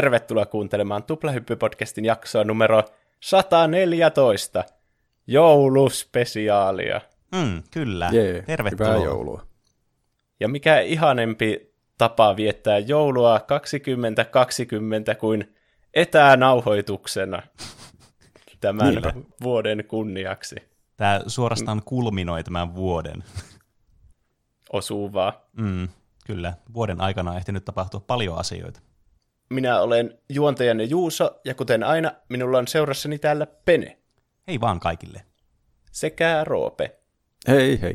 tervetuloa kuuntelemaan Tuplahyppy-podcastin jaksoa numero 114, jouluspesiaalia. Mm, kyllä, Jee, tervetuloa. Hyvää joulua. Ja mikä ihanempi tapa viettää joulua 2020 kuin etänauhoituksena tämän Niinpä. vuoden kunniaksi. Tämä suorastaan kulminoi tämän vuoden. Osuvaa. Mm, kyllä, vuoden aikana on ehtinyt tapahtua paljon asioita. Minä olen juontajanne Juuso, ja kuten aina, minulla on seurassani täällä Pene Hei vaan kaikille. sekä Roope. Hei hei.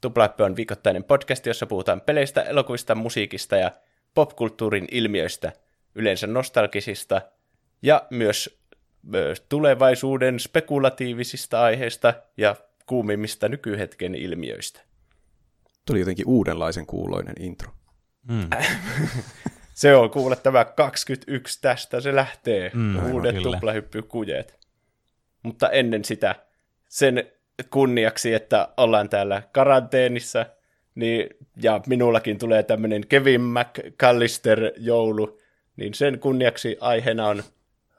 Tuplahyppy on viikoittainen podcast, jossa puhutaan peleistä, elokuvista, musiikista ja popkulttuurin ilmiöistä, yleensä nostalgisista ja myös tulevaisuuden spekulatiivisista aiheista ja kuumimmista nykyhetken ilmiöistä. Tuli jotenkin uudenlaisen kuuloinen intro. Mm, Se on kuule tämä 21 tästä, se lähtee. Mm, Uudet kyllä. tuplahyppykujet. Mutta ennen sitä, sen kunniaksi, että ollaan täällä karanteenissa, niin, ja minullakin tulee tämmöinen Kevin McCallister joulu, niin sen kunniaksi aiheena on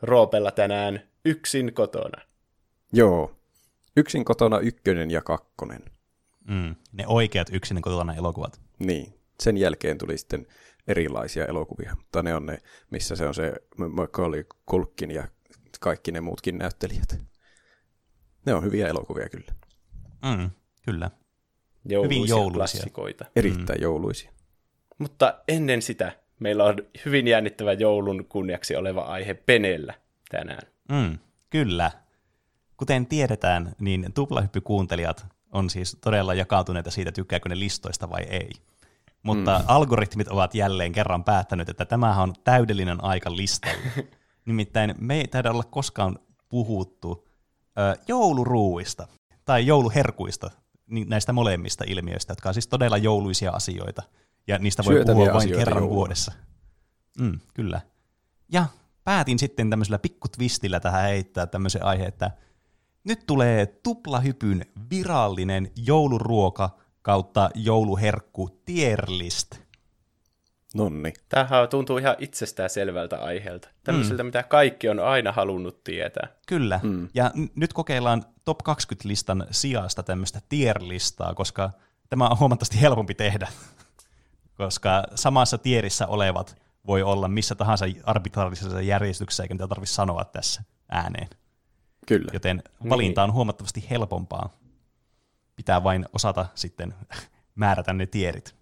Roopella tänään yksin kotona. Joo. Yksin kotona ykkönen ja kakkonen. mm, ne oikeat yksin kotona elokuvat. Niin. Sen jälkeen tuli sitten erilaisia elokuvia, mutta ne on ne, missä se on se Macaulay Culkin ja kaikki ne muutkin näyttelijät. Ne on hyviä elokuvia kyllä. Mm, kyllä. Jouluisia jouluisia. klassikoita. Erittäin mm. jouluisia. Mutta ennen sitä meillä on hyvin jännittävä joulun kunniaksi oleva aihe Penellä tänään. Mm, kyllä. Kuten tiedetään, niin tuplahyppykuuntelijat on siis todella jakautuneita siitä, tykkääkö ne listoista vai ei. Mutta mm. algoritmit ovat jälleen kerran päättänyt, että tämähän on täydellinen aika listalle. Nimittäin me ei taida olla koskaan puhuttu ö, jouluruuista tai jouluherkuista, näistä molemmista ilmiöistä, jotka on siis todella jouluisia asioita. Ja niistä voi Syötäviä puhua vain kerran jouluna. vuodessa. Mm, kyllä. Ja päätin sitten tämmöisellä pikkutvistillä tähän heittää tämmöisen aihe, että nyt tulee tuplahypyn virallinen jouluruoka kautta jouluherkku tier list. Nonni. Tämähän tuntuu ihan itsestään selvältä aiheelta. Tämmöiseltä, mm. mitä kaikki on aina halunnut tietää. Kyllä. Mm. Ja n- nyt kokeillaan top 20-listan sijasta tämmöistä tier-listaa, koska tämä on huomattavasti helpompi tehdä. koska samassa tierissä olevat voi olla missä tahansa arbitraarisessa järjestyksessä, eikä niitä tarvitse sanoa tässä ääneen. Kyllä. Joten valinta on huomattavasti helpompaa. Pitää vain osata sitten määrätä ne tierit.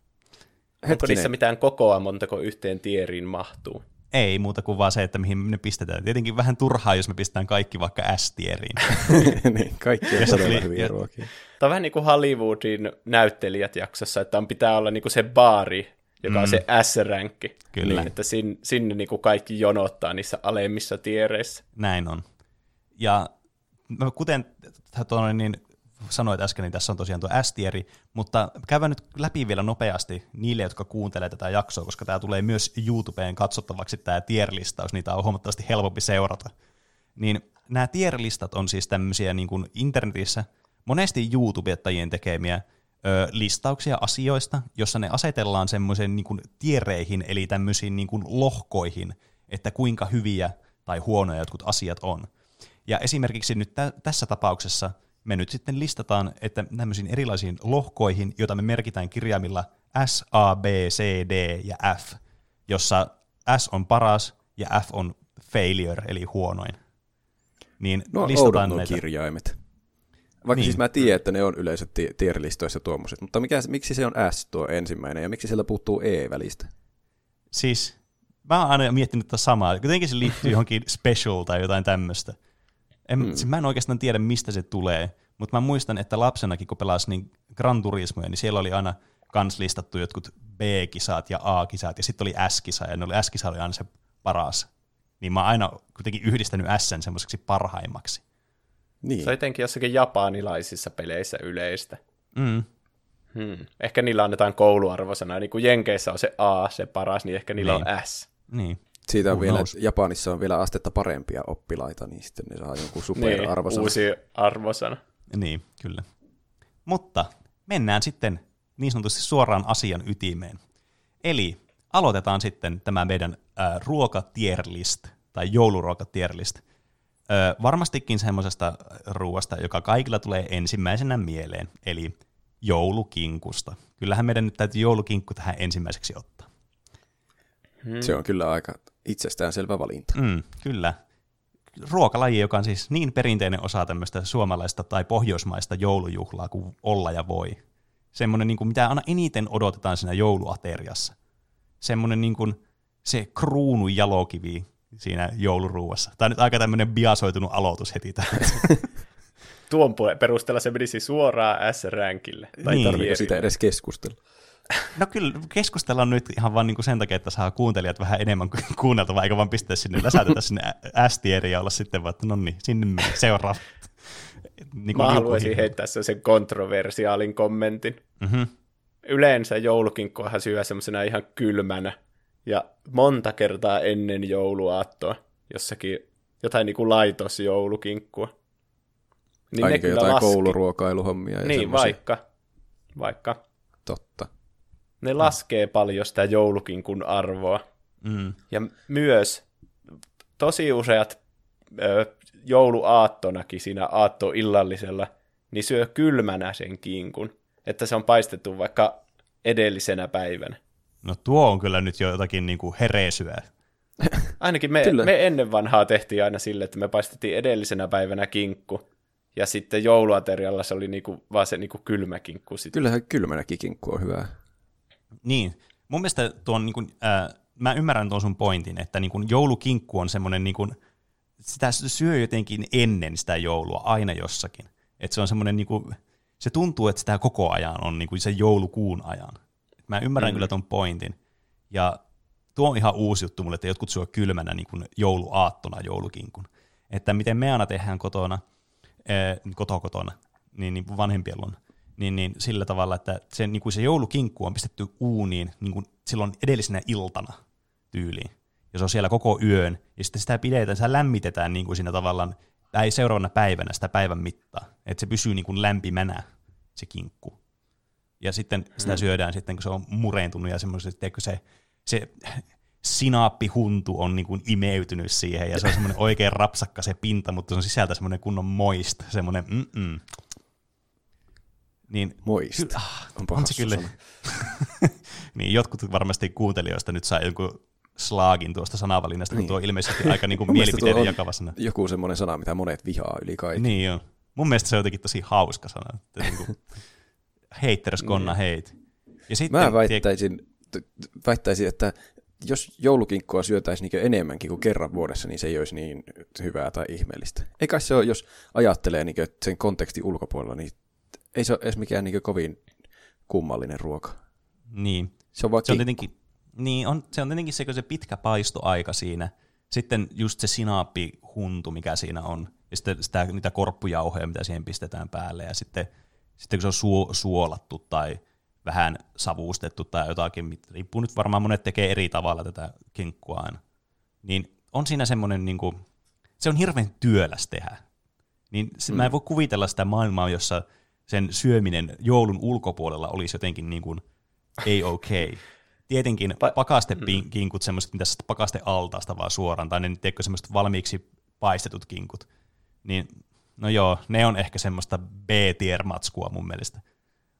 Onko niissä mitään kokoa, montako yhteen tieriin mahtuu? Ei muuta kuin vaan se, että mihin ne pistetään. Tietenkin vähän turhaa, jos me pistetään kaikki vaikka S-tieriin. niin, kaikki on todella hyviä ruokia. Tämä on vähän niin kuin Hollywoodin näyttelijät jaksossa, että on pitää olla niin kuin se baari, joka mm. on se S-ränkki. Kyllä. Niin, että sinne, sinne niin kuin kaikki jonottaa niissä alemmissa tiereissä. Näin on. Ja mä kuten tuonne, niin sanoit äsken, niin tässä on tosiaan tuo S-tieri, mutta käydään nyt läpi vielä nopeasti niille, jotka kuuntelee tätä jaksoa, koska tämä tulee myös YouTubeen katsottavaksi tämä tier-listaus, niitä on huomattavasti helpompi seurata. Niin nämä tier-listat on siis tämmöisiä niin kuin internetissä monesti YouTubettajien tekemiä ö, listauksia asioista, jossa ne asetellaan semmoisen niin kuin tiereihin, eli tämmöisiin niin kuin lohkoihin, että kuinka hyviä tai huonoja jotkut asiat on. Ja esimerkiksi nyt tä- tässä tapauksessa me nyt sitten listataan, että tämmöisiin erilaisiin lohkoihin, joita me merkitään kirjaimilla S, A, B, C, D ja F, jossa S on paras ja F on failure, eli huonoin. Niin No listataan näitä. kirjaimet. Vaikka Niin. siis mä tiedän, että ne on yleensä ti- tier-listoissa tuommoiset, mutta mikä, miksi se on S tuo ensimmäinen ja miksi siellä puuttuu E välistä? Siis mä oon aina miettinyt tätä samaa. Jotenkin se liittyy johonkin special tai jotain tämmöistä. En, mm. siis mä en oikeastaan tiedä, mistä se tulee, mutta mä muistan, että lapsenakin, kun pelasi niin Gran Turismoja, niin siellä oli aina kans listattu jotkut B-kisat ja A-kisat, ja sitten oli S-kisa, ja ne oli S-kisa oli aina se paras. Niin mä oon aina kuitenkin yhdistänyt Sn semmoiseksi parhaimmaksi. Niin. Se on jotenkin jossakin japanilaisissa peleissä yleistä. Mm. Hmm. Ehkä niillä annetaan kouluarvosana. Niin kuin Jenkeissä on se A, se paras, niin ehkä niillä Niin. on S. Niin. Siitä on vielä? Japanissa on vielä astetta parempia oppilaita, niin sitten ne saa jonkun Niin, superarvosana. uusi arvosana. Niin, kyllä. Mutta mennään sitten niin sanotusti suoraan asian ytimeen. Eli aloitetaan sitten tämä meidän äh, ruokatierlist, tai jouluruokatierlist. Äh, varmastikin semmoisesta ruoasta, joka kaikilla tulee ensimmäisenä mieleen, eli joulukinkusta. Kyllähän meidän nyt täytyy joulukinkku tähän ensimmäiseksi ottaa. Hmm. Se on kyllä aika itsestäänselvä valinta. Mm, kyllä. Ruokalaji, joka on siis niin perinteinen osa tämmöistä suomalaista tai pohjoismaista joulujuhlaa kuin olla ja voi. Semmoinen, niin kuin, mitä aina eniten odotetaan siinä jouluateriassa. Semmoinen niin kuin, se kruunu jalokivi siinä jouluruuassa. Tämä on nyt aika tämmöinen biasoitunut aloitus heti tähän. Tuon perusteella se menisi suoraan S-rankille. Tai niin. tarvitseeko sitä edes keskustella? No kyllä, keskustellaan nyt ihan vaan niin kuin sen takia, että saa kuuntelijat vähän enemmän kuunneltavaa, eikä vaan pistää sinne, läsätetä sinne S-tieriä ja olla sitten vaan, että no niin, sinne meni, seuraava. Niin Mä haluaisin heittää sen kontroversiaalin kommentin. Mm-hmm. Yleensä joulukinkkuahan syö semmoisena ihan kylmänä, ja monta kertaa ennen jouluaattoa jossakin jotain niin kuin laitosjoulukinkkua. Niin Ainakin jotain laski. kouluruokailuhommia. Ja niin, semmosia. vaikka. vaikka. Totta. Ne mm. laskee paljon sitä joulukinkun arvoa. Mm. Ja myös tosi useat ö, jouluaattonakin siinä aattoillallisella, niin syö kylmänä sen kinkun, että se on paistettu vaikka edellisenä päivänä. No tuo on kyllä nyt jo jotakin niin kuin heresyä. Ainakin me, me ennen vanhaa tehtiin aina sille, että me paistettiin edellisenä päivänä kinkku, ja sitten jouluaterialla se oli niinku, vaan se niinku kylmä kinkku. Sitten. Kyllähän kylmänäkin kinkku on hyvä. Niin. Mun mielestä tuon, niinku, äh, mä ymmärrän tuon sun pointin, että niinku, joulukinkku on semmoinen, niinku, sitä syö jotenkin ennen sitä joulua, aina jossakin. Että se on semmoinen, niinku, se tuntuu, että sitä koko ajan on niinku, se joulukuun ajan. Mä ymmärrän mm. kyllä tuon pointin. Ja tuo on ihan uusi juttu mulle, että jotkut syö kylmänä niinku, jouluaattona joulukinkun. Että miten me aina tehdään kotona – kotokotona, niin, niin vanhempien luona, niin, niin sillä tavalla, että se, niin kuin se joulukinkku on pistetty uuniin niin kuin silloin edellisenä iltana tyyliin. Ja se on siellä koko yön, ja sitten sitä pidetään, sitä lämmitetään niin kuin siinä tavallaan, ei seuraavana päivänä sitä päivän mittaa, että se pysyy niin kuin lämpimänä, se kinkku. Ja sitten sitä hmm. syödään sitten, kun se on mureentunut ja semmoisesti, että se, se sinaappihuntu on niin kuin imeytynyt siihen, ja se on semmoinen oikein rapsakka se pinta, mutta se on sisältä semmoinen kunnon moist, semmoinen mm-mm. Niin, moist. Ky- ah, on, on se kyllä. niin, jotkut varmasti kuuntelijoista nyt saa jonkun slaagin tuosta sanavalinnasta, niin. kun tuo ilmeisesti aika niin kuin mielipiteiden jakava sana. Joku semmoinen sana, mitä monet vihaa yli kaiken. Niin joo. Mun mielestä se on jotenkin tosi hauska sana. Että niin niin. heit. Ja sitten, Mä väittäisin, väittäisin, että jos joulukinkkua syötäisiin niin enemmänkin kuin kerran vuodessa, niin se ei olisi niin hyvää tai ihmeellistä. Eikä se ole, jos ajattelee niin kuin, sen kontekstin ulkopuolella, niin ei se ole edes mikään niin kovin kummallinen ruoka. Niin. Se on vaan se on tietenkin, niin, on, se on tietenkin se, se pitkä paistoaika siinä. Sitten just se sinaappihuntu, mikä siinä on. Ja sitten sitä, niitä korppujauhoja, mitä siihen pistetään päälle. Ja sitten, sitten kun se on suo, suolattu tai vähän savustettu tai jotakin, riippuu nyt varmaan monet tekee eri tavalla tätä kinkkua aina. Niin on siinä semmoinen, niin kuin, se on hirveän työläs tehdä. Niin se, mm. mä en voi kuvitella sitä maailmaa, jossa sen syöminen joulun ulkopuolella olisi jotenkin niin kuin ei okei. Okay. Tietenkin pa- pakastekinkut, mm. semmoiset, mitä pakaste altaasta vaan suoraan, tai ne tiedätkö semmoiset valmiiksi paistetut kinkut, niin no joo, ne on ehkä semmoista B-tier-matskua mun mielestä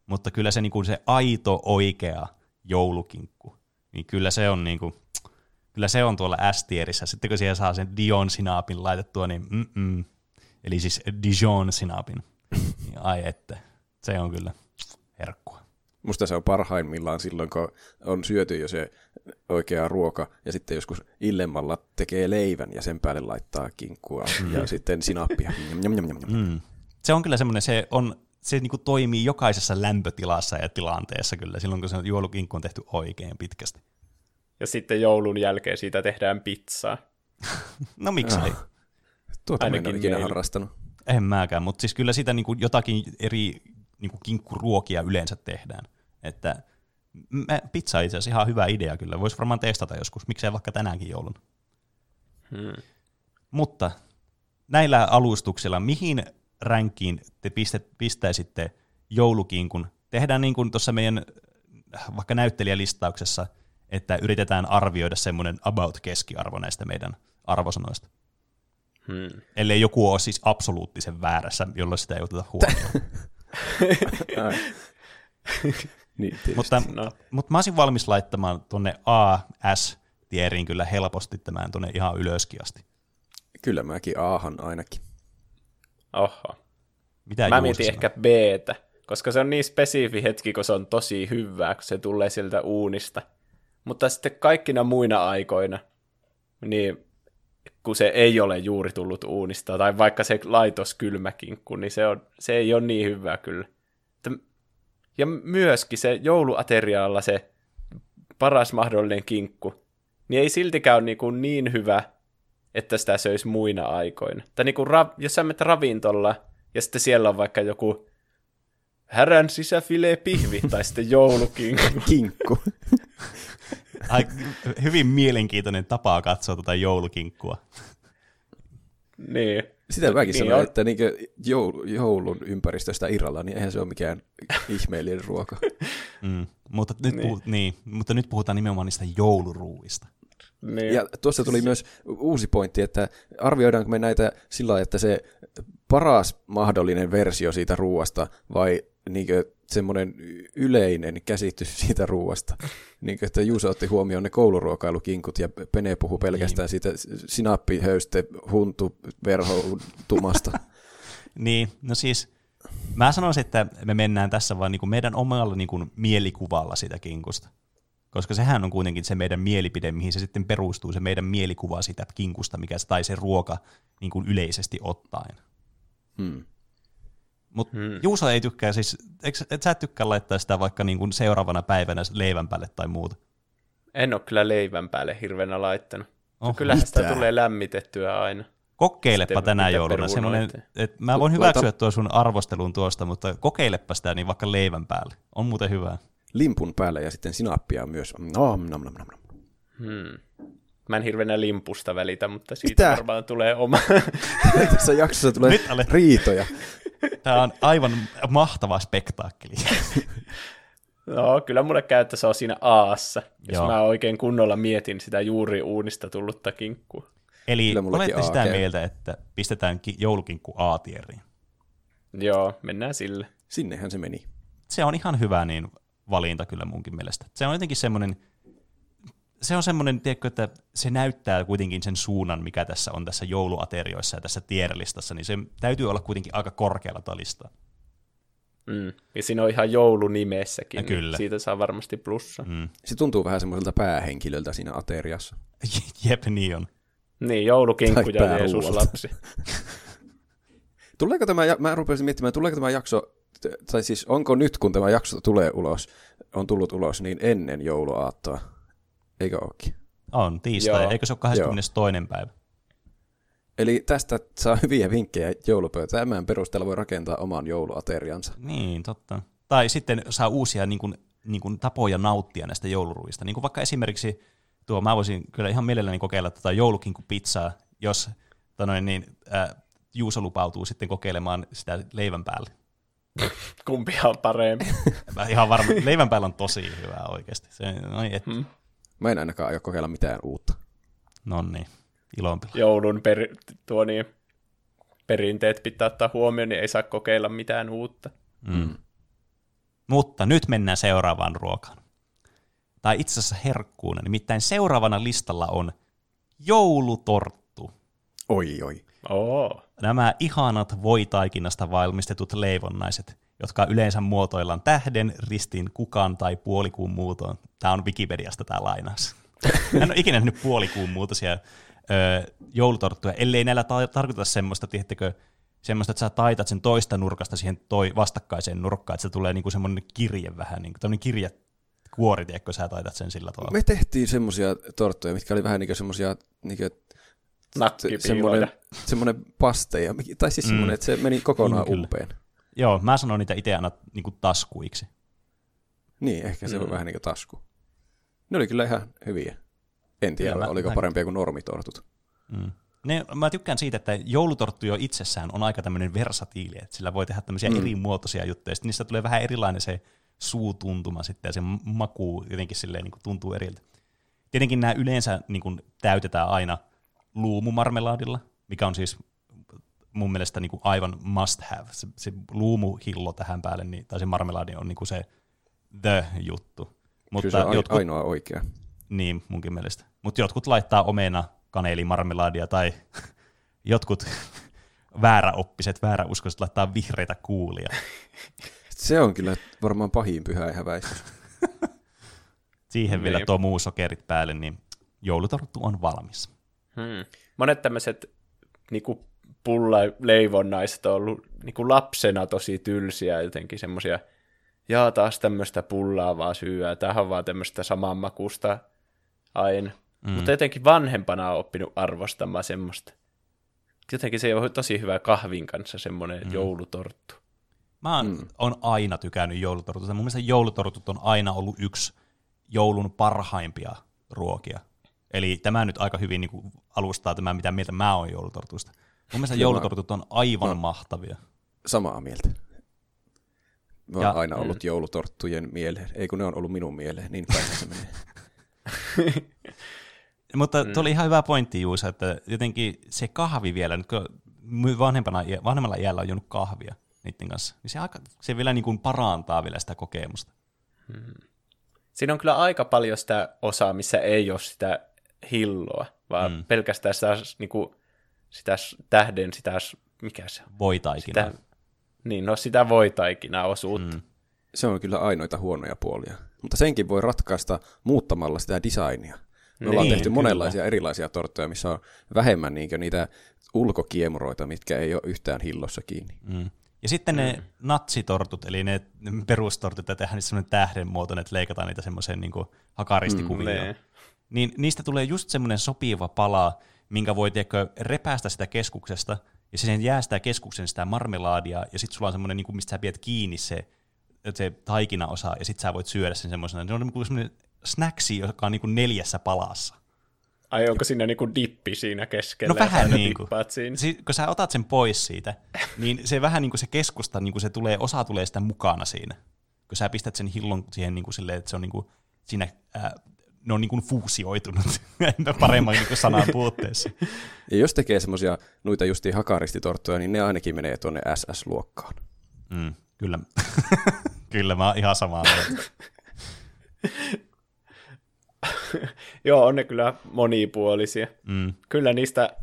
mutta kyllä se, niin kuin se aito, oikea joulukinkku, niin kyllä se on niin kuin, kyllä se on tuolla S-tierissä. Sitten kun siihen saa sen Dion-sinaapin laitettua, niin mm-mm. eli siis Dijon-sinaapin, ai että, se on kyllä herkkua. Musta se on parhaimmillaan silloin, kun on syöty jo se oikea ruoka, ja sitten joskus illemmalla tekee leivän, ja sen päälle laittaa kinkkua, mm. ja sitten sinappia. Mm. Se on kyllä semmoinen, se on se niin toimii jokaisessa lämpötilassa ja tilanteessa kyllä, silloin kun se joulukinkku on tehty oikein pitkästi. Ja sitten joulun jälkeen siitä tehdään pizzaa. no miksei. Tuota Ainakin en ikinä harrastanut. En mäkään, mutta siis kyllä sitä niin kuin jotakin eri niin kuin kinkkuruokia yleensä tehdään. Että pizza itse asiassa ihan hyvä idea kyllä. Voisi varmaan testata joskus, miksei vaikka tänäänkin joulun. Hmm. Mutta näillä alustuksilla, mihin ränkkiin te pistet, pistäisitte joulukinkun? Tehdään niin kuin tuossa meidän vaikka näyttelijälistauksessa, että yritetään arvioida semmoinen about keskiarvo näistä meidän arvosanoista. Hmm. Ellei joku ole siis absoluuttisen väärässä, jolloin sitä ei oteta huomioon. Niin, mutta, No. mutta mä olisin valmis laittamaan tuonne A, S tieriin kyllä helposti tämän tuonne ihan ylöskin asti. Kyllä mäkin aahan ainakin. Oho. Mitä Mä mietin sanoo? ehkä b koska se on niin spesifi hetki, kun se on tosi hyvää, kun se tulee sieltä uunista. Mutta sitten kaikkina muina aikoina, niin kun se ei ole juuri tullut uunista, tai vaikka se laitos kylmäkinkku, niin se, on, se ei ole niin hyvää kyllä. Ja myöskin se jouluateriaalla se paras mahdollinen kinkku, niin ei siltikään ole niin, kuin niin hyvä, että sitä söisi muina aikoina. Tai niin kuin ra- jos sä menet ravintolla, ja sitten siellä on vaikka joku härän sisäfilee pihvi, tai sitten joulukinkku. Kinkku. Ai, hyvin mielenkiintoinen tapa katsoa tuota joulukinkkua. niin. Sitä mäkin Niin sanoin, on. että niin joulu, joulun ympäristöstä irralla, niin eihän se ole mikään ihmeellinen ruoka. Mm. Mutta, nyt Niin. Puhut, niin, mutta nyt puhutaan nimenomaan niistä jouluruuista. niin. Ja tuossa tuli myös uusi pointti, että arvioidaanko me näitä sillä lailla, että se paras mahdollinen versio siitä ruuasta vai niin semmoinen yleinen käsitys siitä ruuasta. Niin kuin, että Juuso otti huomioon ne kouluruokailukinkut ja Pene puhui pelkästään siitä sinappihöyste, huntu, verhoutumasta. Niin, no siis mä sanoisin, että me mennään tässä vaan niinku meidän omalla niinku mielikuvalla sitä kinkusta. Koska sehän on kuitenkin se meidän mielipide, mihin se sitten perustuu, se meidän mielikuva sitä kinkusta, mikä se, tai se ruoka niin kuin yleisesti ottaen. Hmm. Mutta Hmm. Juuso ei tykkää, siis eikö, et sä et tykkää laittaa sitä vaikka niin kuin seuraavana päivänä leivän päälle tai muuta? En ole kyllä leivän päälle hirveänä laittanut. Oho. Kyllähän sitä tulee lämmitettyä aina. Kokeilepa Sitten tänä jouluna. Semmoinen, että mä voin Laita- hyväksyä tuon sun arvostelun tuosta, mutta kokeilepa sitä niin vaikka leivän päälle. On muuten hyvää. Limpun päälle ja sitten sinappia myös. Nom, nom, nom, nom. Hmm. Mä en hirveänä limpusta välitä, mutta siitä Mitä? varmaan tulee oma. Tässä jaksossa tulee Nyt alet- riitoja. Tämä on aivan mahtava spektaakkeli. no, kyllä mulle käy, että se on siinä aassa, jos Joo. mä oikein kunnolla mietin sitä juuri uunista tullutta kinkkua. Eli olette sitä käy. mieltä, että pistetään ki- joulukinkku A-tieriin. Joo, mennään sille. Sinnehän se meni. Se on ihan hyvä niin valinta kyllä munkin mielestä. Se on jotenkin semmoinen, se on semmoinen, tiedätkö, että se näyttää kuitenkin sen suunnan, mikä tässä on tässä jouluaterioissa ja tässä tierlistassa, niin se täytyy olla kuitenkin aika korkealla tuo lista. Mm. Ja siinä on ihan joulunimessäkin, Ja niin kyllä. siitä saa varmasti plussa. Mm. Se tuntuu vähän semmoiselta päähenkilöltä siinä ateriassa. Jep, niin on. Niin, joulukinkku ja. Jeesus lapsi. Tuleeko tämä, mä rupesin miettimään, tuleeko tämä jakso, tai siis onko nyt, kun tämä jakso tulee ulos, on tullut ulos, niin ennen jouluaattoa? Eikö ookin? On, tiistai. Joo. Eikö se ole 22. päivä? Eli tästä saa hyviä vinkkejä joulupöytään. Tämän perusteella voi rakentaa oman jouluateriansa. Niin, totta. Tai sitten saa uusia niin kuin, niin kuin tapoja nauttia näistä jouluruista. Niin kuin vaikka esimerkiksi tuo, mä voisin kyllä ihan mielelläni kokeilla tätä joulukinku-pizzaa, jos tanoin, niin, äh, Juuso lupautuu sitten kokeilemaan sitä leivän päälle. Kumpi on parempi? Mä ihan varma, leivän päällä on tosi hyvää oikeasti. Se, no, et, Hmm. Mä en ainakaan aio kokeilla mitään uutta. no niin, ilonpila. Joulun per, tuo niin, perinteet pitää ottaa huomioon, niin ei saa kokeilla mitään uutta. Mm. Mutta nyt mennään seuraavaan ruokaan. Tai itse asiassa herkkuun. Nimittäin seuraavana listalla on joulutorttu. Oi, oi. Oo. Nämä ihanat voitaikinasta valmistetut leivonnaiset, jotka yleensä muotoillaan tähden, ristin, kukan tai puolikuun muutoon. Tämä on Wikipediasta tämä lainaus. En ole ikinä nähnyt puolikuun muutosia ö, joulutorttuja, ellei näillä ta- tarkoita semmoista, tiedättekö, semmoista, että sä taitat sen toista nurkasta siihen toi vastakkaiseen nurkkaan, että se tulee niinku semmoinen kirje vähän, niin kuin tämmöinen kirjekuori, tiedätkö, sä taitat sen sillä tavalla. Me tehtiin semmosia torttuja, mitkä oli vähän niinku semmosia niinku, semmoinen, semmoinen pasteja, tai siis semmoinen, että se meni kokonaan Niin, kyllä. Joo, mä sanon niitä itse aina niinku taskuiksi. Niin, ehkä se on Mm. vähän niin kuin tasku. Ne oli kyllä ihan hyviä. En tiedä, Kyllä, mä- oliko mä- parempia kuin normitortut. Mm. Ne, mä tykkään siitä, että joulutorttu jo itsessään on aika tämmöinen versatiili, että sillä voi tehdä tämmöisiä Mm. eri muotoisia juttuja, ja sitten niistä tulee vähän erilainen se suutuntuma sitten, ja se maku jotenkin silleen niin kuin tuntuu eriltä. tietenkin nämä yleensä niin kuin, täytetään aina luumumarmelaadilla, mikä on siis mun mielestä niin kuin aivan must have. Se, se luumuhillo tähän päälle, niin, tai se marmelaadi on niin kuin se the juttu. Mutta Kyllä se on jotkut, ainoa oikea. Niin, munkin mielestä. Mutta jotkut laittaa omena, kaneelimarmelaadia tai jotkut vääräoppiset, vääräuskoiset laittaa vihreitä kuulia. Se on kyllä varmaan pahin pyhä ja häväistys. Siihen vielä niin. tuo muu sokerit päälle, niin joulutorttu on valmis. Hmm. Monet tämmöiset niinku pulla leivonnaiset on ollut niinku lapsena tosi tylsiä jotenkin semmoisia, jaa taas tämmöistä pullaa vaan syyä, tämähän on vaan tämmöistä samanmakusta aina. Mm. Mutta jotenkin vanhempana on oppinut arvostamaan semmoista. Jotenkin se on tosi hyvä kahvin kanssa semmoinen mm. joulutorttu. Mä oon, mm. on aina tykännyt joulutortusta. Mun mielestä joulutortut on aina ollut yksi joulun parhaimpia ruokia. Eli tämä nyt aika hyvin niin kuin alustaa tämä, mitä mieltä mä oon joulutortuista. Mun mielestä joulutortut on aivan no, mahtavia. Samaa mieltä. Mä oon ja, aina ollut mm. joulutorttujen mieleen. Ei kun ne on ollut minun mieleen, niin päin se menee. Mutta mm. tuo oli ihan hyvä pointti Juusa, että jotenkin se kahvi vielä, nyt kun vanhempana, vanhemmalla iällä on juonut kahvia niiden kanssa, niin se, aika, se vielä niin kuin parantaa vielä sitä kokemusta. Hmm. Siinä on kyllä aika paljon sitä osaa, missä ei ole sitä hilloa, vaan mm. pelkästään sitä, niin kuin, sitä tähden, sitä, mikä se on? Voitaikina. Sitä, niin, no sitä voitaikinaa osuutta. Mm. Se on kyllä ainoita huonoja puolia. Mutta senkin voi ratkaista muuttamalla sitä designia. Me ollaan niin, tehty kyllä. monenlaisia erilaisia torttuja, missä on vähemmän niin niitä ulkokiemuroita, mitkä ei ole yhtään hillossa kiinni. Mm. Ja sitten mm. ne natsitortut, eli ne perustortut, että tehdään niissä semmoinen tähdenmuotoinen, että leikataan niitä semmoiseen niin hakaristikuvioon. Mm, niin. niin niistä tulee just semmoinen sopiva pala, minkä voi tiedätkö, repäästä sitä keskuksesta, ja sen jää sitä keskuksen sitä marmelaadia, ja sitten sulla on semmoinen, niin kuin, mistä sä pidät kiinni se, se taikinaosa, ja sitten sä voit syödä sen semmoisena. Se on niin kuin semmoinen snacksi, joka on niin kuin neljässä palassa. Ai onko siinä niinku dippi siinä keskellä? No vähän niin kuin. Si- kun sä otat sen pois siitä, niin se vähän niin kuin se keskusta, niin kuin se tulee, osa tulee sitä mukana siinä. Kun sä pistät sen hillon siihen niin kuin silleen, että se on niin kuin siinä, ää, ne on niin kuin fuusioitunut paremman niin sanan puutteessa. Ja jos tekee semmoisia noita justiin hakaristitorttuja, niin ne ainakin menee tuonne SS-luokkaan. Mm, kyllä. kyllä, mä oon ihan samaa mieltä. Joo, on ne kyllä monipuolisia. Mm. Kyllä niistä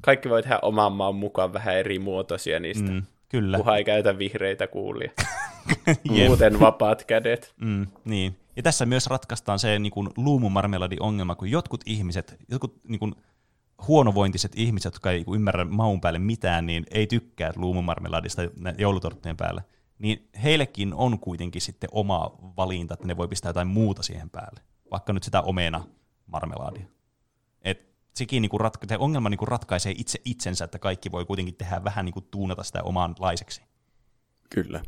kaikki voi tehdä oman maan mukaan vähän eri muotoisia niistä. Mm, kyllä. Kunhan ei käytä vihreitä kuulia. Muuten vapaat kädet. Mm, niin. Ja tässä myös ratkaistaan se niin kuin luumumarmeladi ongelma, kun jotkut ihmiset, jotkut niin kuin huonovointiset ihmiset, jotka ei ymmärrä maun päälle mitään, niin ei tykkää luumumarmeladista joulutorttujen päällä. Niin heillekin on kuitenkin sitten oma valinta, että ne voi pistää jotain muuta siihen päälle vaikka nyt sitä omena marmelaadia. Et sekin niinku ratka- se ongelma niinku ratkaisee itse itsensä, että kaikki voi kuitenkin tehdä vähän niinku tuunata sitä omaanlaiseksi. Kyllä.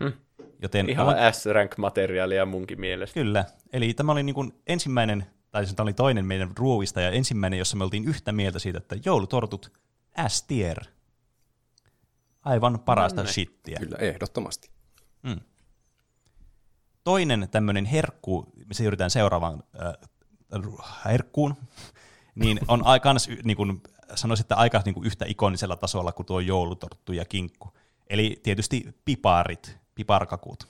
Hm. Joten Ihan on... S-rank-materiaalia munkin mielestä. Kyllä. Eli tämä oli niinku ensimmäinen, tai tämä oli toinen meidän ruoista, ja ensimmäinen, jossa me oltiin yhtä mieltä siitä, että joulutortut S-tier. Aivan parasta Anne. shittiä. Kyllä, ehdottomasti. Mm toinen tämmöinen herkku, me siirrytään seuraavaan äh, herkkuun, niin on kans, niin kuin sanoisin, että aika niin kuin yhtä ikonisella tasolla kuin tuo joulutorttu ja kinkku. Eli tietysti piparit, piparkakut.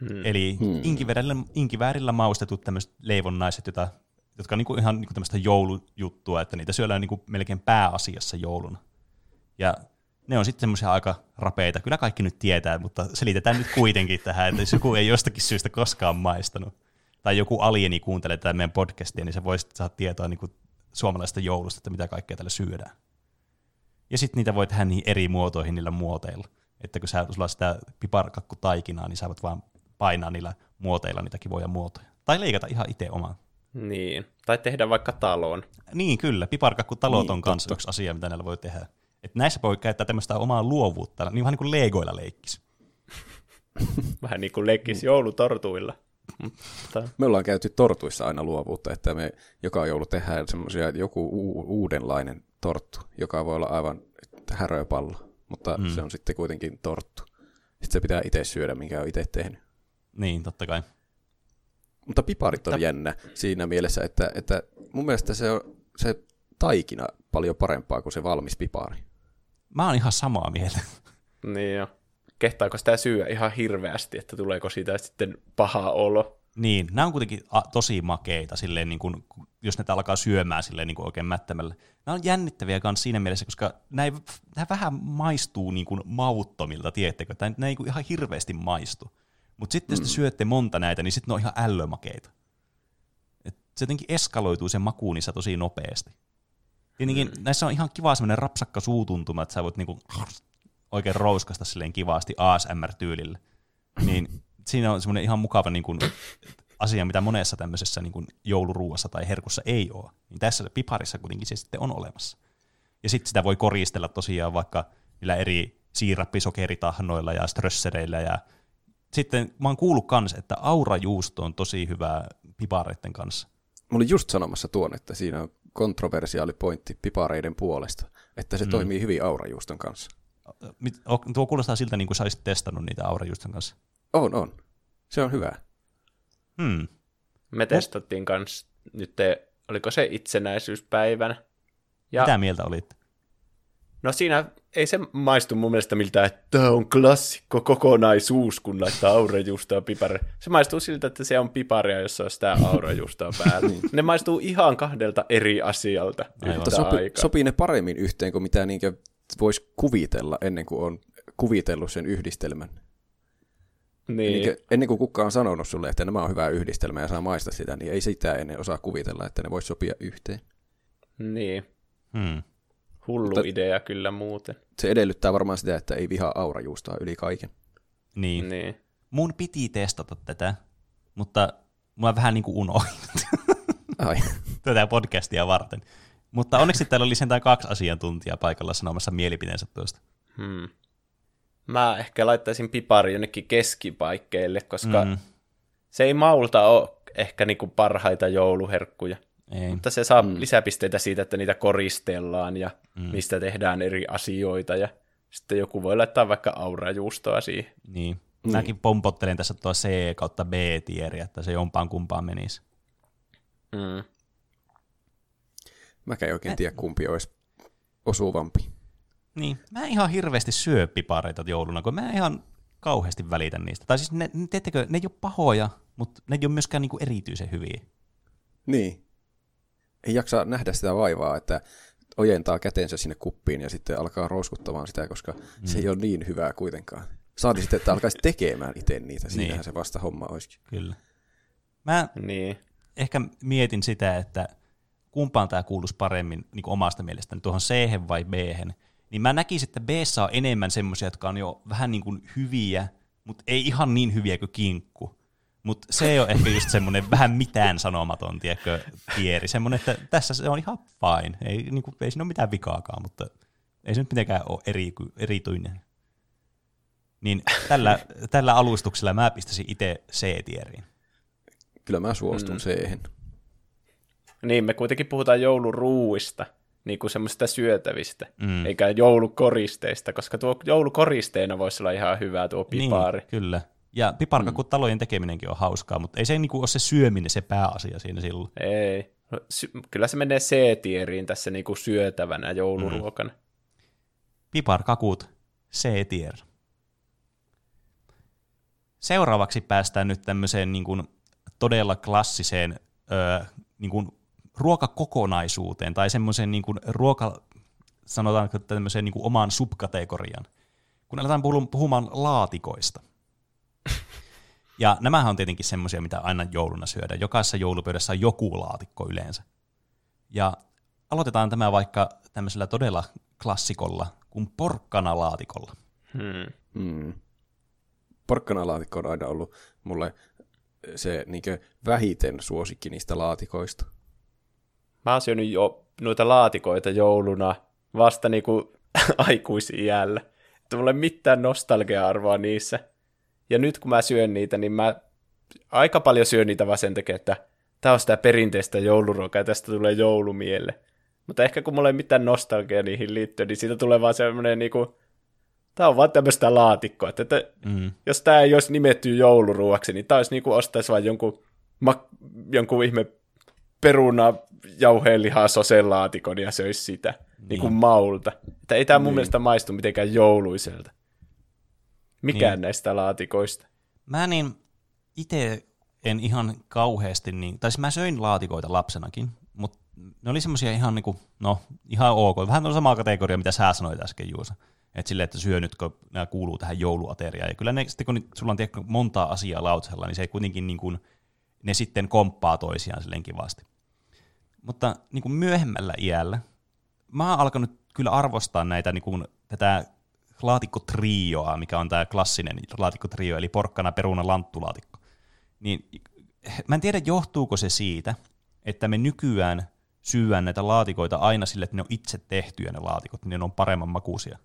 Hmm. Eli hmm. Inkiväärillä, inkiväärillä maustetut tämmöiset leivonnaiset, jota, jotka on niin kuin ihan niin kuin tämmöistä joulujuttua, että niitä syödään niin kuin melkein pääasiassa jouluna. Ja ne on sitten semmoisia aika rapeita. Kyllä kaikki nyt tietää, mutta selitetään nyt kuitenkin tähän, että jos joku ei jostakin syystä koskaan maistanut, tai joku alieni kuuntelee tätä meidän podcastia, niin se voisi saada tietoa niin kuin suomalaisesta joulusta, että mitä kaikkea tällä syödään. Ja sitten niitä voi tehdä niin eri muotoihin niillä muoteilla. Että kun sä, sulla on sitä piparkakku taikinaa, niin sä voit vaan painaa niillä muoteilla niitä kivoja muotoja. Tai leikata ihan itse omaa. Niin, tai tehdä vaikka talon. Niin, kyllä. Piparkakku talot niin, on myös yksi asia, mitä näillä voi tehdä. Että näissä voi käyttää tämmöistä omaa luovuutta, niin vähän niin kuin Legoilla leikkisi. vähän niin kuin leikkisi joulutortuilla. Mutta... Me ollaan käyty tortuissa aina luovuutta, että me joka joulu tehdään semmoisia joku u- uudenlainen torttu, joka voi olla aivan häröpallo, mutta mm. se on sitten kuitenkin torttu. Sitten se pitää itse syödä, minkä on itse tehnyt. Niin, totta kai. Mutta piparit on Mutta... jännä siinä mielessä, että, että mun mielestä se on se taikina paljon parempaa kuin se valmis pipari. Mä oon ihan samaa mieltä. Niin jo. Kehtaako sitä syödä ihan hirveästi, että tuleeko siitä sitten paha olo? Niin, nämä on kuitenkin a, tosi makeita, silleen, niin kuin, jos ne alkaa syömään silleen, niin kuin oikein mättämällä. Nämä on jännittäviä myös siinä mielessä, koska nämä, nämä vähän maistuu niin kuin mauttomilta, tiedättekö? Tai ne ei niin ihan hirveästi maistu. Mutta sitten jos te mm. syötte monta näitä, niin sitten ne on ihan ällömakeita. Et se jotenkin eskaloituu sen makuun niissä tosi nopeasti. Tietenkin mm. näissä on ihan kiva semmoinen rapsakka suutuntuma, että sä voit niinku oikein rouskasta silleen kivasti ASMR-tyylillä. Niin siinä on semmoinen ihan mukava niin kuin, asia, mitä monessa tämmöisessä niin kuin jouluruuassa tai herkussa ei ole. Niin tässä piparissa kuitenkin se sitten on olemassa. Ja sitten sitä voi koristella tosiaan vaikka niillä eri siirappisokeritahnoilla ja strössereillä ja sitten mä oon kuullut kans, että aurajuusto on tosi hyvä pipareiden kanssa. Mä olin just sanomassa tuon, että siinä on kontroversiaali pointti pipareiden puolesta, että se mm. toimii hyvin aurajuuston kanssa. Tuo kuulostaa siltä, niin kuin sä olisit testannut niitä aurajuuston kanssa. On, on. Se on hyvä. Hmm. Me testattiin kanssa nyt, te, oliko se itsenäisyyspäivänä. Ja, Mitä mieltä olit? No siinä ei se maistu mun mielestä miltä, että tämä on klassikko kokonaisuus, kun laittaa aurajuustoa pipari. Se maistuu siltä, että se on piparia, jossa on sitä aurajuustoa päällä. Niin. ne maistuu ihan kahdelta eri asialta Mutta sopi, sopii ne paremmin yhteen kuin mitä voisi kuvitella ennen kuin on kuvitellut sen yhdistelmän. Niin. Ennen, ennen kuin kukaan on sanonut sulle, että nämä on hyvä yhdistelmä ja saa maista sitä, niin ei sitä ennen osaa kuvitella, että ne voisi sopia yhteen. Niin. Hmm. Hullu Mutta idea kyllä muuten. Se edellyttää varmaan sitä, että ei vihaa aurajuustoa yli kaiken. Niin. niin. Mun piti testata tätä, mutta mä vähän niin kuin unohdin. Ai. tätä podcastia varten. Mutta onneksi täällä oli sentään kaksi asiantuntijaa paikalla sanomassa mielipiteensä tuosta. Hmm. Mä ehkä laittaisin pipari jonnekin keskipaikkeille, koska mm. se ei maulta ole ehkä niinku parhaita jouluherkkuja. Ei. Mutta se saa mm. lisäpisteitä siitä, että niitä koristellaan ja mm. mistä tehdään eri asioita. Ja sitten joku voi laittaa vaikka aurajuustoa siihen. Niin. Mm. Mäkin pompottelen tässä tuo C kautta B-tieri, että se jompaan kumpaan menisi. Mm. Mä en oikein tiedä, kumpi olisi osuvampi. Niin, mä en ihan hirveästi syö pipareita jouluna, kun mä en ihan kauheasti välitä niistä. Tai siis ne, teettekö, ne ei ole pahoja, mutta ne ei ole myöskään niinku erityisen hyviä. Niin. Ei jaksa nähdä sitä vaivaa, että ojentaa kätensä sinne kuppiin ja sitten alkaa rouskuttamaan sitä, koska mm. se ei ole niin hyvää kuitenkaan. Saati sitten, että alkaisi tekemään itse niitä. Siinähän niin. se vasta homma olisikin. Kyllä. Mä niin. ehkä mietin sitä, että kumpaan tämä kuuluisi paremmin niin omasta mielestäni, tuohon c vai b niin mä näkisin, että b on enemmän semmoisia, jotka on jo vähän niin kuin hyviä, mutta ei ihan niin hyviä kuin kinkku. Mutta se on ehkä just semmoinen vähän mitään sanomaton, tiedätkö, tieri. Semmoinen, että tässä se on ihan fine. Ei, niin kuin, ei siinä ole mitään vikaakaan, mutta ei se nyt mitenkään ole eri, erityinen. Niin tällä, tällä alustuksella mä pistäisin itse C-tieriin. Kyllä mä suostun mm. c Niin, me kuitenkin puhutaan jouluruuista niin kuin semmoista syötävistä, mm. eikä joulukoristeista, koska tuo joulukoristeena voisi olla ihan hyvä tuo pipari. Niin, kyllä. Ja piparkakutalojen tekeminenkin on hauskaa, mutta ei se niinku ole se syöminen se pääasia siinä silloin. Ei. No, sy- kyllä se menee C-tieriin tässä niinku syötävänä jouluruokana. Mm. Piparkakut, C-tier. Seuraavaksi päästään nyt tämmöiseen niin kuin todella klassiseen öö, niin kuin ruokakokonaisuuteen tai semmoiseen niin kuin ruoka, sanotaanko tämmöiseen niin kuin omaan subkategorian. Kun aletaan puhumaan laatikoista – ja nämähän on tietenkin semmoisia, mitä aina jouluna syödään. Jokaisessa joulupöydässä on joku laatikko yleensä. Ja aloitetaan tämä vaikka tämmöisellä todella klassikolla kuin porkkanalaatikolla. Hmm. Hmm. Porkkanalaatikko on aina ollut mulle se niinkö vähiten suosikki niistä laatikoista. Mä oon syönyt jo noita laatikoita jouluna vasta niinku aikuisiällä. Että mulla ei mitään nostalgia-arvoa niissä. Ja nyt kun mä syön niitä, niin mä aika paljon syön niitä vaan sen takia, että tämä on sitä perinteistä jouluruokaa ja tästä tulee joulumielle. Mutta ehkä kun mulla ei mitään nostalgia niihin liittyen, niin siitä tulee vaan semmoinen niinku, tämä on vaan tämmöistä laatikkoa, että, että mm. jos tämä ei olisi nimetty jouluruoaksi, niin tämä olisi niinku ostaisi vain jonkun ma- jonkun ihme peruna jauheen lihaa soselaatikon ja söisi sitä niin. niin kuin maulta. Että ei tämä mun niin. mielestä maistu mitenkään jouluiselta. Mikään niin. näistä laatikoista. Mä niin itse en ihan kauheasti, niin, tai siis mä söin laatikoita lapsenakin, mutta ne oli semmoisia ihan niinku, no ihan ok, vähän on sama kategoria, mitä sä sanoit äsken Juusa. Että silleen, että syönytkö, nämä kuuluu tähän jouluateriaan. Ja kyllä ne, sitten kun sulla on tiedä, montaa asiaa lautasella, niin se ei kuitenkin niin kuin, ne sitten komppaa toisiaan silleen kivasti. Mutta niin kuin myöhemmällä iällä, mä oon alkanut kyllä arvostaa näitä niin kuin, tätä laatikkotrioa, mikä on tämä klassinen laatikkotrio, eli porkkana, peruna, lanttulaatikko. Niin mä en tiedä, johtuuko se siitä, että me nykyään syyään näitä laatikoita aina sille, että ne on itse tehtyjä ne laatikot, niin ne on paremman makuisia.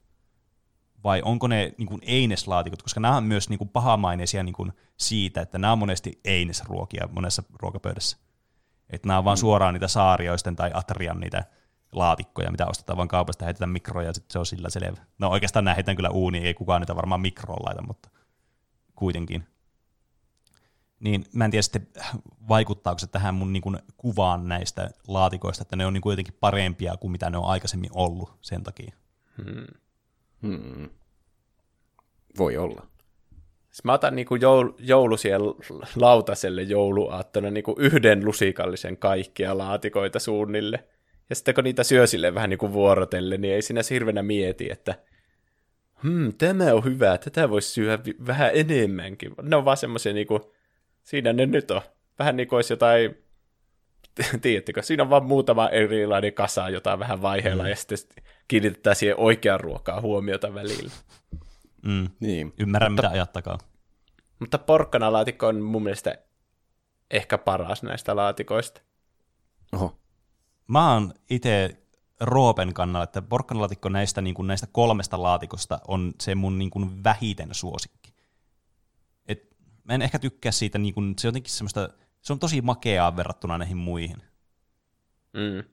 Vai onko ne niin kuin eineslaatikot, koska nämä on myös niin kuin pahamaineisia niin kuin siitä, että nämä on monesti einesruokia monessa ruokapöydässä. Että nämä on vaan mm. suoraan niitä saarioisten tai atrian niitä laatikkoja, mitä ostetaan vaan kaupasta, heitetään mikroon ja sitten se on sillä selvä. No oikeastaan nämä heitän kyllä uuniin, ei kukaan niitä varmaan mikroon laita, mutta kuitenkin. Niin mä en tiedä sitten, vaikuttaako se tähän mun niin kuvaan näistä laatikoista, että ne on niin jotenkin parempia kuin mitä ne on aikaisemmin ollut sen takia. Hmm. Hmm. Voi olla. Siis mä otan niinku joul, joulusien lautaselle jouluaattona niinku yhden lusikallisen kaikkia laatikoita suunnille. Ja sitten kun niitä syö sille vähän niinku vuorotelle, niin ei siinä hirvenä mieti, että hmm, tämä on hyvä, tätä voisi syödä vähän enemmänkin. Ne on vaan semmoisia niinku, siinä ne nyt on. Vähän niin kuin olisi jotain, tiedättekö, siinä on vaan muutama erilainen kasa jotain vähän vaiheella, mm. ja sitten kiinnitetään siihen oikeaan ruokaa huomiota välillä. Mm. Niin. Ymmärrän, mutta, mitä ajattakaa. Mutta porkkanalaatikko on mun mielestä ehkä paras näistä laatikoista. Oho. Mä oon itse Roopen kannalla, että porkkanalaatikko näistä, niin kuin näistä kolmesta laatikosta on se mun niin kuin vähiten suosikki. Et mä en ehkä tykkää siitä, niin kuin, se on jotenkin semmoista, se on tosi makeaa verrattuna näihin muihin. Mm.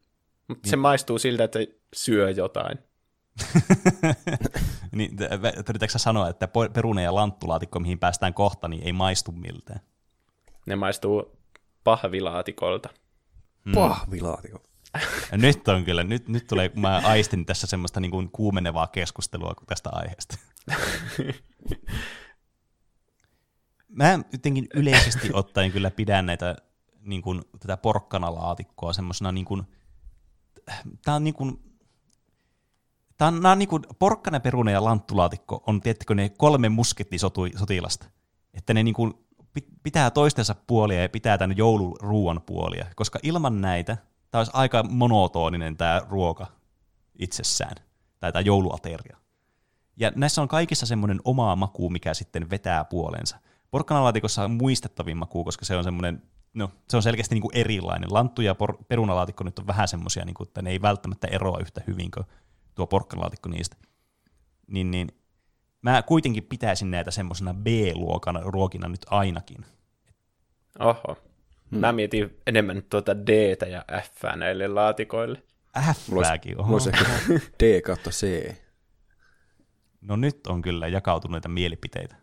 Mutta niin. se maistuu siltä, että syö jotain. niin, yritätkö sanoa, että perune ja lanttulaatikko, mihin päästään kohta, niin ei maistu miltään? Ne maistuu pahvilaatikolta. Hmm. Pahvilaatikko. nyt on kyllä, nyt, nyt tulee, mä aistin tässä semmoista niin kuin kuumenevaa keskustelua tästä aiheesta. mä jotenkin yleisesti ottaen kyllä pidän näitä niin kuin, tätä porkkanalaatikkoa semmoisena niin kuin, tää on niin kuin, Tämä on, nämä on niin kuin porkkana, perune ja lanttulaatikko on, tiettäkö, ne kolme muskettisotilasta. Että ne niin kuin pitää toistensa puolia ja pitää tämän jouluruuan puolia. Koska ilman näitä tämä olisi aika monotoninen tämä ruoka itsessään. Tai tämä jouluateria. Ja näissä on kaikissa semmoinen oma maku, mikä sitten vetää puolensa. Porkkanalaatikossa on muistettavin maku, koska se on semmoinen, no, se on selkeästi niin kuin erilainen. Lanttu ja por- perunalaatikko nyt on vähän semmoisia, niin että ne ei välttämättä eroa yhtä hyvin kuin tuo porkkanalaatikko niistä. Niin, niin mä kuitenkin pitäisin näitä semmoisena B-luokan ruokina nyt ainakin. Oho. Hmm. Mä mietin enemmän tuota d ja F näille laatikoille. F-kin, oho. D kautta C. No nyt on kyllä jakautuneita mielipiteitä.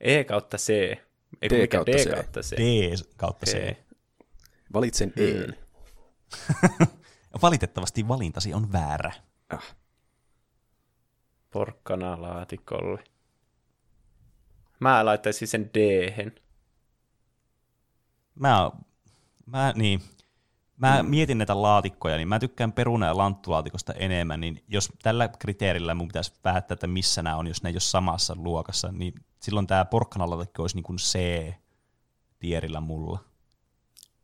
E kautta C. Eiku D, kautta, D C. kautta C. D kautta C. Okay. Valitsen E. Valitettavasti valintasi on väärä. Ah. Porkkana laatikolle. Mä laittaisin sen d Mä, mä, niin, mä mm. mietin näitä laatikkoja, niin mä tykkään peruna- ja lanttulaatikosta enemmän, niin jos tällä kriteerillä mun pitäisi päättää, että missä nämä on, jos ne ei ole samassa luokassa, niin silloin tämä porkkanalaatikko olisi niin kuin C-tierillä mulla.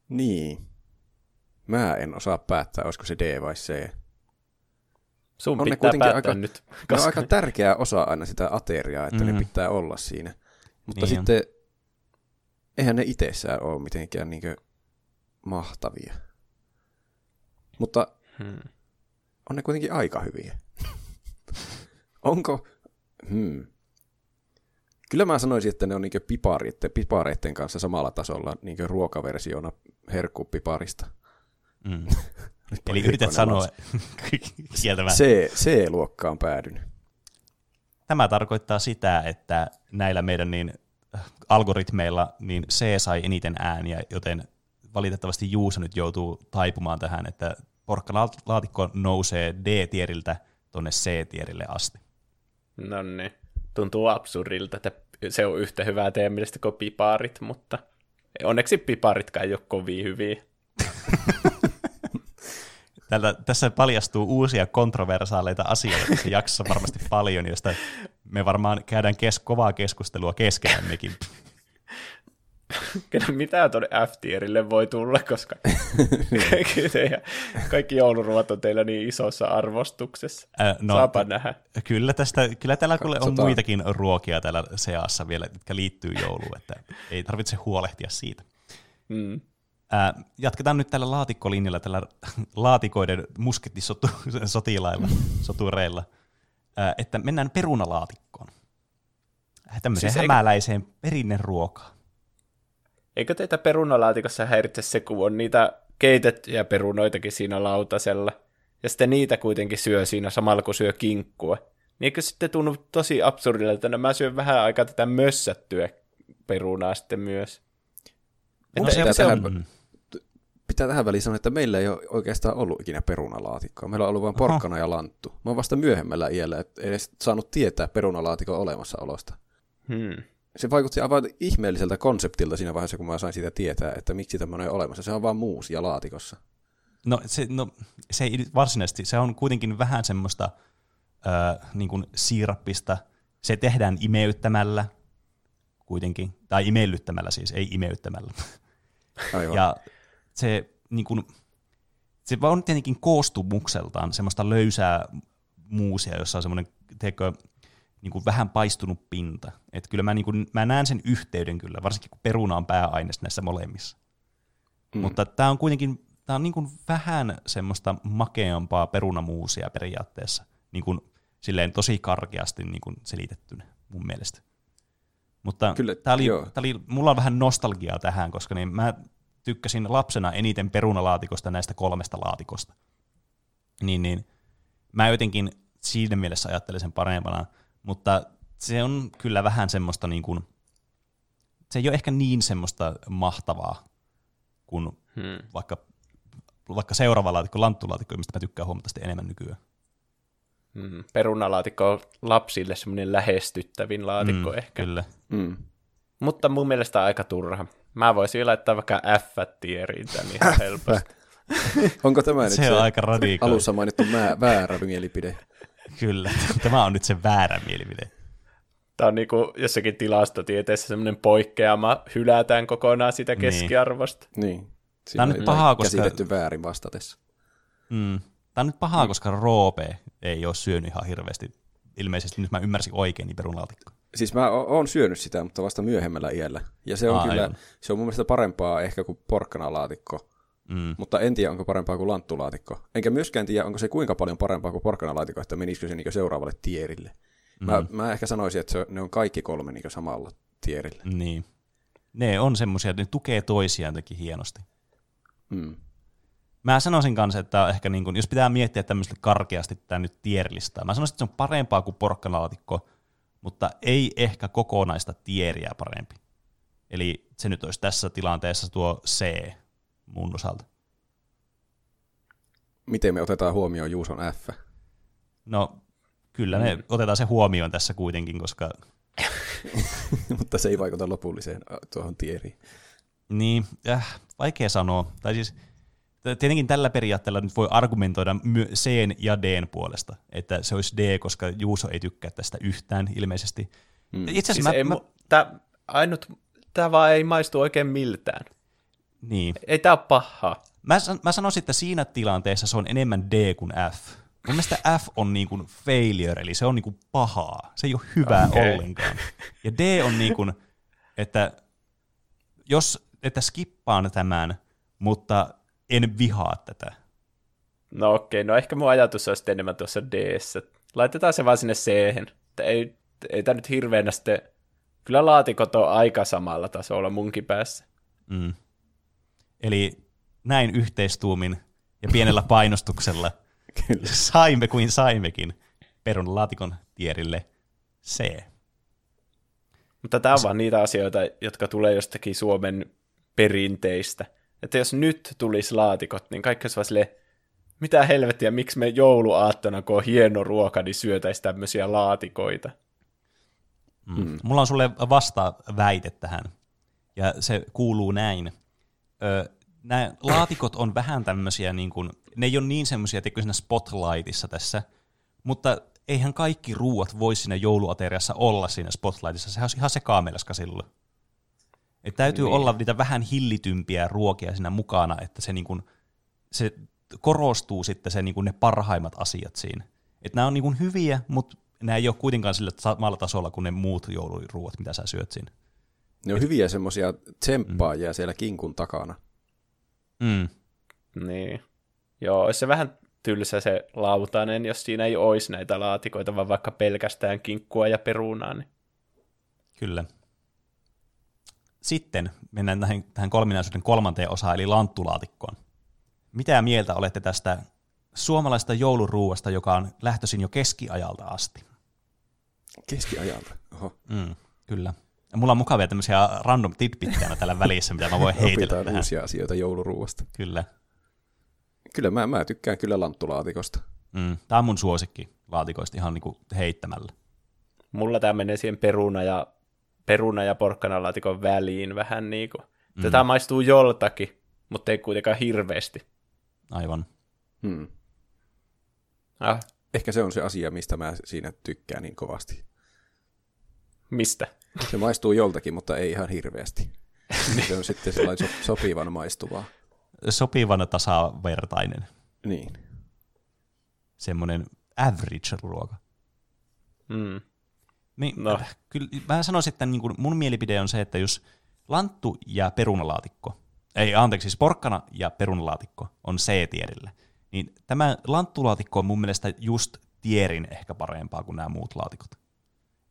Niin. Mä en osaa päättää, olisiko se D vai C. Sun on pitää päättää aika, nyt. Koska... Ne on aika tärkeä osa aina sitä ateriaa, että mm. ne pitää olla siinä. Mutta niin sitten, on. eihän ne itsessään ole mitenkään niinkö mahtavia. Mutta hmm. on ne kuitenkin aika hyviä. Onko? Hmm. Kyllä mä sanoisin, että ne on niinkö pipareiden, pipareiden kanssa samalla tasolla niinkö ruokaversiona herkkupiparista. Mm. Eli yrität sanoa kieltämään. C, C-luokkaan päädyn. Tämä tarkoittaa sitä, että näillä meidän niin algoritmeilla, niin C sai eniten ääniä, joten valitettavasti Juuso nyt joutuu taipumaan tähän, että porkkalaatikko nousee D-tieriltä tuonne C-tierille asti. No niin. Tuntuu absurdilta, että se on yhtä hyvää teidän mielestä kuin piparit, mutta onneksi piparitkaan ei ole kovin hyviä. Tältä, tässä paljastuu uusia kontroversaaleita asioita tässä jaksossa varmasti paljon, josta me varmaan käydään kes- kovaa keskustelua keskenämmekin. Mitä tuonne F-tierille voi tulla, koska kaikki, teidän, kaikki jouluruot on teillä niin isossa arvostuksessa. Äh, no, Saapa t- nähdä. Kyllä, tästä, kyllä täällä kuule on muitakin ruokia täällä seassa vielä, jotka liittyy jouluun, että ei tarvitse huolehtia siitä. Mm. Äh, jatketaan nyt tällä laatikkolinjalla, tällä laatikoiden muskettisotilailla, sotureilla, äh, että mennään perunalaatikkoon. Tämmöiseen siis hämäläiseen eikö... perinneruokaan. Eikö teitä perunalaatikossa häiritse se, kun on niitä keitettyjä perunoitakin siinä lautasella, ja sitten niitä kuitenkin syö siinä samalla, kun syö kinkkua? Niin eikö sitten tunnu tosi absurdilta, että no mä syön vähän aikaa tätä mössättyä perunaa sitten myös? Että se, se on, pitää tähän väliin sanoa, että meillä ei ole oikeastaan ollut ikinä perunalaatikkoa. Meillä on ollut vain porkkana ja lanttu. Mä oon vasta myöhemmällä iällä että edes saanut tietää perunalaatikon olemassaolosta. Hmm. Se vaikutti aivan ihmeelliseltä konseptilta siinä vaiheessa, kun mä sain sitä tietää, että miksi tämmöinen on olemassa. Se on vaan muus ja laatikossa. No se, no, se ei varsinaisesti, se on kuitenkin vähän semmoista äh, niin kuin siirappista. Se tehdään imeyttämällä kuitenkin, tai imellyttämällä siis, ei imeyttämällä. Aivan. Ja se, niin kuin, se on tietenkin koostumukseltaan semmoista löysää muusia, jossa on semmoinen, teekö, niin kuin vähän paistunut pinta. Et kyllä mä, niin kuin, mä näen sen yhteyden kyllä, varsinkin kun peruna on pääaines näissä molemmissa. Mm. Mutta tämä on kuitenkin tää on niin kuin vähän semmoista makeampaa perunamuusia periaatteessa, niin kuin, silleen tosi karkeasti niin kuin selitettynä mun mielestä. Mutta Kyllä, tää oli, tää oli, mulla on vähän nostalgiaa tähän, koska niin mä tykkäsin lapsena eniten perunalaatikosta näistä kolmesta laatikosta. Niin, niin mä jotenkin siinä mielessä ajattelen sen parempana, mutta se on kyllä vähän semmoista niin kuin, se ei ole ehkä niin semmoista mahtavaa kuin hmm. vaikka, vaikka seuraava laatikko, lanttulaatikko, mistä mä tykkään huomattavasti enemmän nykyään. Hmm. Perunalaatikko on lapsille semmoinen lähestyttävin laatikko hmm, ehkä. Kyllä. Hmm. Mutta mun mielestä aika turha. Mä voisin laittaa vaikka F-tieriin tän ihan helposti. Onko tämä nyt se, se on aika radikaali. alussa mainittu mä, väärä mielipide? Kyllä, tämä on nyt se väärä mielipide. Tämä on niin kuin jossakin tilastotieteessä semmoinen poikkeama, hylätään kokonaan sitä niin. keskiarvosta. Niin. Siinä Tämä on nyt pahaa, koska... Käsitetty väärin vastatessa. Mm. Tämä on nyt pahaa, mm. koska Roope ei ole syönyt ihan hirveästi. Ilmeisesti nyt mä ymmärsin oikein niin perunalaatikko. Siis mä oon syönyt sitä, mutta vasta myöhemmällä iällä. Ja se on Aa, kyllä, aivan. se on mun mielestä parempaa ehkä kuin porkkanalaatikko. Mm. Mutta en tiedä, onko parempaa kuin lanttulaatikko. Enkä myöskään tiedä, onko se kuinka paljon parempaa kuin porkkanalaatikko, että menisikö se niin seuraavalle tierille. Mm. Mä, mä ehkä sanoisin, että se, ne on kaikki kolme niin samalla tierillä. Niin. Ne on semmoisia, ne tukee toisiaan teki hienosti. Mm. Mä sanoisin kanssa, että ehkä niin kun, jos pitää miettiä tämmöistä karkeasti tämä nyt tierlistaa, mä sanoisin, että se on parempaa kuin porkkanalaatikko, mutta ei ehkä kokonaista tieriä parempi. Eli se nyt olisi tässä tilanteessa tuo C mun osalta. Miten me otetaan huomioon Juuson F? No, kyllä me mm. otetaan se huomioon tässä kuitenkin, koska... mutta se ei vaikuta lopulliseen tuohon tieriin. Niin, äh, vaikea sanoa. Tai siis tietenkin tällä periaatteella nyt voi argumentoida C ja D puolesta, että se olisi D, koska Juuso ei tykkää tästä yhtään ilmeisesti. Mm. Itse asiassa siis mä, ei, mä... Tää, ainut, tämä vaan ei maistu oikein miltään. Niin. Ei tämä ole pahaa. Mä, mä sanoisin, että siinä tilanteessa se on enemmän D kuin F. Mun mielestä F on niin kuin failure, eli se on niin kuin pahaa. Se ei ole hyvää okay. ollenkaan. Ja D on niin kuin, että jos, että skippaan tämän, mutta en vihaa tätä. No okei, okay, no ehkä mun ajatus olisi enemmän tuossa d Laitetaan se vaan sinne c Ei, ei tämä nyt hirveänä sitten... Kyllä laatikot on aika samalla tasolla munkin päässä. Mm. Eli näin yhteistuumin ja pienellä painostuksella saimme kuin saimmekin perun laatikon tierille C. Mutta tämä on vaan niitä asioita, jotka tulee jostakin Suomen perinteistä. Että jos nyt tulisi laatikot, niin kaikki olisi vaan silleen, mitä helvettiä, miksi me jouluaattona, kun on hieno ruoka, niin syötäisiin tämmöisiä laatikoita. Mm. Mulla on sulle vasta väite tähän, ja se kuuluu näin. Ö, nämä laatikot on vähän tämmöisiä, niin kuin, ne ei ole niin semmoisia, että siinä spotlightissa tässä, mutta eihän kaikki ruuat voi siinä jouluateriassa olla siinä spotlightissa, sehän on ihan sekaamelska silloin. Et täytyy niin. olla niitä vähän hillitympiä ruokia siinä mukana, että se, niin kuin, se korostuu sitten se, niin kuin ne parhaimmat asiat siinä. Et nämä on niin kuin hyviä, mutta nämä ei ole kuitenkaan sillä samalla tasolla kuin ne muut jouluruuat, mitä sä syöt siinä. Ne on Et, hyviä semmoisia tsemppaajia mm. siellä kinkun takana. Mm. Niin. Joo, se vähän tylsä se lautanen, jos siinä ei olisi näitä laatikoita, vaan vaikka pelkästään kinkkua ja perunaa. Niin. Kyllä. Sitten mennään tähän, tähän kolminaisuuden kolmanteen osaan, eli lanttulaatikkoon. Mitä mieltä olette tästä suomalaista jouluruuasta, joka on lähtöisin jo keskiajalta asti? Keskiajalta? Oho. Mm, kyllä. Ja mulla on mukavia tämmöisiä random tidbittejä tällä välissä, mitä mä voin heitellä tähän. uusia asioita jouluruuasta. Kyllä. Kyllä, mä, mä tykkään kyllä lanttulaatikosta. Mm, tämä on mun suosikki laatikoista ihan niinku heittämällä. Mulla tämä menee siihen peruna ja, peruna ja porkkanalaatikon väliin vähän niin kuin. Mm. Tätä maistuu joltakin, mutta ei kuitenkaan hirveästi. Aivan. Hmm. Ah. Ehkä se on se asia, mistä mä siinä tykkään niin kovasti. Mistä? Se maistuu joltakin, mutta ei ihan hirveästi. se on sitten sellainen so- sopivan maistuvaa. Sopivan tasavertainen. Niin. Semmoinen average-ruoka. Mm. Niin, no. kyllä, mä sanoisin, että niin kuin mun mielipide on se, että jos lanttu ja perunalaatikko, ei anteeksi, siis porkkana ja perunalaatikko on C-tierillä, niin tämä lanttulaatikko on mun mielestä just tierin ehkä parempaa kuin nämä muut laatikot.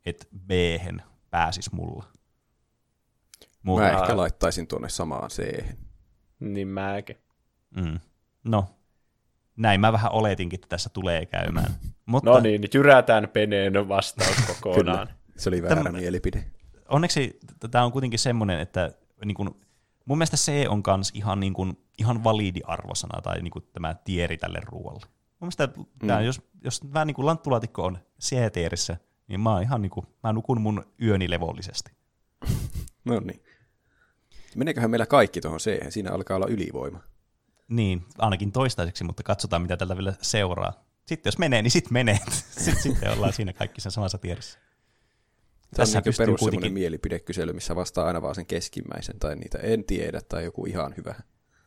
Et b pääsis mulla. Mutta... Mä ehkä laittaisin tuonne samaan c Niin mäkin. Mm. No, näin mä vähän oletinkin, että tässä tulee käymään. Mutta... No niin, jyrätään peneen vastaus kokonaan. Se oli väärä Täm... mielipide. Onneksi tämä on kuitenkin semmoinen, että niin kun, mun mielestä C on kans ihan, niin kun, ihan validi arvosana tai niin kun, tämä tieri tälle ruoalle. Mun mielestä mm. tämä, jos, jos vähän niin kuin lanttulaatikko on C-tierissä, niin mä, ihan niin kuin, mä nukun mun yöni levollisesti. no niin. Meneeköhän meillä kaikki tuohon C? Siinä alkaa olla ylivoima. Niin, ainakin toistaiseksi, mutta katsotaan mitä tältä vielä seuraa. Sitten jos menee, niin sitten menee. sitten, sitten ollaan siinä kaikki sen samassa tiedossa. Tässä on niin perus kuitenkin... mielipidekysely, missä vastaa aina vaan sen keskimmäisen, tai niitä en tiedä, tai joku ihan hyvä.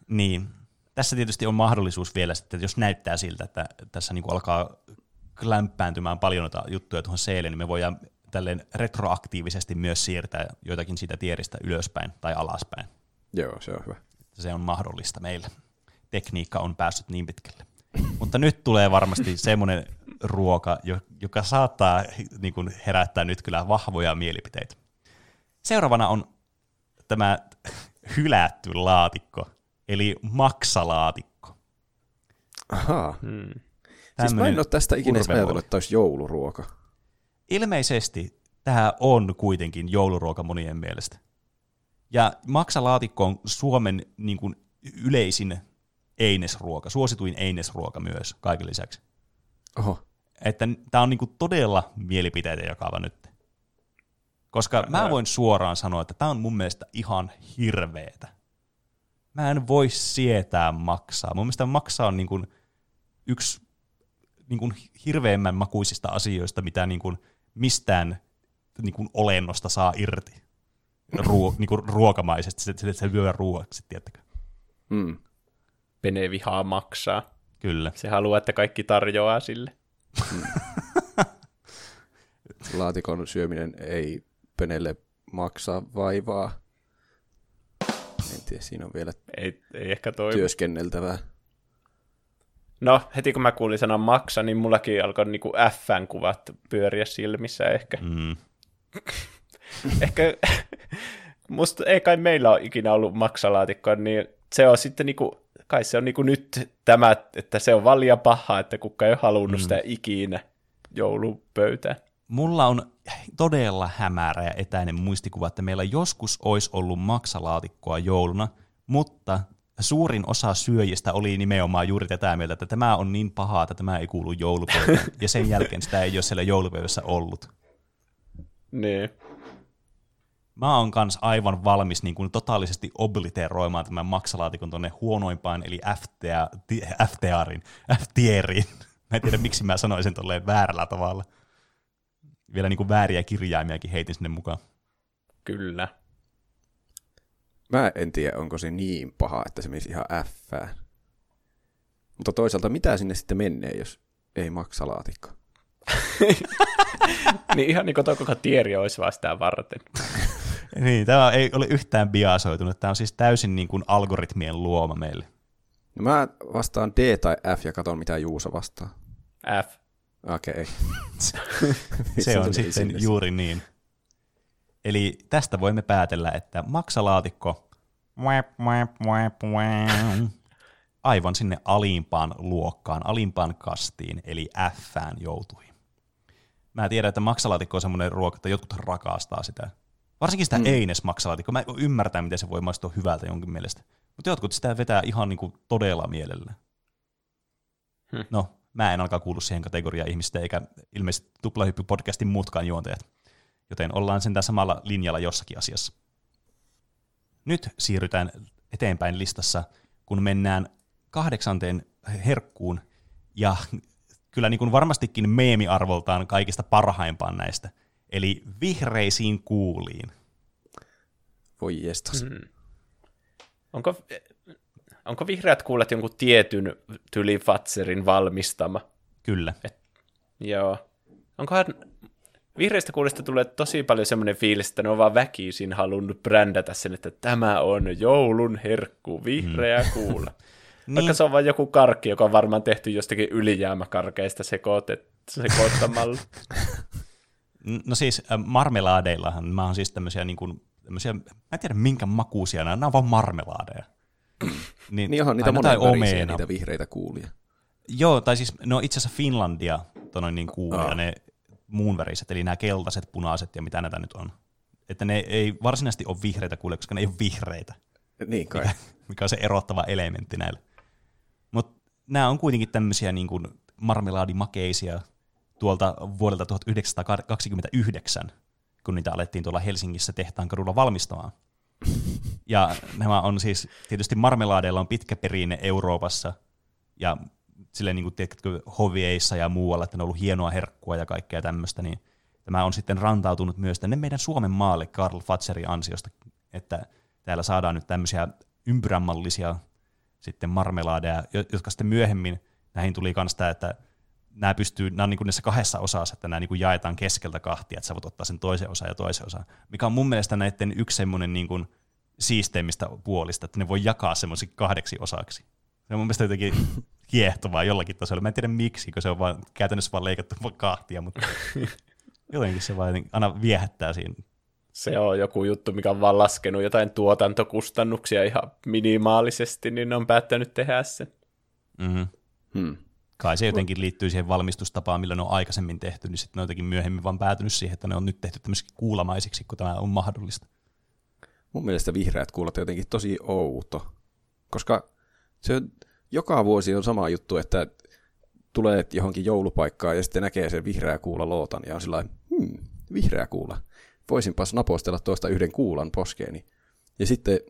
Niin. Tässä tietysti on mahdollisuus vielä sitten, että jos näyttää siltä, että tässä niin kuin alkaa lämpääntymään paljon noita juttuja tuohon seelle, niin me voidaan tälleen retroaktiivisesti myös siirtää joitakin siitä tieristä ylöspäin tai alaspäin. Joo, se on hyvä. Se on mahdollista meillä. Tekniikka on päässyt niin pitkälle. Mutta nyt tulee varmasti semmoinen ruoka, joka saattaa niin kuin herättää nyt kyllä vahvoja mielipiteitä. Seuraavana on tämä hylätty laatikko, eli maksalaatikko. Ahaa. Hmm. Siis mä en ole tästä ikinä ajatellut, että olisi jouluruoka. Ilmeisesti tämä on kuitenkin jouluruoka monien mielestä. Ja maksalaatikko on Suomen niin kuin, yleisin einesruoka, suosituin einesruoka myös kaiken lisäksi. Oho. Että tämä on niin kuin, todella mielipiteitä jakava nyt. Koska mä voin suoraan sanoa, että tämä on mun mielestä ihan hirveetä. Mä en voi sietää maksaa. Mun mielestä maksaa on niin kuin yksi niin kuin hirveämmän makuisista asioista, mitä niin kuin mistään niin kuin olennosta saa irti. Ruo, niin kuin ruokamaisesti, se, se, se lyö ruoaksi, tiettäkö? Mm. Pene vihaa maksaa. Kyllä. Se haluaa, että kaikki tarjoaa sille. Mm. Laatikon syöminen ei Penelle maksaa vaivaa. En tiedä, siinä on vielä ei, ei ehkä toimi. työskenneltävää. No, heti kun mä kuulin sanan maksa, niin mullakin alkoi niinku F-kuvat pyöriä silmissä ehkä. Mm. ehkä, musta ei kai meillä ole ikinä ollut maksalaatikkoa, niin se on sitten niinku, kai se on niinku nyt tämä, että se on valia paha, että kuka ei ole halunnut mm. sitä ikinä joulupöytään. mulla on todella hämärä ja etäinen muistikuva, että meillä joskus olisi ollut maksalaatikkoa jouluna, mutta suurin osa syöjistä oli nimenomaan juuri tätä mieltä, että tämä on niin pahaa, että tämä ei kuulu joulupäivään. ja sen jälkeen sitä ei ole siellä joulupäivässä ollut. Niin. Mä oon kans aivan valmis niin kuin totaalisesti obliteroimaan tämän maksalaatikon tonne huonoimpaan, eli FTA, FTRin, FTRin. Mä en tiedä, miksi mä sanoisin tolleen väärällä tavalla. Vielä niin kuin vääriä kirjaimiakin heitin sinne mukaan. Kyllä. Mä en tiedä, onko se niin paha, että se menisi ihan F. Mutta toisaalta mitä sinne sitten menee, jos ei maksalaatikko? niin ihan niin kuin koko tieri olisi vaan sitä varten. niin, tämä ei ole yhtään biasoitunut. Tämä on siis täysin niin kuin algoritmien luoma meille. No mä vastaan D tai F ja katson mitä Juuso vastaa. F. Okei. Okay. se on sitten juuri niin. Eli tästä voimme päätellä, että maksalaatikko aivan sinne alimpaan luokkaan, alimpaan kastiin, eli Fään joutui. Mä tiedän, että maksalaatikko on semmoinen ruoka, että jotkut rakastaa sitä. Varsinkin sitä mm. eines maksalaatikkoa. Mä ymmärtää, miten se voi maistua hyvältä jonkin mielestä. Mutta jotkut sitä vetää ihan niinku todella mielellä. Hmm. No, mä en alkaa kuulu siihen kategoriaan ihmistä, eikä ilmeisesti Tuplahyppy-podcastin muutkaan juontajat. Joten ollaan sentään samalla linjalla jossakin asiassa. Nyt siirrytään eteenpäin listassa, kun mennään kahdeksanteen herkkuun, ja kyllä niin kuin varmastikin meemiarvoltaan kaikista parhaimpaan näistä, eli vihreisiin kuuliin. Voi jestas. Mm. Onko, onko vihreät kuulet jonkun tietyn Tyli Fatserin valmistama? Kyllä. Et, joo. Onkohan Vihreistä kuulista tulee tosi paljon semmoinen fiilis, että ne on vaan väkisin halunnut brändätä sen, että tämä on joulun herkku, vihreä mm. kuula. niin. Vaikka se on vain joku karkki, joka on varmaan tehty jostakin ylijäämäkarkeista sekoittamalla. No siis äh, marmeladeillahan, mä oon siis tämmöisiä, niin kuin, tämmöisiä, mä en tiedä minkä makuusia, nämä on vaan marmelaadeja. niin, niin onhan niitä monen niitä vihreitä kuulia. Joo, tai siis no itse asiassa Finlandia tonoin niin kuulia, oh. ne muunväriset, eli nämä keltaiset, punaiset ja mitä näitä nyt on. Että ne ei varsinaisesti ole vihreitä kuule, koska ne ei ole vihreitä. Niin kai. Mikä, mikä on se erottava elementti näillä. Mutta nämä on kuitenkin tämmöisiä niin kuin marmelaadimakeisia tuolta vuodelta 1929, kun niitä alettiin tuolla Helsingissä tehtaan kadulla valmistamaan. Ja nämä on siis, tietysti marmelaadeilla on pitkä perinne Euroopassa, ja silleen niin kuin, tiedätkö, hovieissa ja muualla, että ne on ollut hienoa herkkua ja kaikkea tämmöistä, niin tämä on sitten rantautunut myös tänne meidän Suomen maalle Karl Fatserin ansiosta, että täällä saadaan nyt tämmöisiä ympyrämallisia sitten marmelaadeja, jotka sitten myöhemmin näihin tuli myös tämä, että nämä pystyy, nämä on niin kuin näissä kahdessa osassa, että nämä niin kuin jaetaan keskeltä kahtia, että sä voit ottaa sen toisen osan ja toisen osan, mikä on mun mielestä näiden yksi semmoinen niin kuin siisteimmistä puolista, että ne voi jakaa semmoisiksi kahdeksi osaksi. Se on mun mielestä jotenkin kiehtovaa jollakin tasolla. Mä en tiedä miksi, kun se on vaan, käytännössä vaan leikattu kahtia, mutta jotenkin se vaan aina viehättää siinä. Se on joku juttu, mikä on vaan laskenut jotain tuotantokustannuksia ihan minimaalisesti, niin ne on päättänyt tehdä sen. Mm-hmm. Hmm. Kai se jotenkin liittyy siihen valmistustapaan, millä ne on aikaisemmin tehty, niin sitten ne on jotenkin myöhemmin vaan päätynyt siihen, että ne on nyt tehty tämmöisiksi kuulamaisiksi, kun tämä on mahdollista. Mun mielestä vihreät kuulot jotenkin tosi outo, koska se joka vuosi on sama juttu, että tulee johonkin joulupaikkaan ja sitten näkee sen vihreä kuula lootan ja on sillä hmm, vihreä kuula. Voisinpas napostella tuosta yhden kuulan poskeeni. Ja sitten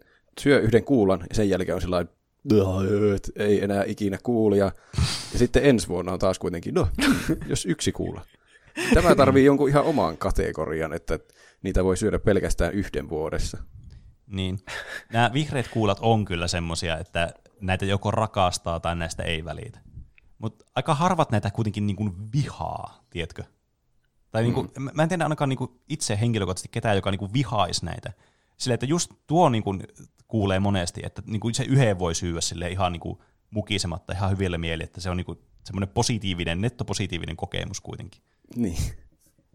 syö yhden kuulan ja sen jälkeen on sillä ei enää ikinä kuulia. Ja sitten ensi vuonna on taas kuitenkin, no, jos yksi kuula. Tämä tarvii jonkun ihan oman kategorian, että niitä voi syödä pelkästään yhden vuodessa. Niin. Nämä vihreät kuulat on kyllä semmosia, että näitä joko rakastaa tai näistä ei välitä. Mutta aika harvat näitä kuitenkin niin kuin vihaa, tiedätkö? Tai niin kuin, mm. mä en tiedä ainakaan niin kuin itse henkilökohtaisesti ketään, joka niin kuin vihaisi näitä. Sillä että just tuo niin kuin kuulee monesti, että niin kuin se yhden voi syyä sille ihan niin kuin mukisematta, ihan hyvillä mieli, että se on niin kuin semmoinen positiivinen, nettopositiivinen kokemus kuitenkin. Niin.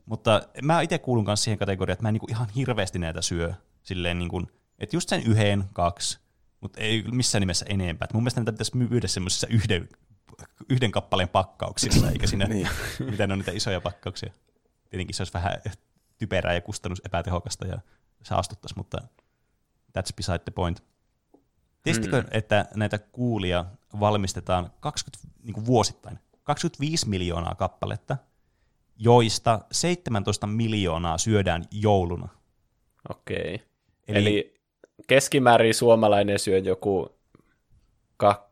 Mutta mä itse kuulun kanssa siihen kategoriaan, että mä en niin kuin ihan hirveästi näitä syö. Silleen niin kuin, että just sen yhden, kaksi, mutta ei missään nimessä enempää. Et mun mielestä niitä pitäisi myydä semmoisissa yhden, yhden kappaleen pakkauksissa, eikä siinä, niin. mitä ne on niitä isoja pakkauksia. tietenkin se olisi vähän typerää ja kustannus epätehokasta ja saastuttaisi, mutta that's beside the point. Tiesittekö, mm. että näitä kuulia valmistetaan 20, niin kuin vuosittain 25 miljoonaa kappaletta, joista 17 miljoonaa syödään jouluna. Okei. Okay. Eli, Eli keskimäärin suomalainen syö joku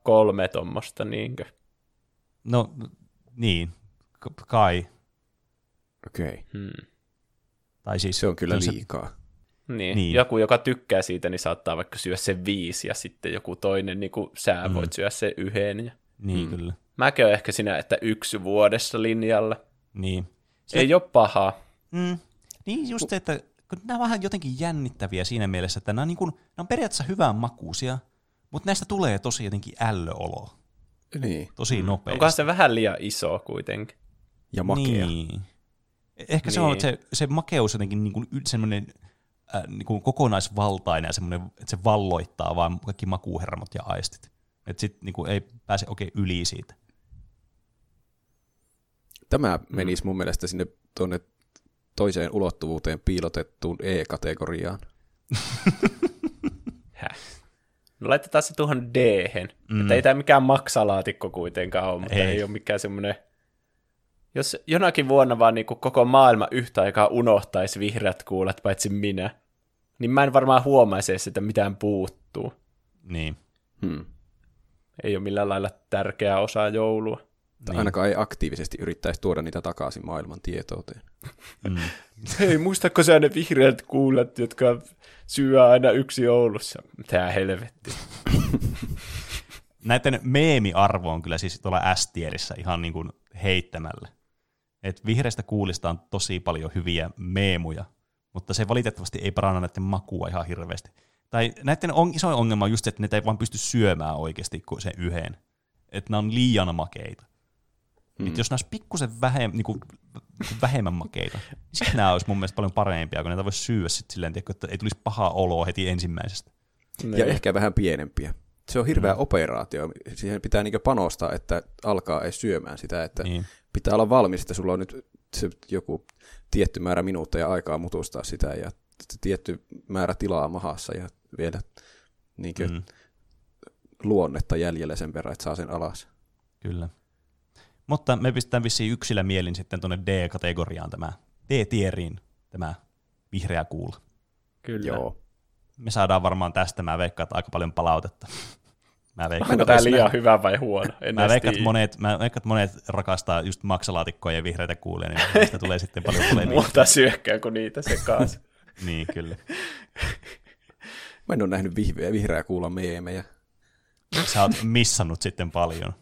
kolme tuommoista, niinkö? No, niin, kai. Okei. Okay. Hmm. Tai siis, se on kyllä liikaa. Niin. niin, joku, joka tykkää siitä, niin saattaa vaikka syödä sen viisi, ja sitten joku toinen, niin kuin sä mm. voit syödä sen yhden. Ja... Niin, mm. kyllä. Mäkin olen ehkä siinä, että yksi vuodessa linjalla. Niin. Se... Ei ole pahaa. Mm. Niin just se, että kun nämä on vähän jotenkin jännittäviä siinä mielessä, että nämä on, niin kuin, nämä on periaatteessa hyvän makuusia, mutta näistä tulee tosi jotenkin ällöolo. Niin. Tosi mm. nopeasti. Onkohan se vähän liian iso kuitenkin? Ja makea. Niin. Ehkä niin. se on, että se, se makeus jotenkin niin kuin semmoinen äh, niin kuin kokonaisvaltainen ja semmoinen, että se valloittaa vaan kaikki makuuhermot ja aistit. Että sitten niin ei pääse oikein yli siitä. Tämä menisi mun mielestä sinne tuonne toiseen ulottuvuuteen piilotettuun E-kategoriaan. Häh? No laitetaan se tuohon d mm. Että ei tämä mikään maksalaatikko kuitenkaan ole, mutta ei, ei ole mikään semmoinen... Jos jonakin vuonna vaan niin koko maailma yhtä aikaa unohtaisi vihreät kuulet, paitsi minä, niin mä en varmaan huomaisi edes, että mitään puuttuu. Niin. Hmm. Ei ole millään lailla tärkeää osaa joulua. Niin. ainakaan ei aktiivisesti yrittäisi tuoda niitä takaisin maailman tietouteen. Mm. Hei, muistatko sä ne vihreät kuulet, jotka syö aina yksi joulussa? Tää helvetti. Näiden meemiarvo on kyllä siis tuolla S-tierissä ihan niin kuin heittämällä. Et vihreistä kuulista on tosi paljon hyviä meemuja, mutta se valitettavasti ei paranna näiden makua ihan hirveästi. Tai näiden on, iso ongelma on just se, että ne ei vaan pysty syömään oikeasti kuin sen yhden. Että ne on liian makeita. Mm. Että jos nämä olisi pikkusen vähem, niin kuin, vähemmän makeita, niin sitten nämä olisi mun mielestä paljon parempia, kun näitä voisi syödä sitten silleen, että ei tulisi pahaa oloa heti ensimmäisestä. Ne. Ja ehkä vähän pienempiä. Se on hirveä mm. operaatio. Siihen pitää niin panostaa, että alkaa ei syömään sitä, että niin. pitää olla valmis, että sulla on nyt se joku tietty määrä minuutteja aikaa mutustaa sitä ja tietty määrä tilaa mahassa ja vielä niin mm. luonnetta jäljelle sen verran, että saa sen alas. Kyllä. Mutta me pistetään vissiin yksilä mielin sitten tuonne D-kategoriaan tämä, D-tieriin tämä vihreä kuula. Kyllä. Joo. Me saadaan varmaan tästä, mä veikkaan, että aika paljon palautetta. Mä veikkaan, Onko tämä liian hyvä vai huono? En mä veikkaan, että monet, mä veikkaan, monet rakastaa just maksalaatikkoja ja vihreitä kuulia, niin niistä tulee sitten paljon polemia. Muuta syökkää kuin niitä sekaan. niin, kyllä. Mä en ole nähnyt vihreä, vihreä kuulla meemejä. Sä oot missannut sitten paljon.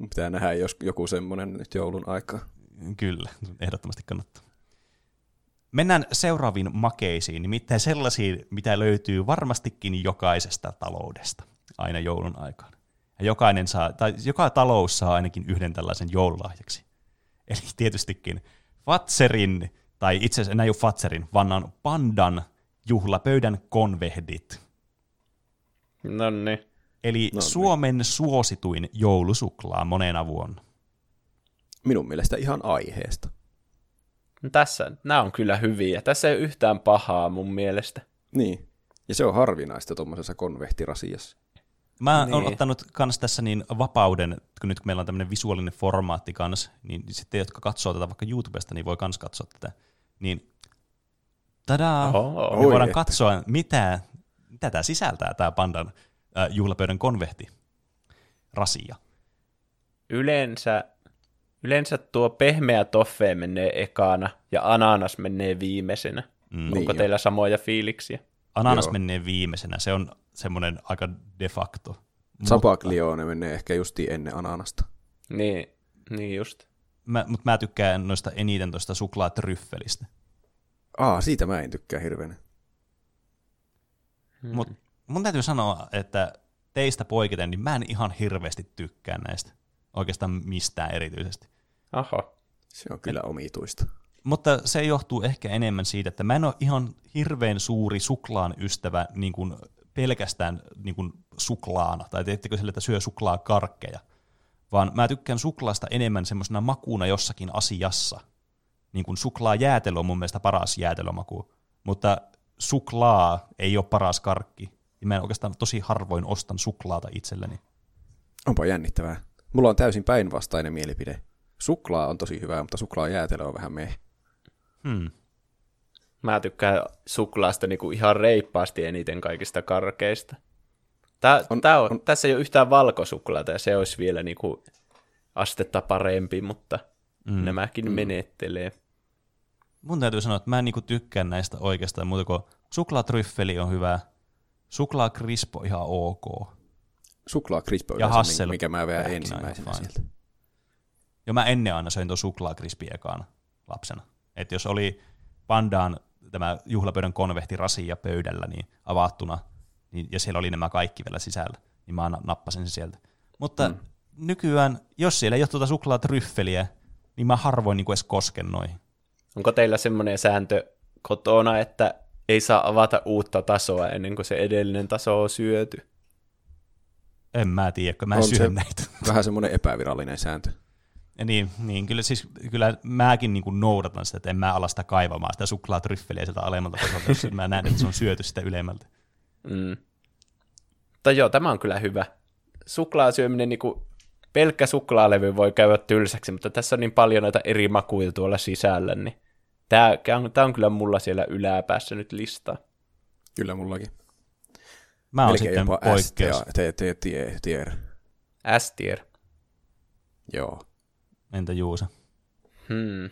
Pitää nähdä jos joku semmoinen nyt joulun aikaa. Kyllä, ehdottomasti kannattaa. Mennään seuraaviin makeisiin, nimittäin sellaisiin, mitä löytyy varmastikin jokaisesta taloudesta aina joulun aikaan. Ja jokainen saa, tai joka talous saa ainakin yhden tällaisen joululahjaksi. Eli tietystikin Fatserin, tai itse asiassa enää ei ole Fatserin, vaan on Pandan juhlapöydän konvehdit. No niin. Eli no, niin. Suomen suosituin joulusuklaa monena vuonna. Minun mielestä ihan aiheesta. No tässä, nämä on kyllä hyviä. Tässä ei ole yhtään pahaa mun mielestä. Niin, ja se on harvinaista tuommoisessa konvehtirasiassa. Mä niin. oon ottanut kans tässä niin vapauden, kun nyt kun meillä on tämmöinen visuaalinen formaatti kans, niin sitten jotka katsoo tätä vaikka YouTubesta, niin voi kans katsoa tätä. Niin tadaa, Oho, me voidaan että. katsoa, mitä, mitä tämä sisältää, tämä pandan äh, juhlapöydän konvehti rasia. Yleensä, yleensä tuo pehmeä toffe menee ekana ja ananas menee viimeisenä. Mm. Onko niin teillä jo. samoja fiiliksiä? Ananas Joo. menee viimeisenä, se on semmoinen aika de facto. Sapaglione menee ehkä justi ennen ananasta. Niin, niin just. Mä, mutta mä tykkään noista eniten tuosta suklaatryffelistä. Aa, siitä mä en tykkää hirveän. Hmm. Mutta mun täytyy sanoa, että teistä poiketen, niin mä en ihan hirveästi tykkää näistä. Oikeastaan mistään erityisesti. Aha. Se on kyllä Et, omituista. Mutta se johtuu ehkä enemmän siitä, että mä en ole ihan hirveän suuri suklaan ystävä niin kuin pelkästään niin kuin suklaana, tai teettekö sille, että syö suklaa karkkeja, vaan mä tykkään suklaasta enemmän semmoisena makuuna jossakin asiassa. niin kuin suklaajäätelö on mun mielestä paras jäätelömaku, mutta suklaa ei ole paras karkki. Ja mä en oikeastaan tosi harvoin ostan suklaata itselleni. Onpa jännittävää. Mulla on täysin päinvastainen mielipide. Suklaa on tosi hyvää, mutta suklaa jäätelö on vähän meh. Hmm. Mä tykkään suklaasta niinku ihan reippaasti eniten kaikista karkeista. Tää, on, tää on, on, tässä ei ole yhtään valkosuklaata ja se olisi vielä niinku astetta parempi, mutta mm. nämäkin mm. menettelee. Mun täytyy sanoa, että mä en niinku tykkään näistä oikeastaan muuta kuin suklaatryffeli on hyvä, suklaakrispo ihan ok. Ja hassel, mikä mä vielä ensimmäisenä sieltä. Jo mä ennen aina söin tuon suklaakrispi ekaan lapsena. Että jos oli pandaan tämä juhlapöydän konvehti rasia pöydällä niin avattuna, niin, ja siellä oli nämä kaikki vielä sisällä, niin mä nappasin sen sieltä. Mutta mm. nykyään, jos siellä ei ole tuota suklaatryffeliä, niin mä harvoin niin edes kosken noihin. Onko teillä semmoinen sääntö kotona, että ei saa avata uutta tasoa ennen kuin se edellinen taso on syöty? En mä tiedä, kun mä en on syö näitä. Vähän semmoinen epävirallinen sääntö. Ja niin, niin kyllä, siis, kyllä mäkin niin kuin noudatan sitä, että en mä ala sitä kaivamaan, sitä suklaatryffeliä sieltä alemmalta tasolta, jos mä näen, että se on syöty sitä ylemmältä. Mm. Tai joo, tämä on kyllä hyvä. Suklaasyöminen, niin kuin, pelkkä suklaalevy voi käydä tylsäksi, mutta tässä on niin paljon näitä eri makuja tuolla sisällä, niin tämä, on, tämä on kyllä mulla siellä yläpäässä nyt lista. Kyllä mullakin. Mä oon sitten poikkeus. S-tier. S-tier. Joo. Entä Juusa? Hmm.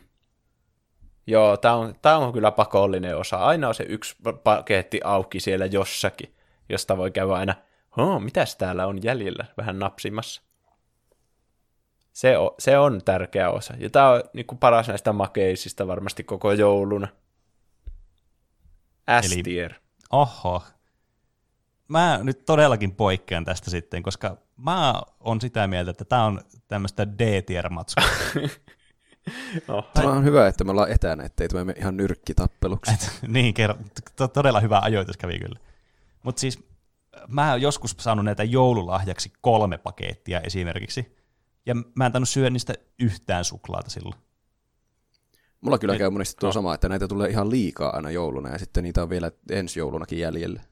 Joo, tämä on, tää on kyllä pakollinen osa. Aina on se yksi paketti auki siellä jossakin, josta voi käydä aina, oh, mitäs täällä on jäljellä, vähän napsimassa. Se on, se on tärkeä osa. Ja tämä on niin kuin paras näistä makeisista varmasti koko jouluna. S-tier. Eli, oho. Mä nyt todellakin poikkean tästä sitten, koska mä on sitä mieltä, että tämä on tämmöistä D-tier-matskua. no. Tämä on hyvä, että me ollaan etänä, ettei tule ihan nyrkkitappeluksi. Et, niin, to- todella hyvä ajoitus kävi kyllä. Mutta siis mä oon joskus saanut näitä joululahjaksi kolme pakettia esimerkiksi, ja mä en tainnut syödä niistä yhtään suklaata silloin. Mulla kyllä Et, käy monesti tuo no. sama, että näitä tulee ihan liikaa aina jouluna, ja sitten niitä on vielä ensi joulunakin jäljellä.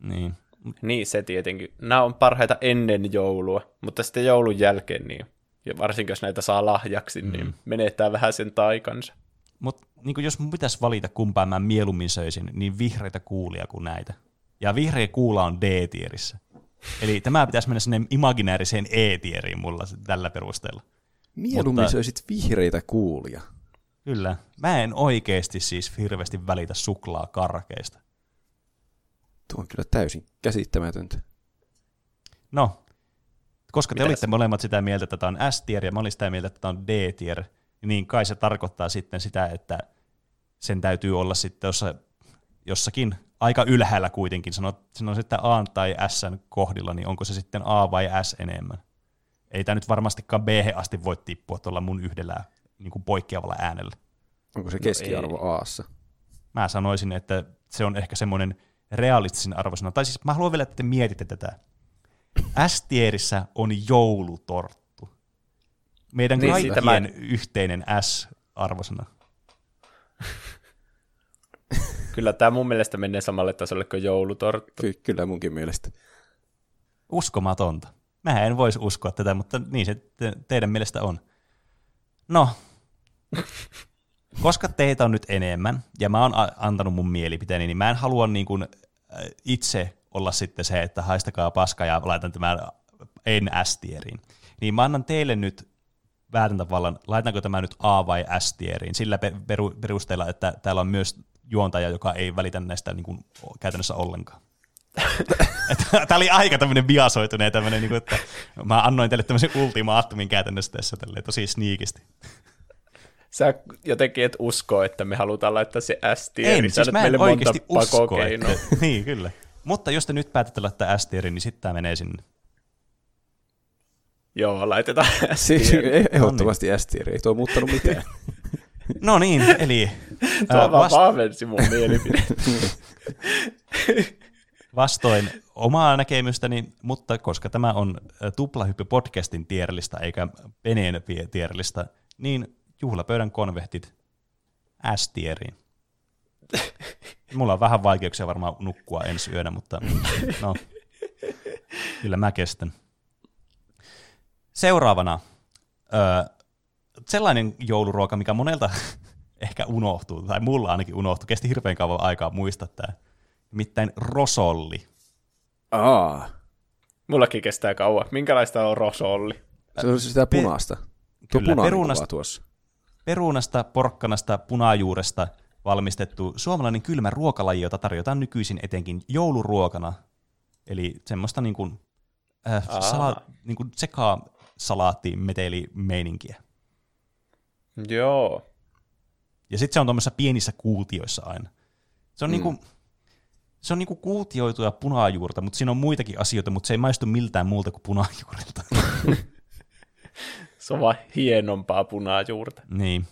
Niin. Niin, se tietenkin. Nämä on parhaita ennen joulua, mutta sitten joulun jälkeen, niin, ja varsinkin jos näitä saa lahjaksi, niin mm. niin menettää vähän sen taikansa. Mutta niin jos mun pitäisi valita kumpaan mä mieluummin söisin, niin vihreitä kuulia kuin näitä. Ja vihreä kuula on D-tierissä. Eli tämä pitäisi mennä sinne imaginääriseen E-tieriin mulla tällä perusteella. Mieluummin Mutta, söisit vihreitä kuulia. Kyllä. Mä en oikeasti siis hirveästi välitä suklaa karkeista. Tuo on kyllä täysin käsittämätöntä. No, koska te Mitäs? olitte molemmat sitä mieltä, että tämä on S-tier ja mä olin sitä mieltä, että tämä on D-tier, niin kai se tarkoittaa sitten sitä, että sen täytyy olla sitten jossa, jossakin aika ylhäällä kuitenkin. Sanot, sanot että A tai S kohdilla, niin onko se sitten A vai S enemmän? Ei tämä nyt varmastikaan B asti voi tippua tuolla mun yhdellä niin kuin poikkeavalla äänellä. Onko se keskiarvo no Aassa? Mä sanoisin, että se on ehkä semmoinen realistisin arvosana. Tai siis mä haluan vielä, että te mietitte tätä. S-tierissä on joulutorttu. Meidän niin, kaikkien mä... yhteinen S-arvosana. Kyllä tämä mun mielestä menee samalle tasolle kuin joulutorttu. Ky- kyllä munkin mielestä. Uskomatonta. Mä en voisi uskoa tätä, mutta niin se te- teidän mielestä on. No, koska teitä on nyt enemmän, ja mä oon antanut mun mielipiteeni, niin mä en halua niin kuin itse olla sitten se, että haistakaa paska ja laitan tämän en S-tieriin. Niin mä annan teille nyt päätäntävallan, laitanko tämä nyt A- vai S-tieriin, sillä perusteella, että täällä on myös juontaja, joka ei välitä näistä niin kuin, käytännössä ollenkaan. Tämä oli aika tämmöinen biasoituneen tämmöinen, niin kuin, että mä annoin teille tämmöisen ultimaattumin käytännössä tässä tälleen, tosi sniikisti. Sä jotenkin et usko, että me halutaan laittaa se S-tieri. Ei, siis mä en oikeasti usko. Että, niin, kyllä. Mutta jos te nyt päätätte laittaa S-tieri, niin sitten tämä menee sinne. Joo, laitetaan. Siis, ehdottomasti S-tieri, ei tuo muuttanut mitään. no niin, eli... Tuo äh, vast... vahvensi mun mielipide. Vastoin omaa näkemystäni, mutta koska tämä on Tuplahyppy podcastin tierlista eikä Peneen tierlista, niin juhlapöydän konvehtit S-tieriin. Mulla on vähän vaikeuksia varmaan nukkua ensi yönä, mutta no, kyllä mä kestän. Seuraavana öö, sellainen jouluruoka, mikä monelta ehkä unohtuu, tai mulla ainakin unohtuu, kesti hirveän kauan aikaa muistaa tämä, nimittäin rosolli. Aa, Mullakin kestää kauan. Minkälaista on rosolli? se on sitä punaista. Tuo Kyllä, punainen perunasta- kuva tuossa. Perunasta, porkkanasta, punajuuresta valmistettu suomalainen kylmä ruokalaji, jota tarjotaan nykyisin etenkin jouluruokana. Eli semmoista niin kuin, äh, sala, niin kuin sekaa salaatti meteli meininkiä. Joo. Ja sitten se on tuommoisissa pienissä kuutioissa aina. Se on, mm. niinku, se on niinku kuutioituja punajuurta, mutta siinä on muitakin asioita, mutta se ei maistu miltään muulta kuin punajuurilta. Se on vaan hienompaa punajuurta. niin,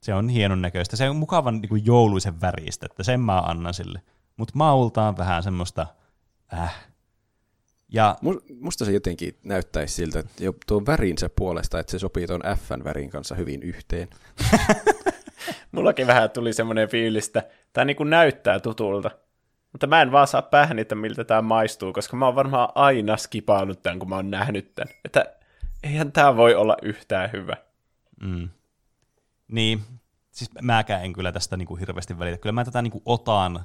se on hienon näköistä. Se on mukavan niinku jouluisen väristä, että sen mä annan sille. Mutta maultaan vähän semmoista, äh. Ja Mu- Musta se jotenkin näyttäisi siltä, että jo tuon värinsä puolesta, että se sopii tuon Fn värin kanssa hyvin yhteen. Mullakin vähän tuli semmoinen fiilis, että tämä niinku näyttää tutulta. Mutta mä en vaan saa päähän, että miltä tämä maistuu, koska mä oon varmaan aina skipaannut tämän, kun mä oon nähnyt tämän. Että eihän tämä voi olla yhtään hyvä. Mm. Niin, siis mäkään en kyllä tästä niinku hirveästi välitä. Kyllä mä tätä niinku otan,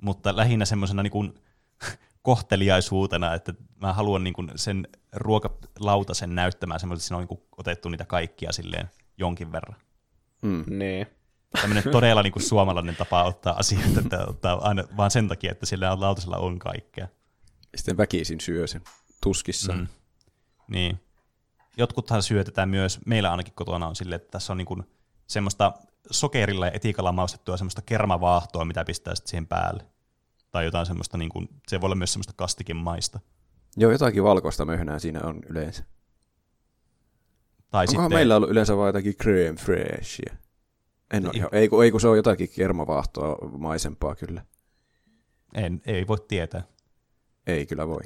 mutta lähinnä semmoisena niinku kohteliaisuutena, että mä haluan niinku sen ruokalautasen näyttämään semmoiselta, että siinä on niinku otettu niitä kaikkia silleen jonkin verran. Mm. Niin. Tämmöinen todella niinku suomalainen tapa ottaa asioita, että ottaa aina vaan sen takia, että sillä lautasella on kaikkea. Sitten väkisin syö sen tuskissaan. Mm. Niin. Jotkuthan syötetään myös, meillä ainakin kotona on silleen, että tässä on niin semmoista sokerilla ja etikalla maustettua semmoista kermavaahtoa, mitä pistää sitten siihen päälle. Tai jotain semmoista, niin kuin, se voi olla myös semmoista kastikemaista. Joo, jotakin valkoista möhnää siinä on yleensä. Tai Onkohan sitten, meillä ollut yleensä vain jotakin creme freshia? En ole Ei. ihan, ei, kun, ei kun se on jotakin kermavaahtoa maisempaa kyllä. en, ei voi tietää. Ei kyllä voi.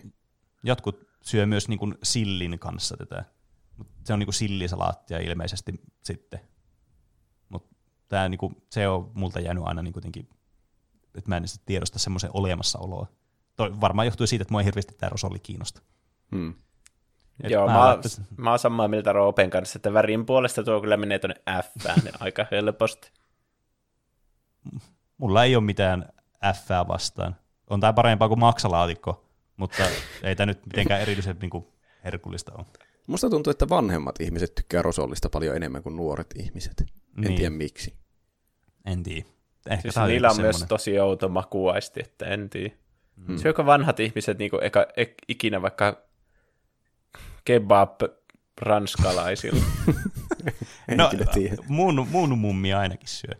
Jotkut syö myös niin kuin sillin kanssa tätä. Mut se on niin kuin sillisalaattia ilmeisesti sitten. Mutta tämä niin kuin, se on multa jäänyt aina niin kuitenkin, että mä en tiedosta semmoisen olemassaoloa. Toi varmaan johtuu siitä, että mua ei hirveästi tämä rosolli kiinnosta. Hmm. Et Joo, mä, oon- laittaisin- mä oon samaa mieltä Roopen kanssa, että värin puolesta tuo kyllä menee tuonne F aika helposti. mulla ei ole mitään F vastaan. On tämä parempaa kuin maksalaatikko, mutta ei tämä nyt mitenkään erityisen niin kuin, herkullista ole. Musta tuntuu, että vanhemmat ihmiset tykkää rosollista paljon enemmän kuin nuoret ihmiset. En Niin. tiedä miksi. En tiedä. Ehkä Siis niillä on joku myös tosi outo makuaisti, että en tiedä. Hmm. Syökö vanhat ihmiset niinku eka, ek, ikinä vaikka kebab ranskalaisilla? En no, kyllä tiedä. mun, mun mummi ainakin syö.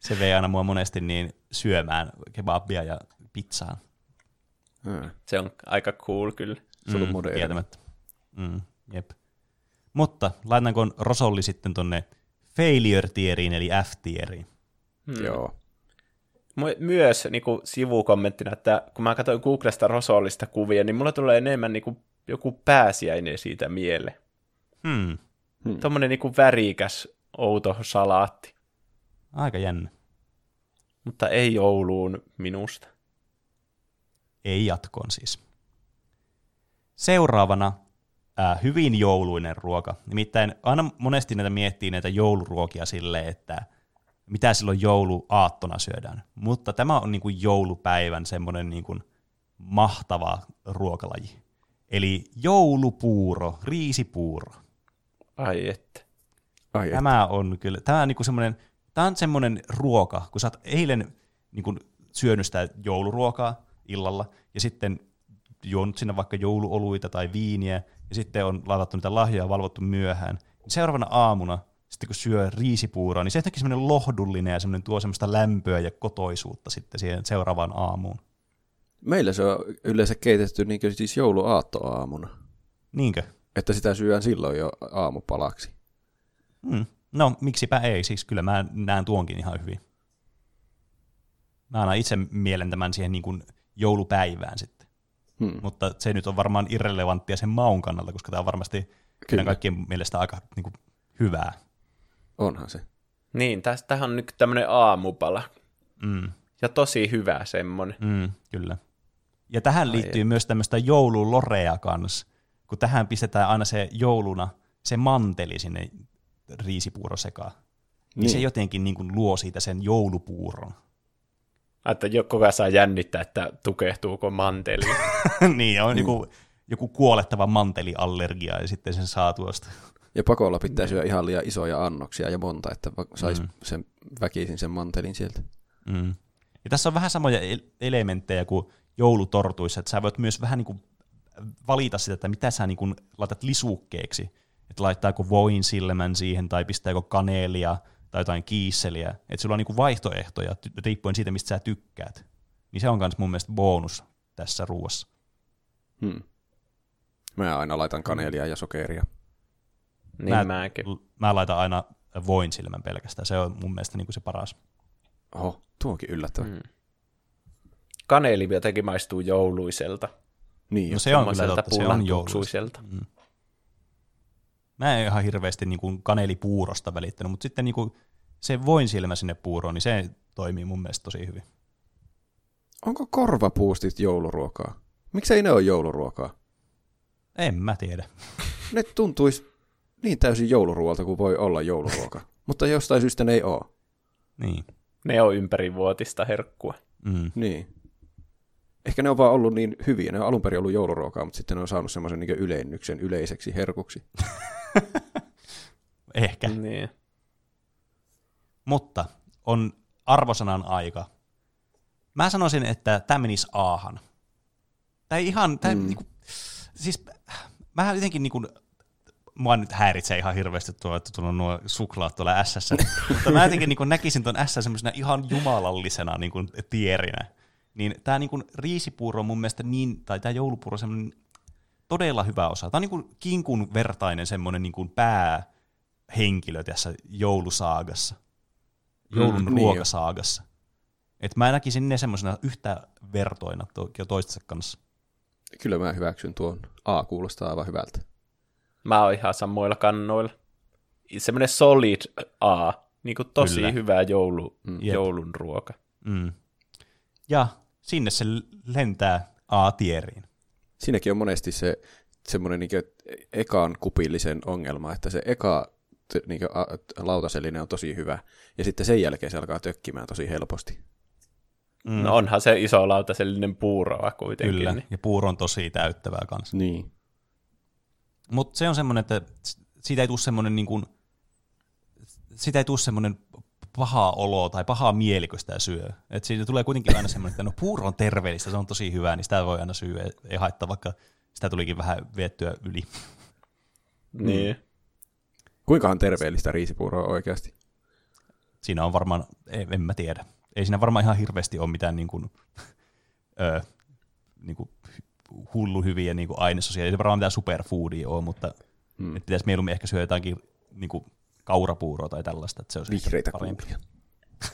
Se vei aina mua monesti niin syömään kebabia ja pizzaa. Ah, Se on aika cool kyllä. Se on moderni. Kieltämättä. Mm, jep. Mutta laitanko rosolli sitten tonne failure-tieriin, eli F-tieriin? Hmm. Joo. Myös niin kuin sivukommenttina, että kun mä katsoin Googlesta rosollista kuvia, niin mulla tulee enemmän niin kuin joku pääsiäinen siitä mieleen. Hmm. Hmm. Tuommoinen niin kuin värikäs, outo salaatti, Aika jännä. mutta ei jouluun minusta. Ei jatkoon siis. Seuraavana ää, hyvin jouluinen ruoka. Nimittäin aina monesti näitä miettii näitä jouluruokia silleen, että mitä silloin jouluaattona syödään. Mutta tämä on niin kuin joulupäivän semmoinen niin kuin mahtava ruokalaji. Eli joulupuuro, riisipuuro. Ai että. Ai että. Tämä on kyllä, tämä on niinku semmoinen, tämä on semmoinen ruoka, kun sä oot eilen niinku syönyt sitä jouluruokaa illalla, ja sitten juonut sinne vaikka jouluoluita tai viiniä, ja sitten on laitettu niitä lahjoja ja valvottu myöhään. Seuraavana aamuna, sitten kun syö riisipuuroa, niin se on semmoinen lohdullinen ja semmoinen tuo semmoista lämpöä ja kotoisuutta sitten siihen seuraavaan aamuun. Meillä se on yleensä keitetty niin siis jouluaattoaamuna. Niinkö? Että sitä syön silloin jo aamupalaksi. Mm. No, miksipä ei, siis kyllä mä näen tuonkin ihan hyvin. Mä annan itse mielen tämän siihen niin kuin joulupäivään sitten. Hmm. Mutta se nyt on varmaan irrelevanttia sen maun kannalta, koska tämä on varmasti Kyllä. kaikkien mielestä aika niin kuin, hyvää. Onhan se. Niin, tästähän on nyt tämmöinen aamupala. Mm, Ja tosi hyvä semmonen. mm, kyllä. Ja tähän liittyy myös tämmöistä joululorea kanssa, kun tähän pistetään aina se jouluna se manteli sinne riisipuuro sekaan. Niin. Niin. se jotenkin niin kuin luo siitä sen joulupuuron. Että koko ajan saa jännittää, että tukehtuuko manteli. niin, on joku, joku kuolettava manteliallergia ja sitten sen saa tuosta. Ja pakolla pitää syödä ihan liian isoja annoksia ja monta, että saisi Mm. sen väkisin sen mantelin sieltä. Mm. Ja tässä on vähän samoja el- elementtejä kuin joulutortuissa, että sä voit myös vähän niin kuin valita sitä, että mitä sä niin kuin laitat lisukkeeksi. Että laittaako voin silmän siihen tai pistääkö kaneelia tai jotain kiisseliä. Että sulla on niin kuin vaihtoehtoja riippuen siitä, mistä sä tykkäät. Niin se on myös mun mielestä bonus tässä ruuassa. Hmm. Mä aina laitan kaneelia ja sokeria. niin mä, mäkin. mä laitan aina voin silmän pelkästään. Se on mun mielestä niin kuin se paras. Oho, tuo onkin yllättävä. Mm. Kaneeli jotenkin maistuu jouluiselta. Niin, No se... se on kyllä totta, se on jouluista. pullahtuksuiselta. Mä en ihan hirveästi niin kuin kanelipuurosta välittänyt, mutta sitten niin kuin se voin silmä sinne puuroon, niin se toimii mun mielestä tosi hyvin. Onko korvapuustit jouluruokaa? Miksei ne ole jouluruokaa? En mä tiedä. Ne tuntuisi niin täysin jouluruoalta kuin voi olla jouluruoka. Mutta jostain syystä ne ei ole. Niin. Ne on ympärivuotista herkkua. Mm. Niin. Ehkä ne on vaan ollut niin hyviä. Ne on alun perin ollut jouluruokaa, mutta sitten ne on saanut semmoisen niin ylennyksen yleiseksi herkuksi. Ehkä. Niin. Mutta on arvosanan aika. Mä sanoisin, että tämä menisi aahan. Tai ihan, tää, mm. Mm. niinku, siis mä jotenkin niinku, mua nyt häiritsee ihan hirveästi tuo, että tuolla on nuo suklaat tuolla s mutta mä jotenkin niinku näkisin tuon S semmoisena ihan jumalallisena niinku tierinä. Niin tämä niinku riisipuuro on mun mielestä niin, tai tämä joulupuuro on semmoinen todella hyvä osa. Tämä on niinku kinkun vertainen semmoinen niinku päähenkilö tässä joulusaagassa. Joulun Mm, mm, niin ruokasaagassa. Et mä näkisin ne semmoisena yhtä vertoina to, jo toistensa kanssa. Kyllä mä hyväksyn tuon. A kuulostaa aivan hyvältä. Mä oon ihan samoilla kannoilla. Semmoinen solid A. Niin kuin tosi Kyllä. hyvä joulu, Mm. Joulun ruoka. Mm. Ja sinne se lentää A-tieriin. Siinäkin on monesti se semmoinen niin ekan kupillisen ongelma, että se eka niin lautasellinen on tosi hyvä, ja sitten sen jälkeen se alkaa tökkimään tosi helposti. Mm. No onhan se iso lautasellinen puuroa kuitenkin. Kyllä, Niin. ja puuro on tosi täyttävää kanssa. Niin. Mutta se on semmoinen, että siitä ei tule semmoinen niin kuin, siitä ei tule semmoinen paha olo tai paha mieli, kun sitä syö. Et siitä tulee kuitenkin aina semmoinen, että no puuro on terveellistä, se on tosi hyvää, niin sitä voi aina syödä. Ei haittaa, vaikka sitä tulikin vähän viettyä yli. niin. Kuinkahan terveellistä riisipuuroa oikeasti? Siinä on varmaan, en, en mä tiedä. Ei siinä varmaan ihan hirveästi ole mitään niin kuin, ö, niin kuin hullu hyviä niin kuin ainesosia. Ei se varmaan mitään superfoodia ole, mutta mm. pitäisi mieluummin ehkä syödä jotakin niin kuin kaurapuuroa tai tällaista. Että se olisi Vihreitä parempi. kuulia.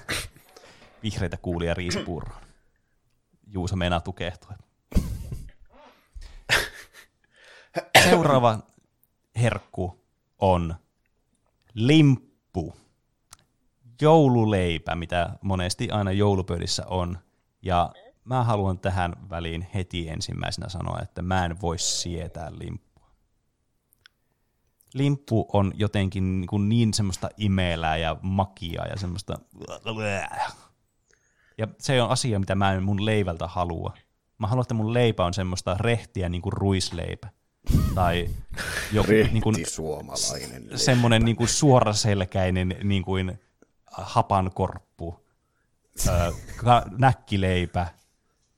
Vihreitä kuulia riisipuuroon. Juuso meinaa tukehtua. Seuraava herkku on limppu. Joululeipä, mitä monesti aina joulupöydissä on. Ja mä haluan tähän väliin heti ensimmäisenä sanoa, että mä en voi sietää limppua. Limppu on jotenkin niin, kuin niin semmoista imelää ja makia ja semmoista... Ja se on asia, mitä mä en mun leivältä halua. Mä haluan, että mun leipä on semmoista rehtiä niin kuin ruisleipä. Tai joku niin kuin, suomalainen. semmoinen niin kuin suoraselkäinen niin kuin hapankorppu, ö, näkkileipä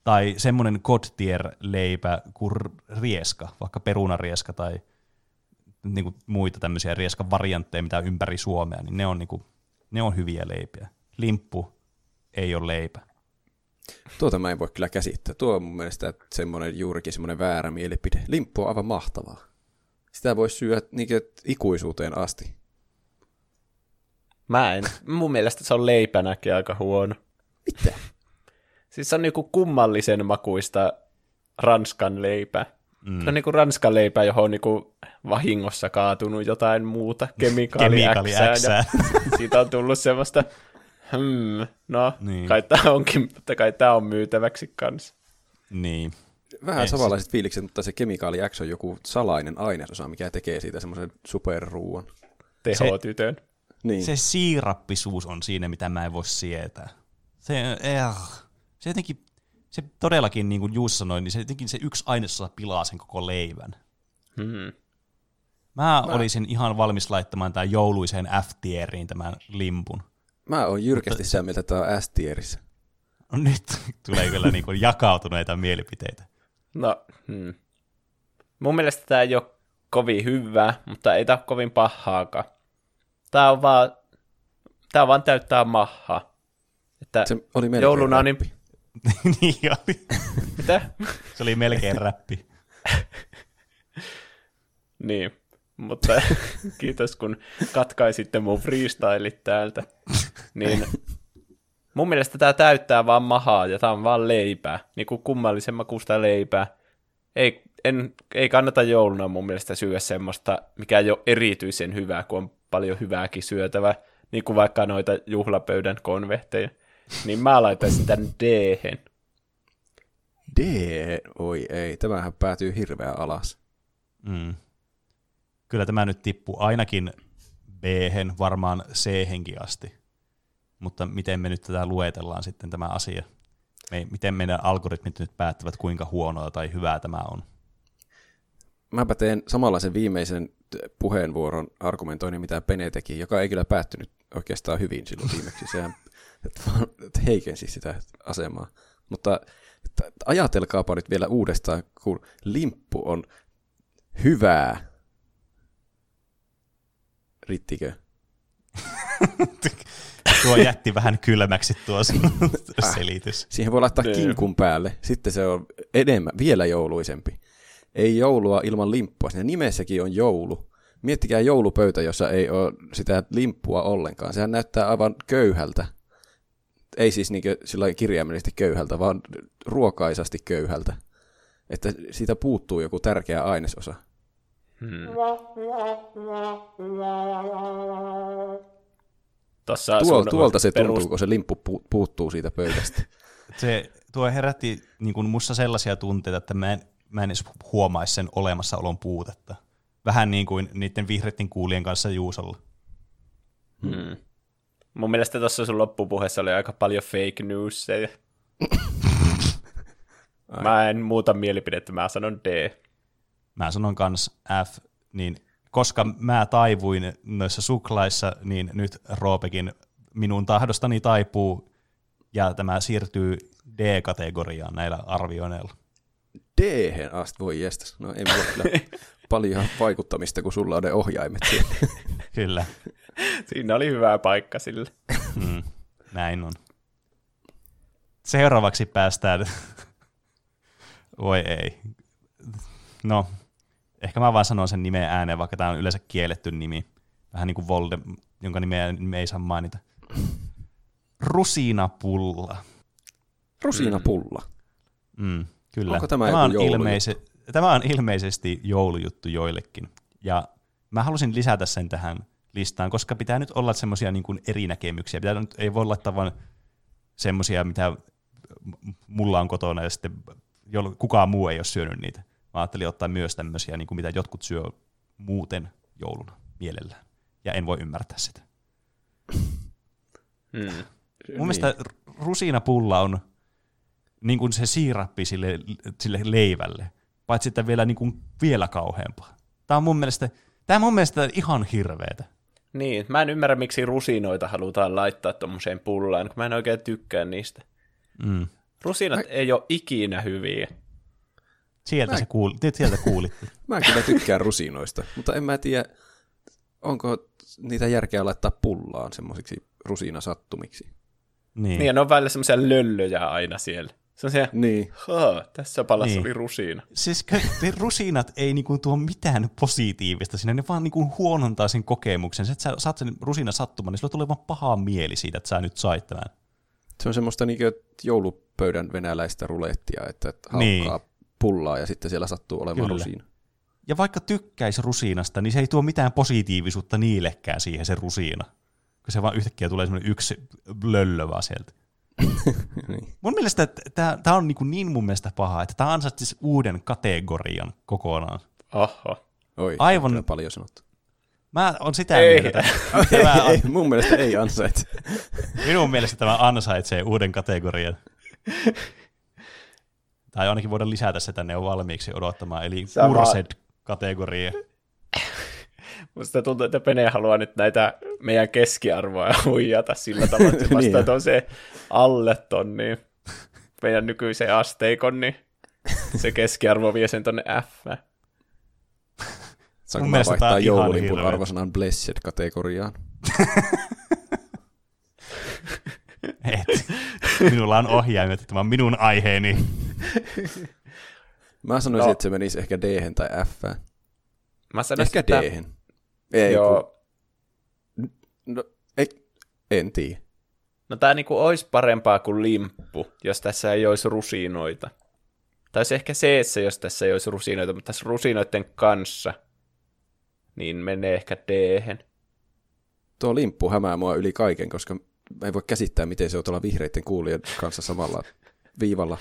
tai semmoinen godtier-leipä kuin rieska, vaikka perunarieska tai niin kuin muita tämmöisiä rieskan variantteja, mitä ympäri Suomea, niin ne on, niin kuin, ne on hyviä leipiä. Limppu ei ole leipä. Tuota mä en voi kyllä käsittää. Tuo on mun mielestä semmoinen juurikin semmoinen väärä mielipide. Limppu on aivan mahtavaa. Sitä voi syödä niinkö ikuisuuteen asti. Mä en. Mun mielestä se on leipänäkin aika huono. Mitä? Siis se on niinku kummallisen makuista ranskan leipä. Mm. Se on niin kuin ranskan leipä, johon on niin kuin vahingossa kaatunut jotain muuta, kemikaali, Kemikaali ja siitä on tullut semmoista, hmm, no, niin. kai tämä onkin, mutta kai tämä on myytäväksi kanssa. Niin. Vähän samanlaiset fiilikset, mutta se kemikaali X on joku salainen ainesosa, mikä tekee siitä semmoisen superruuan. Tehotytön. Se, niin. se siirappisuus on siinä, mitä mä en voi sietää. Se, eh, se jotenkin se todellakin, niin kuin Juuso sanoi, niin se, jotenkin se yksi ainesosa pilaa sen koko leivän. Hmm. Mä, mä olisin ihan valmis laittamaan tämän jouluiseen F-tieriin tämän limpun. Mä oon jyrkästi sitä mieltä, että tämä on S-tierissä. No nyt tulee kyllä niin kuin jakautuneita mielipiteitä. No, hmm. mun mielestä tämä ei ole kovin hyvä, mutta ei tämä ole kovin pahaakaan. Tämä on vaan, tämä vaan täyttää mahaa. Että se oli jouluna on niin, niin oli. Mitä? Se oli melkein räppi. niin, mutta kiitos kun katkaisitte mun freestylit täältä. Niin mun mielestä tämä täyttää vaan mahaa ja tämä on vaan leipää. Niin kuin kummallisen makusta leipää. Ei, en, ei kannata jouluna mun mielestä syödä semmoista, mikä ei ole erityisen hyvää, kun on paljon hyvääkin syötävää. Niin kuin vaikka noita juhlapöydän konvehteja. Niin mä laitaisin tän d D, oi ei, tämähän päätyy hirveän alas. Mm. Kyllä tämä nyt tippuu ainakin b varmaan c asti. Mutta miten me nyt tätä luetellaan sitten tämä asia? Me, miten meidän algoritmit nyt päättävät, kuinka huonoa tai hyvää tämä on? Mäpä teen samanlaisen viimeisen puheenvuoron argumentoinnin, mitä Pene teki, joka ei kyllä päättynyt oikeastaan hyvin silloin viimeksi. Sehän vaan heikensi sitä asemaa. Mutta ajatelkaapa nyt vielä uudestaan, kun limppu on hyvää. Rittikö? tuo jätti vähän kylmäksi tuo äh, selitys. Siihen voi laittaa kinkun päälle, sitten se on enemmän, vielä jouluisempi. Ei joulua ilman limppua, siinä nimessäkin on joulu. Miettikää joulupöytä, jossa ei ole sitä limppua ollenkaan. Sehän näyttää aivan köyhältä ei siis niin sillä kirjaimellisesti köyhältä, vaan ruokaisasti köyhältä. Että siitä puuttuu joku tärkeä ainesosa. Hmm. Tossa Tuo, tuolta se perus... tuntuu, kun se limppu pu- puuttuu siitä pöydästä. se, tuo herätti niin kuin musta sellaisia tunteita, että mä en, mä en edes huomaisi sen olemassaolon puutetta. Vähän niin kuin niiden vihreiden kuulien kanssa Juusolla. Hmm. Mun mielestä tuossa sun loppupuheessa oli aika paljon fake newsia. mä en muuta mielipidettä, mä sanon D. Mä sanon kans F, niin koska mä taivuin noissa suklaissa, niin nyt Roopekin minun tahdostani taipuu, ja tämä siirtyy D-kategoriaan näillä arvioineilla. d asti, voi jestas. No ei mulla kyllä paljon vaikuttamista, kun sulla on ne ohjaimet siellä. kyllä. Siinä oli hyvä paikka sille. Mm, näin on. Seuraavaksi päästään... Voi ei. No, ehkä mä vaan sanon sen nimen ääneen, vaikka tämä on yleensä kielletty nimi. Vähän niin kuin Volde, jonka nimeä me ei saa mainita. Rusinapulla. Rusinapulla? Mm, kyllä. Onko tämä, tämä, on ilmeise- tämä on ilmeisesti joulujuttu joillekin. Ja mä halusin lisätä sen tähän listaan, koska pitää nyt olla semmoisia niin eri näkemyksiä. Pitää, nyt, ei voi laittaa vain semmoisia, mitä mulla on kotona ja sitten kukaan muu ei ole syönyt niitä. Mä ajattelin ottaa myös tämmöisiä, niin kuin mitä jotkut syö muuten jouluna mielellään. Ja en voi ymmärtää sitä. Hmm. Mun niin. mielestä rusinapulla on niin kuin se siirappi sille, sille leivälle, paitsi sitten vielä, niin kuin vielä kauheampaa. Tämä on mun mielestä, tämä on mun mielestä ihan hirveetä. Niin, mä en ymmärrä, miksi rusinoita halutaan laittaa tuommoiseen pullaan, kun mä en oikein tykkää niistä. Mm. Rusinat mä... ei ole ikinä hyviä. Sieltä, mä... se kuuli, sieltä kuulitte. mä kyllä tykkään rusinoista, mutta en mä tiedä, onko niitä järkeä laittaa pullaan semmoisiksi rusinasattumiksi. Niin. niin, ja ne on välillä semmoisia löllöjä aina siellä. Se on se, niin. tässä palassa niin. oli rusiina. Siis ne rusinat ei niinku tuo mitään positiivista sinne, ne vaan niinku huonontaa sen kokemuksen. Se, että sä saat sen rusina sattumaan, niin sulla tulee vaan paha mieli siitä, että sä nyt sait tämän. Se on semmoista niinku joulupöydän venäläistä rulettia, että haukkaa niin. pullaa ja sitten siellä sattuu olemaan Kyllä. rusiina. Ja vaikka tykkäisi rusiinasta, niin se ei tuo mitään positiivisuutta niillekään siihen se rusiina. Kun se vaan yhtäkkiä tulee semmoinen yksi löllö vaan sieltä. niin. Mun mielestä tämä on niin, niin mun mielestä paha, että tämä ansaitsisi uuden kategorian kokonaan. Oho. Oi, Aivan- on paljon sanottu. Mä on sitä Ei. mieltä. että Tämä, ei, mun mielestä ei ansaitse. minun mielestä tämä ansaitsee uuden kategorian. Tai ainakin voidaan lisätä se tänne jo valmiiksi odottamaan, eli Sama. Kursed-kategoria. Musta tuntuu, että Pene haluaa nyt näitä meidän keskiarvoja huijata sillä tavalla, että se Niin vastaa on. se alle ton, niin meidän nykyisen asteikon, niin se keskiarvo vie sen tonne F. Saanko mä vaihtaa joululipun arvosanan Blessed-kategoriaan? Et. Minulla on ohjaimet, että tämä on minun aiheeni. Mä sanoisin, No. että se menisi ehkä d tai f Mä sanoisin, Ehkä d Ei, Joo, kun, no, ei, en tiedä. no tää niinku olisi parempaa kuin limppu, jos tässä ei olisi rusinoita. Tai olisi ehkä c jos tässä ei olisi rusinoita, mutta tässä rusinoiden kanssa, niin menee ehkä d Tuo limppu hämää mua yli kaiken, koska mä en voi käsittää, miten se on tuolla vihreiden kuulijan kanssa samalla viivalla.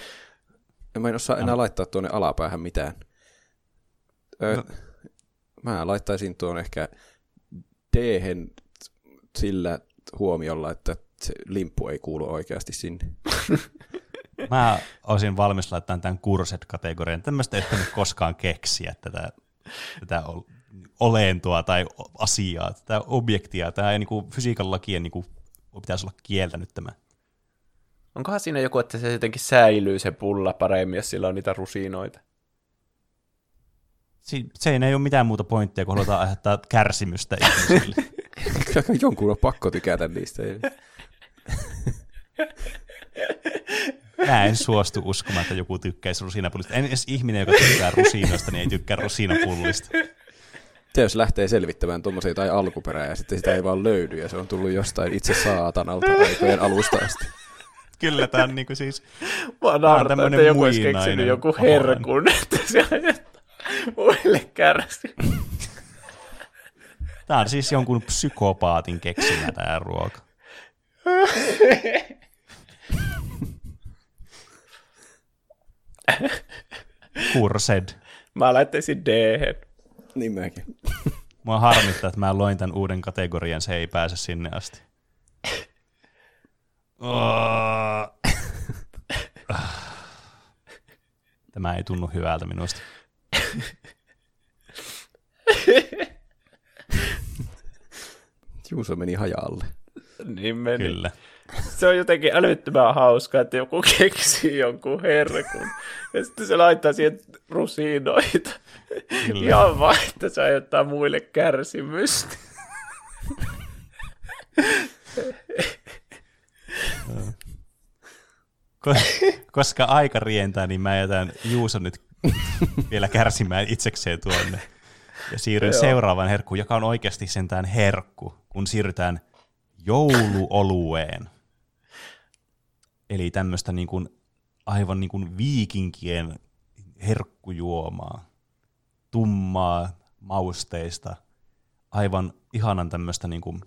Mä en osaa enää laittaa tuonne alapäähän mitään. Ö, No. Mä laittaisin tuon ehkä d sillä huomiolla, että se limppu ei kuulu oikeasti sinne. Mä olisin valmis laittamaan tämän Kursed-kategorian. Tämmöistä ei nyt koskaan keksiä tätä, tätä ol- olentoa tai asiaa, tätä objektia. Tämä ei niinku fysiikan lakien niinku, pitäisi olla kieltänyt tämä. Onkohan siinä joku, että se jotenkin säilyy se pulla paremmin, jos sillä on niitä rusinoita? Si- se ei ole mitään muuta pointtia, kun halutaan aiheuttaa kärsimystä ihmisille. Kyllä jonkun on pakko tykätä niistä. Ei- Mä en suostu uskomaan, että joku tykkäisi rusinapullista. En edes ihminen, joka tykkää rusinoista, niin ei tykkää rusinapullista. Se jos lähtee selvittämään tuommoisia tai alkuperää ja sitten sitä ei vaan löydy ja se on tullut jostain itse saatanalta aikojen alusta asti. Kyllä, tämä on niinku siis... Mä on naurattaa, tämmönen että joku olisi muinainen keksinyt joku herkun, että se muille kärsi. Tämä on siis jonkun psykopaatin keksimä tämä ruoka. Kursed. Mä laittaisin d Niin mäkin. Mua harmittaa, että mä loin tämän uuden kategorian, se ei pääse sinne asti. Tämä ei tunnu hyvältä minusta. Juuso meni hajalle. Niin meni. Kyllä. Se on jotenkin älyttömän hauskaa, että joku keksii jonkun herkun. Ja sitten se laittaa siihen rusinoita. Kyllä. Ihan vaan, että se aiheuttaa muille kärsimystä. Ko- koska aika rientää, niin mä jätän Juuson nyt vielä kärsimään itsekseen tuonne. Ja siirryn seuraavaan herkkuun, joka on oikeasti sentään herkku, kun siirrytään jouluolueen. Eli tämmöistä niin kuin, aivan niin kuin viikinkien herkkujuomaa. Tummaa, mausteista, aivan ihanan tämmöistä niin kuin,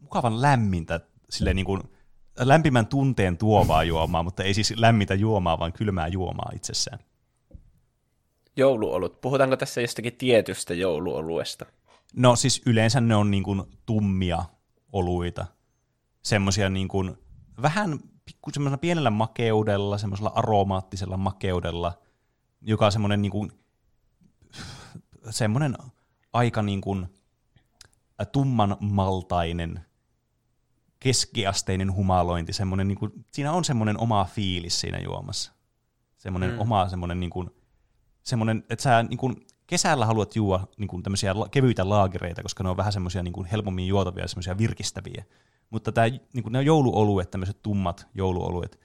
mukavan lämmintä, silleen niin kuin, lämpimän tunteen tuovaa juomaa, mutta ei siis lämmintä juomaa, vaan kylmää juomaa itsessään. Jouluolut. Puhutaanko tässä jostakin tietystä jouluoluesta? No siis yleensä ne on niin kuin tummia oluita. Semmoisia niin kuin vähän pikku semmoisella pienellä makeudella, semmoisella aromaattisella makeudella, joka on semmoinen niin kuin, semmoinen aika niin kuin tumman maltainen, keskiasteinen humalointi, semmoinen niin kuin, siinä on semmoinen oma fiilis siinä juomassa. Semmoinen Mm. mm. oma semmoinen niin kuin, semmoinen, että sä niin kuin, kesällä haluat juoda niin kuin tämmöisiä kevyitä laagereita, koska ne on vähän semmoisia niin kuin helpommin juotavia ja semmoisia virkistäviä. Mutta tämä, niin kuin ne jouluoluet, tämmöiset tummat jouluoluet,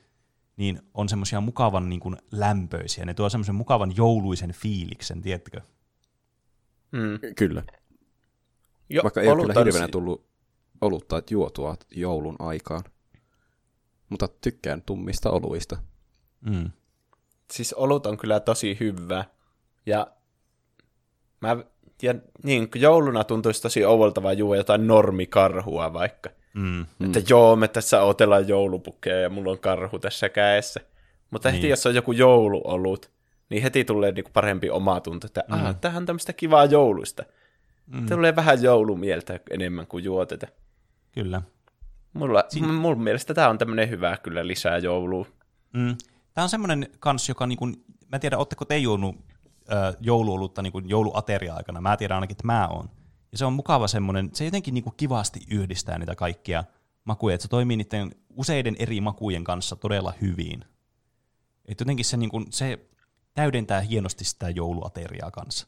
niin on semmoisia mukavan niin kuin lämpöisiä. Ne tuo semmoisen mukavan jouluisen fiiliksen, tiedätkö? Hmm. Kyllä. Jo, Vaikka ei ole olut kyllä on hirveänä tullut olutta juotua joulun aikaan. Mutta tykkään tummista oluista. Mm. siis olut on kyllä tosi hyvä. Ja mä, ja niin, kun jouluna tuntuisi tosi ouvolta vaan juo jotain normikarhua vaikka. Mm. Että joo, me tässä otellaan joulupukkeja ja mulla on karhu tässä käessä. Mutta heti Niin. jos on joku jouluolut, niin heti tulee niinku parempi omatunto, että mm. ah, tämähän on tämmöistä kivaa joulusta. Mm. Tulee vähän joulumieltä enemmän kuin juo tätä. Kyllä. Mulla, Siin... mun mielestä tämä on tämmöinen hyvä kyllä lisää joulua. Mm. Tämä on semmoinen kans, joka, niin kuin, mä en tiedä, ootteko te juonut jouluolutta niin kuin jouluateria-aikana. Mä tiedän ainakin, että mä oon. Ja se on mukava semmoinen, se jotenkin niin kuin kivasti yhdistää niitä kaikkia makuja, että se toimii niiden useiden eri makujen kanssa todella hyvin. Että jotenkin se, niin kuin, se täydentää hienosti sitä jouluateriaa kanssa.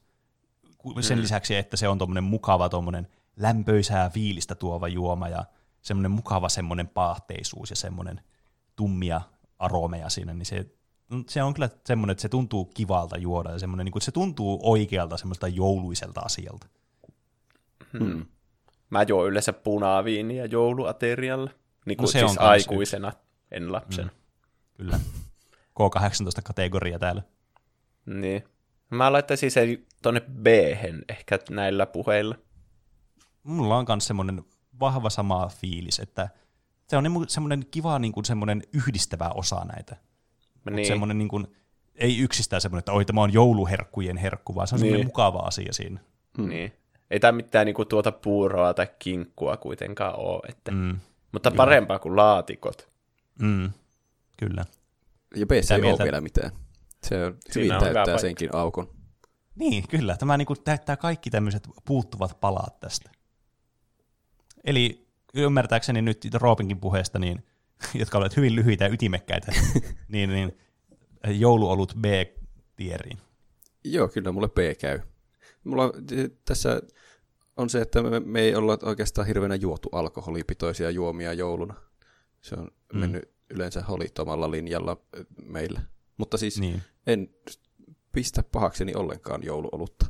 Sen lisäksi, että se on tuommoinen mukava, tuommoinen lämpöisää fiilistä tuova juoma ja semmoinen mukava semmoinen paahteisuus ja semmoinen tummia aromeja siinä, niin se, se on kyllä semmoinen, että se tuntuu kivalta juoda ja semmoinen, niin kuin, se tuntuu oikealta semmoista jouluiselta asialta. Hmm. Mä juon yleensä punaviiniä jouluaterialla. Niin kuin No se siis on aikuisena, en lapsena. Kyllä. K18-kategoria täällä. Niin. Mä laittaisin sen tonne b ehkä näillä puheilla. Mulla on myös semmoinen vahva sama fiilis, että se on semmoinen kiva niin kuin semmoinen yhdistävä osa näitä. Niin. Niin. Semmoinen niin kuin, ei yksistään semmoinen, että oi tämä on jouluherkkujen herkku, vaan se on niin. semmoinen mukava asia siinä. Hmm. Niin. Ei tämä mitään niinku tuota puuroa tai kinkkua kuitenkaan ole. Että... Mm. Mutta parempaa kuin laatikot. Mm. Kyllä. Ja PC ei mieltä- ole vielä mitään. Se on hyvin on hyvä täyttää paikka. senkin aukon. Niin, kyllä. Tämä niin kuin täyttää kaikki tämmöiset puuttuvat palat tästä. Eli ymmärtääkseni nyt Roopinkin puheesta, niin, jotka olivat hyvin lyhyitä ja ytimekkäitä, niin, niin jouluolut B-tieriin. Joo, kyllä mulle B käy. Mulla on- tässä on se, että me, me ei olla oikeastaan hirveänä juotu alkoholipitoisia juomia jouluna. Se on mm. mennyt yleensä holittomalla linjalla ö, meillä. Mutta siis Niin. en pistä pahakseni ollenkaan jouluolutta.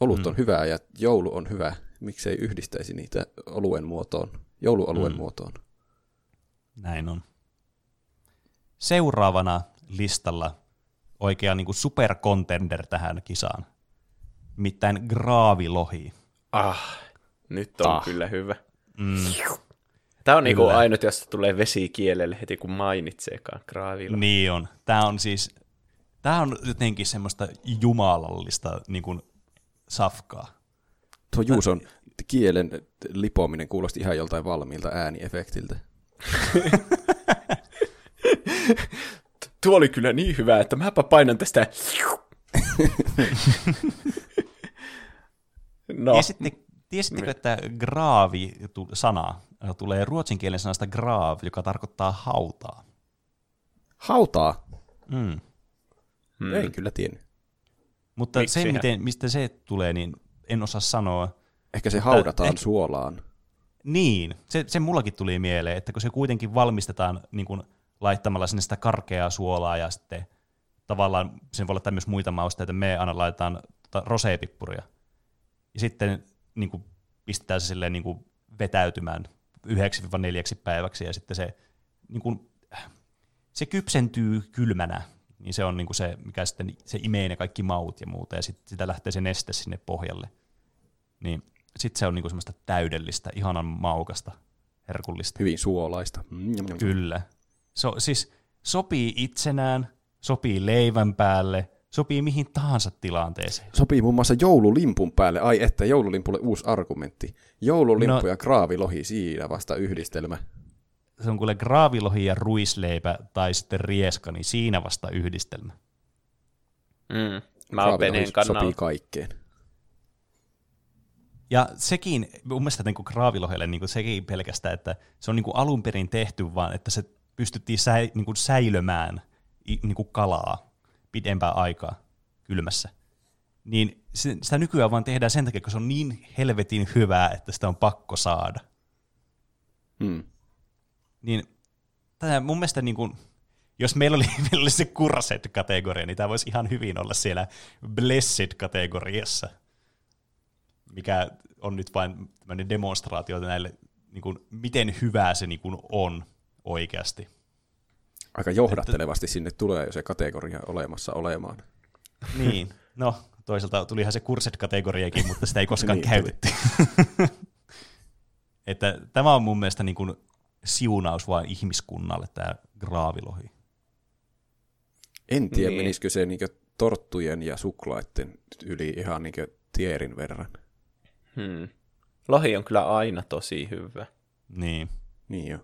Olut mm. on hyvää ja joulu on hyvä. Miksei yhdistäisi niitä oluen muotoon, jouluoluen mm. muotoon. Näin on. Seuraavana listalla oikea niin kuin supercontender tähän kisaan. Nimittäin graavilohi. Ah, nyt on Ah. kyllä hyvä. Mm. Tämä on niinku ainut, josta tulee vesi kielelle heti kun mainitseekaan graavilla. Niin on. Tämä on siis, tämä on jotenkin semmoista jumalallista niin kuin safkaa. Tuo Juuson kielen lipominen kuulosti ihan joltain valmiilta ääniefektiltä. Tuo oli kyllä niin hyvä, että mäpä painan tästä. no, Tiesitte, tiesittekö, että graavi-sana tulee ruotsin kielen sanasta grav, joka tarkoittaa hautaa? Hautaa? Mm. Mm. Ei kyllä tiennyt. Mutta Miksi se, miten, mistä se tulee, niin en osaa sanoa. Ehkä se haudataan ehkä- suolaan. Niin, se, se mullakin tuli mieleen, että kun se kuitenkin valmistetaan niin kuin laittamalla sinne sitä karkeaa suolaa ja sitten tavallaan sen voi olla myös muita mausteita, me aina laitetaan tota roseepippuria. Ja sitten niin kuin pistetään se silleen niin kuin vetäytymään yhdeksi neljäksi päiväksi ja sitten se, niin kuin, se kypsentyy kylmänä, niin se on niin kuin se, mikä sitten se imee ne kaikki maut ja muuta ja sitten sitä lähtee se neste sinne pohjalle. Niin sitten se on niinku semmoista täydellistä, ihanan maukasta, herkullista. Hyvin suolaista. Mm, jam, jam. Kyllä. So, siis sopii itsenään, sopii leivän päälle, sopii mihin tahansa tilanteeseen. Sopii muun muassa joululimpun päälle. Ai että, joululimpulle uusi argumentti. Joululimpu No- ja kraavilohi siinä vasta yhdistelmä. Se on kuule graavilohi ja ruisleipä tai sitten rieska, niin siinä vasta yhdistelmä. mm, mä oon kannalla. sopii kaikkeen. Ja sekin, mun mielestä niin graavilohelle niin sekin pelkästään, että se on niin kuin alun perin tehty, vaan että se pystyttiin säi, niin kuin säilömään niin kuin kalaa pidempää aikaa kylmässä. Niin sitä nykyään vaan tehdään sen takia, kun se on niin helvetin hyvää, että sitä on pakko saada. Hmm. Niin tämä mun mielestä niin kuin, jos meillä oli, meillä oli se Cursed-kategoria, niin tämä voisi ihan hyvin olla siellä Blessed-kategoriassa, mikä on nyt vain tämmöinen demonstraatio näille, niin kuin, miten hyvää se niin kuin on oikeasti. Aika johdattelevasti että... sinne tulee jo se kategoria olemassa olemaan. Niin, no toisaalta tulihan se Cursed-kategoriakin, mutta sitä ei koskaan niin, käytetty. että tämä on mun mielestä niin kuin siunaus vain ihmiskunnalle, tämä graavilohi. En tiedä, niin. menisikö se niin torttujen ja suklaiden yli ihan niin tierin verran. Hmm. Lohi on kyllä aina tosi hyvä. Niin. Niin jo.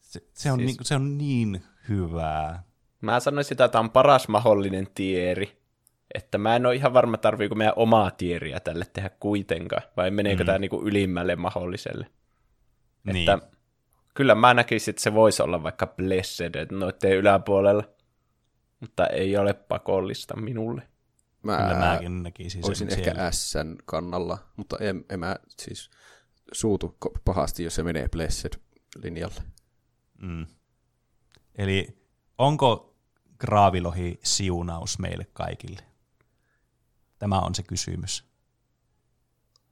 Se, se, on, siis... niin, se on niin hyvää. Mä sanoisin, että tämä on paras mahdollinen tieri. Että mä en ole ihan varma, tarviiko meidän omaa tieriä tälle tehdä kuitenkaan, vai meneekö mm. tämä niinku ylimmälle mahdolliselle. Niin. Että kyllä mä näkisin, että se voisi olla vaikka Blessed noiden yläpuolella, mutta ei ole pakollista minulle. Mä kyllä mäkin näkisin olisin sen ehkä siellä. Sn kannalla, mutta en, en mä siis suutu pahasti, jos se menee Blessed-linjalle. Mm. Eli onko graavilohi siunaus meille kaikille? Tämä on se kysymys.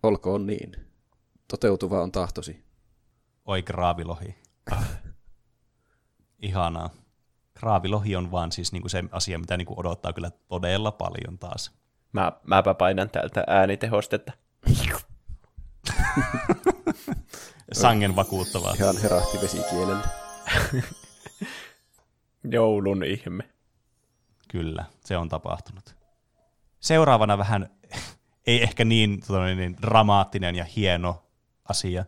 Olkoon niin. Toteutuva on tahtosi. Oi graavilohi. Ah. Ihanaa. Graavilohi on vaan siis niinku se asia, mitä niinku odottaa kyllä todella paljon taas. Mä, mäpä painan täältä äänitehostetta. Sangen vakuuttavaa. Ihan herahti vesikielellä. Joulun ihme. Kyllä, se on tapahtunut. Seuraavana vähän, ei ehkä niin, niin dramaattinen ja hieno asia,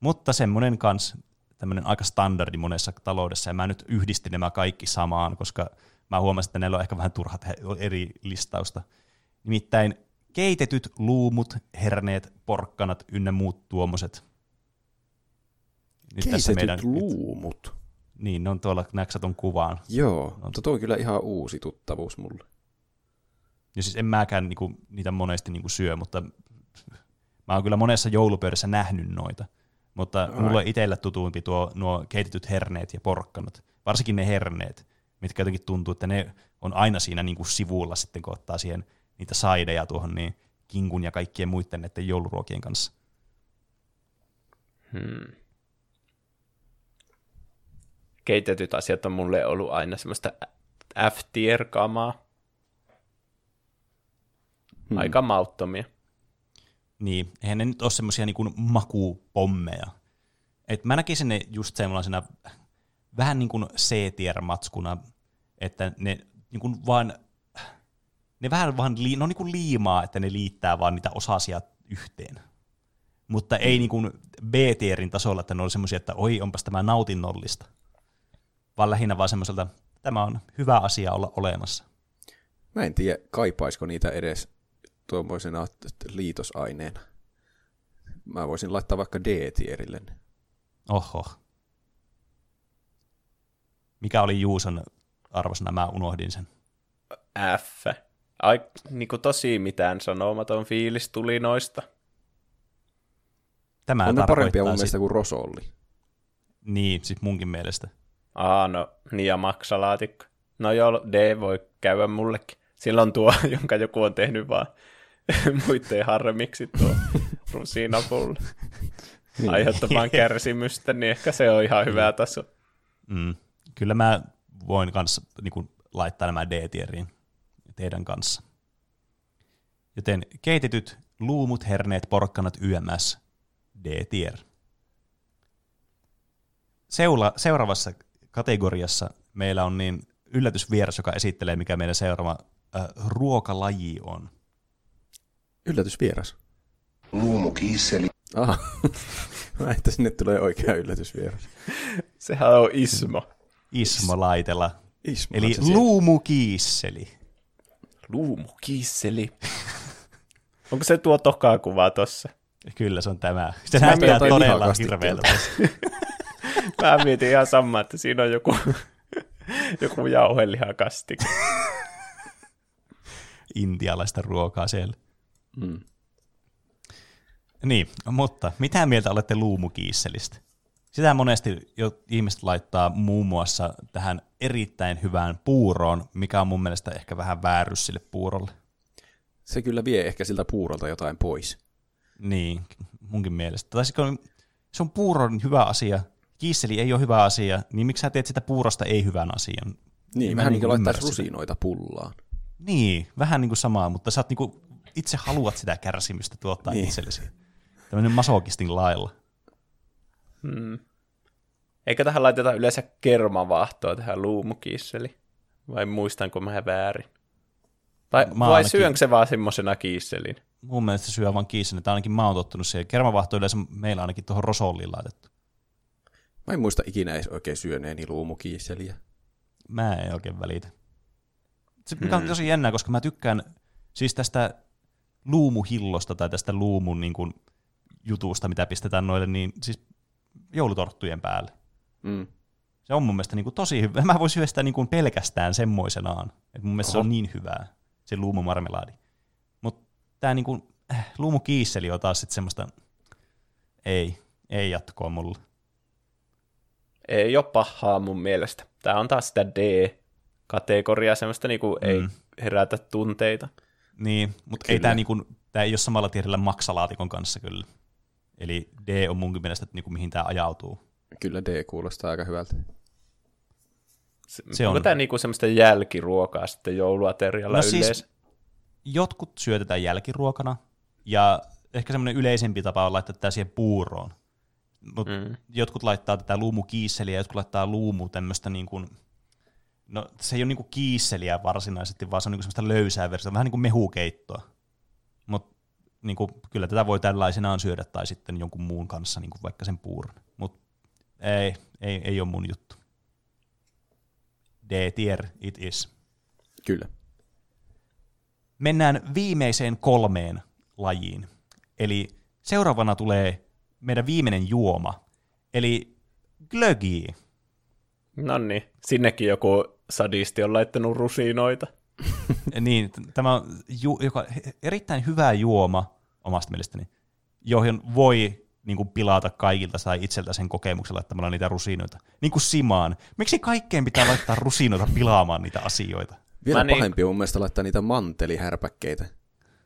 mutta semmoinen kans tämmöinen aika standardi monessa taloudessa, ja mä nyt yhdistin nämä kaikki samaan, koska mä huomasin, että näillä on ehkä vähän turhat eri listausta. Nimittäin keitetyt luumut, herneet, porkkanat ynnä muut tuommoiset. Nyt keitetyt tässä meidän, luumut? Niin, ne on tuolla, näksä ton kuvaan. Joo, mutta tuo on kyllä ihan uusi tuttavuus mulle. Ja siis en mäkään niinku, niitä monesti niinku syö, mutta mä oon kyllä monessa joulupöydässä nähnyt noita. Mutta Ai. mulle itsellä tutuimpi tuo, nuo keitetyt herneet ja porkkanat. Varsinkin ne herneet, mitkä jotenkin tuntuu, että ne on aina siinä niinku sivulla sitten, kun ottaa siihen niitä saideja tuohon niin kinkun ja kaikkien muiden näiden jouluruokien kanssa. Hmm. Keitetyt asiat on mulle ollut aina semmoista F-tier-kamaa. Hmm. Aika mauttomia. Niin, eihän ne nyt ole semmoisia niinku makupommeja. Et mä näkisin ne just semmoisena vähän niin kuin C-tier-matskuna, että ne niin kuin vaan, ne vähän vaan ne on niin kuin liimaa, että ne liittää vaan niitä osasia yhteen. Mutta ei mm. niin kuin B-tierin tasolla, että ne on semmoisia, että oi, onpas tämä nautinnollista. Vaan lähinnä vaan semmoiselta, tämä on hyvä asia olla olemassa. Mä en tiedä, kaipaisiko niitä edes tuommoisena liitosaineena. Mä voisin laittaa vaikka D-tierille. Oho. Mikä oli Juuson arvosana? Mä unohdin sen. F. Ai, niin kuin tosi mitään sanomaton fiilis tuli noista. Tämä on parempia mun mielestä kuin Rosolli. Niin, siis munkin mielestä. Aa, no, niin ja maksalaatikko. No joo, D voi käydä mullekin. Silloin tuo, jonka joku on tehnyt vaan muiden harmiksi tuo rusinapulla niin. aiheuttamaan kärsimystä, niin ehkä se on ihan hyvä taso. Mm. Kyllä mä voin kanssa niin kuin, laittaa nämä D-tieriin teidän kanssa. Joten keitetyt luumut, herneet, porkkanat, YMS, D-tier. Seula, seuraavassa kategoriassa meillä on niin yllätysvieras, joka esittelee, mikä meidän seuraava äh, ruokalaji on. Yllätysvieras. Luumukiisseli. Aha. Mä että sinne tulee oikea yllätysvieras. Sehän on Ismo. Ismo laitella. Ismo Eli luumukiisseli. Luumukiisseli. Onko se tuo tokaa kuva tossa? Kyllä se on tämä. Se näyttää todella hirveältä. Mä mietin ihan samaa, että siinä on joku, joku jauhelihakasti. Intialaista ruokaa siellä. Mm. Niin, mutta mitä mieltä olette luumukiisselistä? Sitä monesti jo ihmiset laittaa muun muassa tähän erittäin hyvään puuroon, mikä on mun mielestä ehkä vähän väärys sille puurolle. Se kyllä vie ehkä siltä puurolta jotain pois. Niin, munkin mielestä. Tai se on puuron hyvä asia, kiisseli ei ole hyvä asia, niin miksi sä teet sitä puurosta ei hyvän asian? Niin, vähän niinku niin kuin laittaisi rusinoita pullaan. Niin, vähän niin kuin samaa, mutta sä oot niin kuin, itse haluat sitä kärsimystä tuottaa Niin. itsellesi. Tämmöinen masokistin lailla. Hmm. Eikä tähän laiteta yleensä kermavahtoa tähän luumukiisseli? Vai muistanko mä väärin? Tai Mä vai ainakin- syönkö se vaan semmosena kiisselin? Mun mielestä se syö vaan kiisselin, tai ainakin mä oon tottunut siihen. Kermavahto yleensä meillä ainakin tuohon rosolliin laitettu. Mä en muista ikinä edes oikein syöneeni luumukiiseliä. Mä en oikein välitä. Se mikä on tosi jännää, koska mä tykkään siis tästä luumuhillosta tai tästä luumun niin kuin, jutusta, mitä pistetään noille, niin siis joulutorttujen päälle. Mm. Se on mun mielestä niin kuin, tosi hyvä. Mä voin syödä sitä niin kuin, pelkästään semmoisenaan. Et mun mielestä se Oho. on niin hyvää, se luumumarmelaadi. Mutta tämä niin kuin, äh, luumukiisseli on taas sit semmoista, ei, ei jatkoa mulle. Ei ole pahaa mun mielestä. Tää on taas sitä D-kategoriaa, semmoista niinku ei Mm. herätä tunteita. Niin, mutta ei tämä niinku, tää ei ole samalla tiedellä maksalaatikon kanssa kyllä. Eli D on munkin mielestä, että niinku, mihin tämä ajautuu. Kyllä D kuulostaa aika hyvältä. Se, Se onko on- tää niinku semmoista jälkiruokaa sitten jouluaterialla No siis- yleensä? Jotkut syötetään jälkiruokana, ja ehkä semmoinen yleisempi tapa on laittaa tätä siihen puuroon. Mut Mm. Jotkut laittaa tätä luumukiisseliä, jotkut laittaa luumu tämmöistä niin kuin, no se ei ole niin kuin kiisseliä varsinaisesti, vaan se on niin kuin semmoista löysää versiota, vähän niin kuin mehukeittoa. Mutta niin kuin, kyllä tätä voi tällaisenaan syödä tai sitten jonkun muun kanssa, niin kuin vaikka sen puuron. Mutta ei, ei, ei ole mun juttu. D-tier it is. Kyllä. Mennään viimeiseen kolmeen lajiin. Eli seuraavana tulee meidän viimeinen juoma, eli glögi. No niin, sinnekin joku sadisti on laittanut rusinoita. niin, tämä on ju, joka, erittäin hyvä juoma omasta mielestäni, johon voi niin kuin pilata kaikilta tai itseltä sen kokemuksella laittamalla niitä rusinoita. Niin kuin Simaan. Miksi kaikkeen pitää laittaa rusinoita pilaamaan niitä asioita? Vielä Mä niin- pahempi on mun mielestä laittaa niitä mantelihärpäkkeitä.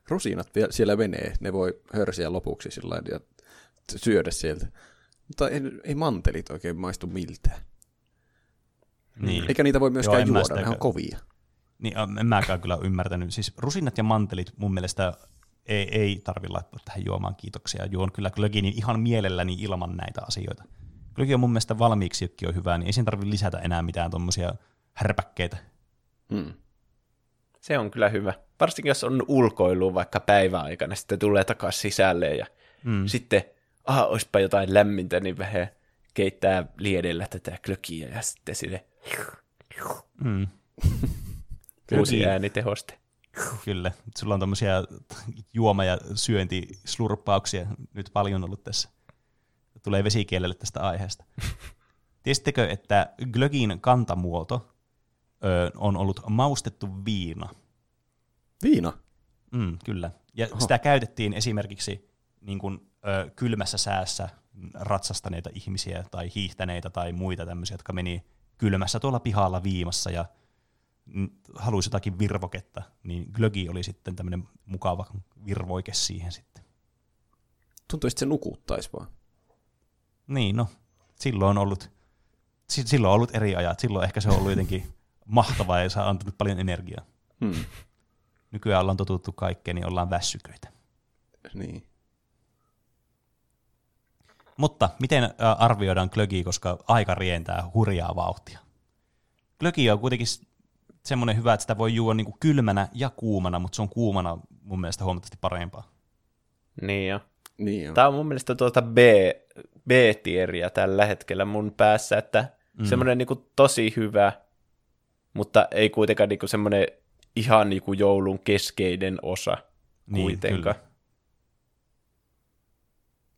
Rusinat vielä siellä menee, ne voi hörsiä lopuksi sillä ja syödä sieltä. Mutta ei, ei mantelit oikein maistu miltään. Niin. Eikä niitä voi myöskään Joo, juoda, ne on kovia. Niin, en mäkään kyllä ymmärtänyt. Siis rusinat ja mantelit mun mielestä ei, ei tarvi laittaa tähän juomaan kiitoksia. Juon kyllä glöginin ihan mielelläni ilman näitä asioita. Glögi on mun mielestä valmiiksi jokin on hyvä, niin ei sen tarvi lisätä enää mitään tuommoisia härpäkkeitä. Hmm. Se on kyllä hyvä. Varsinkin jos on ulkoilu vaikka päiväaikana, sitten tulee takaisin sisälle ja Mm. sitten, aha, olisipa jotain lämmintä, niin vähän keittää liedellä tätä klökiä ja sitten sille Mm. uusi Glögi. äänitehoste. Kyllä. Sulla on tämmöisiä juoma- ja syöntislurppauksia nyt paljon ollut tässä. Tulee vesikielelle tästä aiheesta. Tiesittekö, että glögin kantamuoto ö, on ollut maustettu viina? Viina. Mm, kyllä. Ja Oho. sitä käytettiin esimerkiksi niin kuin, ö, kylmässä säässä ratsastaneita ihmisiä tai hiihtäneitä tai muita tämmöisiä, jotka meni kylmässä tuolla pihalla viimassa ja halusi jotakin virvoketta, niin glögi oli sitten tämmöinen mukava virvoike siihen sitten. Tuntuu, että se nukuttaisi vaan. Niin, no, silloin on ollut, si- silloin on ollut eri ajat. Silloin ehkä se on ollut jotenkin mahtavaa ja se on antanut paljon energiaa. Hmm. Nykyään ollaan totuttu kaikkeen, niin ollaan väsyköitä. Niin. Mutta miten arvioidaan glögi, koska aika rientää hurjaa vauhtia? Glögi on kuitenkin semmoinen hyvä, että sitä voi juoda niin kuin kylmänä ja kuumana, mutta se on kuumana mun mielestä huomattavasti parempaa. Niin jo. Niin on. Tämä on mun mielestä tuota B, B-tieriä tällä hetkellä mun päässä, että mm. semmoinen niinku tosi hyvä, mutta ei kuitenkaan niinku semmoinen ihan niinku joulun keskeinen osa Niin, kuitenkaan. kyllä.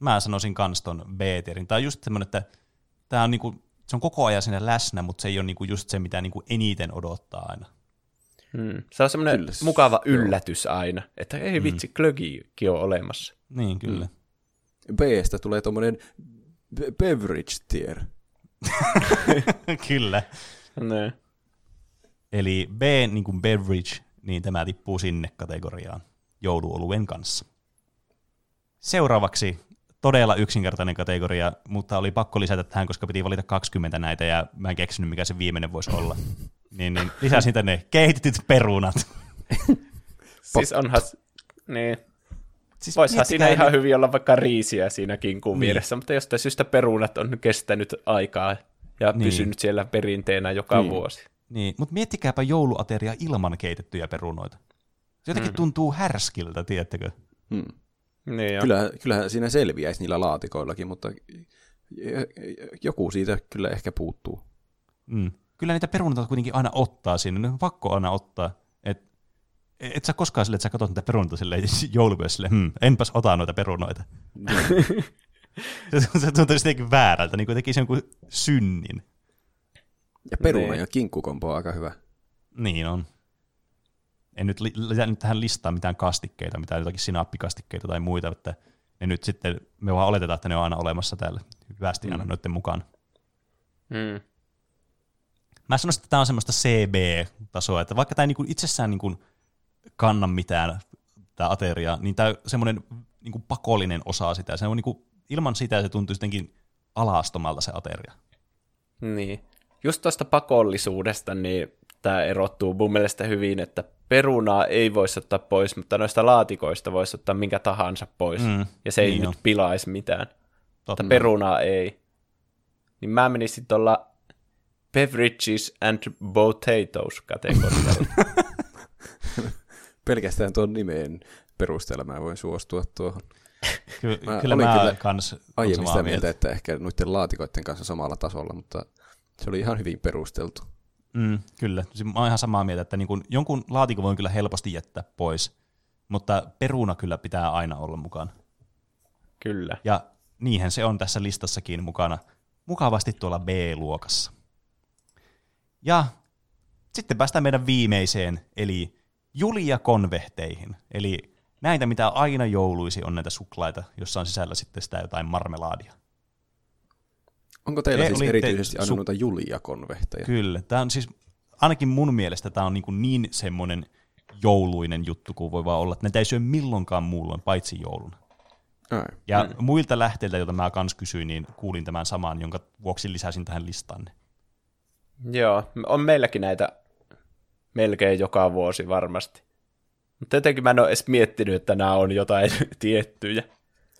Mä sanoisin kans ton B-tierin. Tämä on just semmoinen, että tää on niinku, se on koko ajan siinä läsnä, mutta se ei ole niinku just se, mitä niinku eniten odottaa aina. Hmm. Se on semmoinen Kyllä, mukava joo. yllätys aina, että ei vitsi, glögikin on olemassa. Niin, kyllä. B-stä tulee tommonen be- beverage tier. kyllä. Ne. Eli B, niin kuin beverage, niin tämä tippuu sinne kategoriaan jouluoluen kanssa. Seuraavaksi todella yksinkertainen kategoria, mutta oli pakko lisätä tähän, koska piti valita 20 näitä ja mä en keksinyt, mikä se viimeinen voisi olla. niin, niin lisäsin tänne kehitetyt perunat. siis onhan, niin. Siis Voisihan siinä ihan hyvin olla vaikka riisiä siinä kinkun niin. vieressä, mutta jostain syystä perunat on kestänyt aikaa ja niin. pysynyt siellä perinteenä joka niin. vuosi. Niin, mutta miettikääpä jouluateria ilman keitettyjä perunoita. Se jotenkin mm. tuntuu härskiltä, tiedättekö? Hmm. Niin kyllähän, kyllähän siinä selviäisi niillä laatikoillakin, mutta joku siitä kyllä ehkä puuttuu. Mm. Kyllä niitä perunoita kuitenkin aina ottaa sinne, ne on pakko aina ottaa. Et, et sä koskaan sille, että sä katsot niitä perunoita silleen joulupössä silleen, hmm, enpäs ota noita perunoita. se, se tuntuu jotenkin väärältä, niin kuin tekisi jonkun synnin. Ja peruna ja kinkkukompo on aika hyvä. Niin on en nyt lisää nyt tähän listaan mitään kastikkeita, mitään jotakin sinappikastikkeita tai muita, että ne nyt sitten, me vaan oletetaan, että ne on aina olemassa täällä hyvästi aina mm. noiden mukaan. Mm. Mä sanoisin, että tämä on semmoista CB-tasoa, että vaikka tämä ei niinku itsessään niinku kanna mitään, tämä ateria, niin tämä on semmoinen niinku pakollinen osa sitä. Se on niinku, ilman sitä se tuntuu jotenkin alastomalta se ateria. Niin. Just tuosta pakollisuudesta, niin tämä erottuu mun mielestä hyvin, että perunaa ei voisi ottaa pois, mutta noista laatikoista voisi ottaa minkä tahansa pois, mm, ja se ei niin nyt pilaisi mitään. Totta. Mutta perunaa ei. Niin mä menisin tuolla beverages and potatoes kategorialla. Pelkästään tuon nimeen perusteella mä voin suostua tuohon. Ky- mä kyllä mä kyllä kans aiemmin sitä mieltä, että ehkä noiden laatikoiden kanssa samalla tasolla, mutta se oli ihan hyvin perusteltu. Mm, kyllä. Siis mä oon ihan samaa mieltä, että niin kun, jonkun laatikon voi kyllä helposti jättää pois, mutta peruna kyllä pitää aina olla mukana. Kyllä. Ja niinhän se on tässä listassakin mukana, mukavasti tuolla B-luokassa. Ja sitten päästään meidän viimeiseen, eli Julia-konvehteihin. Eli näitä, mitä aina jouluisi, on näitä suklaita, jossa on sisällä sitten sitä jotain marmelaadia. Onko teillä Te siis erityisesti aina su- noita Julia-konvehteja? Kyllä. Tämä on siis, ainakin mun mielestä tämä on niin, kuin niin semmoinen jouluinen juttu kuin voi vaan olla, että näitä ei syö milloinkaan muulloin, paitsi jouluna. Ai. Ja mm. muilta lähteiltä, joita mä kans kysyin, niin kuulin tämän saman, jonka vuoksi lisäsin tähän listaan. Joo, on meilläkin näitä melkein joka vuosi varmasti. Mutta jotenkin mä en ole edes miettinyt, että nämä on jotain tiettyjä.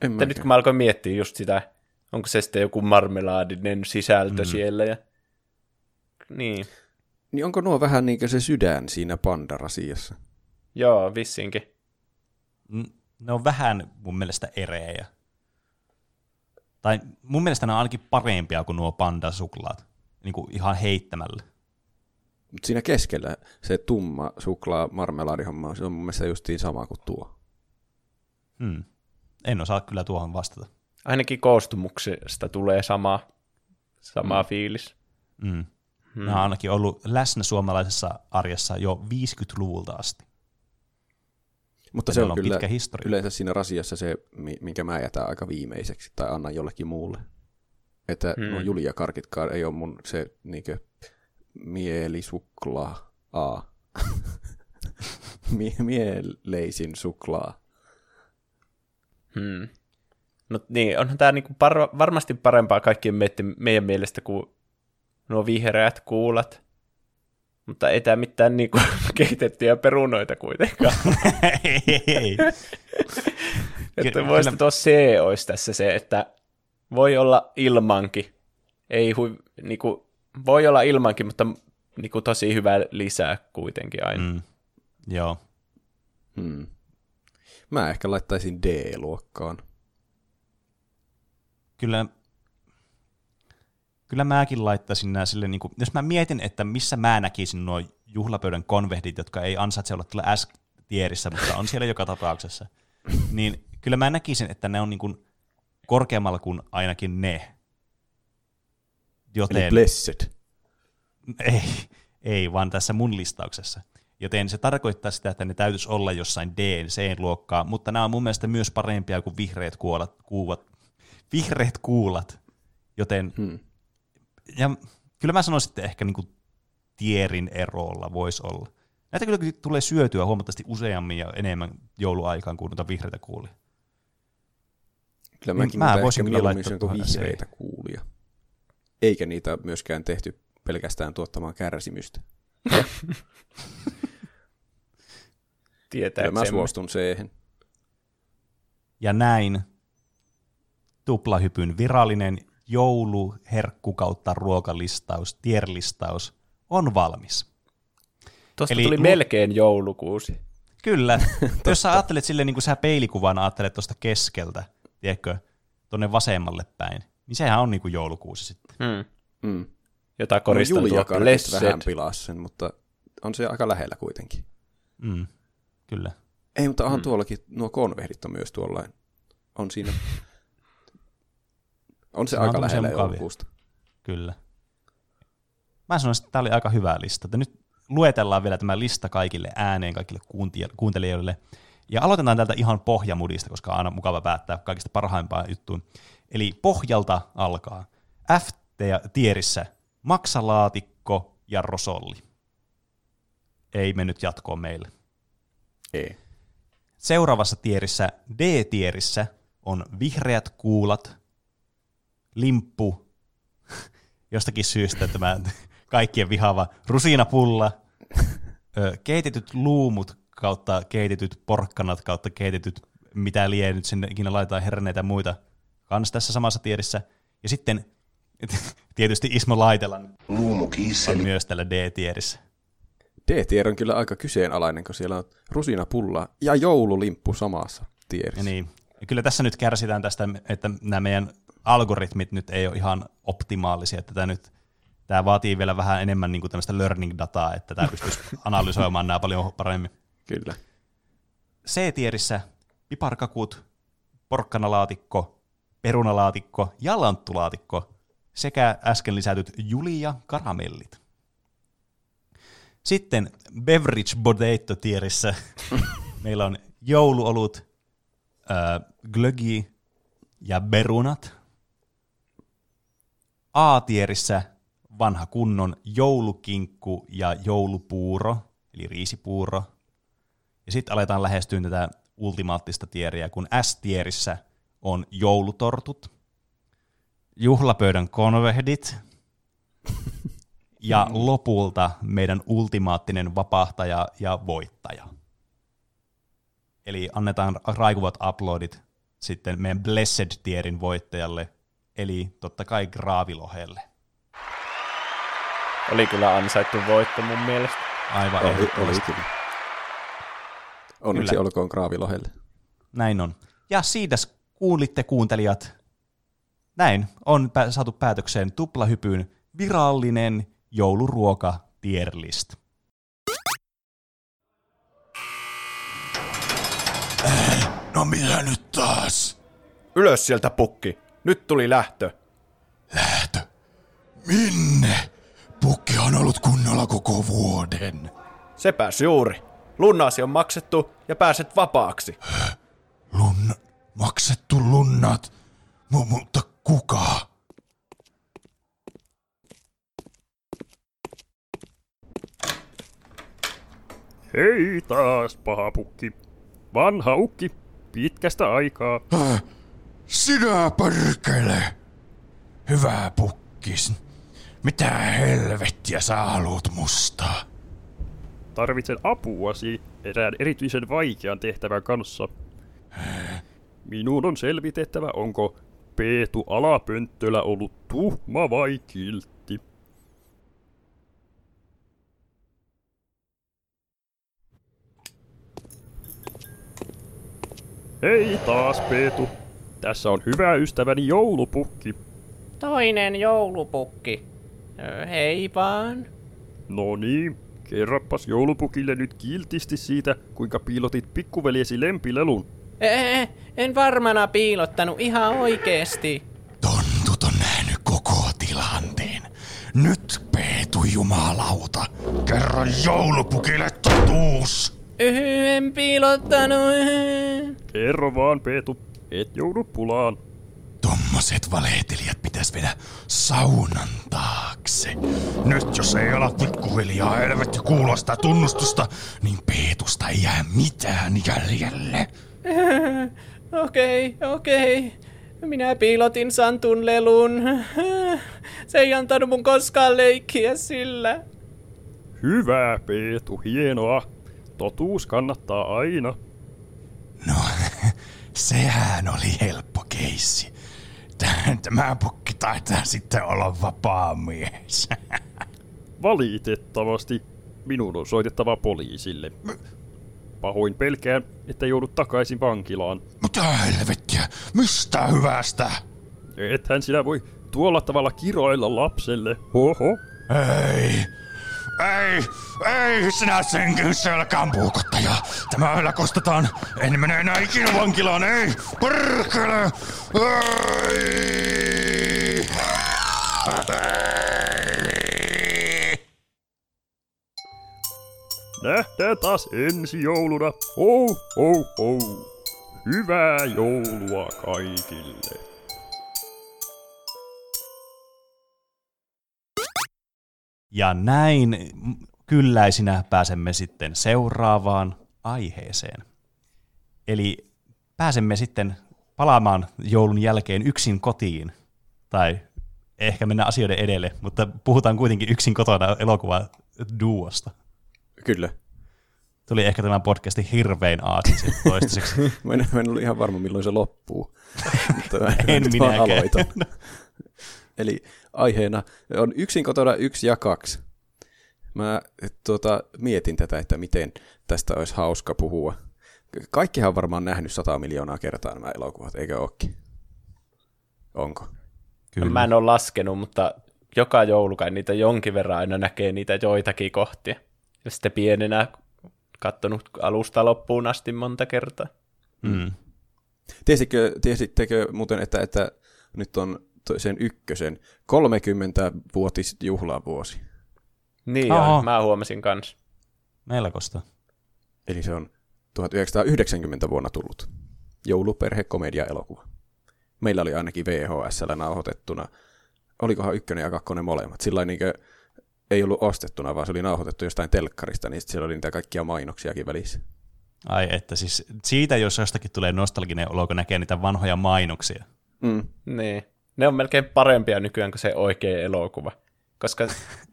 En nyt kun mä alkoin miettiä just sitä onko se sitten joku marmelaadinen sisältö mm. siellä. Ja... Niin. Niin onko nuo vähän niin kuin se sydän siinä pandarasiassa? Joo, vissinkin. Ne on vähän mun mielestä ereejä. Tai mun mielestä ne on ainakin parempia kuin nuo pandasuklaat. Niin kuin ihan heittämällä. Mutta siinä keskellä se tumma suklaa marmelaadihomma, se on mun mielestä justiin sama kuin tuo. Hmm. En osaa kyllä tuohon vastata ainakin koostumuksesta tulee sama, sama mm. fiilis. Mm. Mm. Nämä on ainakin ollut läsnä suomalaisessa arjessa jo 50-luvulta asti. Mutta se on, on kyllä pitkä historia. yleensä siinä rasiassa se, minkä mä jätän aika viimeiseksi tai annan jollekin muulle. Että hmm. nuo Julia karkitkaan ei ole mun se niinkö mielisuklaa. A. Mieleisin suklaa. Hmm. No niin, onhan tämä niinku par- varmasti parempaa kaikkien meidän, meidän mielestä kuin nuo vihreät kuulat. Mutta ei tämä mitään niinku kehitettyjä perunoita kuitenkaan. ei, ei. että voisi tuo C olisi tässä se, että voi olla ilmankin. Ei hui, niinku, voi olla ilmankin, mutta niinku tosi hyvä lisää kuitenkin aina. Mm. Joo. Hmm. Mä ehkä laittaisin D-luokkaan kyllä, kyllä mäkin laittaisin nämä sille, niin kuin, jos mä mietin, että missä mä näkisin nuo juhlapöydän konvehdit, jotka ei ansaitse olla tuolla S-tierissä, mutta on siellä joka tapauksessa, niin kyllä mä näkisin, että ne on niin kuin korkeammalla kuin ainakin ne. Joten, Eli blessed. Ei, ei, vaan tässä mun listauksessa. Joten se tarkoittaa sitä, että ne täytyisi olla jossain D, C-luokkaa, mutta nämä on mun mielestä myös parempia kuin vihreät kuolat, kuuvat, vihreät kuulat, joten hmm. ja kyllä mä sanoisin, että ehkä niinku tierin erolla voisi olla. Näitä kyllä tulee syötyä huomattavasti useammin ja enemmän jouluaikaan kuin noita vihreitä kuulia. Kyllä Niin mäkin mä mä voisin ehkä kyllä laittaa tuohon vihreitä kuulia. Eikä niitä myöskään tehty pelkästään tuottamaan kärsimystä. Kyllä Tietääksemme. mä suostun siihen. Ja näin tuplahypyn virallinen jouluherkku kautta ruokalistaus, tierlistaus on valmis. Tuosta Eli tuli lu- melkein joulukuusi. Kyllä. Jos sä ajattelet silleen, niin kuin sä peilikuvana ajattelet tuosta keskeltä, tiedätkö, tuonne vasemmalle päin, niin sehän on niin kuin joulukuusi sitten. Hmm. Mm. Jota No, koristaa Julia tuo vähän pilasi sen, mutta on se aika lähellä kuitenkin. Mm. Kyllä. Ei, mutta onhan tuollakin, nuo konvehdit on myös tuollain. On siinä. On se Nämä aika lähellä joulukuusta. Kyllä. Mä sanoisin, että tämä oli aika hyvä lista. Nyt luetellaan vielä tämä lista kaikille ääneen, kaikille kuuntelijoille. Ja aloitetaan täältä ihan pohjamudista, koska on aina mukava päättää kaikista parhaimpaa juttuun. Eli pohjalta alkaa. F-tierissä maksalaatikko ja rosolli. Ei mennyt jatkoon meille. Ei. Seuraavassa tierissä, D-tierissä, on vihreät kuulat, limppu, jostakin syystä tämä kaikkien vihaava rusinapulla, keitetyt luumut kautta keitetyt porkkanat kautta keitetyt mitä lie nyt sinne ikinä laitetaan herneitä ja muita kans tässä samassa tierissä. Ja sitten tietysti Ismo Laitelan on myös tällä D-tierissä. D-tier on kyllä aika kyseenalainen, kun siellä on rusinapulla ja joululimppu samassa tierissä. Ja niin. Ja kyllä tässä nyt kärsitään tästä, että nämä meidän algoritmit nyt ei ole ihan optimaalisia, että tämä nyt tämä vaatii vielä vähän enemmän niin kuin tämmöistä learning dataa, että tämä pystyisi analysoimaan nämä paljon paremmin. Kyllä. C-tierissä piparkakut, porkkanalaatikko, perunalaatikko ja lanttulaatikko sekä äsken lisätyt Julia karamellit. Sitten Beverage Potato tierissä meillä on jouluolut, äh, glögi ja berunat. A-tierissä vanha kunnon joulukinkku ja joulupuuro, eli riisipuuro. Ja sitten aletaan lähestyä tätä ultimaattista tieriä, kun S-tierissä on joulutortut, juhlapöydän konvehdit ja lopulta meidän ultimaattinen vapahtaja ja voittaja. Eli annetaan raikuvat uploadit sitten meidän Blessed-tierin voittajalle, eli totta kai Graavilohelle. Oli kyllä ansaittu voitto mun mielestä. Aivan Oli, oli ehdottomasti. kyllä. Onneksi Kyllä. olkoon Graavilohelle. Näin on. Ja siitä kuulitte kuuntelijat, näin on pä- saatu päätökseen tuplahypyn virallinen jouluruoka tier list. No mitä nyt taas? Ylös sieltä pukki. Nyt tuli lähtö. Lähtö. Minne? Pukki on ollut kunnolla koko vuoden. Sepäs juuri. Lunnaasi on maksettu ja pääset vapaaksi. Lunna, maksettu lunnat. M- mutta kuka? Hei taas, paha pukki. Vanha ukki, pitkästä aikaa. Äh, Sinä perkele. Hyvä pukkis. Mitä helvettiä sä haluat musta? Tarvitsen apuasi erään erityisen vaikean tehtävän kanssa. Minun on selvitettävä, onko Peetu Alapönttölä ollut tuhma vai kiltti. Hei taas, Peetu. Tässä on hyvä ystäväni joulupukki. Toinen joulupukki. Ö, Hei vaan. No niin, kerroppas joulupukille nyt kiltisti siitä, kuinka piilotit pikkuveljesi lempilelun. Ee, en varmana piilottanut ihan oikeesti. Tontut on nähnyt koko tilanteen. Nyt Peetu jumalauta, kerro joulupukille totuus. Yhy, en piilottanut. Kerro vaan, Peetu, et joudu pulaan. Tommoset valehtelijat pitäis viedä saunan taakse. Nyt jos ei ala pikkuhiljaa helvetti kuulla sitä tunnustusta, niin Peetusta ei jää mitään jäljelle. Okei, okei. Minä piilotin Santun lelun. Se ei antanut mun koskaan leikkiä sillä. Hyvä, Peetu, hienoa. Totuus kannattaa aina. No, sehän oli helppo keissi. Tämä pukki taitaa sitten olla vapaa mies. Valitettavasti minun on soitettava poliisille. Pahoin pelkään, että joudut takaisin vankilaan. Mitä helvettiä? Mistä hyvästä? Ethän sinä voi tuolla tavalla kiroilla lapselle. Hoho. Ei, ei, ei sinä senkin selkään puukottaja. Tämä yllä kostetaan. En mene enää ikinä vankilaan, ei. Perkele. Ei. Nähdään taas ensi jouluna. Ho, ho, ho. Hyvää joulua kaikille. Ja näin kylläisinä pääsemme sitten seuraavaan aiheeseen. Eli pääsemme sitten palaamaan joulun jälkeen yksin kotiin, tai ehkä mennä asioiden edelle, mutta puhutaan kuitenkin yksin kotona elokuva duosta. Kyllä. Tuli ehkä tämän podcastin hirvein aasin toistaiseksi. mä, en, mä en ollut ihan varma, milloin se loppuu. mutta en minäkään. Eli aiheena on yksin kotona yksi ja kaksi. Mä tuota, mietin tätä, että miten tästä olisi hauska puhua. Kaikkihan on varmaan nähnyt sata miljoonaa kertaa nämä elokuvat, eikö ookin? Onko? Kyllä. Mä en ole laskenut, mutta joka joulukai niitä jonkin verran aina näkee niitä joitakin kohtia. Ja sitten pienenä kattonut alusta loppuun asti monta kertaa. Mm. Tiesittekö, tiesittekö muuten, että, että nyt on sen ykkösen 30-vuotis juhlavuosi? Niin Oho. joo, mä huomasin kans. Melkoista. Eli se on 1990 vuonna tullut jouluperhekomedia-elokuva. Meillä oli ainakin VHSllä nauhoitettuna, olikohan ykkönen ja kakkonen molemmat. Sillä niin ei ollut ostettuna, vaan se oli nauhoitettu jostain telkkarista, niin siellä oli niitä kaikkia mainoksiakin välissä. Ai että siis siitä, jos jostakin tulee nostalginen olo, kun näkee niitä vanhoja mainoksia. Mm. Niin. Ne on melkein parempia nykyään kuin se oikea elokuva. Koska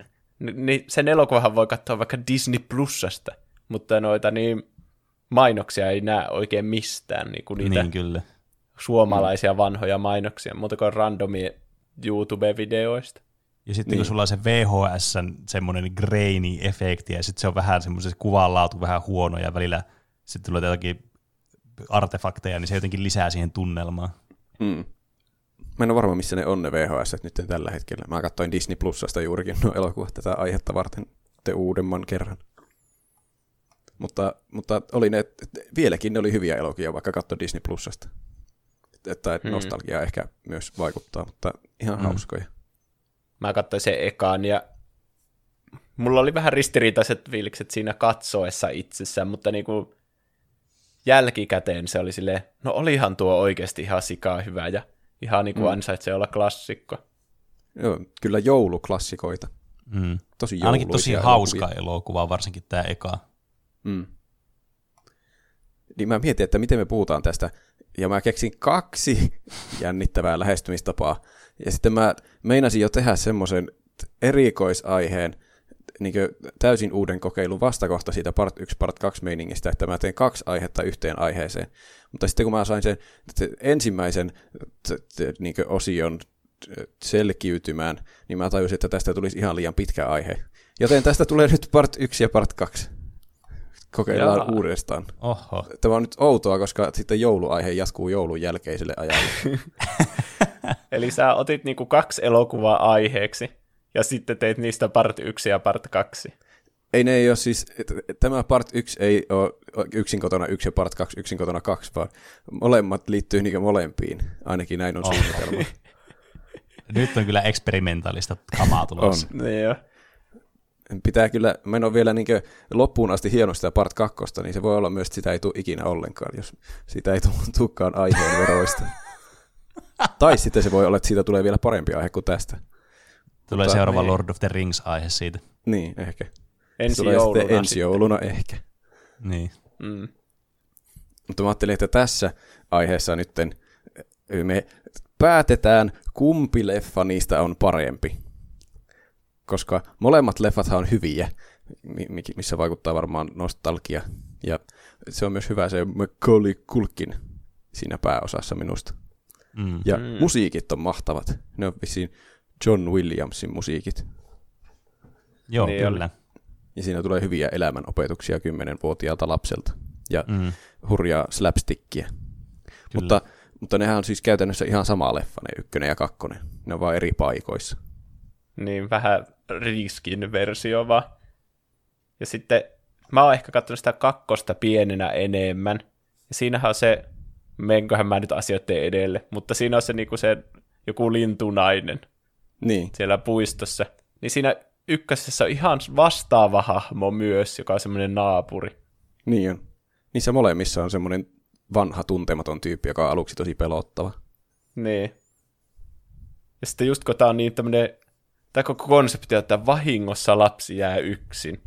niin sen elokuvahan voi katsoa vaikka Disney Plusasta, mutta noita niin mainoksia ei näe oikein mistään, niin kuin niitä Niin kyllä. suomalaisia vanhoja mainoksia, muuta kuin randomia YouTube-videoista. Ja sitten Niin. kun sulla on se VHS semmoinen grainy-efekti, ja sitten se on vähän semmoisen kuvanlaatu vähän huono, ja välillä sitten tulee jotakin artefakteja, niin se jotenkin lisää siihen tunnelmaan. Mm. Mä en ole varma, missä ne on ne VHS nyt tällä hetkellä. Mä katsoin Disney Plusasta juurikin nuo elokuvat tätä aihetta varten te uudemman kerran. Mutta, mutta oli ne, vieläkin ne oli hyviä elokuvia, vaikka katso Disney Plusasta. Että Hmm. nostalgia ehkä myös vaikuttaa, mutta ihan Mm. hauskoja. Mä katsoin sen ekaan ja mulla oli vähän ristiriitaiset fiilikset siinä katsoessa itsessään, mutta niinku jälkikäteen se oli silleen, no olihan tuo oikeasti ihan sikaa hyvä ja ihan niinku Mm. ansaitsee olla klassikko. Joo, kyllä jouluklassikoita. Mm. Tosi Ainakin tosi hauska elokuvia. elokuva, varsinkin tämä eka. Mm. Niin mä mietin, että miten me puhutaan tästä, ja mä keksin kaksi jännittävää lähestymistapaa. Ja sitten mä meinasin jo tehdä semmoisen erikoisaiheen, niin täysin uuden kokeilun vastakohta siitä part 1, part 2 meiningistä, että mä teen kaksi aihetta yhteen aiheeseen. Mutta sitten kun mä sain sen ensimmäisen t- t- niin osion t- selkiytymään, niin mä tajusin, että tästä tulisi ihan liian pitkä aihe. Joten tästä tulee nyt part 1 ja part 2. Kokeillaan Jaa. uudestaan. Oho. Tämä on nyt outoa, koska sitten jouluaihe jatkuu joulun jälkeiselle ajalle. Eli sä otit niinku kaksi elokuvaa aiheeksi ja sitten teit niistä part 1 ja part 2. ei ne ei ole siis, tämä part 1 ei ole yksin kotona 1 ja part 2 yksin kotona 2, vaan molemmat liittyy niin molempiin. Ainakin näin on Oho. suunnitelma. Nyt on kyllä eksperimentaalista kamaa tulossa. Niin jo. Pitää kyllä, mä en ole vielä niin loppuun asti hieno sitä part 2, niin se voi olla myös, että sitä ei tule ikinä ollenkaan, jos sitä ei tu- tulekaan aiheen veroista. tai sitten se voi olla, että siitä tulee vielä parempi aihe kuin tästä. Tulee Mutta seuraava niin. Lord of the Rings-aihe siitä. Niin, ehkä. Ensi tulee jouluna sitten ensi sitten. jouluna ehkä. Niin. Mm. Mutta mä ajattelin, että tässä aiheessa nytten me päätetään, kumpi leffa niistä on parempi. Koska molemmat leffat on hyviä, missä vaikuttaa varmaan nostalgia. Ja se on myös hyvä se Macaulay Culkin siinä pääosassa minusta. Mm. Ja mm. musiikit on mahtavat. Ne on vissiin John Williamsin musiikit. Joo, niin kyllä. Ja siinä tulee hyviä elämänopetuksia kymmenenvuotiaalta lapselta. Ja mm. hurjaa slapstickia. Mutta, mutta nehän on siis käytännössä ihan sama leffa, ne ykkönen ja kakkonen. Ne on vaan eri paikoissa. Niin, vähän riskin versio vaan. Ja sitten mä oon ehkä katsonut sitä kakkosta pienenä enemmän. Ja siinähän on se, menköhän mä nyt asioiden edelle, mutta siinä on se, niinku se joku lintunainen niin. siellä puistossa. Niin siinä ykkösessä on ihan vastaava hahmo myös, joka on semmoinen naapuri. Niin on. Niissä molemmissa on semmoinen vanha tuntematon tyyppi, joka on aluksi tosi pelottava. Niin. Ja sitten just kun tämä on niin tämmöinen, tämä koko konsepti, että vahingossa lapsi jää yksin,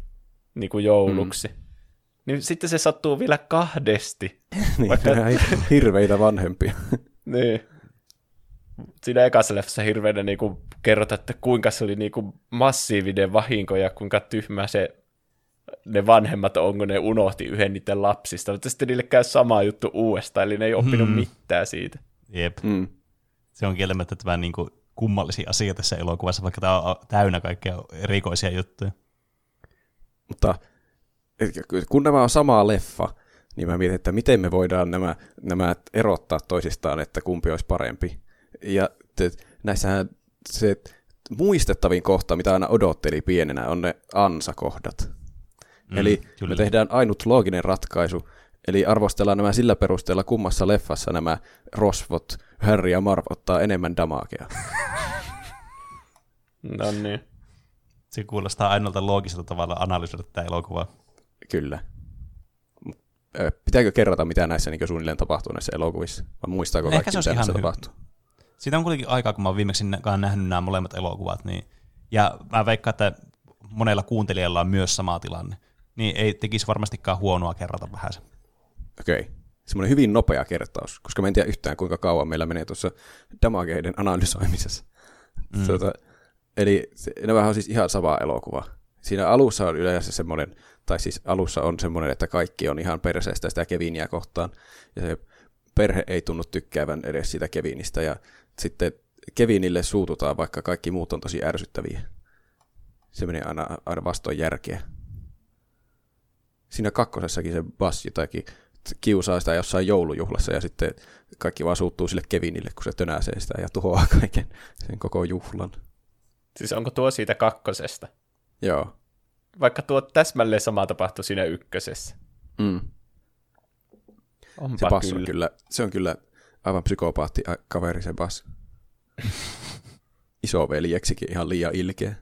niin kuin jouluksi. Mm. Niin sitten se sattuu vielä kahdesti. niin, vaikka... hirveitä vanhempia. niin. Siinä ekassa leffassa hirveänä niin kuin kerrotaan, että kuinka se oli niin kuin massiivinen vahinko ja kuinka tyhmä se ne vanhemmat on, kun ne unohti yhden niiden lapsista, mutta sitten niille käy sama juttu uudestaan, eli ne ei oppinut hmm. mitään siitä. Jep. Hmm. Se on kieltämättä tämä niin kuin kummallisia asioita tässä elokuvassa, vaikka tämä on täynnä kaikkea erikoisia juttuja. Mutta kun nämä on sama leffa, niin mä mietin, että miten me voidaan nämä, nämä erottaa toisistaan, että kumpi olisi parempi. Ja te, näissähän se muistettavin kohta, mitä aina odotteli pienenä, on ne ansakohdat. Mm, Eli kyllä. me tehdään ainut looginen ratkaisu, eli arvostellaan nämä sillä perusteella, kummassa leffassa nämä rosvot, Harry ja Marv ottaa enemmän damakea. no niin. Se kuulostaa ainoalta loogiselta tavalla analysoida tämä elokuva. Kyllä. Pitääkö kerrata, mitä näissä niin suunnilleen tapahtuu näissä elokuvissa? Vai muistaako Ehkä kaikki, mitä näissä tapahtuu? Siitä on kuitenkin aikaa, kun mä oon viimeksi nähnyt nämä molemmat elokuvat. Niin, ja mä veikkaan, että monella kuuntelijalla on myös sama tilanne niin ei tekisi varmastikaan huonoa kerrata vähän se. Okei. Okay. Semmoinen hyvin nopea kertaus, koska mä en tiedä yhtään kuinka kauan meillä menee tuossa damageiden analysoimisessa. Mm. Tuota, eli nämä on siis ihan sama elokuva. Siinä alussa on yleensä semmoinen, tai siis alussa on semmoinen, että kaikki on ihan perseestä sitä Kevinia kohtaan, ja se perhe ei tunnu tykkäävän edes sitä Kevinistä, ja sitten Kevinille suututaan, vaikka kaikki muut on tosi ärsyttäviä. Se menee aina, aina vastoin järkeä siinä kakkosessakin se Bass jotakin kiusaa sitä jossain joulujuhlassa ja sitten kaikki vaan suuttuu sille Kevinille, kun se tönäsee sitä ja tuhoaa kaiken sen koko juhlan. Siis onko tuo siitä kakkosesta? Joo. Vaikka tuo täsmälleen sama tapahtui siinä ykkösessä. Mm. Onpa se kyllä. kyllä, se on kyllä aivan psykopaatti kaveri se Bass. Isoveljeksikin ihan liian ilkeä.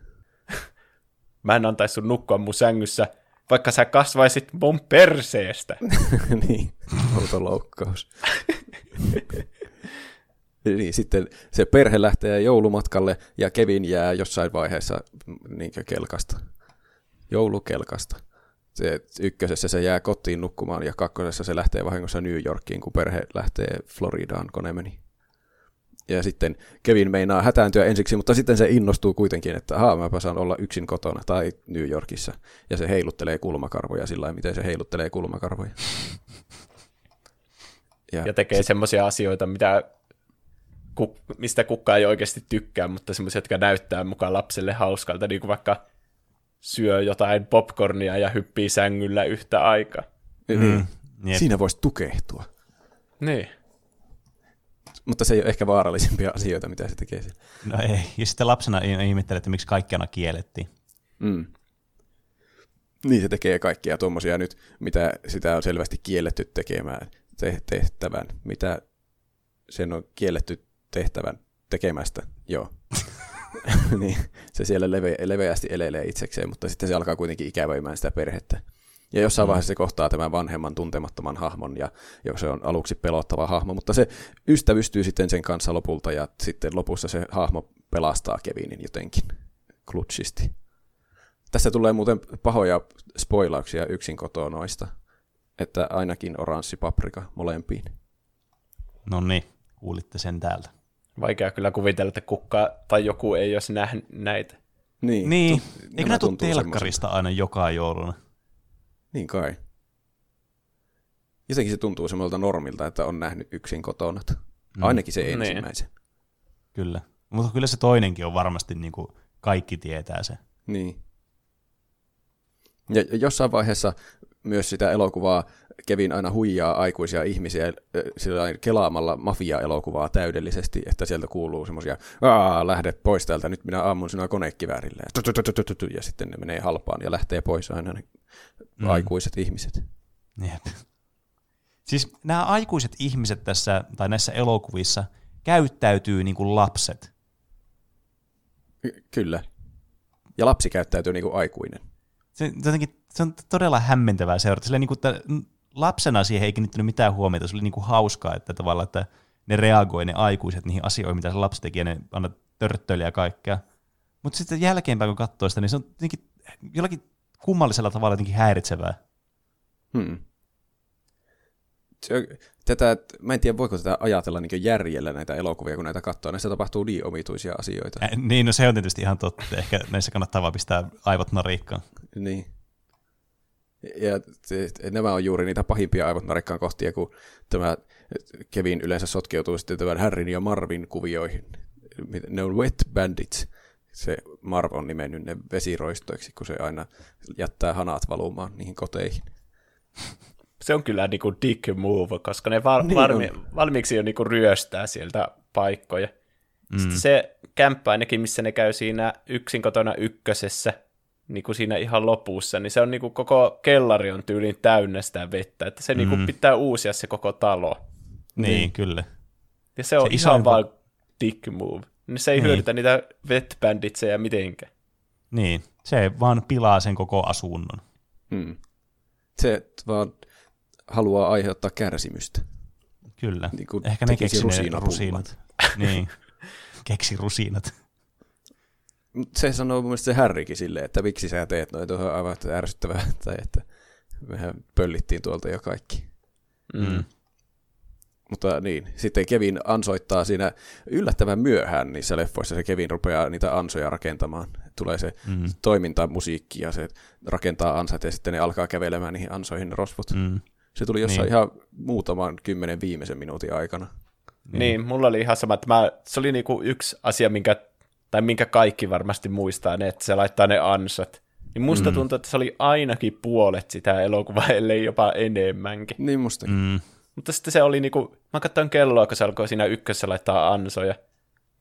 Mä en antaisi sun nukkua mun sängyssä vaikka sä kasvaisit mun perseestä. niin, autoloukkaus. niin, sitten se perhe lähtee joulumatkalle ja Kevin jää jossain vaiheessa niin kelkasta. Joulukelkasta. Se, ykkösessä se jää kotiin nukkumaan ja kakkosessa se lähtee vahingossa New Yorkiin, kun perhe lähtee Floridaan, kun ne meni. Ja sitten Kevin meinaa hätääntyä ensiksi, mutta sitten se innostuu kuitenkin, että ahaa, mäpä saan olla yksin kotona tai New Yorkissa. Ja se heiluttelee kulmakarvoja sillä lailla, miten se heiluttelee kulmakarvoja. Ja, ja tekee sit... semmoisia asioita, mitä, mistä kukaan ei oikeasti tykkää, mutta semmoisia, jotka näyttää mukaan lapselle hauskalta, niin kuin vaikka syö jotain popcornia ja hyppii sängyllä yhtä aikaa. Mm. Mm. Siinä voisi tukehtua. Niin mutta se ei ole ehkä vaarallisimpia asioita, mitä se tekee siellä. No ei, ja sitten lapsena ihmettelee, että miksi kaikki aina kiellettiin. Mm. Niin se tekee kaikkia tuommoisia nyt, mitä sitä on selvästi kielletty tekemään te- tehtävän, mitä sen on kielletty tehtävän tekemästä, joo. niin, se siellä leve- leveästi elelee itsekseen, mutta sitten se alkaa kuitenkin ikävöimään sitä perhettä. Ja jossain mm. vaiheessa se kohtaa tämän vanhemman tuntemattoman hahmon, ja se on aluksi pelottava hahmo, mutta se ystävystyy sitten sen kanssa lopulta, ja sitten lopussa se hahmo pelastaa Kevinin jotenkin klutsisti. Tässä tulee muuten pahoja spoilauksia yksin kotonoista, että ainakin oranssi paprika molempiin. No niin, kuulitte sen täältä. Vaikea kyllä kuvitella, että kukka tai joku ei olisi nähnyt näitä. Niin, Niin, tu- eikö nämä nämä tule telkkarista aina joka jouluna? Niin kai. Jotenkin se tuntuu semmoilta normilta, että on nähnyt yksin kotona. Ainakin se Niin. ensimmäisen. Kyllä. Mutta kyllä se toinenkin on varmasti niin kuin kaikki tietää se. Niin. Ja ja jossain vaiheessa myös sitä elokuvaa Kevin aina huijaa aikuisia ihmisiä äh, sillä kelaamalla mafia-elokuvaa täydellisesti, että sieltä kuuluu semmoisia, lähde pois täältä, nyt minä ammun sinua konekiväärillä. Ja, sitten ne menee halpaan ja lähtee pois aina ne Mm. aikuiset ihmiset. Jep. Siis nämä aikuiset ihmiset tässä, tai näissä elokuvissa, käyttäytyy niin kuin lapset. Ky- Kyllä. Ja lapsi käyttäytyy niin kuin aikuinen. Se, jotenkin, se on todella hämmentävää seurata. Silleen, niin kuin, että lapsena siihen ei kiinnittänyt mitään huomiota. Se oli niin kuin hauskaa, että tavallaan, että ne reagoi ne aikuiset niihin asioihin, mitä se lapsi teki, ja ne aina törttöili ja kaikkea. Mutta sitten jälkeenpäin, kun katsoo sitä, niin se on jotenkin jollakin kummallisella tavalla jotenkin häiritsevää. Hmm. Se, tätä, mä en tiedä, voiko tätä ajatella niin järjellä näitä elokuvia, kun näitä katsoo. Näissä tapahtuu niin omituisia asioita. Ä, niin, no se on tietysti ihan totta. Ehkä näissä kannattaa vaan pistää aivot narikkaan. Niin. Ja nämä on juuri niitä pahimpia aivot narikkaan kohtia, kun tämä Kevin yleensä sotkeutuu sitten tämän Harryn ja Marvin kuvioihin. Ne on wet bandits. Se Marv on nimennyt ne vesiroistoiksi, kun se aina jättää hanat valumaan niihin koteihin. Se on kyllä niinku dick move, koska ne var- Niin varmi- valmiiksi jo niinku ryöstää sieltä paikkoja. Mm. Sitten se kämppä ainakin, missä ne käy siinä yksin kotona ykkösessä, niin kuin siinä ihan lopussa, niin se on niinku koko kellari on tyylin täynnä sitä vettä, että se mm. niinku pitää uusia se koko talo. Niin, niin. kyllä. Ja se on Se ihan va- vaan dick move. Niin se ei Niin. niin. hyödytä niitä wet banditseja mitenkään. Niin, se vaan pilaa sen koko asunnon. Hmm. Se vaan haluaa aiheuttaa kärsimystä. Kyllä. Niin kuin Ehkä ne keksi rusinat. niin, keksi rusinat. Se sanoo mun mielestä se Harrykin silleen, että miksi sä teet noin, tuohon on aivan ärsyttävää, tai että mehän pöllittiin tuolta jo kaikki. Mm. Mutta niin, sitten Kevin ansoittaa siinä yllättävän myöhään niissä leffoissa, se Kevin rupeaa niitä ansoja rakentamaan. Tulee se Mm. toimintamusiikki ja se rakentaa ansat ja sitten ne alkaa kävelemään niihin ansoihin ne rosvot. Mm. Se tuli jossain Niin. ihan muutaman kymmenen viimeisen minuutin aikana. Niin. niin, mulla oli ihan sama, että mä, se oli niinku yksi asia, minkä, tai minkä kaikki varmasti muistaa, ne, että se laittaa ne ansat. Niin musta mm. tuntuu, että se oli ainakin puolet sitä elokuvaa, ellei jopa enemmänkin. Niin musta. Mm. Mm. Mutta sitten se oli niinku, mä katsoin kelloa, kun se alkoi siinä ykkössä laittaa ansoja.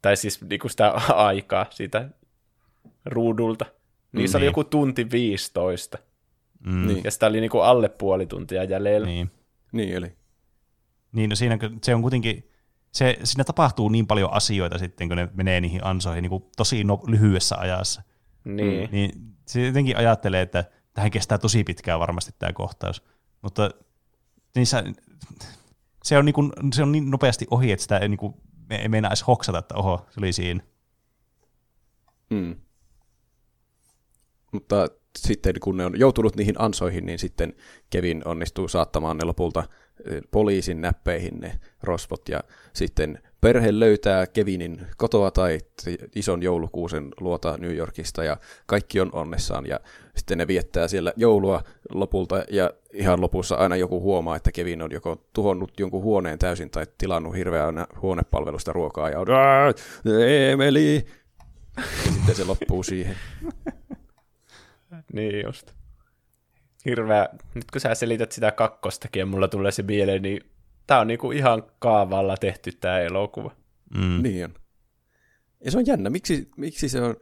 Tai siis niinku sitä aikaa siitä ruudulta. Niin se oli Niin. joku tunti 15. Mm. Niin. Ja sitä oli niinku alle puoli tuntia jäljellä. Niin. Niin eli. Niin, no siinä, se on kuitenkin, se, siinä tapahtuu niin paljon asioita sitten, kun ne menee niihin ansoihin niin kuin tosi no, lyhyessä ajassa. Niin. Niin se jotenkin ajattelee, että tähän kestää tosi pitkään varmasti tämä kohtaus. Mutta niissä, se, on niin kuin, se on niin nopeasti ohi, että sitä ei, niin kuin, me ei meinaa edes hoksata, että oho, se oli siinä. Mm. Mutta sitten kun ne on joutunut niihin ansoihin, niin sitten Kevin onnistuu saattamaan ne lopulta poliisin näppeihin ne rosvot ja sitten perhe löytää Kevinin kotoa tai ison joulukuusen luota New Yorkista ja kaikki on onnessaan ja sitten ne viettää siellä joulua lopulta ja ihan lopussa aina joku huomaa, että Kevin on joko tuhonnut jonkun huoneen täysin tai tilannut hirveän huonepalvelusta ruokaa ja on "Aa, Emeli! Ja sitten se loppuu siihen. Niin just. Hirveä. Nyt kun sä selität sitä kakkostakin ja mulla tulee se mieleen, niin tää on niinku ihan kaavalla tehty tää elokuva. Mm. Niin on. Ja se on jännä. Miksi, miksi se on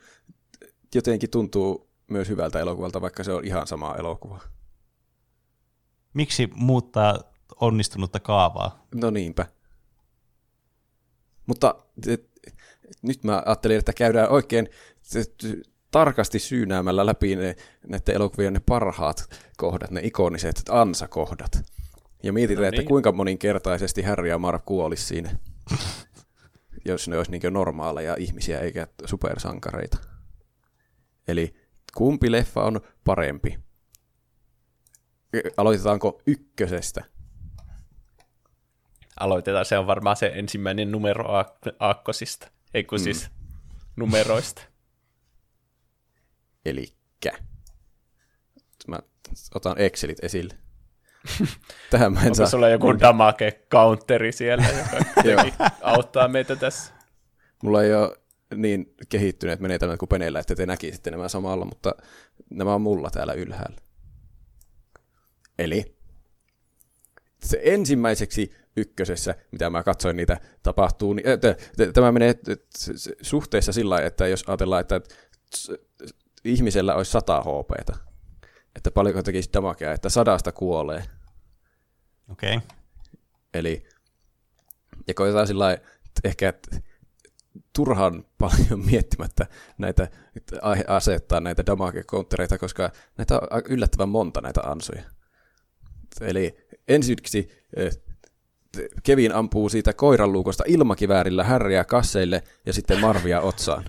jotenkin tuntuu myös hyvältä elokuvalta, vaikka se on ihan sama elokuva? Miksi muuttaa onnistunutta kaavaa? No niinpä. Mutta et, nyt mä ajattelin, että käydään oikein tarkasti syynäämällä läpi ne, näiden elokuvien ne parhaat kohdat, ne ikoniset ansakohdat. Ja mietitään, No että niin. kuinka moninkertaisesti Harry ja Marv kuolisi siinä, jos ne olisi niin normaaleja ihmisiä eikä supersankareita. Eli kumpi leffa on parempi? Aloitetaanko ykkösestä? aloitetaan. Se on varmaan se ensimmäinen numero aak- aakkosista, ei kun mm. siis numeroista. Elikkä. Mä otan Excelit esille. Tähän mä en Onko saa. sulla joku damage counteri siellä, joka auttaa meitä tässä? Mulla ei ole niin kehittyneet menetelmät kuin peneillä, että te näkisitte nämä samalla, mutta nämä on mulla täällä ylhäällä. Eli se ensimmäiseksi ykkösessä, mitä mä katsoin niitä tapahtuu, niin, tämä menee suhteessa sillä lailla, että jos ajatellaan, että ihmisellä olisi 100 HPtä, että paljonko tekisi damagea, että sadasta kuolee. Okei. Okay. Eli, ja koitetaan sillä ehkä että turhan paljon miettimättä näitä, asettaa näitä damage-konttereita, koska näitä on yllättävän monta näitä ansoja. Eli ensiksi eh, Kevin ampuu siitä koiranluukosta ilmakiväärillä härriä kasseille ja sitten Marvia otsaan.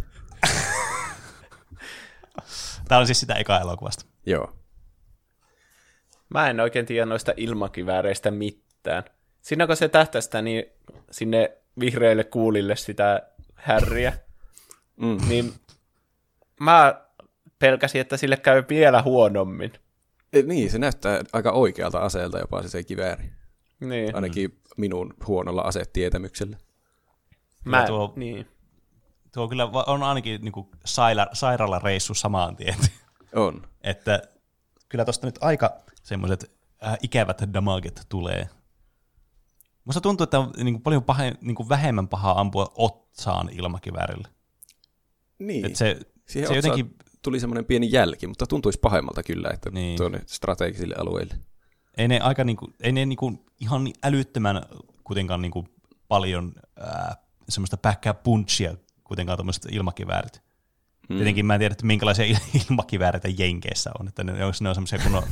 Tämä on siis sitä eka elokuvasta. Joo. Mä en oikein tiedä noista ilmakivääreistä mitään. Siinä kun se tähtästä niin sinne vihreille kuulille sitä härriä, Mm. niin mä pelkäsin, että sille käy vielä huonommin. E, niin, se näyttää aika oikealta aseelta jopa se, se kivääri. Niin. Ainakin minun huonolla asetietämyksellä. Mä, tuo- niin. Tuo kyllä on ainakin niin kuin saira- sairaalareissu samaan tien. On. että kyllä tosta nyt aika semmoiset äh, ikävät damaget tulee. Musta tuntuu, että on niin kuin paljon pahe, niin kuin vähemmän pahaa ampua otsaan ilmakiväärillä. Niin. Et se, Siihen se jotenkin, tuli semmoinen pieni jälki, mutta tuntuisi pahemmalta kyllä, että Niin. tuonne strategisille alueille. ei ne, aika niin kuin, ei ne niin kuin, ihan älyttömän kuitenkaan niin kuin paljon ää, semmoista päkkää punchia kuitenkaan tuommoiset ilmakiväärit. Mm. Tietenkin mä en tiedä, että minkälaisia il- ilmakivääreitä Jenkeissä on, että ne, onko ne on semmoisia kunnon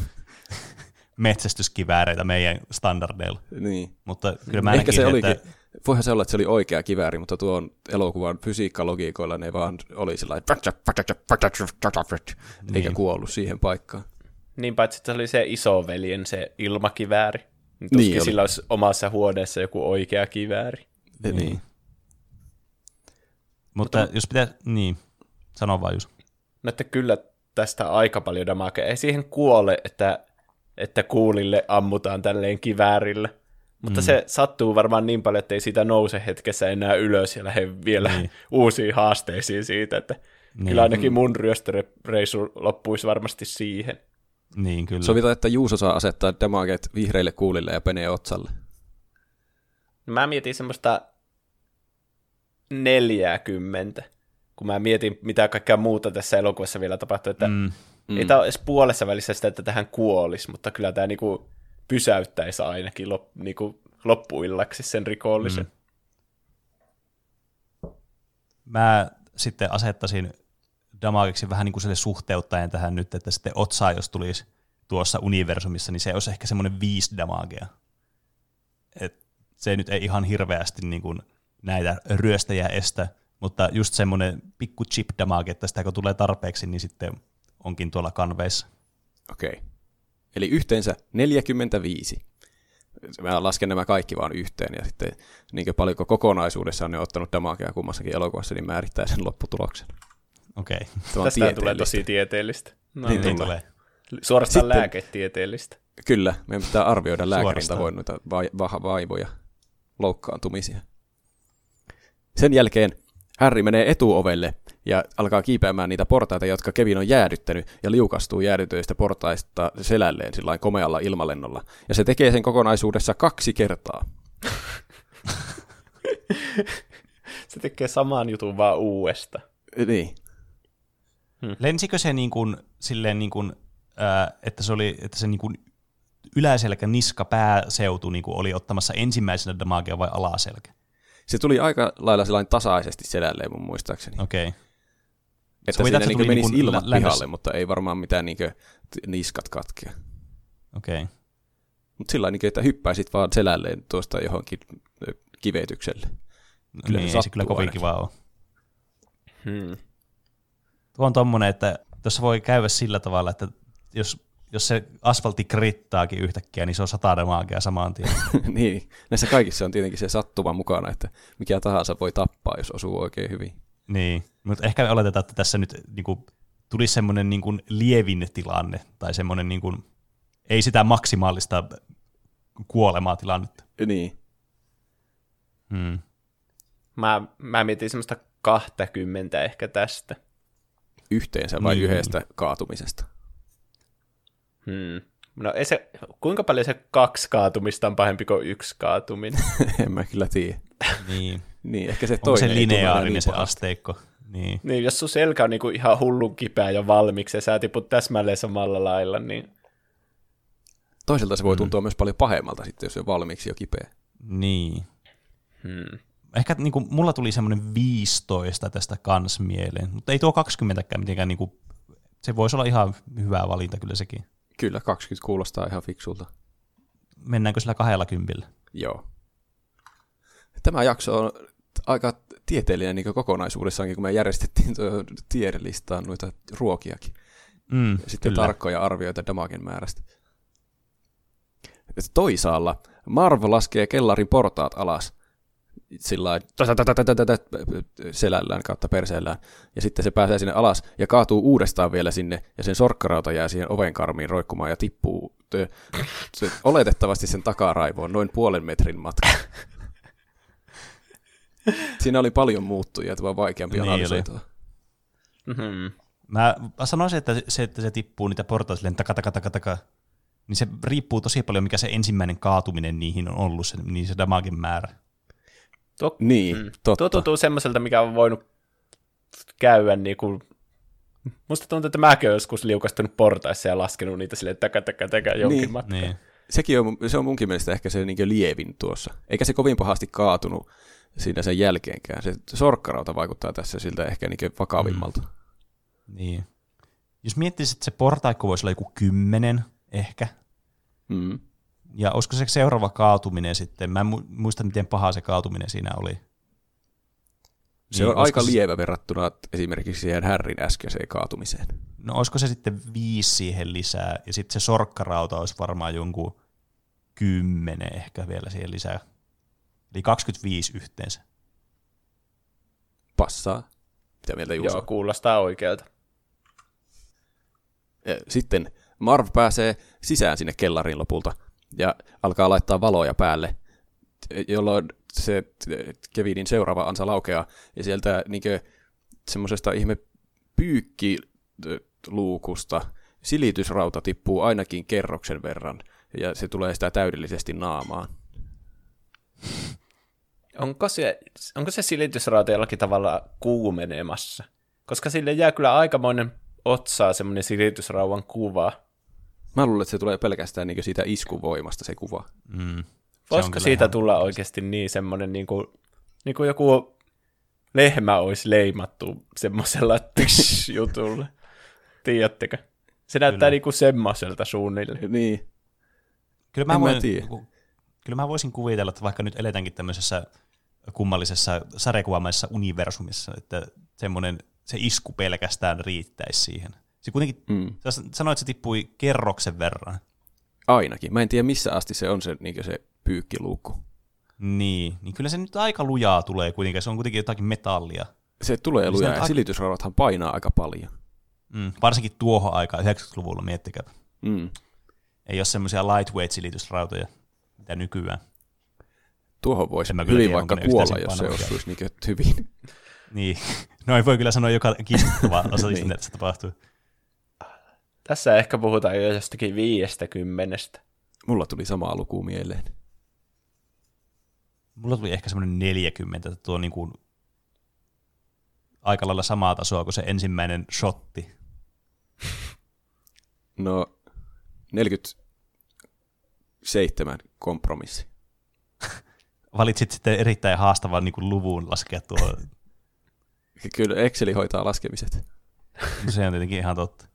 metsästyskivääreitä meidän standardeilla. Niin. Mutta kyllä mä Ehkä se että olikin, voihan se olla, että se oli oikea kivääri, mutta tuon elokuvan fysiikkalogiikoilla ne vaan oli sillä eikä Niin. kuollut siihen paikkaan. niin paitsi, että se oli se isoveljen se ilmakivääri. Niin, Niin tuskin oli. sillä olisi omassa huoneessa joku oikea kivääri. Niin. niin. Mutta jos pitää, niin, sano vaan just. No, että kyllä tästä aika paljon damagea. Ei siihen kuole, että, että kuulille ammutaan tälleen kiväärillä. Mutta mm. se sattuu varmaan niin paljon, että ei siitä nouse hetkessä enää ylös ja lähde vielä niin. uusiin haasteisiin siitä, että niin. kyllä ainakin mun ryöstöreisu loppuisi varmasti siihen. Niin, kyllä. Sovitaan, että Juuso saa asettaa damaget vihreille kuulille ja penee otsalle. No Mä mietin semmoista 40, kun mä mietin, mitä kaikkea muuta tässä elokuvassa vielä tapahtuu, että mm. Mm, ei tämä ole edes puolessa välissä sitä, että tähän kuolisi, mutta kyllä tämä niinku pysäyttäisi ainakin lop, niinku loppuillaksi sen rikollisen. Mm. mä sitten asettaisin damageksi vähän niin kuin sille suhteuttaen tähän nyt, että sitten otsaa, jos tulisi tuossa universumissa, niin se olisi ehkä semmoinen viisi damagea. Et se nyt ei ihan hirveästi niin kuin näitä ryöstäjiä estä, mutta just semmoinen pikku chip damage, että sitä kun tulee tarpeeksi, niin sitten onkin tuolla kanveissa. Okei. Okay. Eli yhteensä 45. Mä lasken nämä kaikki vaan yhteen ja sitten niin paljonko kokonaisuudessaan ne on ottanut damagea kummassakin elokuvassa, niin määrittää sen lopputuloksen. Okei, okay. Tämä Tästä tulee tosi tieteellistä. No, Niin niin, tulee. Suorastaan Sitten- lääketieteellistä. Kyllä, meidän pitää arvioida lääkärin tavoin noita vai- va- vaivoja, loukkaantumisia. Sen jälkeen Harry menee etuovelle ja alkaa kiipeämään niitä portaita, jotka Kevin on jäädyttänyt, ja liukastuu jäädytyistä portaista selälleen sillä komealla ilmalennolla. Ja se tekee sen kokonaisuudessa kaksi kertaa. Se tekee saman jutun vaan uudesta. Niin. Lensikö se niin kuin, silleen niin kuin, ää, että se oli, että se niin kuin yläselkä, niska, pääseutu niin kuin oli ottamassa ensimmäisenä damagea vai alaselkä? Se tuli aika lailla sellainen tasaisesti selälleen mun muistaakseni. Okei. Okay. että Sovitaan, siinä se niin menisi niin ilmat lä- lännössä. pihalle, mutta ei varmaan mitään niin niskat katkea. Okei. Okay. Mutta sillä niin että hyppäisit vaan selälleen tuosta johonkin kivetykselle. No, Kyllä se niin, se sattuu kyllä kovin ainakin. kiva ole. Hmm. Tuo on tommonen, että tuossa voi käydä sillä tavalla, että jos jos se asfaltti krittaakin yhtäkkiä, niin se on sata damagea samaan tien. niin, näissä kaikissa on tietenkin se sattuma mukana, että mikä tahansa voi tappaa, jos osuu oikein hyvin. niin, mutta ehkä me oletetaan, että tässä nyt niin kuin, tulisi semmoinen niin kuin lievin tilanne, tai semmoinen niin kuin, ei sitä maksimaalista kuolemaa tilannetta. Niin. Hmm. Mä, mä mietin semmoista 20 ehkä tästä. Yhteensä vai Niin. yhdestä kaatumisesta? Hmm. No ei se, kuinka paljon se kaksi kaatumista on pahempi kuin yksi kaatuminen? en mä kyllä tiedä. Niin. Niin, ehkä se Onko toinen se lineaarinen niin se asteikko? Niin. niin, jos sun selkä on niinku ihan hullun kipeä jo valmiiksi ja sä tiput täsmälleen samalla lailla, niin Toisaalta se voi tuntua myös paljon pahemmalta sitten, jos se on valmiiksi jo kipeä. Niin. hmm. Ehkä niin kuin, mulla tuli semmoinen 15 tästä kans mieleen, mutta ei tuo 20 mitenkään, niin kuin, se voisi olla ihan hyvä valinta kyllä sekin. Kyllä, 20 kuulostaa ihan fiksulta. Mennäänkö sillä kahdella kympillä? Joo. Tämä jakso on aika tieteellinen niin kokonaisuudessaankin, kun me järjestettiin tiedelistaan noita ruokiakin. Mm, Ja sitten kyllä. tarkkoja arvioita damagen määrästä. Et Toisaalla Marv laskee kellarin portaat alas sillä selällään kautta perseellään. Ja sitten se pääsee sinne alas ja kaatuu uudestaan vielä sinne ja sen sorkkarauta jää siihen ovenkarmiin roikkumaan ja tippuu tö, se, oletettavasti sen takaraivoon noin puolen metrin matka. Siinä oli paljon muuttujia, että vaan vaikeampi Niin analysoitua. Mm-hmm. Mä, mä sanoisin, että se, että se tippuu niitä portaita silleen taka, taka, taka, taka, niin se riippuu tosi paljon, mikä se ensimmäinen kaatuminen niihin on ollut, se, niin se damagen määrä. Tuo, Niin, mm. totta. Tuo tuntuu semmoiselta, mikä on voinut käydä niin kuin... Musta tuntuu, että mäkin olen joskus liukastunut portaissa ja laskenut niitä sille taka, taka, taka jonkin Niin. niin. matkaan. Niin. Sekin on, se on munkin mielestä ehkä se niin lievin tuossa. Eikä se kovin pahasti kaatunut siinä sen jälkeenkään. Se sorkkarauta vaikuttaa tässä siltä ehkä niin vakavimmalta. Mm. niin. Jos miettisit, että se portaikko voisi olla joku kymmenen ehkä, Mm. Ja olisiko se seuraava kaatuminen sitten, mä en mu- muista, miten paha se kaatuminen siinä oli. Se Niin, on olisiko aika se- lievä verrattuna esimerkiksi siihen Härrin äskeiseen kaatumiseen. No olisiko se sitten viisi siihen lisää, ja sitten se sorkkarauta olisi varmaan jonkun kymmenen ehkä vielä siihen lisää. Eli 25 yhteensä. Passaa. Mitä mieltä Juuso? Joo, kuulostaa oikealta. Ja Sitten Marv pääsee sisään sinne kellariin lopulta ja alkaa laittaa valoja päälle, jolloin se Kevinin seuraava ansa laukeaa ja sieltä niinkö semmoisesta ihme pyykkiluukusta silitysrauta tippuu ainakin kerroksen verran ja se tulee sitä täydellisesti naamaan. Onko se, onko se silitysrauta jollakin tavalla kuumenemassa? Koska sille jää kyllä aikamoinen otsaa semmoinen silitysrauan kuva. Mä luulen, että se tulee pelkästään niin siitä iskuvoimasta se kuva. Mm. Voisiko siitä ihan- tulla oikeasti niin semmoinen niin kuin, niin kuin joku lehmä olisi leimattu semmoisella jutulla. Tiedättekö? Se näyttää Kyllä. niin kuin semmoiselta suunnilleen. Niin, Kyllä mä, En mä voin, tiedä. kyllä mä voisin kuvitella, että vaikka nyt eletäänkin tämmöisessä kummallisessa sarjakuvamaisessa universumissa, että semmoinen, se isku pelkästään riittäisi siihen. Se kuitenkin, mm. sä sanoit, että se tippui kerroksen verran. ainakin. Mä en tiedä, missä asti se on se, niin se pyykkiluukku. Niin, niin kyllä se nyt aika lujaa tulee kuitenkin, se on kuitenkin jotakin metallia. Se tulee Niin lujaa ja aika- silitysraudathan painaa aika paljon. Mm, varsinkin tuohon aikaan, 90-luvulla, miettikää. Mm. Ei ole semmoisia lightweight-silitysrautoja, mitä nykyään. Tuohon voisi hyvin tiedä, vaikka kuolla, jos se osuisi niin hyvin. Niin, no ei voi kyllä sanoa joka kiistettävä osa Niin. että se tapahtuu. Tässä ehkä puhutaan jo jostakin viiestä kymmenestä. Mulla tuli samaa luku mieleen. Mulla tuli ehkä semmoinen 40, että tuo on niin kuin aika lailla samaa tasoa kuin se ensimmäinen shotti. No, 47 kompromissi. Valitsit sitten erittäin haastavan niin kuin luvun laskea tuo, Kyllä Exceli hoitaa laskemiset. no se on tietenkin ihan totta.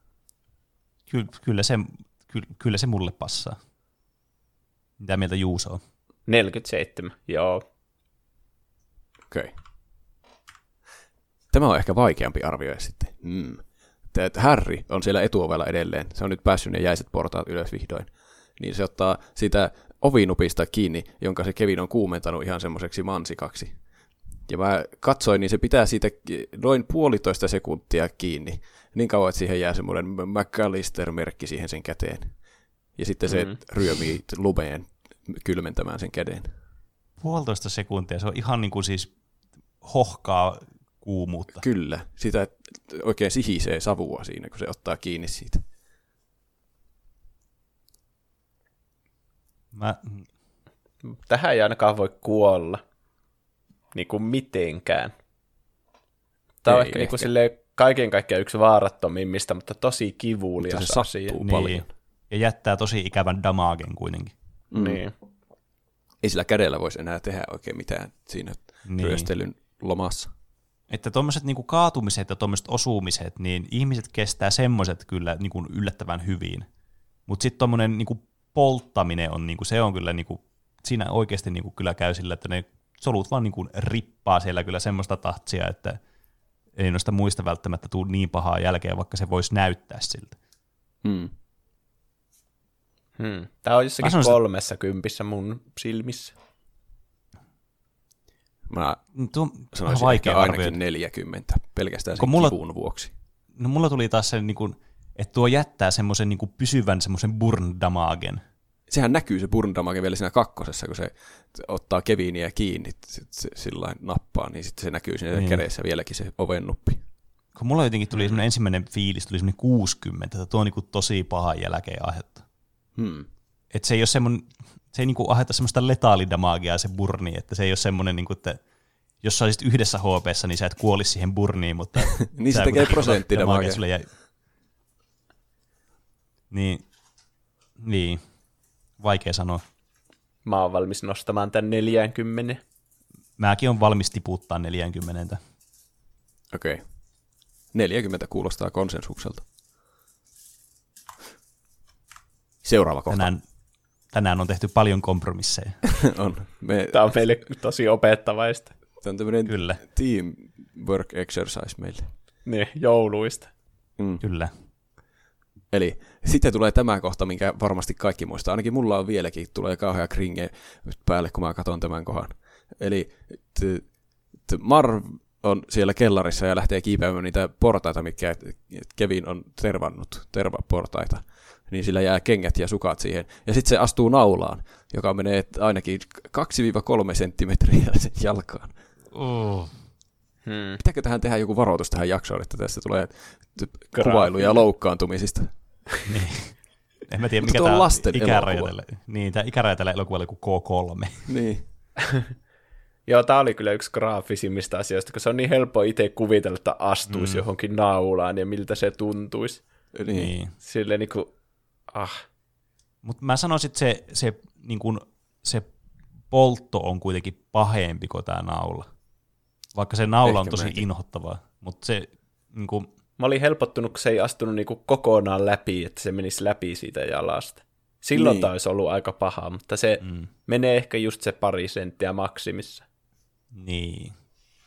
Kyllä, kyllä, se, kyllä, kyllä se mulle passaa. Mitä mieltä Juuso on? 47, joo. Okei. Okay. Tämä on ehkä vaikeampi arvioida sitten. Mm. että Harry on siellä etuovella edelleen. Se on nyt päässyt ne jäiset portaat ylös vihdoin. Niin se ottaa sitä ovinupista kiinni, jonka se Kevin on kuumentanut ihan semmoiseksi mansikaksi. Ja mä katsoin, niin se pitää siitä noin puolitoista sekuntia kiinni. Niin kauan, että siihen jää semmoinen McAllister-merkki siihen sen käteen. Ja sitten se mm. ryömii lumeen kylmentämään sen käden. Puolitoista sekuntia, se on ihan niin kuin siis hohkaa kuumuutta. Kyllä, sitä oikein sihisee savua siinä, kun se ottaa kiinni siitä. Mä, Tähän ei ainakaan voi kuolla. Niin kuin mitenkään. Tämä on Ei ehkä, Niin ehkä. kuin silleen kaiken kaikkiaan yksi vaarattomimmista, mutta tosi kivulias Mutta se asia. sattuu niin. paljon. Ja jättää tosi ikävän damagen kuitenkin. Mm. Niin. Ei sillä kädellä voisi enää tehdä oikein mitään siinä Niin. niin. ryöstelyn lomassa. Että tuommoiset niinku kaatumiset ja tuommoiset osumiset, niin ihmiset kestää semmoiset kyllä niinku yllättävän hyvin. Mutta sitten tuommoinen niinku polttaminen on, niinku, se on kyllä, niinku, siinä oikeasti niinku kyllä käy sillä, että ne solut vaan niinku rippaa siellä kyllä semmoista tahtsia, että ei noista muista välttämättä tule niin pahaa jälkeen, vaikka se voisi näyttää siltä. Mm. Hmm. Tämä on jossakin sanon kolmessa kympissä mun silmissä. Mä Mm, Tuo sanoisin vaikea ehkä ainakin arvioida. 40, pelkästään sen Kun mulla- kivun vuoksi. No mulla tuli taas se, niinku, että tuo jättää semmoisen niinku pysyvän semmoisen burn damagen. Sehän näkyy se burndamage vielä siinä kakkosessa, kun se ottaa Keviniä kiinni, sit se sillä nappaa, niin sitten se näkyy siinä Niin. niin. kädessä vieläkin se oven nuppi. kun mulla jotenkin tuli semmoinen ensimmäinen fiilis, tuli semmoinen 60, että tuo on niinku tosi paha jälkeen aihetta. Hmm. Että se ei ole semmoinen, se ei niinku aiheuta semmoista letaalidamagia se burni, että se ei ole semmoinen, niinku, että jos sä olisit yhdessä HPssä, niin sä et kuolisi siihen burniin, mutta... Niin se tekee sulle jäi. Niin, niin, vaikea sanoa. Mä oon valmis nostamaan tän 40. Mäkin on valmis tiputtaa 40. Okei. Okay. 40 kuulostaa konsensukselta. Seuraava kohta Tänään, tänään on tehty paljon kompromisseja. on. Me, Tämä on meille tosi opettavaista. tämä on tämmöinen Kyllä, teamwork exercise meille. Niin, jouluista. Mm. kyllä. Eli sitten tulee tämä kohta, minkä varmasti kaikki muistaa. Ainakin mulla on vieläkin, tulee kauhea kringe päälle, kun mä katson tämän kohan. Eli t- t- Marv on siellä kellarissa ja lähtee kiipeämään niitä portaita, mitkä Kevin on tervannut, tervaportaita. Niin sillä jää kengät ja sukat siihen. Ja sitten se astuu naulaan, joka menee ainakin 2-3 senttimetriä sen jalkaan. Oh. Hmm. Pitääkö tähän tehdä joku varoitus tähän jaksoon, että tässä tulee kuvailuja loukkaantumisista? En mä tiedä, Mutta mikä on tämä lasten ikäraja elokuva. tälle. Niin, tämä ikäraja tällä elokuvalla kuin K3. Niin. Joo, tää oli kyllä yksi graafisimmista asioista, kun se on niin helppo itse kuvitella, että astuisi mm. johonkin naulaan ja miltä se tuntuisi. Niin. Niin. Silleen niinku, ah, Mutta mä sanoisin, että se, se, niin kun, se poltto on kuitenkin pahempi kuin tämä naula. Vaikka se naula on Ehkä tosi mäkin. inhottavaa. Mutta se, niin kun, mä olin helpottunut, kun se ei astunut niinku kokonaan läpi, että se menisi läpi siitä jalasta. Silloin Niin. niin. taisi ollut aika paha, mutta se mm, menee ehkä just se pari senttiä maksimissa. niin.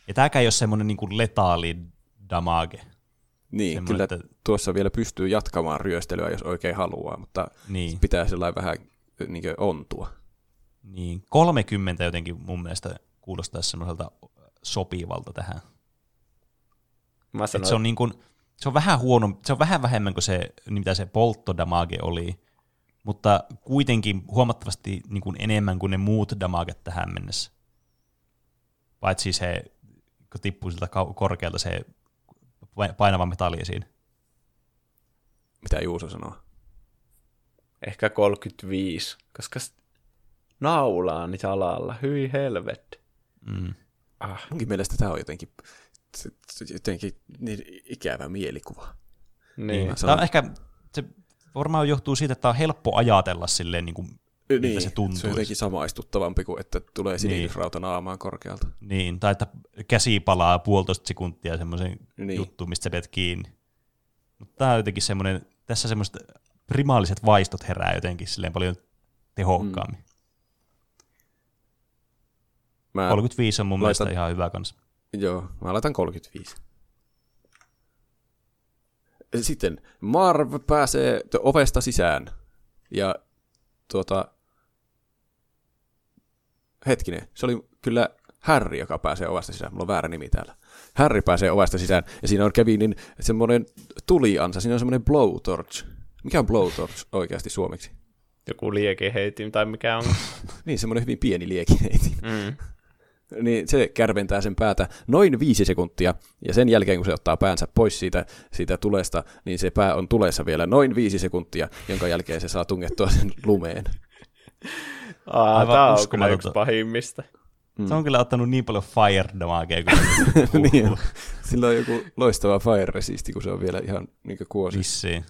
Ja tämäkään ei ole semmoinen niin letaali damage. Niin, Semmoinen, kyllä että- tuossa vielä pystyy jatkamaan ryöstelyä, jos oikein haluaa, mutta Niin, pitää sellainen vähän niin ontua. niin. 30 jotenkin mun mielestä kuulostaa semmoiselta sopivalta tähän. Mä Et sanoin, se on niin kuin, se on vähän huono, se on vähän vähemmän kuin se, niin mitä se polttodamage oli, mutta kuitenkin huomattavasti niin kuin enemmän kuin ne muut damaget tähän mennessä. Paitsi se, kun tippuu siltä korkealta se painava metalli esiin. Mitä Juuso sanoo? ehkä 35, koska s- naulaan jalalla, hyi helvetti. Mm. Ah, Munkin mielestä tämä on jotenkin, jotenkin niin ikävä mielikuva. niin. Mä Tämä on ehkä, se varmaan johtuu siitä, että tämä on helppo ajatella silleen, niin kuin, miltä niin, se tuntuu. se on jotenkin samaistuttavampi kuin, että tulee sinillisrauta naamaan korkealta. Niin, tai että käsi palaa puolitoista sekuntia semmoisen Niin. niin. juttu, mistä sä pidät kiinni. Mutta tämä on jotenkin semmoinen, tässä semmoiset primaaliset vaistot herää jotenkin silleen paljon tehokkaammin. Mm. Mä, 35 on mun laitan- mielestä ihan hyvä kanssa. Joo, mä laitan 35. Sitten Marv pääsee ovesta sisään. Ja tuota... Hetkinen, se oli kyllä Harry, joka pääsee ovesta sisään. Mulla on väärä nimi täällä. Harry pääsee ovesta sisään, ja siinä on Kevinin semmoinen tuliansa, siinä on semmoinen blowtorch. Mikä on blowtorch oikeasti suomeksi? Joku liekeheitin tai mikä on. Niin, semmoinen hyvin pieni liekineitin. Mm. Niin se kärventää sen päätä noin viisi sekuntia, ja sen jälkeen kun se ottaa päänsä pois siitä, siitä tulesta, niin se pää on tulessa vielä noin viisi sekuntia, jonka jälkeen se saa tungettua sen lumeen. Aa, Aivan tää on kyllä yksi pahimmista. Se on kyllä ottanut niin paljon fire damagea kuin niin, sillä on joku loistava fire resisti, kun se on vielä ihan niin kuosi. vissiin.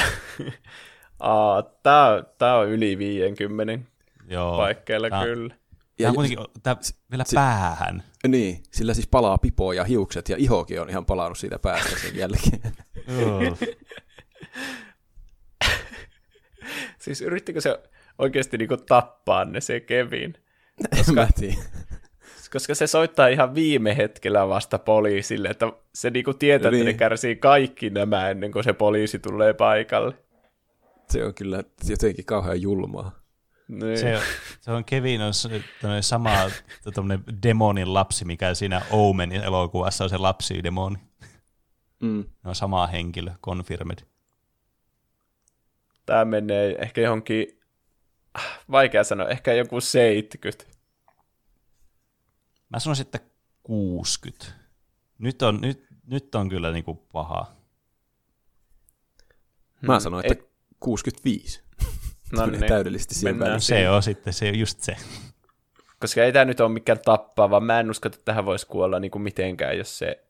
Aa, tää, tää on yli 50 Joo. paikkeilla Tää- kyllä. Tää on Ja- kuitenkin tää vielä si- päähän. Niin, sillä siis palaa pipo ja hiukset, ja ihokin on ihan palannut siitä päästä sen jälkeen. Siis yrittikö se oikeasti niinku tappaa ne se Kevin? Koska... Koska se soittaa ihan viime hetkellä vasta poliisille, että se niinku tietää, että Niin. ne kärsii kaikki nämä ennen kuin se poliisi tulee paikalle. Se on kyllä jotenkin kauhean julmaa. Niin. Se, on- se on Kevin on sama demonin lapsi, mikä siinä Omenin elokuvassa on se lapsi-demoni. Mm. Ne on sama henkilö, confirmed. Tämä menee ehkä johonkin, vaikea sanoa, ehkä joku 70. Mä sanoisin, että 60. Nyt on, nyt, nyt on kyllä niinku paha. Mä sanoin, että Ei- 65. No niin, täydellisesti siihen mennään väliin. Se on sitten se, just se. Koska ei tämä nyt ole mikään tappaa, vaan mä en usko, että tähän voisi kuolla niinku mitenkään, jos se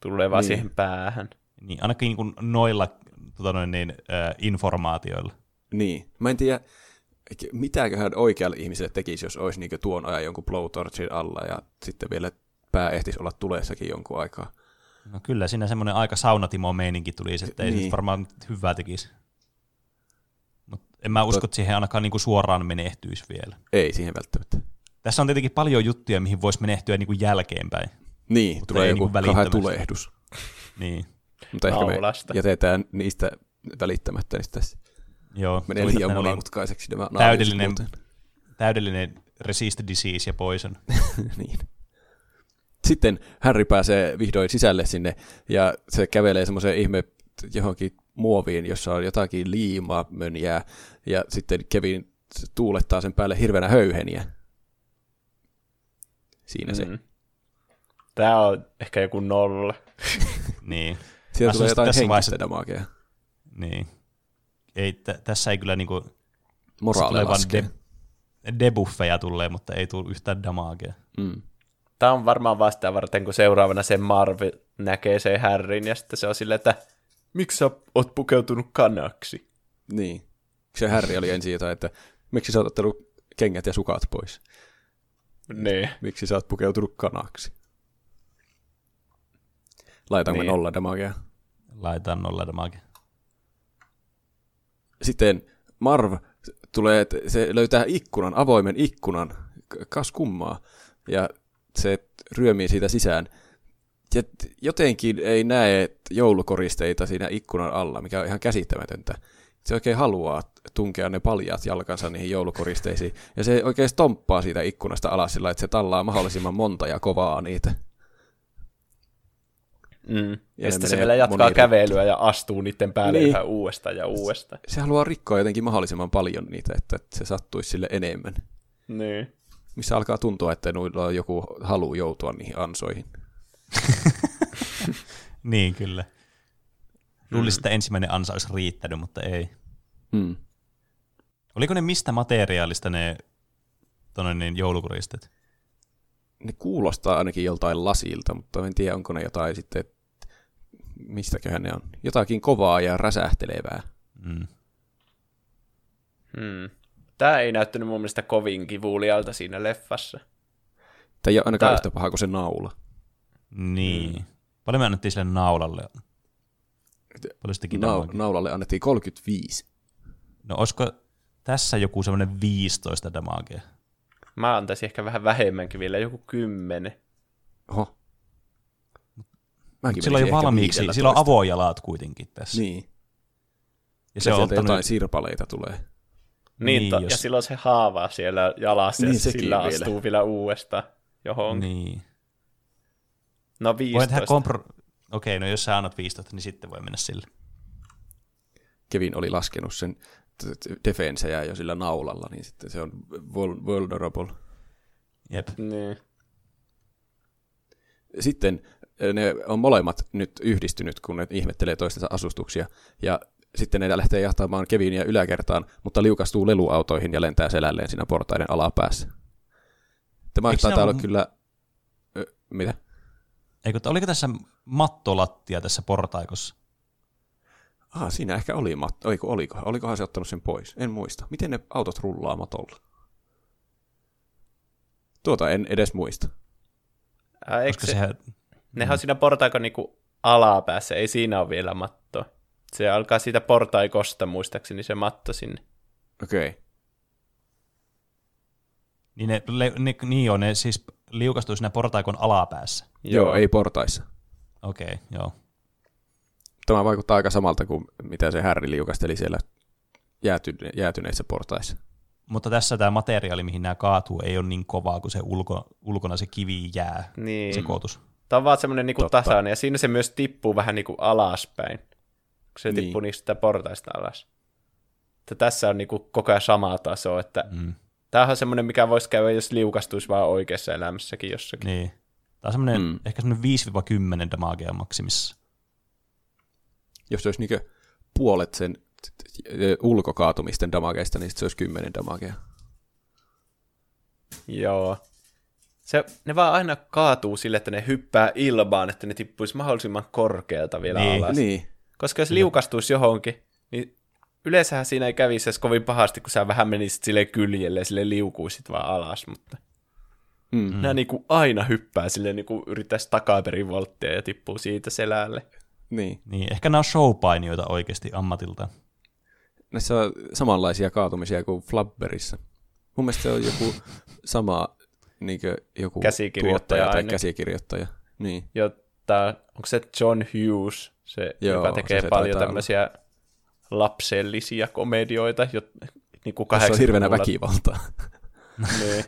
tulee vaan Niin. siihen päähän. Niin, ainakin niinku noilla tota noin, niin, äh, informaatioilla. Niin. Mä en tiedä, mitäköhän oikealle ihmiselle tekisi, jos olisi niin tuon ajan jonkun blowtorchin alla ja sitten vielä pää ehtisi olla tulessakin jonkun aikaa. No kyllä, siinä semmoinen aika saunatimo meininki tuli, että ei se Niin. varmaan hyvää tekisi. En mä usko, että siihen ainakaan niinku suoraan menehtyisi vielä. Ei siihen välttämättä. Tässä on tietenkin paljon juttuja, mihin voisi menehtyä niinku jälkeenpäin. Niin, Mutta tulee joku niinku kauhea välittömästi. tulehdus. Niin, Mutta ehkä me jätetään niistä välittämättä, niin tässä joo. menee liian monimutkaiseksi nämä täydellinen, täydellinen resist disease ja poison. niin. Sitten Harry pääsee vihdoin sisälle sinne ja se kävelee semmoiseen ihme johonkin muoviin, jossa on jotakin liimaa mönjää ja sitten Kevin tuulettaa sen päälle hirveänä höyheniä. Siinä se. Mm. Tämä on ehkä joku nolla. niin, Siellä tulee jotain tässä henkistä vaiheessa- niin. Ei, t- tässä ei kyllä niinku, Moraali laskee. de- debuffeja tulee, mutta ei tule yhtään damagea. Mm. Tämä on varmaan vasta varten, kun seuraavana se Marv näkee sen Harryn, ja sitten se on silleen, että miksi sä oot pukeutunut kanaksi? Niin. Se Harry oli ensin jotain, että miksi sä oot ottanut kengät ja sukat pois? Niin. Miksi sä oot pukeutunut kanaksi? Laitaanko Niin. nolla damagea? Laitetaan nolla damagea. Sitten Marv tulee, että se löytää ikkunan, avoimen ikkunan, kas kummaa, ja se ryömii siitä sisään. Ja jotenkin ei näe joulukoristeita siinä ikkunan alla, mikä on ihan käsittämätöntä. Se oikein haluaa tunkea ne paljaat jalkansa niihin joulukoristeisiin, ja se oikein stomppaa siitä ikkunasta alas sillä, että se tallaa mahdollisimman monta ja kovaa niitä. Mm. Ja, Ja sitten se vielä jatkaa moniin kävelyä ja astuu niiden päälle Niin. yhä uudestaan ja uudestaan. Se haluaa rikkoa jotenkin mahdollisimman paljon niitä, että se sattuisi sille enemmän. Niin. Missä alkaa tuntua, että noilla on joku halu joutua niihin ansoihin. Niin, kyllä. Luulisin, että ensimmäinen ansa olisi riittänyt, mutta ei. Mm. Oliko ne mistä materiaalista ne tonne niin, joulukoristet? Ne kuulostaa ainakin joltain lasilta, mutta en tiedä, onko ne jotain sitten, mistäköhän ne on. Jotakin kovaa ja räsähtelevää. Mm. Hmm. Tämä ei näyttänyt mun mielestä kovin kivulialta siinä leffassa. Tai ei ole ainakaan Tää- yhtä paha kuin se naula. Niin. Mm. Paljon me annettiin sille naulalle? Paljon se teki Na- damagea? naulalle annettiin 35. No olisiko tässä joku semmoinen 15 damagea? Mä antaisin ehkä vähän vähemmänkin vielä, joku kymmenen. Oho. Mäkin Sillä on jo valmiiksi, 15. sillä on avojalat kuitenkin tässä. Niin. ja Ja se on sieltä ottanut, jotain sirpaleita tulee. Niin, Niin, to, jos- ja silloin se haava siellä jalassa, Niin, ja sillä vielä. astuu vielä uudestaan johonkin. Niin. No Voin 15. tehdä kompro... Okei, no jos sä annat 15, niin sitten voi mennä sille. Kevin oli laskenut sen defensejä jo sillä naulalla, niin sitten se on vul- vulnerable. Jep. Niin. Sitten eh, ne on molemmat nyt yhdistynyt, kun ne ihmettelee toistensa asustuksia, ja sitten ne lähtee jahtamaan Kevinia yläkertaan, mutta liukastuu leluautoihin ja lentää selälleen siinä portaiden alapäässä. Tämä taitaa olla kyllä... Ö, mitä? Eikö, oliko tässä mattolattia tässä portaikossa? Ah, siinä ehkä oli matto. Oiko, oliko? Olikohan se ottanut sen pois? En muista. Miten ne autot rullaa matolla? Tuota en edes muista. Ää, eikö Koska se, sehän... nehän on siinä portaikon niinku alapäässä, ei siinä ole vielä mattoa. Se alkaa siitä portaikosta muistaakseni se matto sinne. Okei. Okay. Niin, ne, le, ne, niin joo, ne siis liukastuu siinä portaikon alapäässä. Joo. Joo, ei portaissa. Okei, okay, joo. Tämä vaikuttaa aika samalta kuin mitä se Harry liukasteli siellä jääty- jäätyneissä portaissa. Mutta tässä tämä materiaali, mihin nämä kaatuu, ei ole niin kovaa kuin se ulko, ulkona se kivi jää Niin. sekoitus. Tämä on vaan semmoinen niinku Totta. tasainen, ja siinä se myös tippuu vähän niinku alaspäin, kun se Niin. tippuu niistä portaista alas. Että tässä on niinku koko ajan sama taso, että Mm. Tämähän on semmoinen, mikä voisi käydä, jos liukastuisi vaan oikeassa elämässäkin jossakin. Niin. Tämä on semmoinen, Mm. ehkä semmoinen 5-10 damagea maksimissa. Jos se olisi niin puolet sen t- ulkokaatumisten damageista, niin se olisi 10 damagea. Joo. Se, ne vaan aina kaatuu sille, että ne hyppää ilmaan, että ne tippuisi mahdollisimman korkealta vielä Niin. alas. Niin. Koska jos liukastuisi johonkin, niin yleensähän siinä ei kävisi edes kovin pahasti, kun sä vähän menisit sille kyljelle ja sille liukuisit vaan alas, mutta Mm. nämä niinku aina hyppää sille niinku yrittäisi takaperin volttia ja tippuu siitä selälle. Niin. Niin, ehkä nämä on showpainijoita oikeasti ammatilta. Näissä on samanlaisia kaatumisia kuin Flabberissa. Mun mielestä se on joku sama niin joku Käsikirjoittaja tuottaja tai käsikirjoittaja. Niin. Jotta, onko se John Hughes, se, Joo, joka tekee se paljon taitaa olla. Lapsellisia komedioita, jo, niin kuin Tässä on hirveänä 80-luvulla väkivaltaa. Niin.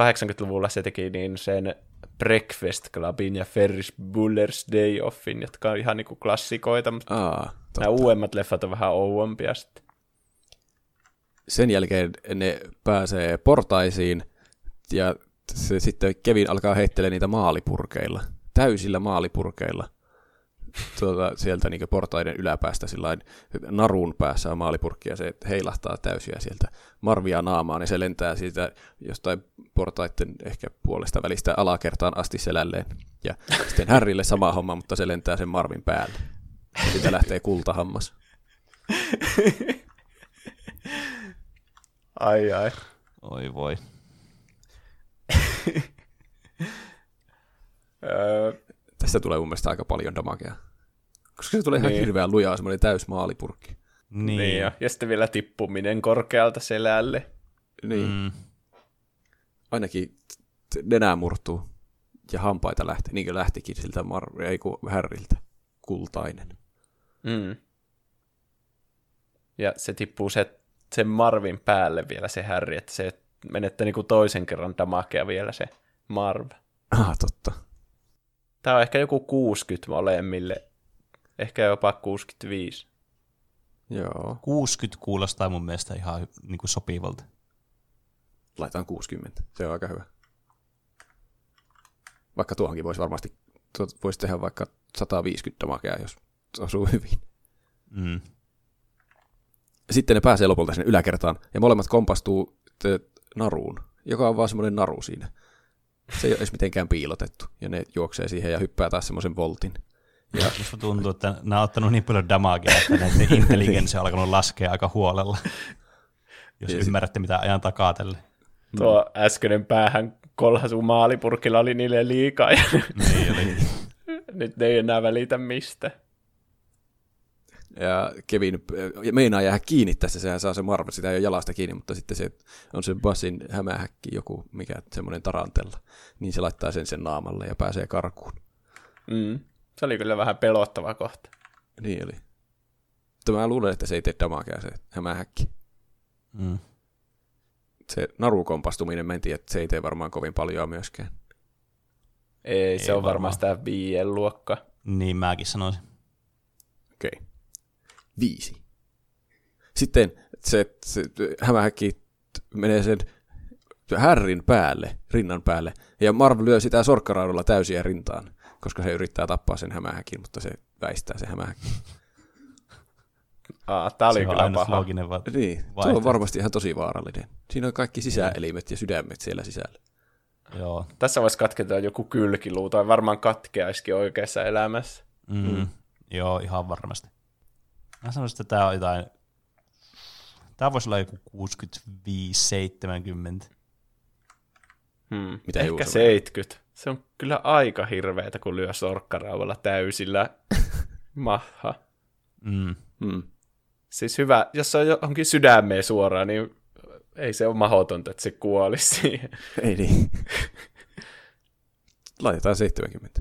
80-luvulla se teki niin sen Breakfast Clubin ja Ferris Bueller's Day Offin, jotka on ihan niinku klassikoita, mutta Aa, nämä totta. uudemmat leffat on vähän ouompia sitten. Sen jälkeen ne pääsee portaisiin ja se, sitten Kevin alkaa heittelee niitä maalipurkeilla. Täysillä maalipurkeilla. Tuota, sieltä niin portaiden yläpäästä sillain narun päässä on maalipurkki ja se heilahtaa täysiä sieltä marvia naamaan ja se lentää siitä jostain portaiden ehkä puolesta välistä alakertaan asti selälleen. Ja sitten Härrille sama homma, mutta se lentää sen marvin päälle. Ja siitä lähtee kultahammas. Ai ai. Oi voi. Öö, Tästä tulee mun mielestä aika paljon damagea. Koska se tulee ihan Niin. hirveän lujaa semmoinen täys maalipurkki. Niin. niin. niin jo. Ja sitten vielä tippuminen korkealta selälle. Niin. Mm. Ainakin nenää murtuu ja hampaita lähtee, niin kuin lähtikin siltä mar- ei kun härriltä. Kultainen. Mm. Ja se tippuu se, sen Marvin päälle vielä se Harry, että se menettää niinku toisen kerran damakea vielä se Marv. Ah, totta. Tämä on ehkä joku 60 molemmille. Ehkä jopa 65. Joo. 60 kuulostaa mun mielestä ihan niin kuin sopivalta. Laitaan 60. Se on aika hyvä. Vaikka tuohonkin voisi varmasti, tuot voisi tehdä vaikka 150 damagea, jos osuu hyvin. Mm. Sitten ne pääsee lopulta sinne yläkertaan, ja molemmat kompastuu t- naruun, joka on vaan semmoinen naru siinä. Se ei ole edes mitenkään piilotettu, ja ne juoksee siihen ja hyppää taas semmoisen voltin. Ja Musta tuntuu, että nämä on ottanut niin paljon damagea, että näiden intelligenssi on alkanut laskea aika huolella. Jos Ja ymmärrätte, mitä ajan takaa tälle. Tuo äskeinen päähän kolhasu maalipurkilla oli niille liikaa ja Niin, eli, nyt ne ei enää välitä mistä. Ja Kevin meinaa jäädä kiinni tässä, sehän saa se marva, sitä ei ole jalasta kiinni, mutta sitten se on se Bassin hämähäkki, joku mikä semmoinen tarantella, niin se laittaa sen sen naamalle ja pääsee karkuun. Mm. Se oli kyllä vähän pelottava kohta. Niin oli. Mutta mä luulen, että se ei tee damakea se hämähäkki. Mm. Se narukompastuminen, mä en tiedä, että se ei tee varmaan kovin paljon myöskään. Ei, ei se on varmaan varmaan. sitä viien luokka. Niin mäkin sanoisin. Okei. Okay. Viisi. Sitten se, se hämähäkki menee sen härrin päälle, rinnan päälle, ja Marv lyö sitä sorkkaraudalla täysiä rintaan, koska se yrittää tappaa sen hämähäkin, mutta se väistää se hämähäkin. Aa, tää oli se on kyllä aina paha. looginen va- Niin, tuo on varmasti ihan tosi vaarallinen. Siinä on kaikki sisäelimet ja sydämet siellä sisällä. Joo. Tässä voisi katketa joku kylkiluu, tai varmaan katkeaisikin oikeassa elämässä. Mm. Mm. Joo, ihan varmasti. Mä sanoisin, että tää on jotain... Tää voisi olla joku 65-70. Hmm. Mitä Ehkä Juuso 70. Se on kyllä aika hirveetä, kun lyö sorkkarauvalla täysillä maha. Mm. Mm. Siis hyvä, jos se on johonkin sydämeen suoraan, niin ei se ole mahdotonta, että se kuolisi siihen. Ei niin. Laitetaan 70.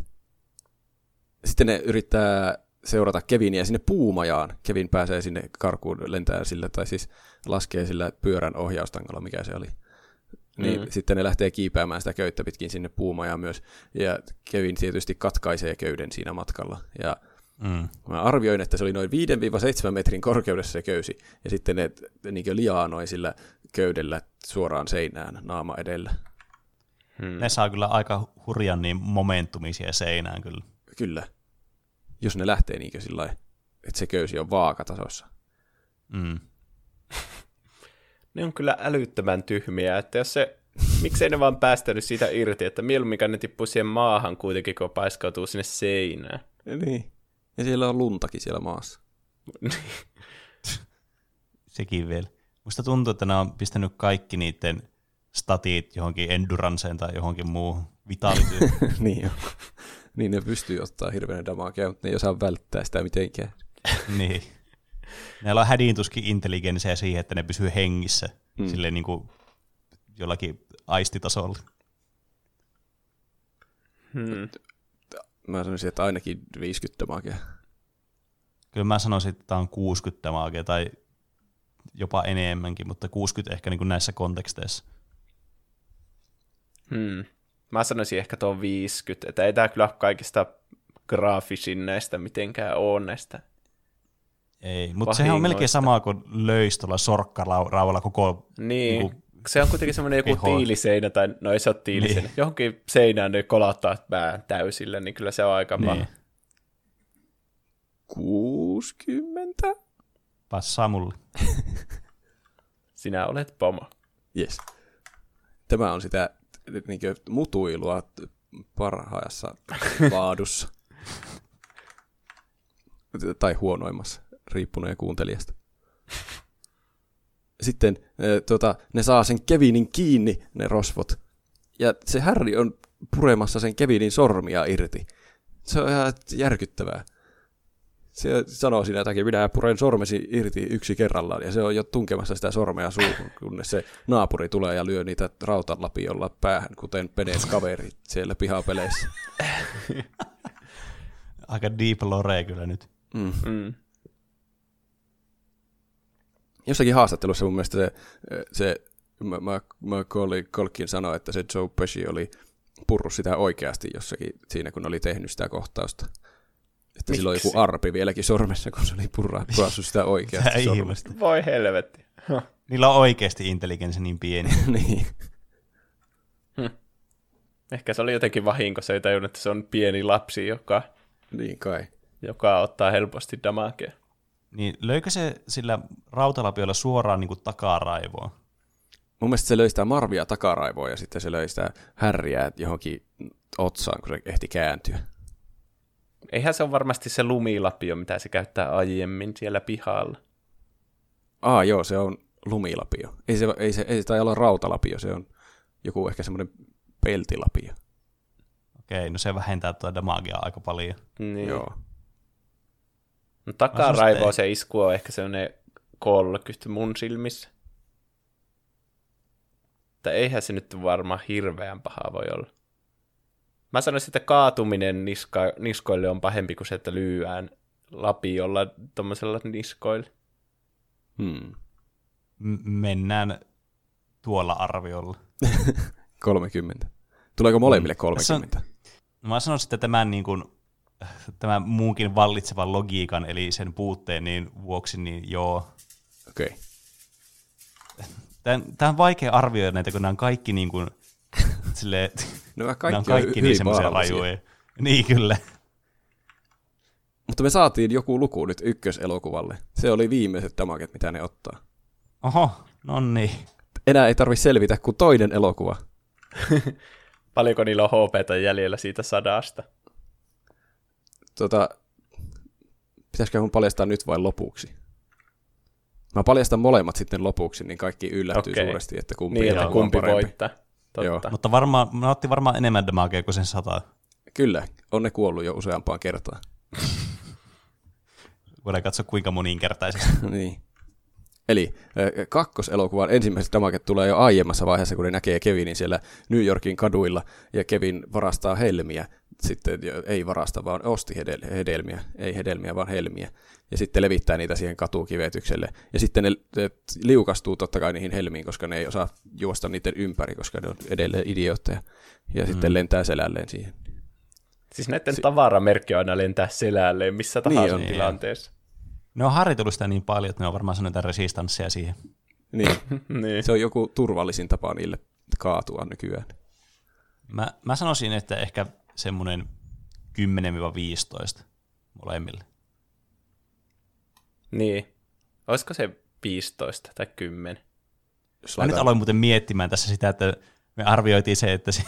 Sitten ne yrittää seurata Kevinia sinne puumajaan. Kevin pääsee sinne karkuun, lentää sillä, tai siis laskee sillä pyörän ohjaustangalla, mikä se oli. Niin Mm. mm. sitten ne lähtee kiipäämään sitä köyttä pitkin sinne puumajaan myös. Ja Kevin tietysti katkaisee köyden siinä matkalla. Ja Mm. mä arvioin, että se oli noin 5-7 metrin korkeudessa se köysi. Ja sitten ne niin liaanoi sillä köydellä suoraan seinään naama edellä. Hmm. Ne saa kyllä aika hurjan niin momentumisia seinään kyllä. Kyllä. Jos ne lähtee niinkö sillä että se köysi on vaakatasossa. Mm. Ne on kyllä älyttömän tyhmiä, että jos se, miksei ne vaan päästänyt siitä irti, että mieluummin ne tippuu siihen maahan kuitenkin, kun paiskautuu sinne seinään. Niin. Ja siellä on luntakin siellä maassa. Sekin vielä. Musta tuntuu, että ne on pistänyt kaikki niiden statit johonkin enduranceen tai johonkin muuhun vitalityyn. niin jo. Niin ne pystyy ottaa hirveän damakea, mutta ne ei osaa välttää sitä mitenkään. niin. Neillä on hädintuskin intelligenssiä siihen, että ne pysyy hengissä Mm. silleen niin kuin jollakin aistitasolla. Hmm. Mä sanoisin, että ainakin 50 damakea. Kyllä mä sanoisin, että tämä on 60 damagea tai jopa enemmänkin, mutta 60 ehkä niin kuin näissä konteksteissa. Hmm. Mä sanoisin ehkä tuon 50, että ei tää kyllä kaikista graafisin näistä mitenkään ole näistä. Ei, mutta sehän on melkein sama kuin löisi tuolla sorkkarauvalla koko... Niin, Niinku- se on kuitenkin semmoinen joku tiiliseinä, tai no ei se ole tiiliseinä, Niin. johonkin seinään ne kolottaa pään täysille, niin kyllä se on aika Niin. paha. 60? Passaa mulle. Sinä olet pomo. Yes. Tämä on sitä niin mutuilua parhaassa laadussa. tai huonoimmassa, riippuneen kuuntelijasta. Sitten eh, tota, ne saa sen Kevinin kiinni, ne rosvot. Ja se Harry on puremassa sen Kevinin sormia irti. Se on ihan järkyttävää. Se sanoo siinä jotakin, minä puren sormesi irti yksi kerrallaan, ja se on jo tunkemassa sitä sormea suuhun, kunnes se naapuri tulee ja lyö niitä rautalapiolla päähän, kuten peneet kaverit siellä pihapeleissä. Aika deep lore kyllä nyt. Mm. Mm. Jossakin haastattelussa mun mielestä se, se mä, mä, Colkin sanoi, että se Joe Pesci oli purru sitä oikeasti jossakin siinä, kun oli tehnyt sitä kohtausta. Että sillä on Miksi? joku arpi vieläkin sormessa, kun se oli purra, purassut sitä oikeasti Tää sormesta. Voi helvetti. Huh. Niillä on oikeasti intelligenssi niin pieni. niin. Ehkä se oli jotenkin vahinko, se ei tajunnut, että se on pieni lapsi, joka, niin kai. joka ottaa helposti damakea. Niin löikö se sillä rautalapiolla suoraan niin kuin takaraivoon? Mun mielestä se löi sitä Marvia takaraivoon ja sitten se löi sitä härriä johonkin otsaan, kun se ehti kääntyä. Eihän se ole varmasti se lumilapio, mitä se käyttää aiemmin siellä pihalla. Aa, joo, se on lumilapio. Ei se, ei se, ei se tai olla rautalapio, se on joku ehkä semmoinen peltilapio. Okei, no se vähentää tuota damagea aika paljon. Niin. Joo. No, takaraivo Mä se isku on ehkä sellainen 30 mun silmissä. Mutta eihän se nyt varmaan hirveän paha voi olla. Mä sanoisin, että kaatuminen niska, niskoille on pahempi kuin se, että lyyään lapiolla tuommoisella niskoilla. Hmm. M- mennään tuolla arviolla. 30. Tuleeko molemmille Mm. 30? No mä sanoisin, että tämän, niin kuin, tämän muunkin vallitsevan logiikan, eli sen puutteen niin vuoksi, niin joo. Okei. Okay. Tämä on vaikea arvioida näitä, kun nämä on kaikki niin kuin, silleen, No kaikki, on kaikki on niin semmoisia rajuja. Niin kyllä. Mutta me saatiin joku luku nyt ykköselokuvalle. Se oli viimeiset damaget, mitä ne ottaa. Oho, no niin. Enää ei tarvi selvitä kuin toinen elokuva. Paljonko niillä on HPtä jäljellä siitä sadasta? Tota, pitäisikö mun paljastaa nyt vai lopuksi? Mä paljastan molemmat sitten lopuksi, niin kaikki yllättyy Okei. suuresti, että kumpi, Niin, että kumpi voittaa. Totta. Joo. Mutta varmaan, mä otti varmaan enemmän damagea kuin sen sata. Kyllä, on ne kuollut jo useampaan kertaan. Voidaan katsoa kuinka moninkertaisesti. niin. Eli kakkoselokuvan ensimmäiset damaget tulee jo aiemmassa vaiheessa, kun ne näkee Kevinin siellä New Yorkin kaduilla, ja Kevin varastaa helmiä. Sitten ei varasta, vaan osti hedel- hedelmiä, ei hedelmiä, vaan helmiä. Ja sitten levittää niitä siihen katukivetykselle. Ja sitten ne liukastuu totta kai niihin helmiin, koska ne ei osaa juosta niiden ympäri, koska ne on edelleen idiootteja. Ja sitten Mm. lentää selälleen siihen. Siis näiden tavaramerkki on aina lentää selälleen missä Niin tahansa on. tilanteessa. Ne on harjoitellut sitä niin paljon, että ne on varmaan sanonut resistanssia siihen. Niin, niin. se on joku turvallisin tapa niille kaatua nykyään. Mä, mä sanoisin, että ehkä semmoinen 10-15 molemmille. niin. Olisiko se 15 tai 10? Jos Mä nyt aloin muuten miettimään tässä sitä, että me arvioitiin se, että si-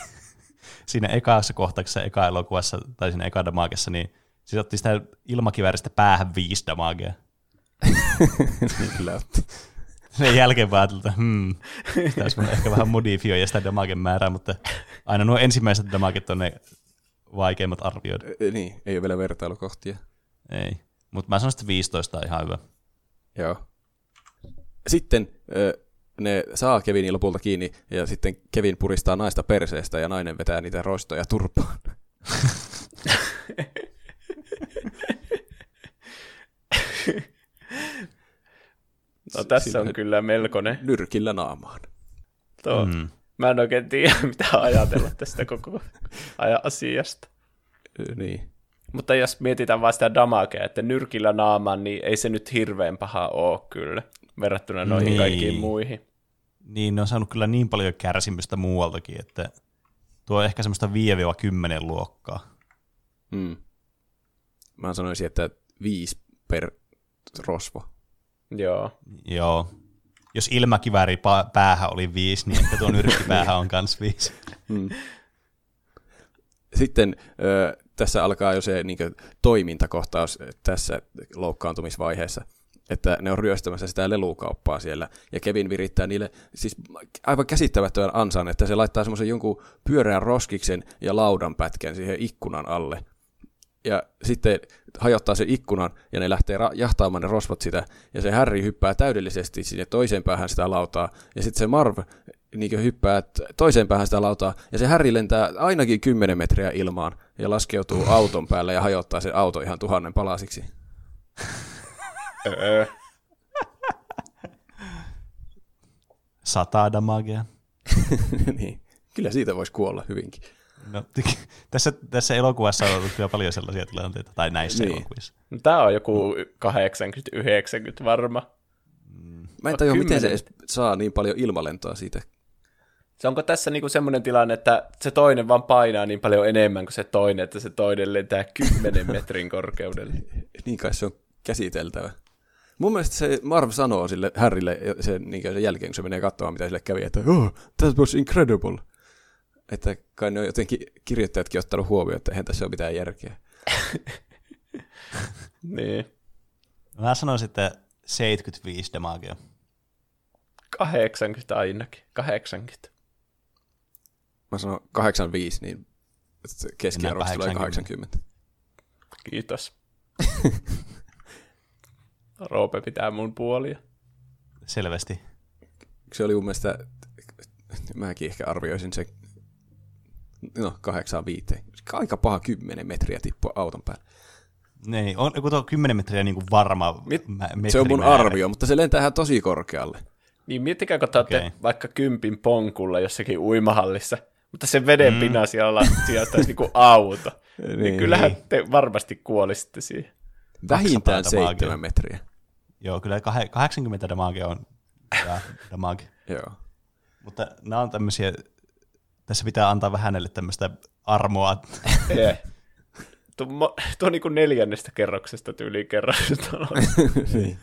siinä ekassa kohtauksessa, eka elokuvassa tai siinä eka damagessa, niin se otti sitä ilmakivääristä päähän viisi damagea. niin kyllä. Sen jälkeen vaan että hmm, pitäisi ehkä vähän modifioida sitä damagen määrää, mutta aina nuo ensimmäiset damaget on ne vaikeimmat arvioida. Ö, Niin, ei ole vielä vertailukohtia. Ei. Mutta mä sanoisin, että 15 on ihan hyvä. Joo. Sitten ö, ne saa Kevinin lopulta kiinni, ja sitten Kevin puristaa naista perseestä, ja nainen vetää niitä roistoja turpaan. No tässä Sillä- on kyllä melkoinen. Nyrkillä naamaan. Tuo. Mm. Mä en oikein tiedä, mitä ajatella tästä koko ajan asiasta. Niin. Mutta jos mietitään vaan sitä damagea, että nyrkillä naamaan, niin ei se nyt hirveän paha ole kyllä, verrattuna noihin Niin. kaikkiin muihin. Niin, ne on saanut kyllä niin paljon kärsimystä muualtakin, että tuo on ehkä semmoista 5-10 luokkaa. Mm. Mä sanoisin, että viisi per rosvo. Joo. Joo. Jos ilmakivääri pa- päähän oli viisi, niin ehkä tuo nyrkkipäähän on kans viisi. Mm. Sitten ö, tässä alkaa jo se niin toimintakohtaus tässä loukkaantumisvaiheessa, että ne on ryöstämässä sitä lelukauppaa siellä, ja Kevin virittää niille siis aivan käsittämättömän ansaan, että se laittaa semmoisen jonkun pyöreän roskiksen ja laudan pätkän siihen ikkunan alle. Ja sitten hajottaa sen ikkunan, ja ne lähtee ra- jahtaamaan ne rosvot sitä, ja se Harry hyppää täydellisesti sinne toiseen päähän sitä lautaa, ja sitten se Marv niin hyppää toiseen päähän sitä lautaa, ja se Harry lentää ainakin 10 metriä ilmaan, ja laskeutuu auton päälle ja hajottaa sen auto ihan tuhannen palasiksi. Öö. Sata damagea. niin. Kyllä siitä voisi kuolla hyvinkin. No, tässä, tässä elokuvassa on ollut kyllä paljon sellaisia tilanteita, tai näissä Niin. elokuvissa. Tää on joku 80-90 varma. Mä en tajua, miten se edes saa niin paljon ilmalentoa siitä. Se onko tässä niinku semmoinen tilanne, että se toinen vaan painaa niin paljon enemmän kuin se toinen, että se toinen lentää 10 metrin korkeudelle. Niin kai se on käsiteltävä. Mun mielestä se Marv sanoo sille Harrylle sen, niin sen jälkeen, kun se menee katsomaan, mitä sille kävi, että oh, that was incredible. Että kai ne on jotenkin kirjoittajatkin ottanut huomioon, että eihän tässä ole mitään järkeä. Niin. Mä sanoisin, että 75 damagea. 80 ainakin. 80. Mä sanon 85, niin keskiarvoksi tulee 80. Kiitos. Roope pitää mun puolia. Selvästi. Se oli mun mielestä, mäkin ehkä arvioisin se No, kahdeksaan viiteen. Aika paha kymmenen metriä tippua auton päälle. Niin, on, kun tuo 10 metriä niin kuin varma Mit- mä, Se on mun arvio, mutta se lentää ihan tosi korkealle. Niin miettikää, kun te Okei. vaikka kympin ponkulla jossakin uimahallissa, mutta se veden mm. pinna siellä lattiasta olisi niin auto. niin, niin kyllähän te varmasti kuolisitte siihen. Vähintään 200 damagea. seitsemän metriä. Joo, kyllä kah- 80 damage on hyvä damage. Joo. Mutta nämä on tämmöisiä, tässä pitää antaa vähän hänelle tämmöistä armoa. Yeah. Tuo, tuo niin kuin neljännestä kerroksesta tyyliin kerran. niin.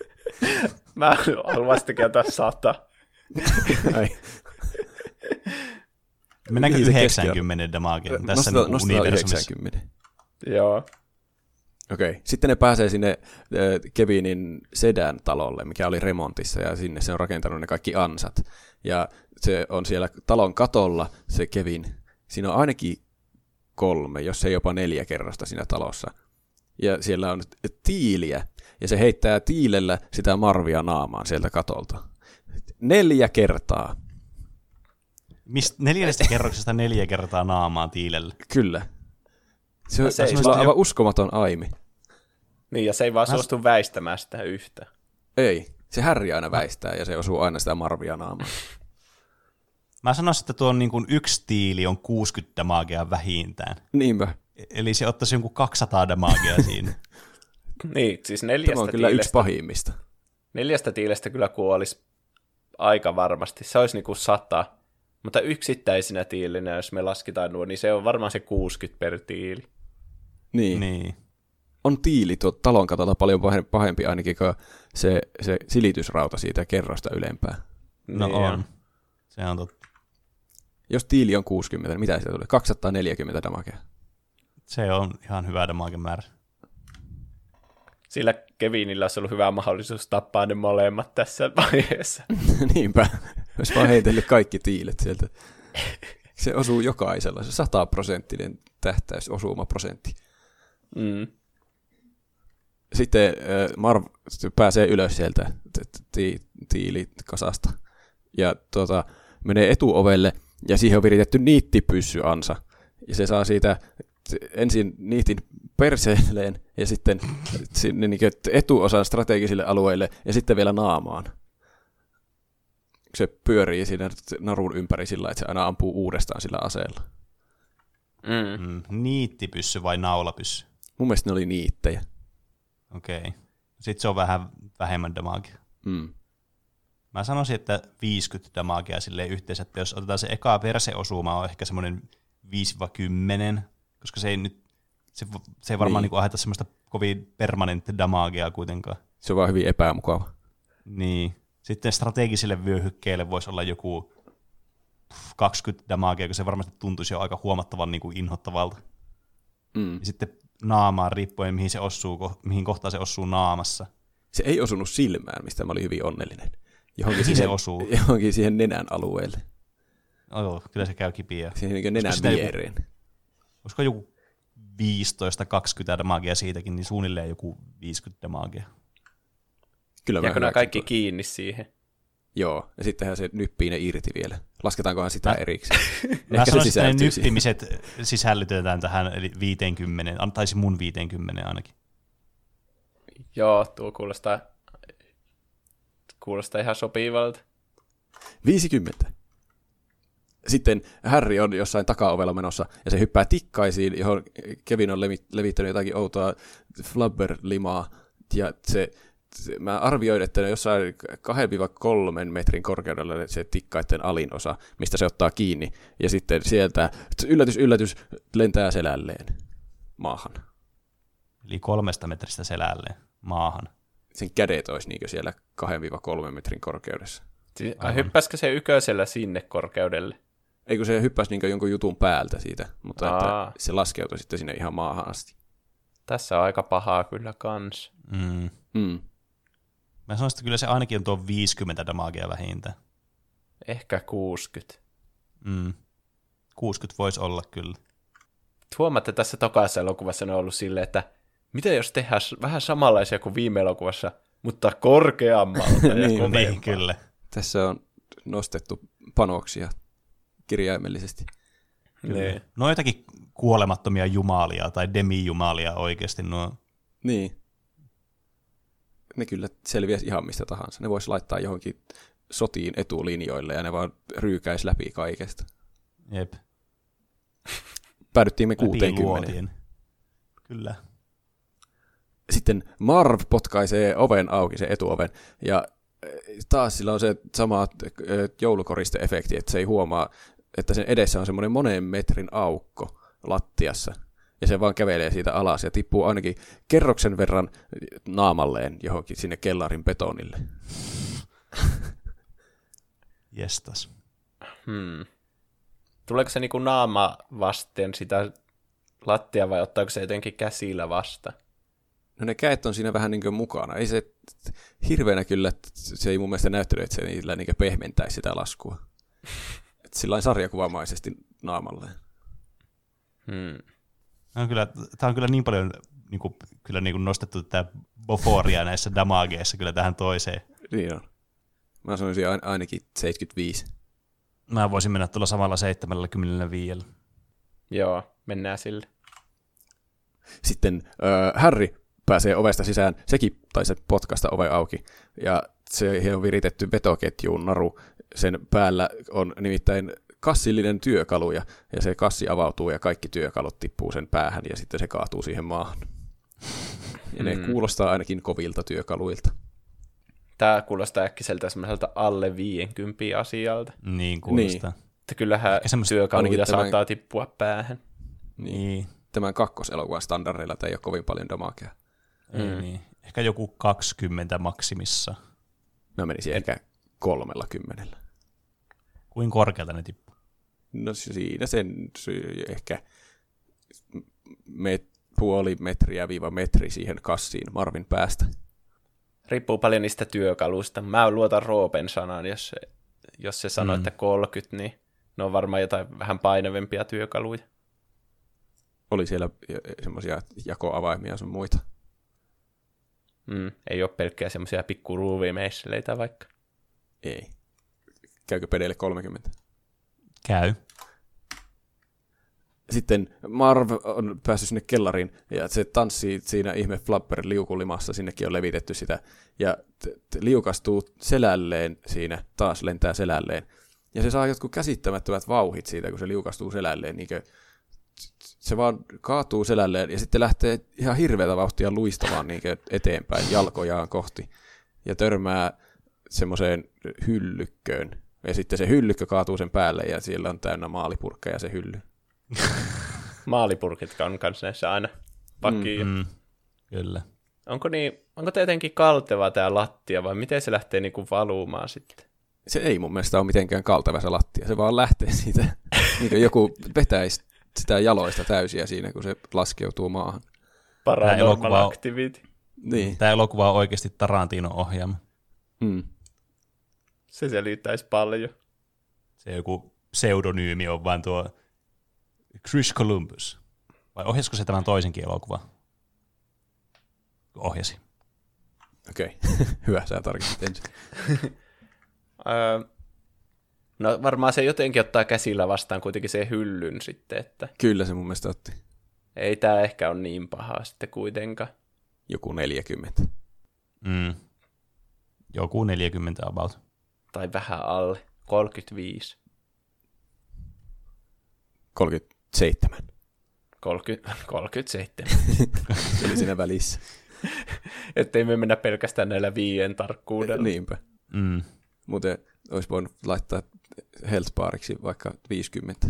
Mä haluan vastakin antaa sata. Mennäänkö se 90 damageen tässä Nostetaan, niin nostetaan universumissa? 90. Joo. Okei. Sitten ne pääsee sinne Kevinin sedän talolle, mikä oli remontissa, ja sinne se on rakentanut ne kaikki ansat. Ja se on siellä talon katolla, se Kevin. Siinä on ainakin kolme, jos ei jopa neljä kerrosta siinä talossa. Ja siellä on tiiliä, ja se heittää tiilellä sitä marvia naamaan sieltä katolta. Neljä kertaa. Mist, neljännestä kerroksesta neljä kertaa naamaan tiilelle. Kyllä. Se, on, se se on vaan- aivan uskomaton aimi. Niin, ja se ei vaan suostu väistämään sitä yhtä. Ei. Se Harry aina väistää ja se osuu aina sitä marvia naamaan. Mä sanoisin, että tuo on niin kuin yksi tiili on 60 damagea vähintään. Niinpä. E- Eli se ottaisi jonkun 200 damagea siinä. Niin, siis neljästä, Tämä on kyllä tiilestä, yksi pahimmista. neljästä tiilestä kyllä kuolisi aika varmasti. Se olisi niinku sata. Mutta yksittäisinä tiilinä, jos me lasketaan nuo, niin se on varmaan se 60 per tiili. Niin. niin. On tiili tuo talon katolla paljon pahe- pahempi ainakin kuin se, se silitysrauta siitä kerrosta ylempää. No Niin on. Se on totta. Jos tiili on 60, niin mitä siitä tulee? 240 damakea. Se on ihan hyvä damage määrä. Sillä Kevinillä olisi ollut hyvä mahdollisuus tappaa ne molemmat tässä vaiheessa. Niinpä. Olisi vaan heitellyt kaikki tiilet sieltä. Se osuu jokaisella. Se sataprosenttinen tähtäys osuma prosentti. Mm. Sitten äh, Marv pääsee ylös sieltä tiilikasasta ja tuota, menee etuovelle ja siihen on viritetty niittipyssyansa. Ja se saa siitä ensin niitin perseelleen ja sitten sinne niin etuosan strategisille alueille ja sitten vielä naamaan. Se pyörii siinä narun ympäri sillä, että se aina ampuu uudestaan sillä aseella. Mm. Mm. Niittipyssy vai naulapyssy? Mun mielestä ne oli niittejä. Okei. Okay. Sitten se on vähän vähemmän damagea. Mm. Mä sanoisin, että 50 damagea silleen yhteensä, että jos otetaan se eka perseosuma, on ehkä semmoinen 5-10, koska se ei nyt, se, se ei varmaan Niin. niin. niin aiheuta semmoista kovin permanentti damagea kuitenkaan. Se on vaan hyvin epämukava. Niin. Sitten strategisille vyöhykkeille voisi olla joku 20 damagea, kun se varmasti tuntuisi jo aika huomattavan niin kuin inhottavalta. Mm. Ja sitten naamaan riippuen, mihin se osuu, mihin kohtaan se osuu naamassa. Se ei osunut silmään, mistä mä olin hyvin onnellinen. Johonkin Mihin se siihen, osuu? Johonkin siihen nenän alueelle. Oh, kyllä se käy kipiä. Siihen niin nenän joku- viereen. Olisiko joku 15-20 damagea siitäkin, niin suunnilleen joku 50 damagea. Kyllä mä Jääkö nämä kaikki kiinni siihen? Joo, ja sittenhän se nyppii ne irti vielä. Lasketaankohan sitä Mä- erikseen? Mä Ehkä se sanoisin, että ne sisältyy siihen. nyppimiset sisällytetään tähän eli 50, antaisi mun 50 ainakin. Joo, tuo kuulostaa, kuulostaa ihan sopivalta. 50. Sitten Harry on jossain takaovella menossa, ja se hyppää tikkaisiin, johon Kevin on levi- levittänyt jotakin outoa flubber-limaa, ja se, mä arvioin, että jossain 2-3 metrin korkeudella se tikkaiden alin osa, mistä se ottaa kiinni, ja sitten sieltä, yllätys, yllätys, lentää selälleen maahan. Eli kolmesta metristä selälleen maahan. Sen kädet olisi niin siellä 2-3 metrin korkeudessa. Siis, hyppäskö se yköisellä sinne korkeudelle? Ei kun se hyppäsi niin jonkun jutun päältä siitä, mutta Aa. että se laskeutui sitten sinne ihan maahan asti. Tässä on aika pahaa kyllä kans. Mm. Mm. Mä sanoisin, että kyllä se ainakin on tuo 50 damagea vähintään. Ehkä 60. Mm. 60 voisi olla kyllä. Huomaatte, että tässä tokaisessa elokuvassa ne on ollut silleen, että mitä jos tehdään vähän samanlaisia kuin viime elokuvassa, mutta korkeammalta ja Niin. Niin, kyllä. Tässä on nostettu panoksia kirjaimellisesti. Niin. No jotakin kuolemattomia jumalia tai demijumalia oikeasti nuo. Niin. Ne kyllä selviäisi ihan mistä tahansa. Ne voisi laittaa johonkin sotiin etulinjoille ja ne vaan ryykäisi läpi kaikesta. Jep. Päädyttiin me Läpi 60. luotien. Kyllä. Sitten Marv potkaisee oven auki, se etuoven, ja eh, taas sillä on se sama eh, joulukoriste-efekti, että se ei huomaa, että sen edessä on semmoinen monen metrin aukko lattiassa, ja se vaan kävelee siitä alas ja tippuu ainakin kerroksen verran naamalleen johonkin sinne kellarin betonille. Jestas. Hmm. Tuleeko se niinku naama vasten sitä lattia vai ottaako se jotenkin käsillä vasta? No ne käet on siinä vähän niin kuin mukana. Ei se hirveänä kyllä, se ei mun mielestä näyttänyt, että se niillä niin pehmentäisi sitä laskua. Et sillä sarjakuvamaisesti naamalleen. Hmm. Tämä on kyllä, tämä on kyllä niin paljon niin kuin, kyllä niin kuin nostettu tätä boforia näissä damageissa kyllä tähän toiseen. Niin on. Mä sanoisin ain- ainakin 75. Mä voisin mennä tuolla samalla 75. Joo, mennään sille. Sitten äh, Harry pääsee ovesta sisään, sekin taisi potkasta oven auki, ja se on viritetty vetoketjuun naru. Sen päällä on nimittäin kassillinen työkalu, ja, ja se kassi avautuu, ja kaikki työkalut tippuu sen päähän, ja sitten se kaatuu siihen maahan. Ja ne Mm. kuulostaa ainakin kovilta työkaluilta. Tämä kuulostaa äkkiseltä semmoiselta alle 50 asialta. Niin kuulostaa. Että kyllähän Ehkä semmoista- työkaluja tämän- saattaa tippua päähän. Niin. Niin. Tämän kakkoselokuvan standardeilla tämä ei ole kovin paljon damakea. Ei, niin. Ehkä joku 20 maksimissa. Mä menisin ehkä kolmella kymmenellä. Kuin korkealta ne tippuu? No siinä sen ehkä met, puoli metriä viiva metri siihen kassiin Marvin päästä. Riippuu paljon niistä työkaluista. Mä luotan Roopen sanaan, jos se, jos se sanoo, Mm. että 30, niin ne on varmaan jotain vähän painavempia työkaluja. Oli siellä semmoisia jakoavaimia sun muita. Mm, ei ole pelkkää semmoisia pikku ruuvimeisseleitä vaikka. Ei. Käykö pedeille 30? Käy. Sitten Marv on päässyt sinne kellariin ja se tanssii siinä ihme Flapper liukulimassa, sinnekin on levitetty sitä. Ja t- t- liukastuu selälleen siinä, taas lentää selälleen. Ja se saa jotkut käsittämättömät vauhit siitä, kun se liukastuu selälleen. Niin se vaan kaatuu selälleen ja sitten lähtee ihan hirveätä vauhtia luistamaan niin eteenpäin jalkojaan kohti. Ja törmää semmoiseen hyllykköön. Ja sitten se hyllykkö kaatuu sen päälle ja siellä on täynnä maalipurkkeja se hylly. Maalipurkit on kanssa näissä aina pakki. Mm. Mm. Kyllä. Onko, niin, onko tämä jotenkin kalteva tämä lattia vai miten se lähtee niinku valumaan sitten? Se ei mun mielestä ole mitenkään kalteva se lattia, se vaan lähtee siitä, niin joku vetäisi sitä jaloista täysiä siinä, kun se laskeutuu maahan. Paranormal elokuva on- activity. Niin. Tämä elokuva on oikeasti Tarantinon ohjaama. Mm. Se selittäisi paljon. Se joku pseudonyymi on vaan tuo Chris Columbus. Vai ohjasiko se tämän toisenkin elokuvan? Ohjasi. Okei, hyvä, sä tarkistit ensin. No varmaan se jotenkin ottaa käsillä vastaan kuitenkin se hyllyn sitten, että Kyllä se mun mielestä otti ei tämä ehkä ole niin pahaa sitten kuitenkaan. joku 40. Mm. Joku 40 about. Tai vähän alle. 35. 37. 30, 37. Se oli siinä välissä. Ettei me mennä pelkästään näillä viien tarkkuudella. Niinpä. Mm. Muuten olisi voinut laittaa health bariksi vaikka 50.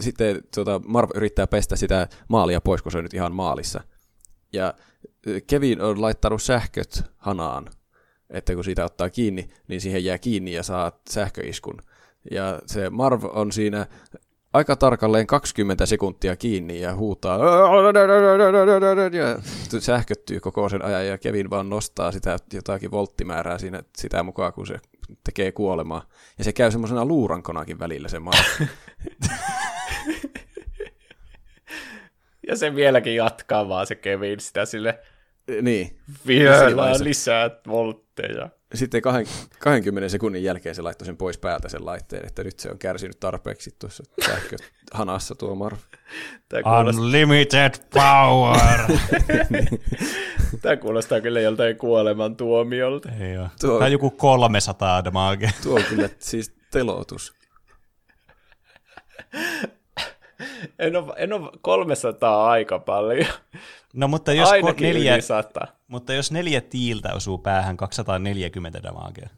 Sitten tuota, Marv yrittää pestä sitä maalia pois, kun se on nyt ihan maalissa. Ja Kevin on laittanut sähköt hanaan, että kun siitä ottaa kiinni, niin siihen jää kiinni ja saa sähköiskun. Ja se Marv on siinä aika tarkalleen 20 sekuntia kiinni ja huutaa ja sähköttyy koko sen ajan ja Kevin vaan nostaa sitä jotakin volttimäärää siinä sitä mukaan, kun se tekee kuolemaa. Ja se käy semmoisena luurankonakin välillä se Marv. Ja se vieläkin jatkaa vaan se Kevin sitä sille niin. vielä lisää voltteja. sitten kahden- 20 sekunnin jälkeen se laittoi sen pois päältä sen laitteen, että nyt se on kärsinyt tarpeeksi tuossa sähköhanassa tuo Marv. Tämä kuulostaa, Unlimited power! tämä kuulostaa kyllä joltain kuoleman tuomiolta. Ei oo. Tuo- Tai joku 300 damage. Tuo on kyllä siis telotus. En ole, en ole 300 aika paljon. No mutta jos, ko- Ainakin neljä, yli 100. mutta jos neljä tiiltä osuu päähän 240 damagea.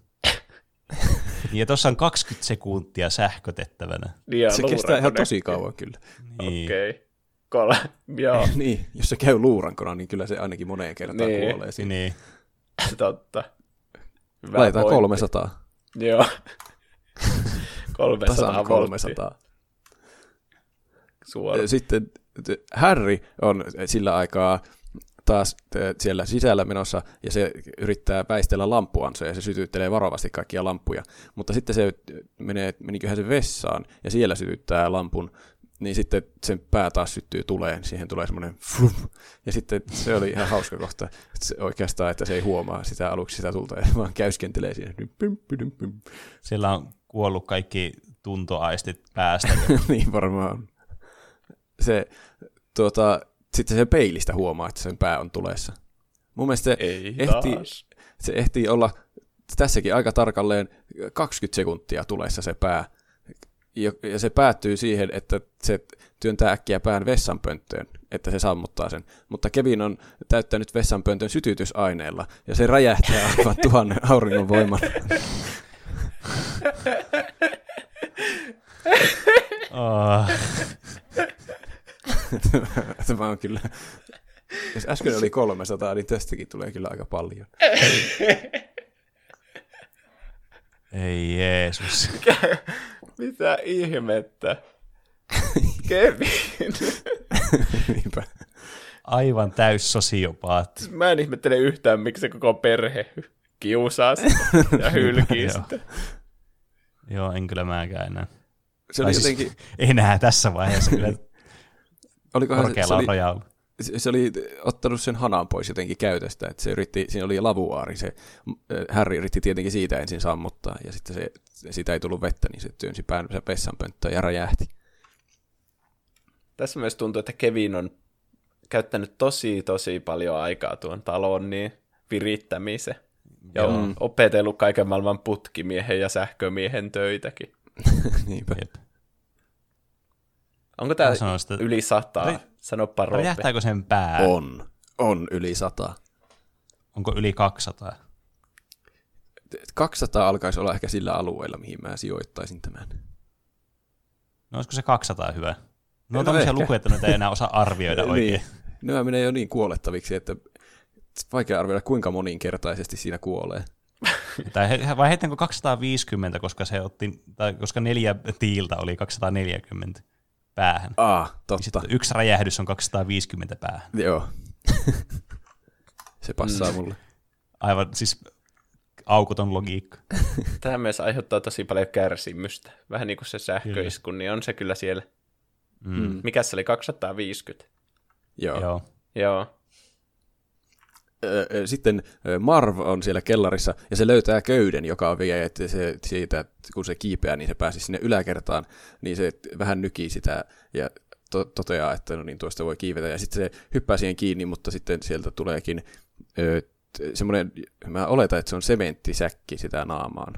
ja tuossa on 20 sekuntia sähkötettävänä. Niin, ja Se kestää ihan tosi kauan kyllä. Niin. Okei. Okay. Kol- Joo, Niin, jos se käy luurankona, niin kyllä se ainakin moneen kertaan Niin. kuolee. Siinä. niin. totta. Hyvä Laitetaan pointti. 300. Joo. 300 Tasan volttia 300. suoraan. Sitten Harry on sillä aikaa taas siellä sisällä menossa, ja se yrittää väistellä lampuansa, ja se sytyttelee varovasti kaikkia lampuja. Mutta sitten se menee, meniköhän se vessaan, ja siellä sytyttää lampun, niin sitten sen pää taas syttyy tuleen, siihen tulee semmoinen flum, ja sitten se oli ihan hauska kohta, että se oikeastaan, että se ei huomaa sitä aluksi sitä tulta, ja vaan käyskentelee siinä. Pym, pym, pym. Siellä on kuollut kaikki tuntoaistit päästä. niin varmaan. Se, tuota, sitten se peilistä huomaa, että sen pää on tulessa. Mun mielestä se Ei ehtii, taas. se ehtii olla tässäkin aika tarkalleen 20 sekuntia tulessa se pää. Ja, ja se päättyy siihen, että se työntää äkkiä pään vessanpönttöön, että se sammuttaa sen. Mutta Kevin on täyttänyt vessanpöntön sytytysaineella, ja se räjähtää aivan tuhannen auringon voimalla. Tämä on kyllä... Jos äsken oli 300, niin tästäkin tulee kyllä aika paljon. Ei Jeesus. Mitä ihmettä? Kevin. Niinpä. Aivan täys sosiopaatti. Mä en ihmettele yhtään, miksi se koko perhe kiusaa sitä ja hylkii Joo. sitä. Joo, en kyllä mäkään enää. Se oli Tai siis jotenkin... Enää tässä vaiheessa kyllä Olikohan se, se, korkealla oli, rajalla. se, se oli ottanut sen hanan pois jotenkin käytöstä, että se yritti, siinä oli lavuaari, se Harry yritti tietenkin siitä ensin sammuttaa, ja sitten se, siitä ei tullut vettä, niin se työnsi päänsä vessanpönttöön ja räjähti. Tässä myös tuntuu, että Kevin on käyttänyt tosi, tosi paljon aikaa tuon talon niin virittämiseen. Ja Joo. on opetellut kaiken maailman putkimiehen ja sähkömiehen töitäkin. Niinpä. Jep. Onko tämä Mä sanoin sitä- yli sataa? Oi. Sanoppa Robbe. Räjähtääkö sen pää? On. On yli 100. Onko yli 200? 200 alkaisi olla ehkä sillä alueella, mihin mä sijoittaisin tämän. No olisiko se 200 hyvä? No No on tämmöisiä lukuja, että nyt ei enää osaa arvioida oikein. Niin. Nämä menee jo niin kuolettaviksi, että vaikea arvioida, kuinka moninkertaisesti siinä kuolee. Tai he, vai heittänkö 250, koska se otti, tai koska neljä tiiltä oli 240 päähän. Ah, totta. Sitten yksi räjähdys on 250 päähän. Joo. Se passaa mm. mulle. Aivan siis aukoton logiikka. Tämä myös aiheuttaa tosi paljon kärsimystä. Vähän niin kuin se sähköisku, niin on se kyllä siellä. Mm. Mikä se oli, 250? Joo. Joo. Joo. Sitten Marv on siellä kellarissa ja se löytää köyden, joka vie että se, siitä, että kun se kiipeää, niin se pääsi sinne yläkertaan, niin se vähän nykii sitä ja to- toteaa, että no niin, tuosta voi kiivetä. Ja sitten se hyppää siihen kiinni, mutta sitten sieltä tuleekin ö, semmoinen, mä oletan, että se on sementtisäkki sitä naamaan.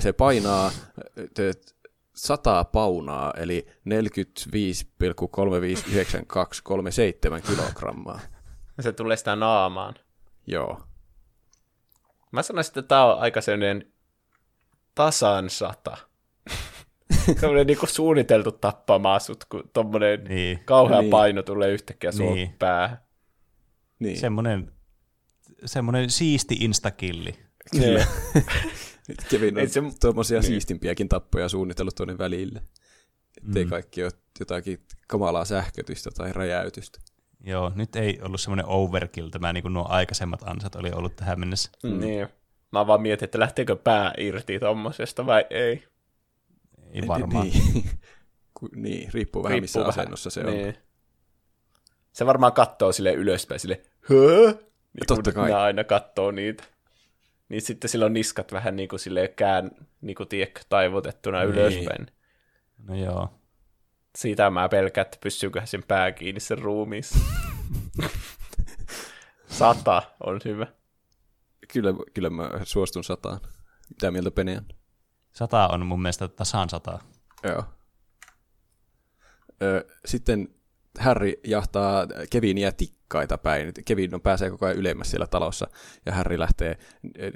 Se painaa ö, t- 100 paunaa, eli 45,359237 kilogrammaa. Se tulee sitä naamaan. Joo. Mä sanoisin, että tämä on aika sellainen tasan sata. Sellainen niin suunniteltu tappamaan sut, kun tommonen Niin. kauhea Niin. paino tulee yhtäkkiä sun Niin. päähän. Niin. Semmoinen, semmoinen siisti instakilli. Kyllä. Nyt Kevin on Ei se- tuommoisia niin. siistimpiäkin tappoja suunnitellut tuonne välille. Ettei Mm. kaikki ole jotakin kamalaa sähkötystä tai räjäytystä. Joo, nyt ei ollut semmoinen overkill tämä, niin kuin nuo aikaisemmat ansat oli ollut tähän mennessä. Mm. Niin. Mä vaan mietin, että lähteekö pää irti tommosesta vai ei. Ei varmaan. Niin. Niin, riippuu vähän missä vähän. asennossa se on. Niin. Se varmaan kattoo sille ylöspäin sille, höö? Niin Totta kai. Ne aina kattoo niitä. niin sitten sillä on niskat vähän niin kuin silleen kään, niin kuin tiedätkö, taivutettuna Niin. ylöspäin. No joo. Siitä mä pelkään, että pystyyköhän sen pää kiinni sen ruumiissa. Sata on hyvä. Kyllä, kyllä mä suostun sataan. Mitä mieltä Pene on? Sata on mun mielestä tasan sata. Joo. Ö, sitten Harry jahtaa Kevinia tikkaita päin. Kevin on pääsee koko ajan ylemmäs siellä talossa, ja Harry lähtee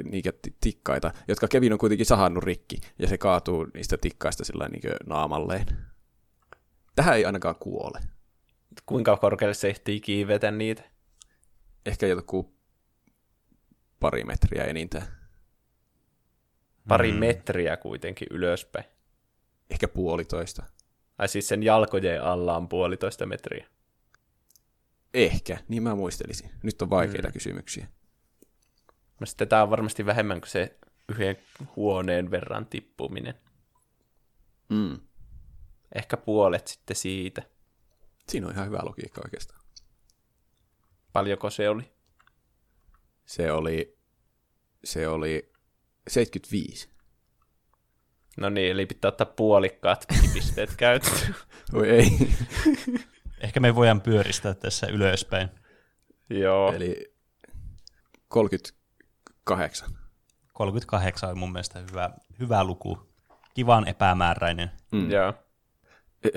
niitä ti- tikkaita, jotka Kevin on kuitenkin sahannut rikki, ja se kaatuu niistä tikkaista sillä niin naamalleen. Tähän ei ainakaan kuole. Kuinka korkealle se ehtii kiivetä niitä? Ehkä joku pari metriä enintään. Pari metriä kuitenkin ylöspäin. Ehkä puolitoista. Ai siis sen jalkojen alla on puolitoista metriä. Ehkä, niin mä muistelisin. Nyt on vaikeita mm. kysymyksiä. No sitten tää on varmasti vähemmän kuin se yhden huoneen verran tippuminen. Mm. Ehkä puolet sitten siitä. Siinä on ihan hyvä logiikka oikeastaan. Paljonko se oli? Se oli, se oli 75. No niin, eli pitää ottaa puolikkaat pisteet käyttöön. Oi ei. Ehkä me voidaan pyöristää tässä ylöspäin. Joo. Eli 38. 38 on mun mielestä hyvä, hyvä luku. Kivan epämääräinen. Mm. Joo.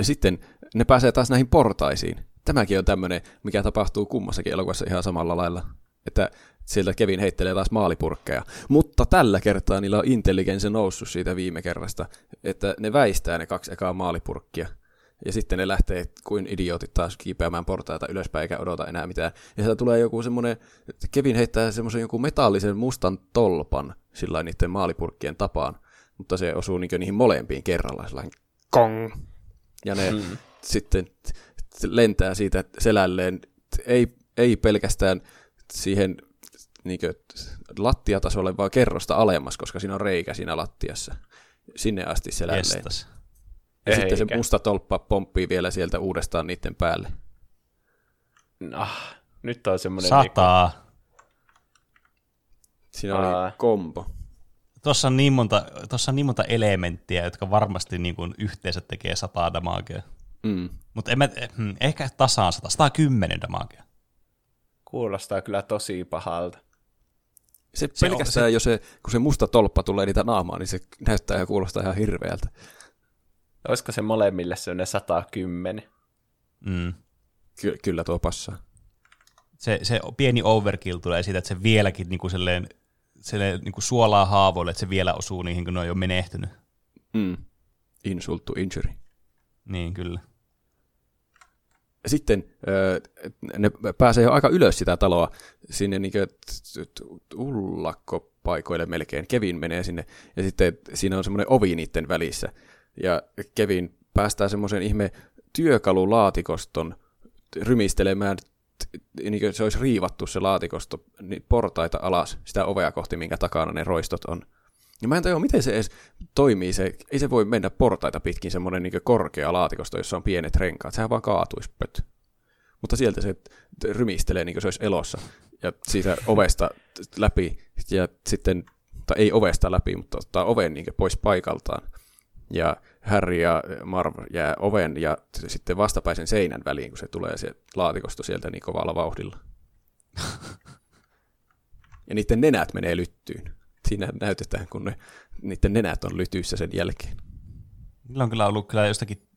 Sitten ne pääsee taas näihin portaisiin. Tämäkin on tämmöinen, mikä tapahtuu kummassakin elokuvassa ihan samalla lailla. Että sieltä Kevin heittelee taas maalipurkkeja. Mutta tällä kertaa niillä on intelligence noussut siitä viime kerrasta, että ne väistää ne kaksi ekaa maalipurkkia. Ja sitten ne lähtee kuin idiootit taas kiipeämään portaita ylöspäin eikä odota enää mitään. Ja sieltä tulee joku semmoinen, Kevin heittää semmoisen joku metallisen mustan tolpan sillä niiden maalipurkkien tapaan. Mutta se osuu niin niihin molempiin kerralla. Kong. Ja ne mm. sitten lentää siitä selälleen, ei, ei pelkästään siihen niin lattiatasolle, vaan kerrosta alemmas, koska siinä on reikä siinä lattiassa. Sinne asti selälleen. Jestas. Ja sitten se Eikä. musta tolppa pomppii vielä sieltä uudestaan niiden päälle. Ah, nyt on semmoinen... Sataa. Siinä oli Aa. kombo. Tuossa on, niin monta, tuossa on niin monta elementtiä, jotka varmasti niin kuin yhteensä tekee 100 damagea. Mm. Mutta hmm, ehkä tasaan 100, 110 damagea. Kuulostaa kyllä tosi pahalta. Se, Se on- pelkästään, se... jos se, kun se musta tolppa tulee niitä naamaa, niin se näyttää ja kuulostaa ihan hirveältä. Olisiko se molemmille sellainen 110? Mm. Ky- kyllä tuo passaa. Se, se pieni overkill tulee siitä, että se vieläkin niin kuin silleen niin kuin suolaa haavoille, että se vielä osuu niihin, kun ne on jo menehtynyt. Mm. Insult to injury. Niin, kyllä. Sitten ne pääsee jo aika ylös sitä taloa, sinne niin ullakkopaikoille melkein. Kevin menee sinne, ja sitten siinä on semmoinen ovi niiden välissä. Ja Kevin päästää semmoisen ihme työkalulaatikoston rymistelemään, niin kuin se olisi riivattu se laatikosto niin portaita alas sitä ovea kohti, minkä takana ne roistot on. Ja mä en tajua, miten se edes toimii. Se, ei se voi mennä portaita pitkin semmoinen niin korkea laatikosto, jossa on pienet renkaat. Sehän vaan kaatuisi pöt. Mutta sieltä se rymistelee niin kuin se olisi elossa. Ja siitä ovesta läpi. Ja sitten, tai ei ovesta läpi, mutta ottaa oven niin pois paikaltaan. Ja Harry ja Marv jää oven ja sitten vastapäisen seinän väliin, kun se tulee se laatikosto sieltä niin kovalla vauhdilla. Ja niiden nenät menee lyttyyn. Siinä näytetään, kun ne, niiden nenät on lytyissä sen jälkeen. Niillä on kyllä ollut kyllä jostakin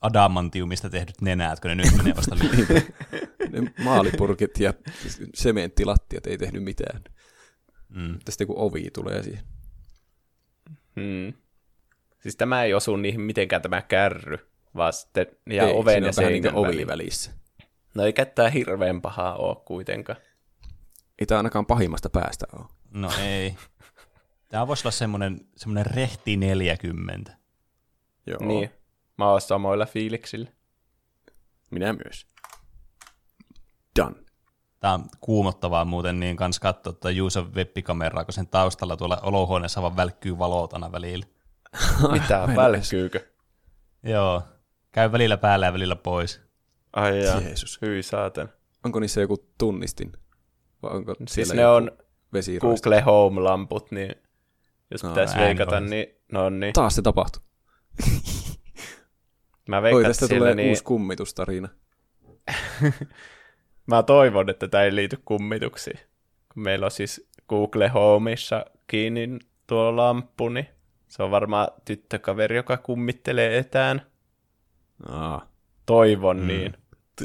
adamantiumista tehdyt nenät, kun ne nyt menee vasta lyhyt. Ne maalipurkit ja sementtilattiat ei tehnyt mitään. Mm. Tästä joku ovi tulee siihen. Hmm. Siis tämä ei osu niihin mitenkään tämä kärry, vaan sitten ja ei, oven ja niin seinän kuin ovi välissä. No eikä tämä hirveän pahaa ole kuitenkaan. Ei tämä ainakaan pahimmasta päästä ole. No ei. Tämä voisi olla semmoinen, semmoinen rehti 40. Joo. Niin, mä oon samoilla fiiliksillä. Minä myös. Done. Tämä on kuumottavaa muuten niin kans katsoa tuota Juuson webbikameraa, kun sen taustalla tuolla olohuoneessa vaan välkkyy valotana välillä. Mitä, välkkyykö? Joo. Käy välillä päällä ja välillä pois. Ai jaa, Jeesus. hyi saatan. Onko niissä joku tunnistin? Vai onko Siis ne on. Google Home-lamput, niin jos No, pitäisi veikata, niin no niin. Taas se tapahtui. Mä veikkaan, että tästä siellä tulee niin, uusi kummitustarina. mä toivon, että tämä ei liity kummituksiin. Kun meillä on siis Google Homeissa kiinni tuo lamppu, niin se on varmaan tyttökaveri, joka kummittelee etään. Aa. Toivon mm. niin.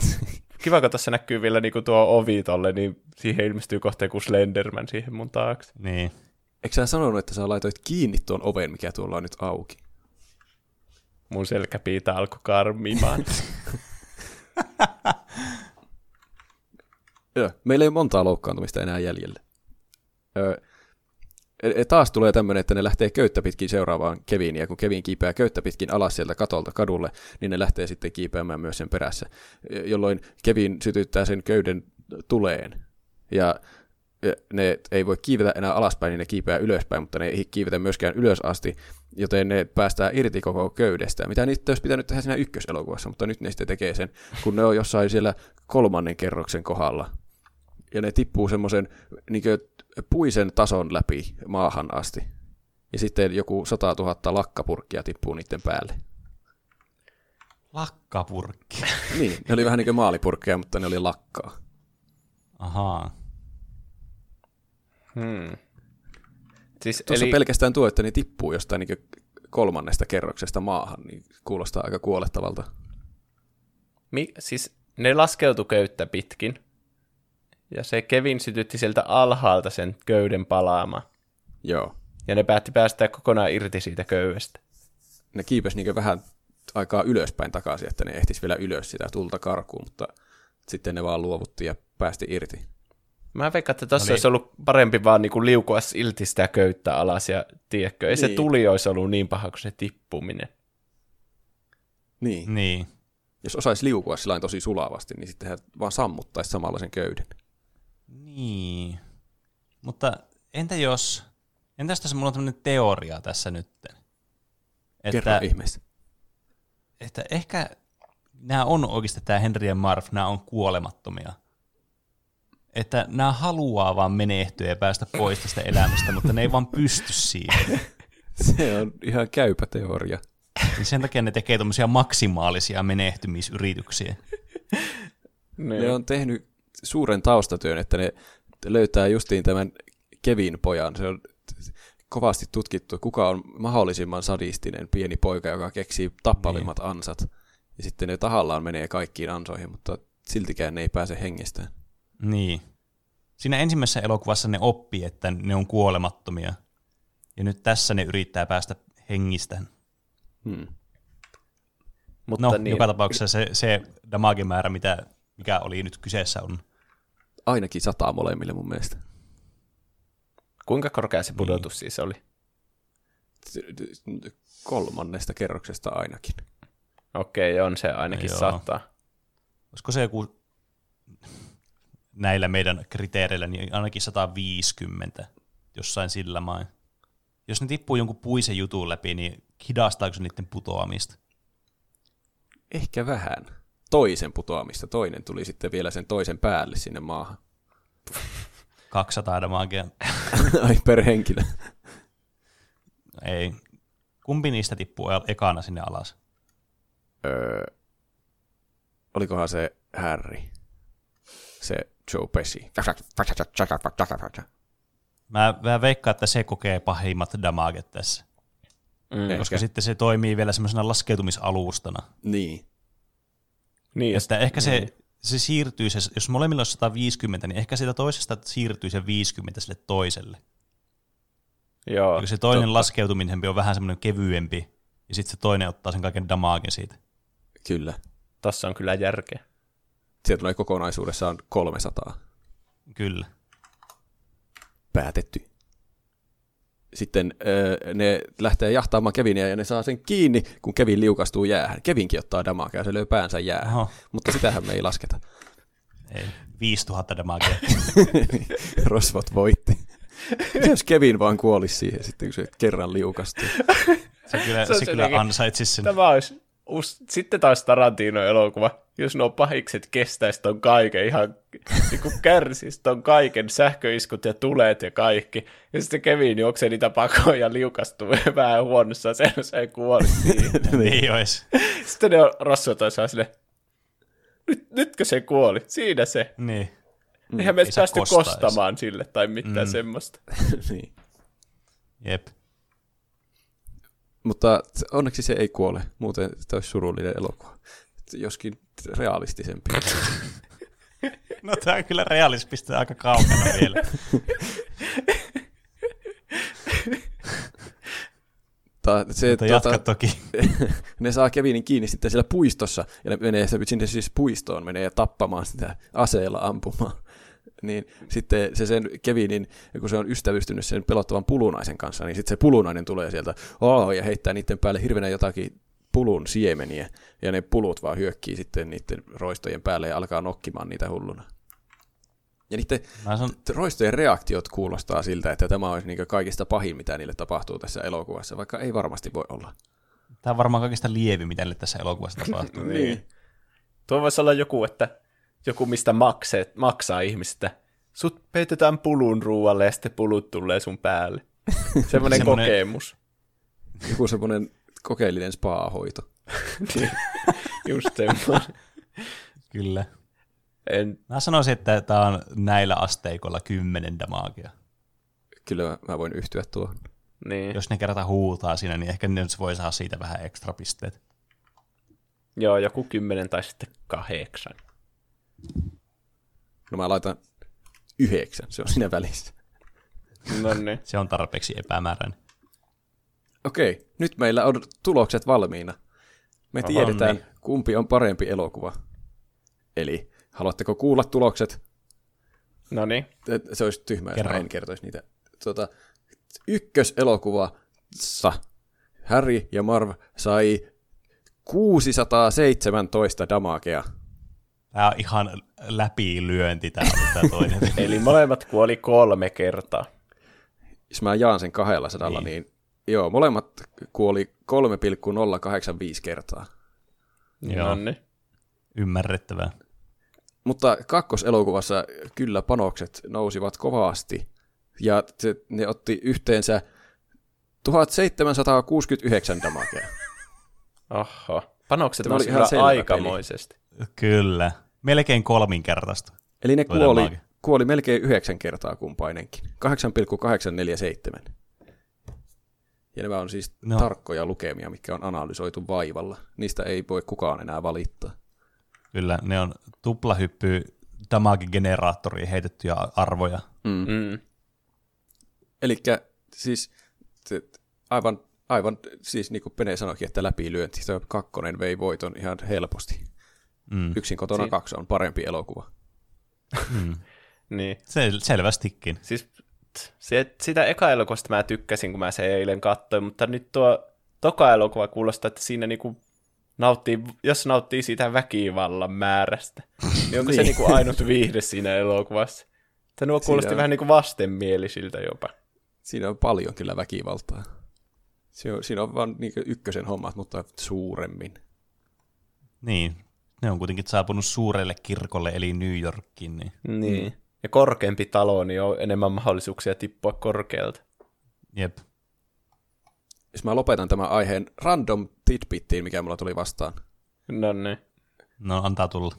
Kiva, kun tässä näkyy vielä niinku tuo ovi tolle, niin siihen ilmestyy kohta joku Slenderman siihen mun taakse. Niin. Eikö sä sanonut, että sä laitoit kiinni tuon oven, mikä tuolla on nyt auki? Mun selkäpiitä alkoi karmimaan. Joo, meillä ei ole montaa loukkaantumista enää jäljellä. Öö, taas tulee tämmöinen, että ne lähtee köyttä pitkin seuraavaan Keviin, ja kun Kevin kiipeää köyttä pitkin alas sieltä katolta kadulle, niin ne lähtee sitten kiipeämään myös sen perässä, e- jolloin Kevin sytyttää sen köyden tuleen. Ja ja ne ei voi kiivetä enää alaspäin, niin ne kiipeää ylöspäin, mutta ne ei kiivetä myöskään ylös asti, joten ne päästään irti koko köydestä, mitä niitä olisi pitänyt tehdä siinä ykköselokuvassa, mutta nyt ne sitten tekee sen, kun ne on jossain siellä kolmannen kerroksen kohdalla. Ja ne tippuu semmoisen niin puisen tason läpi maahan asti. Ja sitten joku 100 000 lakkapurkkia tippuu niiden päälle. Lakkapurkki. Niin, ne oli vähän niin kuin maalipurkkeja, mutta ne oli lakkaa. Ahaa. Hmm. Siis, Tuossa eli, pelkästään tuo, että ne tippuu jostain niin kolmannesta kerroksesta maahan, niin kuulostaa aika kuolettavalta. mi, siis ne laskeutui köyttä pitkin, ja se Kevin sytytti sieltä alhaalta sen köyden palaamaan. Joo. Ja ne päätti päästää kokonaan irti siitä köydestä. Ne kiipesi niin vähän aikaa ylöspäin takaisin, että ne ehtis vielä ylös sitä tulta karkuun, mutta sitten ne vaan luovutti ja päästi irti. Mä veikkaan, että tossa No niin. olisi ollut parempi vaan niinku liukua ilti sitä köyttä alas, ja tiedätkö, ei se Niin. tuli olisi ollut niin paha kuin se tippuminen. Niin. Niin. Jos osaisi liukua sillä tosi sulavasti, niin sitten vaan sammuttaisi samalla sen köyden. Niin. Mutta entä jos... Entä tässä mulla on tämmöinen teoria tässä nyt? Kerro Että, ihmeessä. että ehkä nämä on oikeasti tämä Henry ja Marv, nämä on kuolemattomia. Että nämä haluaa vaan menehtyä ja päästä pois tästä elämästä, mutta ne ei vaan pysty siihen. Se on ihan käypä teoria. Niin sen takia ne tekee tuommoisia maksimaalisia menehtymisyrityksiä. Ne on tehnyt suuren taustatyön, että ne löytää justiin tämän Kevin pojan. Se on kovasti tutkittu, kuka on mahdollisimman sadistinen pieni poika, joka keksii tappavimmat niin. ansat. Ja sitten ne tahallaan menee kaikkiin ansoihin, mutta siltikään ne ei pääse hengestään. Niin. Siinä ensimmäisessä elokuvassa ne oppii, että ne on kuolemattomia. Ja nyt tässä ne yrittää päästä hengistään. Hmm. Mutta No, niin, joka tapauksessa se, se damagemäärä, mitä, mikä oli nyt kyseessä, on Ainakin sataa molemmille mun mielestä. kuinka korkea se pudotus siis oli? Kolmannesta kerroksesta ainakin. Okei, on se ainakin Joo. sataa. Olisiko se joku näillä meidän kriteereillä, niin ainakin 150 jossain sillä main. Jos ne tippuu jonkun puisen jutun läpi, niin hidastaako se niiden putoamista? Ehkä vähän. Toisen putoamista. Toinen tuli sitten vielä sen toisen päälle sinne maahan. 200 damagea. Ai per henkilö. Ei. Kumpi niistä tippuu ekana sinne alas? Öö, olikohan se Harry? Se Joe Pesci. Mä, mä veikkaan, että se kokee pahimmat damaget tässä. Mm. Koska sitten se toimii vielä semmoisena laskeutumisalustana. Niin. Niin, Että ehkä se, se siirtyy, se, jos molemmilla on 150, niin ehkä siitä toisesta siirtyy se 50 sille toiselle. joo, Koska se toinen totta. laskeutuminen on vähän semmoinen kevyempi, ja sitten se toinen ottaa sen kaiken damagen siitä. Kyllä. Tossa on kyllä järkeä. Sieltä tulee kokonaisuudessaan 300 Kyllä. päätetty. Sitten öö, ne lähtee jahtaamaan Kevinia ja ne saa sen kiinni, kun Kevin liukastuu jäähän. Kevinkin ottaa damakea ja se löy päänsä jäähän. Oho. Mutta sitähän me ei lasketa. Ei, 5000 damagea. Rosvot voitti. Jos Kevin vaan kuolisi siihen sitten, kun se kerran liukastuu? Se kyllä, Se se on kyllä jotenkin- ansaitsi sen. Tämä olisi, us, sitten taas Tarantino-elokuva. Jos nuo pahikset kestäisi ton kaiken ihan niin kärsis ton kaiken sähköiskut ja tulet ja kaikki. Ja sitten Kevin juoksee niitä pakoja ja liukastuu vähän huonossa sen se kuoli niin olisi. Sitten ne rossut on sille, nyt, nytkö se kuoli? Siinä se. Niin. Eihän me Ei päästy kostaa edes. kostamaan sille tai mitään Mm. semmoista. niin. Jep. Mutta onneksi se ei kuole, muuten tämä olisi surullinen elokuva. Joskin realistisempi. No tää on kyllä realismista aika kaukana vielä. Ta, se, Mutta jatka toki. ne saa Kevinin kiinni sitten siellä puistossa, ja ne menee sinne siis puistoon, menee tappamaan sitä aseella ampumaan. Niin sitten se sen Kevinin, kun se on ystävystynyt sen pelottavan pulunaisen kanssa, niin sitten se pulunainen tulee sieltä oh, ja heittää niiden päälle hirveänä jotakin pulun siemeniä, ja ne pulut vaan hyökkii sitten niiden roistojen päälle ja alkaa nokkimaan niitä hulluna. Ja niiden Mä sanon, roistojen reaktiot kuulostaa siltä, että tämä olisi niin kaikista pahin, mitä niille tapahtuu tässä elokuvassa, vaikka ei varmasti voi olla. tää on varmaan kaikista lievi, mitä niille tässä elokuvassa tapahtuu. Niin. Tuo voisi olla joku, että joku mistä makseet, maksaa ihmistä. Sut peitetään pulun ruualle ja sitten pulut tulee sun päälle. Semmoinen Semmonen- kokemus. Joku semmoinen kokeellinen spa-hoito. Just semmoinen. Kyllä. En, Mä sanoisin, että tää on näillä asteikoilla kymmenen damagea. Kyllä mä- mä voin yhtyä tuohon. niin. Jos ne kerta huutaa siinä, niin ehkä ne nyt voi saada siitä vähän ekstra pisteet. Joo, joku kymmenen tai sitten kahdeksan. No mä laitan yhdeksän, se on siinä välissä. No niin. Se on tarpeeksi epämääräinen. Okei, nyt meillä on tulokset valmiina. Me Oho, tiedetään, niin. kumpi on parempi elokuva. Eli haluatteko kuulla tulokset? No niin. Se olisi tyhmää, jos en kertoisi niitä. Tuota, ykköselokuvassa Harry ja Marv sai 617 damagea. Tää on ihan läpilyönti tää on tää toinen. Eli molemmat kuoli kolme kertaa. Jos mä jaan sen 200, niin, niin joo, molemmat kuoli 3,085 kertaa. Joo. No niin. Ymmärrettävää. Mutta kakkoselokuvassa kyllä panokset nousivat kovasti. Ja se, ne otti yhteensä 1769 damagea. Oho. Panokset Tämä oli nousi ihan kyllä aikamoisesti. Kyllä. Melkein kolminkertaista. Eli ne kuoli, kuoli melkein yhdeksän kertaa kumpainenkin. 8,847. Ja nämä on siis No. tarkkoja lukemia, mitkä on analysoitu vaivalla. Niistä ei voi kukaan enää valittaa. Kyllä, ne on tuplahyppy damage-generaattoriin heitettyjä arvoja. Mm. Mm. Eli siis aivan, aivan, siis niin kuin Pene sanoikin, että läpilyönti. Se kakkonen vei voiton ihan helposti. Mm. Yksin kotona Siin- kaksi on parempi elokuva. Mm. Niin. Sel- selvästikin. Siis se, sitä eka elokuvasta mä tykkäsin, kun mä sen eilen katsoin, mutta nyt tuo toka elokuva kuulostaa, että siinä niinku nauttii, jos nauttii siitä väkivallan määrästä, niin onko se Niin. niinku ainut viihde siinä elokuvassa? Tai nuo kuulosti on- vähän niinku vastenmielisiltä jopa. Siinä on paljon kyllä väkivaltaa. Se on, siinä on vain niin ykkösen hommat, mutta suuremmin. Niin. Ne on kuitenkin saapunut suurelle kirkolle, eli New Yorkiin. Niin. Niin. Ja korkeampi talo, niin on enemmän mahdollisuuksia tippua korkealta. Jep. Jos mä lopetan tämän aiheen random tidbittiin, mikä mulla tuli vastaan. No niin. No, antaa tulla.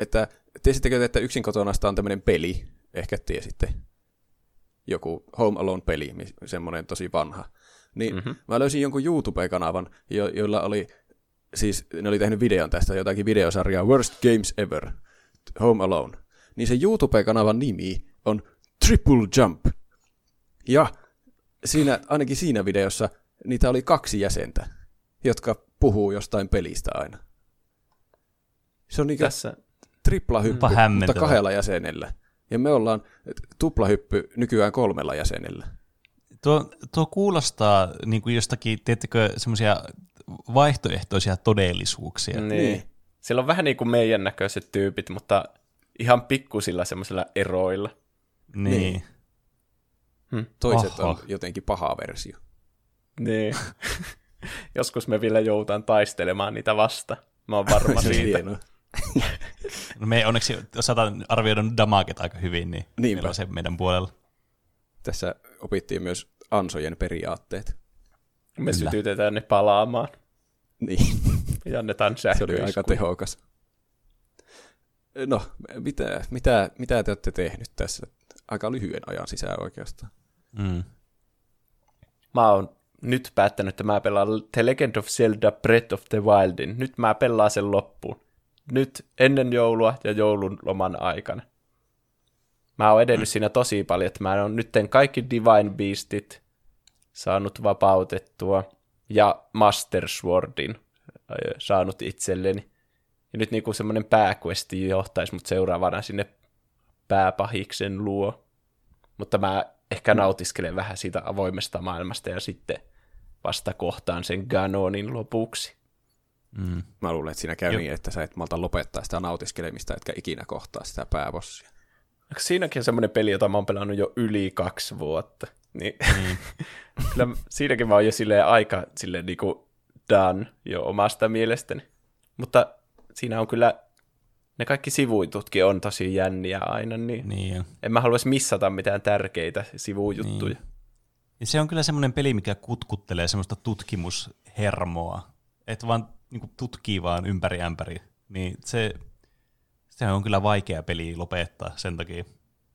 Että tiesittekö, te, että yksin kotonasta on tämmöinen peli? Ehkä tiesitte. Joku Home Alone-peli, semmoinen tosi vanha. Niin mm-hmm. mä löysin jonkun YouTube-kanavan, jo- joilla oli, siis ne oli tehnyt videon tästä, jotakin videosarjaa Worst Games Ever, Home Alone. Niin se YouTube-kanavan nimi on Triple Jump. Ja siinä, ainakin siinä videossa niitä oli kaksi jäsentä, jotka puhuu jostain pelistä aina. Se on niinkö Tässä, triplahyppy, mutta kahdella jäsenellä. Ja me ollaan tuplahyppy nykyään kolmella jäsenellä. Tuo, tuo kuulostaa niin kuin jostakin, teettekö, semmoisia vaihtoehtoisia todellisuuksia. niin. Niin. niin. Siellä on vähän niin kuin meidän näköiset tyypit, mutta ihan pikkusilla semmoisilla eroilla. Niin. niin. Toiset Oho. on jotenkin paha versio. Niin. Joskus me vielä joudutaan taistelemaan niitä vasta. Mä oon varma on siitä. hienoa. Me onneksi osataan arvioida damaget aika hyvin, niin Niinpä. meillä on se meidän puolella. Tässä opittiin myös ansojen periaatteet. Me Kyllä. sytytetään ne palaamaan Niin, ja annetaan se oli aika tehokas. No, mitä, mitä, mitä te olette tehnyt tässä aika lyhyen ajan sisään oikeastaan? Mm. Mä oon nyt päättänyt, että mä pelaan The Legend of Zelda Breath of the Wildin. Nyt mä pelaan sen loppuun. Nyt ennen joulua ja joulun loman aikana. Mä oon edennyt siinä tosi paljon, että mä oon nyt kaikki Divine Beastit saanut vapautettua ja Master Swordin ö, saanut itselleni. Ja nyt niinku semmoinen pääquesti johtaisi mut seuraavana sinne pääpahiksen luo. Mutta mä ehkä nautiskelen vähän siitä avoimesta maailmasta ja sitten vasta kohtaan sen Ganonin lopuksi. Mm. Mä luulen, että siinä käy niin, että sä et malta lopettaa sitä nautiskelemista, etkä ikinä kohtaa sitä pääbossia. Onko siinäkin on semmoinen peli, jota mä oon pelannut jo yli kaksi vuotta. Niin, Niin. kyllä siinäkin mä oon jo silleen aika silleen niinku done jo omasta mielestäni. Mutta siinä on kyllä, ne kaikki sivuitutkin on tosi jänniä aina, niin, niin en mä haluaisi missata mitään tärkeitä sivujuttuja. Niin. Ja se on kyllä semmoinen peli, mikä kutkuttelee semmoista tutkimushermoa. Että vaan niin tutkii vaan ympäri ämpäri. Niin se, se on kyllä vaikea peli lopettaa sen takia.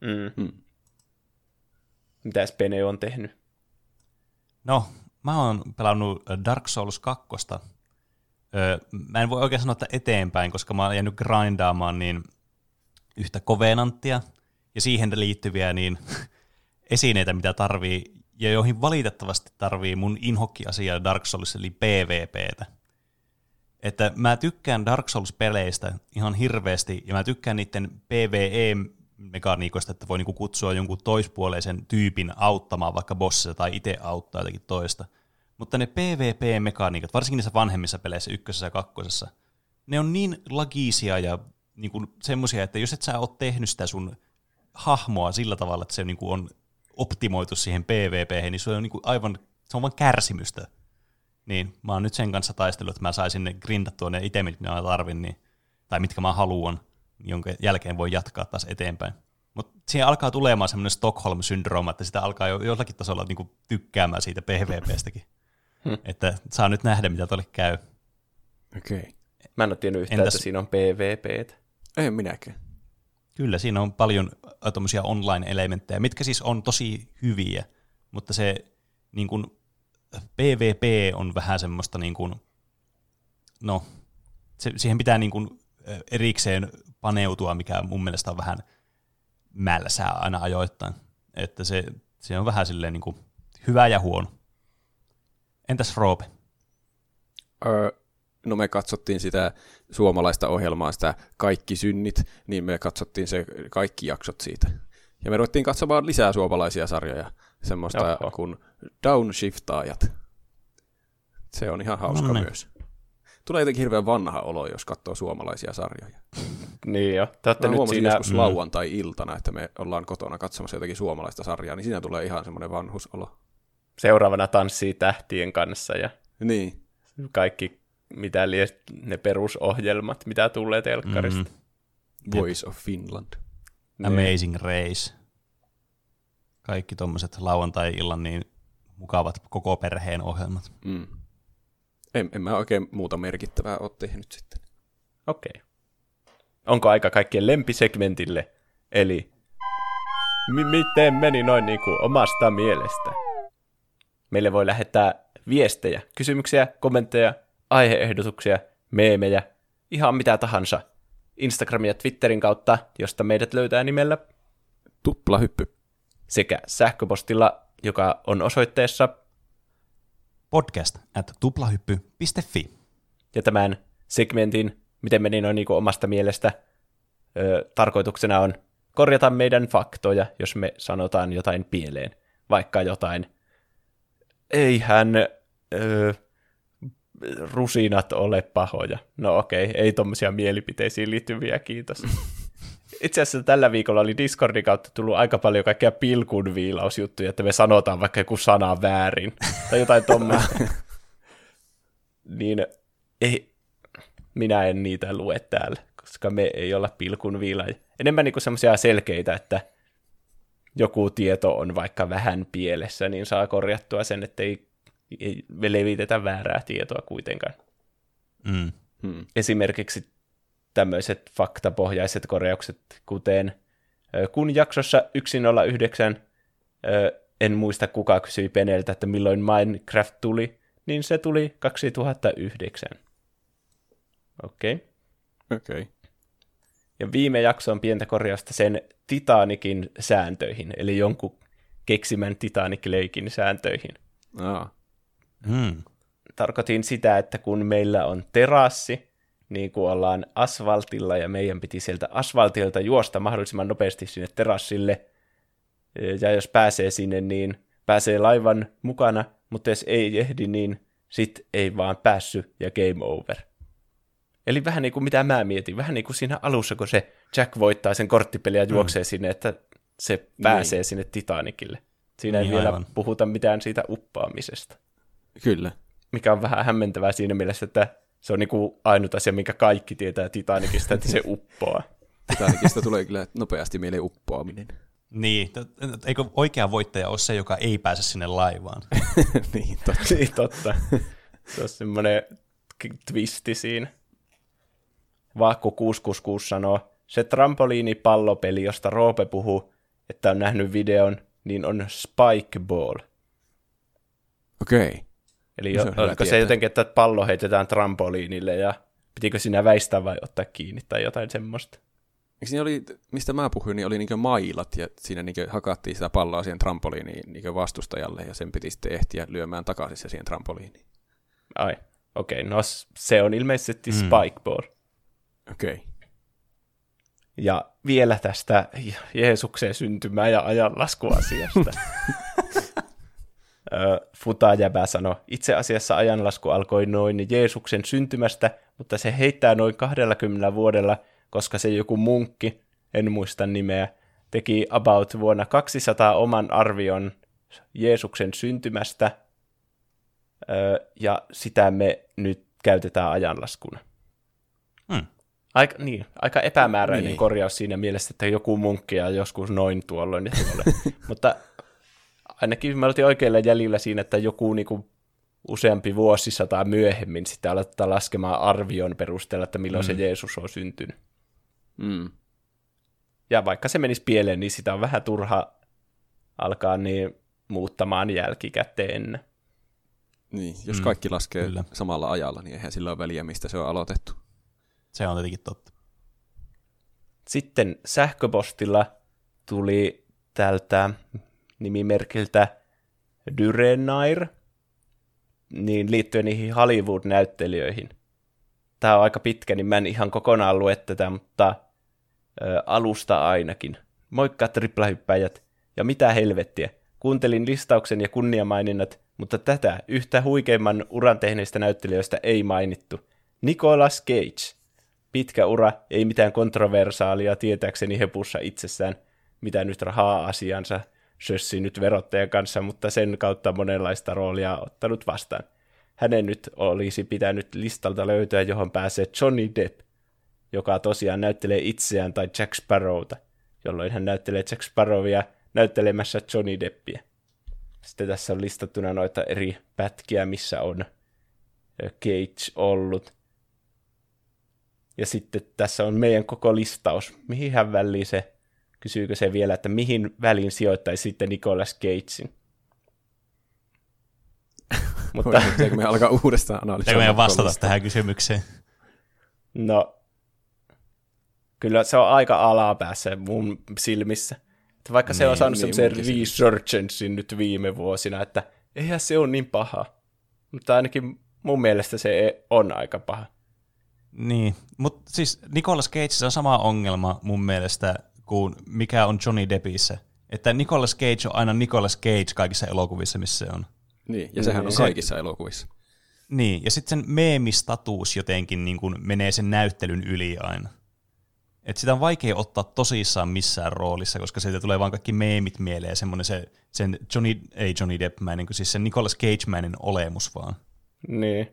Mm. Hmm. Mitäs Pene on tehnyt? No, mä oon pelannut Dark Souls 2. Öö, mä en voi oikein sanoa, että eteenpäin, koska mä oon jäänyt grindaamaan niin yhtä kovenanttia ja siihen liittyviä niin esineitä, mitä tarvii, ja joihin valitettavasti tarvii mun inhokki-asia Dark Souls, eli PvPtä. Että mä tykkään Dark Souls-peleistä ihan hirveästi, ja mä tykkään niiden PvE-mekaniikoista, että voi niinku kutsua jonkun toispuoleisen tyypin auttamaan vaikka bossissa tai itse auttaa jotakin toista. Mutta ne PvP-mekaniikat, varsinkin niissä vanhemmissa peleissä, ykkösessä ja kakkosessa, ne on niin lagisia ja niinku semmoisia, että jos et sä ole tehnyt sitä sun hahmoa sillä tavalla, että se niinku on optimoitu siihen PvP, niin se on niinku aivan, se on vain kärsimystä. Niin, mä oon nyt sen kanssa taistellut, että mä saisin ne grindattua ne itemit, mitä mä tarvin, niin, tai mitkä mä haluan, jonka jälkeen voi jatkaa taas eteenpäin. Mutta siihen alkaa tulemaan semmoinen Stockholm-syndrooma, että sitä alkaa jo jollakin tasolla niinku tykkäämään siitä PvPstäkin. Että saa nyt nähdä, mitä tuolle käy. Okei. Okay. Mä en ole tiennyt yhtään, Entäs- että siinä on PvPtä. En minäkään. Kyllä, siinä on paljon äh, tommosia online-elementtejä, mitkä siis on tosi hyviä, mutta se niin kuin, PvP on vähän semmoista, niin kuin, no, se, siihen pitää niin kuin, äh, erikseen paneutua, mikä mun mielestä on vähän mälsää aina ajoittain. Että se, se on vähän silleen niin kuin, hyvä ja huono. Entäs Roope? Öö, no me katsottiin sitä suomalaista ohjelmaa, sitä Kaikki synnit, niin me katsottiin se kaikki jaksot siitä. Ja me ruvettiin katsomaan lisää suomalaisia sarjoja, semmoista Oho. kuin Downshiftaajat. Se on ihan hauska No niin. myös. Tulee jotenkin hirveän vanha olo, jos katsoo suomalaisia sarjoja. Niin jo. Te Mä nyt huomasin siinä... joskus mm. lauantai-iltana, että me ollaan kotona katsomassa jotakin suomalaista sarjaa, niin siinä tulee ihan semmoinen vanhusolo. Seuraavana tanssii tähtien kanssa ja Niin. kaikki mitä lie, ne perusohjelmat, mitä tulee telkkarista. Mhm. Voice of Finland. Amazing Race. Kaikki tommoset lauantai-illan niin mukavat koko perheen ohjelmat. Mm. En, en mä oikein muuta merkittävää ole tehnyt sitten. Okei. Okay. Onko aika kaikkien lempisegmentille? Eli mi- miten meni noin niin kuin omasta mielestä? Meille voi lähettää viestejä, kysymyksiä, kommentteja, aiheehdotuksia, meemejä, ihan mitä tahansa. Instagramin ja Twitterin kautta, josta meidät löytää nimellä Tuplahyppy. sekä sähköpostilla, joka on osoitteessa Podcast at tuplahyppy.fi. Ja tämän segmentin, miten meni noin niin omasta mielestä, ö, tarkoituksena on korjata meidän faktoja, jos me sanotaan jotain pieleen. Vaikka jotain, eihän ö, rusinat ole pahoja. No okei, ei tommosia mielipiteisiin liittyviä, kiitos. Itse asiassa tällä viikolla oli Discordin kautta tullut aika paljon kaikkea pilkun viilausjuttuja, että me sanotaan vaikka joku sana väärin, tai jotain tommoista. niin ei, minä en niitä lue täällä, koska me ei olla pilkun viilaajia. Enemmän niin semmoisia selkeitä, että joku tieto on vaikka vähän pielessä, niin saa korjattua sen, että ei, ei levitetä väärää tietoa kuitenkaan. Mm. Hmm. Esimerkiksi tämmöiset faktapohjaiset korjaukset, kuten kun jaksossa 109 ö, en muista kuka kysyi Peneltä, että milloin Minecraft tuli, niin se tuli 2009. Okei. Okay. Okei. Okay. Ja viime jakso on pientä korjausta sen Titanikin sääntöihin, eli jonkun keksimän Titanic-leikin sääntöihin. Aa. Mm. Tarkoitin sitä, että kun meillä on terassi, niin kun ollaan asfaltilla ja meidän piti sieltä asfaltilta juosta mahdollisimman nopeasti sinne terassille, ja jos pääsee sinne, niin pääsee laivan mukana, mutta jos ei ehdi, niin sit ei vaan päässy ja game over. Eli vähän niin kuin mitä mä mietin, vähän niin kuin siinä alussa, kun se Jack voittaa sen korttipeliä ja juoksee mm. sinne, että se pääsee niin. sinne Titanicille. Siinä Niin, ei vielä aivan. puhuta mitään siitä uppaamisesta, Kyllä. mikä on vähän hämmentävää siinä mielessä, että se on niin kuin ainut asia, minkä kaikki tietää Titanicista, että se uppoaa. Titanicista tulee kyllä nopeasti mieleen uppoaminen. Niin, eikö oikea voittaja ole se, joka ei pääse sinne laivaan? niin, totta. niin, totta. Se on semmoinen twisti siinä. Vaakku 666 sanoo, se trampoliinipallopeli, josta Roope puhuu, että on nähnyt videon, niin on Spikeball. Okei. Okay. Eli se on oliko se tietää. jotenkin, että pallo heitetään trampoliinille ja pitikö siinä väistää vai ottaa kiinni tai jotain semmoista? Eikö siinä oli, mistä mä puhuin, niin oli niinkö mailat ja siinä niinkö hakattiin sitä palloa siihen trampoliiniin niinkö vastustajalle ja sen piti sitten ehtiä lyömään takaisin se siihen trampoliiniin. Ai, okei, okay, no se on ilmeisesti Mm. Spikeball. Okei. Okay. Ja vielä tästä Jeesuksen syntymää ja ajanlaskuasiasta. Futajäbä sanoi, itse asiassa ajanlasku alkoi noin Jeesuksen syntymästä, mutta se heittää noin 20 vuodella, koska se joku munkki, en muista nimeä, teki about vuonna 200 oman arvion Jeesuksen syntymästä, ja sitä me nyt käytetään ajanlaskuna. Aika, niin, aika epämääräinen Niin. niin. korjaus siinä mielessä, että joku munkki ja joskus noin tuolloin. Mutta ainakin me oltiin oikeilla jäljillä siinä, että joku niinku useampi vuosisata myöhemmin sitä aletaan laskemaan arvion perusteella, että milloin mm. se Jeesus on syntynyt. Mm. Ja vaikka se menisi pieleen, niin sitä on vähän turha alkaa niin muuttamaan jälkikäteen. Niin, jos Mm, kaikki laskee kyllä. samalla ajalla, niin eihän sillä ole väliä, mistä se on aloitettu. Se on tietenkin totta. Sitten sähköpostilla tuli tältä nimimerkiltä Dyrenair, niin liittyen niihin Hollywood-näyttelijöihin. Tämä on aika pitkä, niin mä en ihan kokonaan lue tätä, mutta ö, alusta ainakin. Moikka triplahyppäjät, ja mitä helvettiä. Kuuntelin listauksen ja kunniamaininnat, mutta tätä yhtä huikeimman uran tehneistä näyttelijöistä ei mainittu. Nicolas Cage. Pitkä ura, ei mitään kontroversaalia tietääkseni hepussa itsessään, mitä nyt rahaa asiansa sössi nyt verottajan kanssa, mutta sen kautta monenlaista roolia ottanut vastaan. Hänen nyt olisi pitänyt listalta löytyä, johon pääsee Johnny Depp, joka tosiaan näyttelee itseään tai Jack Sparrowta, jolloin hän näyttelee Jack Sparrowia näyttelemässä Johnny Deppia. Sitten tässä on listattuna noita eri pätkiä, missä on Cage ollut. Ja sitten tässä on meidän koko listaus. Mihin hän väliin se, kysyykö se vielä, että mihin väliin sijoittaisi sitten Nicolas Cagein? Mutta. Pitääkö me alkaa uudestaan analysoida? meidän vastata tähän kysymykseen? no, kyllä se on aika alapäässä mun silmissä. Että vaikka se on Niin, saanut niin semmoisen resurgencein nyt viime vuosina, että eihän se ole niin paha. Mutta ainakin mun mielestä se on aika paha. Niin, mutta siis Nicolas Cageissa on sama ongelma mun mielestä kuin mikä on Johnny Deppissä. Että Nicolas Cage on aina Nicolas Cage kaikissa elokuvissa, missä se on. Niin, ja sehän on Se- kaikissa elokuvissa. Niin, ja sitten sen meemistatus jotenkin niin kuin menee sen näyttelyn yli aina. Et sitä on vaikea ottaa tosissaan missään roolissa, koska siitä tulee vaan kaikki meemit mieleen ja semmoinen se, sen Johnny, ei Johnny Depp-mäinen, kun siis se Nicolas Cage-mäinen olemus vaan. Niin.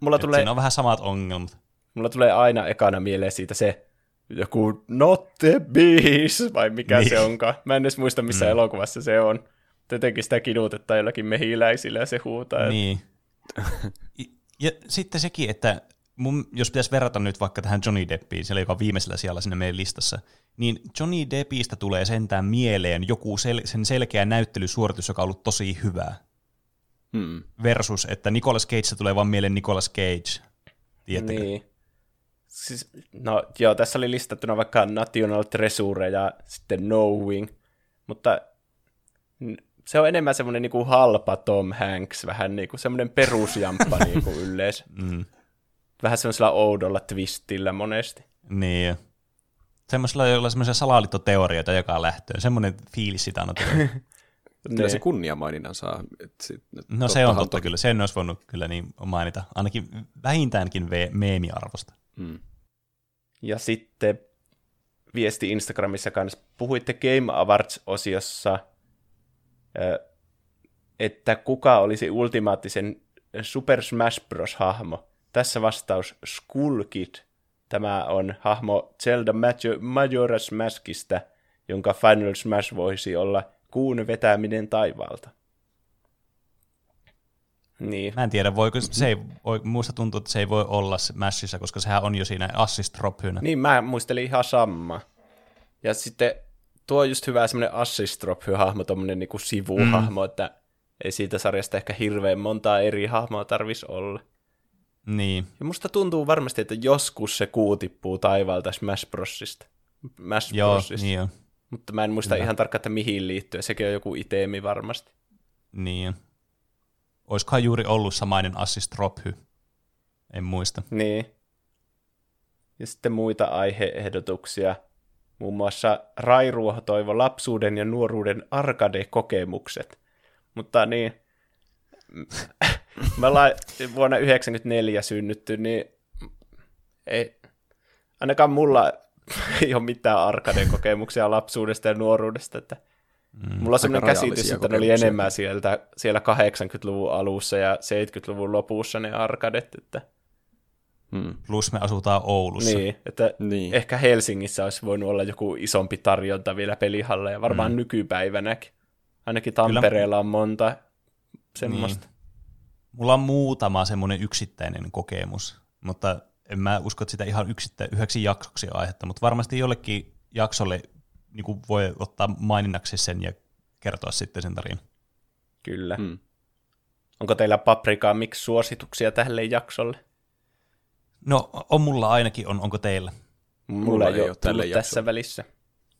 Mulla Et tulee, Siinä on vähän samat ongelmat. Mulla tulee aina ekana mieleen siitä se joku not the bees, vai mikä niin. se onkaan. Mä en edes muista, missä mm. elokuvassa se on. Jotenkin sitä kidutetaan jollakin mehiläisillä ja se huutaa. Niin. ja sitten sekin, että mun, jos pitäisi verrata nyt vaikka tähän Johnny Deppiin, siellä joka on viimeisellä sijalla sinne meidän listassa, niin Johnny Deppistä tulee sentään mieleen joku sel- sen selkeä näyttelysuoritus, joka on ollut tosi hyvä. Hmm. Versus, että Nicolas Cage tulee vaan mieleen Nicolas Cage. Tiedättekö? Niin. Siis, no joo, tässä oli listattuna vaikka National Treasure ja sitten Knowing, mutta se on enemmän semmoinen niinku halpa Tom Hanks, vähän niinku semmoinen perusjamppa niinku yleensä. Mm. Vähän semmoisella oudolla twistillä monesti. Niin. Semmoisella, jolla on semmoisia salaliittoteorioita joka lähtöön. Semmoinen fiilis sitä on. Kyllä niin. se kunniamaininnan saa. sit, no se on totta to... kyllä. Sen olisi voinut kyllä niin mainita. Ainakin vähintäänkin meemiarvosta. Mm. Ja sitten viesti Instagramissa kanssa. Puhuitte Game Awards-osiossa, että kuka olisi ultimaattisen Super Smash Bros. hahmo. Tässä vastaus Skull Kid. Tämä on hahmo Zelda Majora's Maskista, jonka Final Smash voisi olla kuun vetäminen taivaalta. Niin. Mä en tiedä, voiko, se ei, voi, muista tuntuu, että se ei voi olla Mashissa, koska sehän on jo siinä assist drop Niin, mä muistelin ihan sama. Ja sitten tuo on just hyvä semmoinen assist hahmo, tommonen niinku sivuhahmo, mm. että ei siitä sarjasta ehkä hirveän montaa eri hahmoa tarvis olla. Niin. Ja musta tuntuu varmasti, että joskus se kuu tippuu taivaalta Smash Brosista. Smash Joo, Brosista. niin on. Mutta mä en muista Hyvä. ihan tarkkaan, että mihin liittyy. Sekin on joku itemi varmasti. Niin. Olisikohan juuri ollut samainen assist drophy? En muista. Niin. Ja sitten muita aiheehdotuksia. Muun muassa Rairuoho toivo lapsuuden ja nuoruuden arcade-kokemukset. Mutta niin, me ollaan vuonna 1994 synnytty, niin ei, ainakaan mulla ei ole mitään arcade-kokemuksia lapsuudesta ja nuoruudesta, että Mm, Mulla on sellainen käsitys, että ne oli enemmän sieltä, siellä 80-luvun alussa ja 70-luvun lopussa ne arkadet. Että... Hmm. Plus me asutaan Oulussa. Niin, että niin. ehkä Helsingissä olisi voinut olla joku isompi tarjonta vielä pelihalla ja varmaan hmm. nykypäivänäkin. Ainakin Tampereella Kyllä. on monta semmoista. Niin. Mulla on muutama semmoinen yksittäinen kokemus, mutta en mä usko, että sitä ihan yksittä, yhdeksi jaksoksi aihetta, mutta varmasti jollekin jaksolle niin kuin voi ottaa maininnaksi sen ja kertoa sitten sen tarinan. Kyllä. Hmm. Onko teillä paprikaa miksi suosituksia tälle jaksolle? No, on mulla ainakin, on, onko teillä? Mulla, mulla ei ole tälle tässä välissä.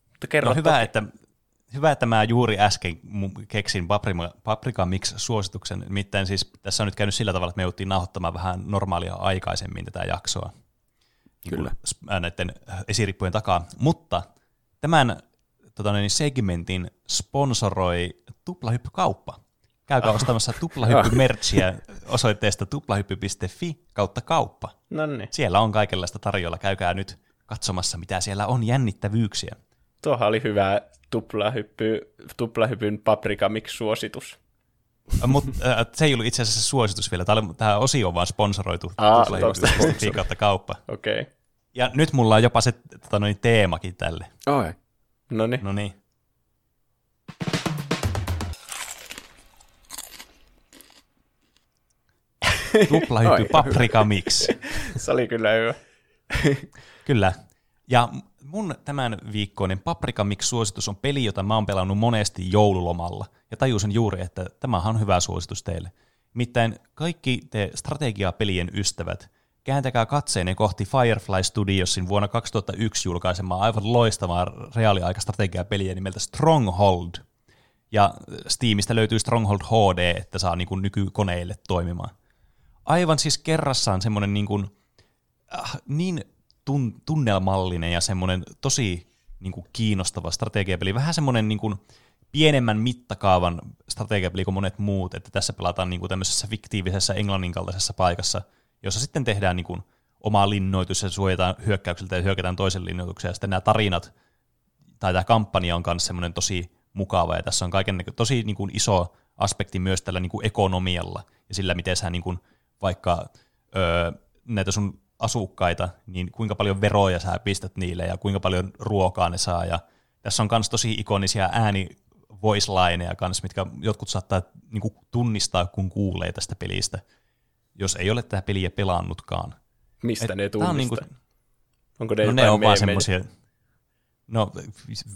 Mutta kerro no, hyvä, että, hyvä, että mä juuri äsken keksin paprika, paprika mix suosituksen. Nimittäin siis tässä on nyt käynyt sillä tavalla, että me jouttiin nauhoittamaan vähän normaalia aikaisemmin tätä jaksoa. Kyllä. Niin näiden esirippujen takaa. Mutta Tämän tota niin, segmentin sponsoroi Tuplahyppykauppa. Käykää ostamassa tuplahyppy-merchia osoitteesta tuplahyppy.fi kautta kauppa. Nonni. Siellä on kaikenlaista tarjolla. Käykää nyt katsomassa, mitä siellä on jännittävyyksiä. Tuohan oli hyvä tuplahyppy, tuplahypyn paprika mix suositus. Mutta äh, se ei ollut itse asiassa suositus vielä. Tämä, tämä osio on vaan sponsoroitu tuplahyppy.fi kautta kauppa. Okei. Okay. Ja nyt mulla on jopa se tota, noin, teemakin tälle. Oi. No niin. No niin. Tuplahyppy paprika mix. Se oli kyllä hyvä. kyllä. Ja mun tämän viikkoinen Paprika Mix-suositus on peli, jota mä oon pelannut monesti joululomalla. Ja tajusin juuri, että tämä on hyvä suositus teille. Miten kaikki te strategiapelien ystävät, kääntäkää katseenne kohti Firefly Studiosin vuonna 2001 julkaisemaa aivan loistavaa reaaliaikastrategiapeliä nimeltä Stronghold. Ja Steamista löytyy Stronghold HD, että saa niin kuin nykykoneille toimimaan. Aivan siis kerrassaan semmoinen niin, kuin, äh, niin tun, tunnelmallinen ja semmoinen tosi niin kuin kiinnostava strategiapeli. Vähän semmoinen niin kuin pienemmän mittakaavan strategiapeli kuin monet muut, että tässä pelataan niin kuin tämmöisessä fiktiivisessä englannin kaltaisessa paikassa – jossa sitten tehdään niin kuin oma linnoitus ja suojataan hyökkäykseltä ja hyökätään toisen linnoituksen. Ja sitten nämä tarinat, tai tämä kampanja on myös semmoinen tosi mukava, ja tässä on kaiken tosi niin kuin iso aspekti myös tällä niin kuin ekonomialla, ja sillä, miten sä niin kuin, vaikka öö, näitä sun asukkaita, niin kuinka paljon veroja sä pistät niille ja kuinka paljon ruokaa ne saa. Ja tässä on myös tosi ikonisia ääni voice lineja kanssa, mitkä jotkut saattaa niin kuin, tunnistaa, kun kuulee tästä pelistä, jos ei ole tätä peliä pelannutkaan. Mistä Et ne tää on tunnistaa? niinku- Onko ne No ne on vaan semmosia, no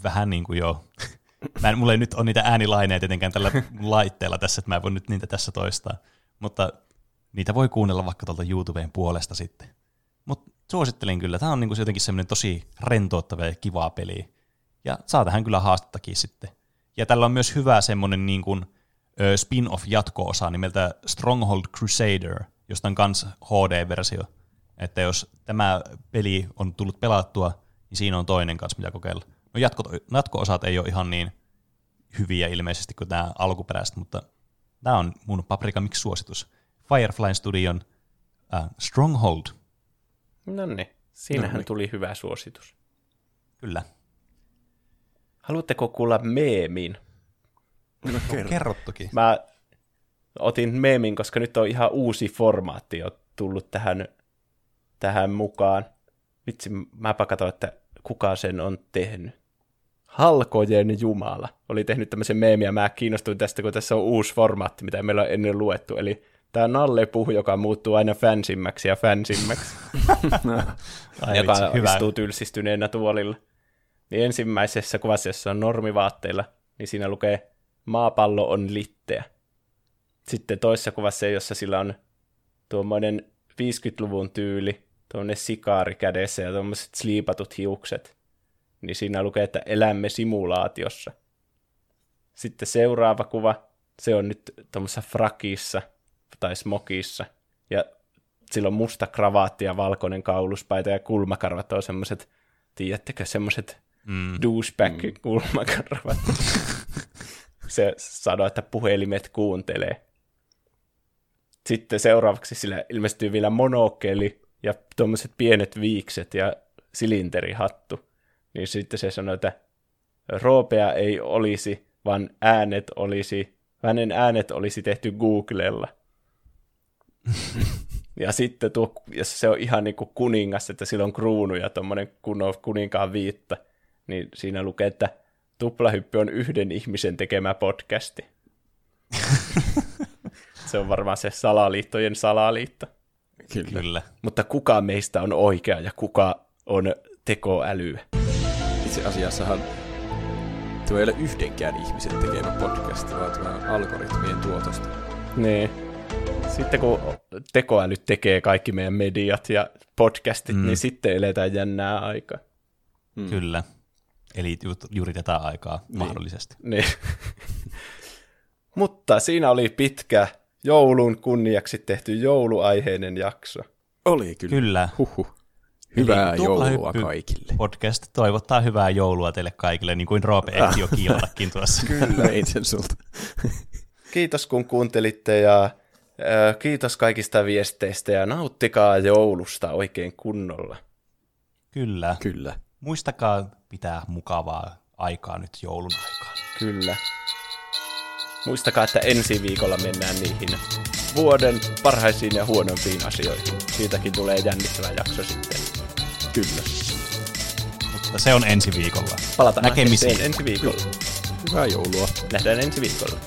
vähän niin kuin joo. Mä en, mulla ei nyt ole niitä äänilaineja tietenkään tällä laitteella tässä, että mä en voi nyt niitä tässä toistaa. Mutta niitä voi kuunnella vaikka tuolta YouTubeen puolesta sitten. Mutta suosittelin kyllä. Tämä on niinku jotenkin semmoinen tosi rentouttava ja kivaa peli. Ja saa tähän kyllä haastettakin sitten. Ja tällä on myös hyvä semmoinen niin kuin, spin-off jatko-osa nimeltä Stronghold Crusader, josta on kans HD-versio. Että jos tämä peli on tullut pelattua, niin siinä on toinen kanssa, mitä kokeilla. No jatko, jatko-osat ei ole ihan niin hyviä ilmeisesti kuin nämä alkuperäiset, mutta tämä on mun Paprika Mix-suositus. Firefly Studion äh, Stronghold. No niin, siinähän Noniin. tuli hyvä suositus. Kyllä. Haluatteko kuulla meemin? No, kerro. Kerrottukin. Mä otin meemin, koska nyt on ihan uusi formaatti jo tullut tähän, tähän mukaan. Vitsi, mäpä katsoin, että kuka sen on tehnyt. Halkojen Jumala oli tehnyt tämmöisen meemiä. Mä kiinnostuin tästä, kun tässä on uusi formaatti, mitä meillä on ennen luettu. Eli tämä Nalle Puh, joka muuttuu aina fansimmäksi ja fansimmäksi. Ai joka vitsi, hyvä. istuu tylsistyneenä tuolilla. Niin ensimmäisessä kuvassa, jossa on normivaatteilla, niin siinä lukee maapallo on litteä. Sitten toisessa kuvassa, jossa sillä on tuommoinen 50-luvun tyyli, tuommoinen sikaari kädessä ja tuommoiset sliipatut hiukset, niin siinä lukee, että elämme simulaatiossa. Sitten seuraava kuva, se on nyt tuommoisessa frakissa tai smokissa, ja sillä on musta kravaatti ja valkoinen kauluspaita ja kulmakarvat on semmoiset, tiedättekö, semmoiset Mm. douchebag-kulmakarvat. Se sanoo, että puhelimet kuuntelee. Sitten seuraavaksi sillä ilmestyy vielä monokeli ja tuommoiset pienet viikset ja silinterihattu. Niin sitten se sanoo, että roopea ei olisi, vaan äänet olisi, hänen äänet olisi tehty Googlella. Ja sitten tuo, jos se on ihan niin kuin kuningas, että sillä on kruunu ja tuommoinen kuninkaan viitta, niin siinä lukee, että tuplahyppy on yhden ihmisen tekemä podcasti. se on varmaan se salaliittojen salaliitto. Kyllä. Kyllä. Mutta kuka meistä on oikea ja kuka on tekoälyä? Itse asiassahan tuo ei ole yhdenkään ihmisen tekemä podcast, vaan tämä on algoritmien tuotosta. Niin. Sitten kun tekoäly tekee kaikki meidän mediat ja podcastit, mm. niin sitten eletään jännää aikaa. Mm. Kyllä. Eli ju- juuri tätä aikaa niin. mahdollisesti. Niin. Mutta siinä oli pitkä joulun kunniaksi tehty jouluaiheinen jakso. Oli kyllä. Kyllä. Huhhuh. Hyvää Eli joulua kaikille. Podcast toivottaa hyvää joulua teille kaikille, niin kuin Roope ehti jo kiilallakin tuossa. Kyllä, sen sulta. Kiitos kun kuuntelitte ja äh, kiitos kaikista viesteistä ja nauttikaa joulusta oikein kunnolla. Kyllä. Kyllä. Muistakaa pitää mukavaa aikaa nyt joulun aikaan. Kyllä. Muistakaa, että ensi viikolla mennään niihin vuoden parhaisiin ja huonompiin asioihin. Siitäkin tulee jännittävä jakso sitten. Kyllä. Mutta se on ensi viikolla. Palataan Näkemisiin. ensi viikolla. Hyvää joulua. Nähdään ensi viikolla.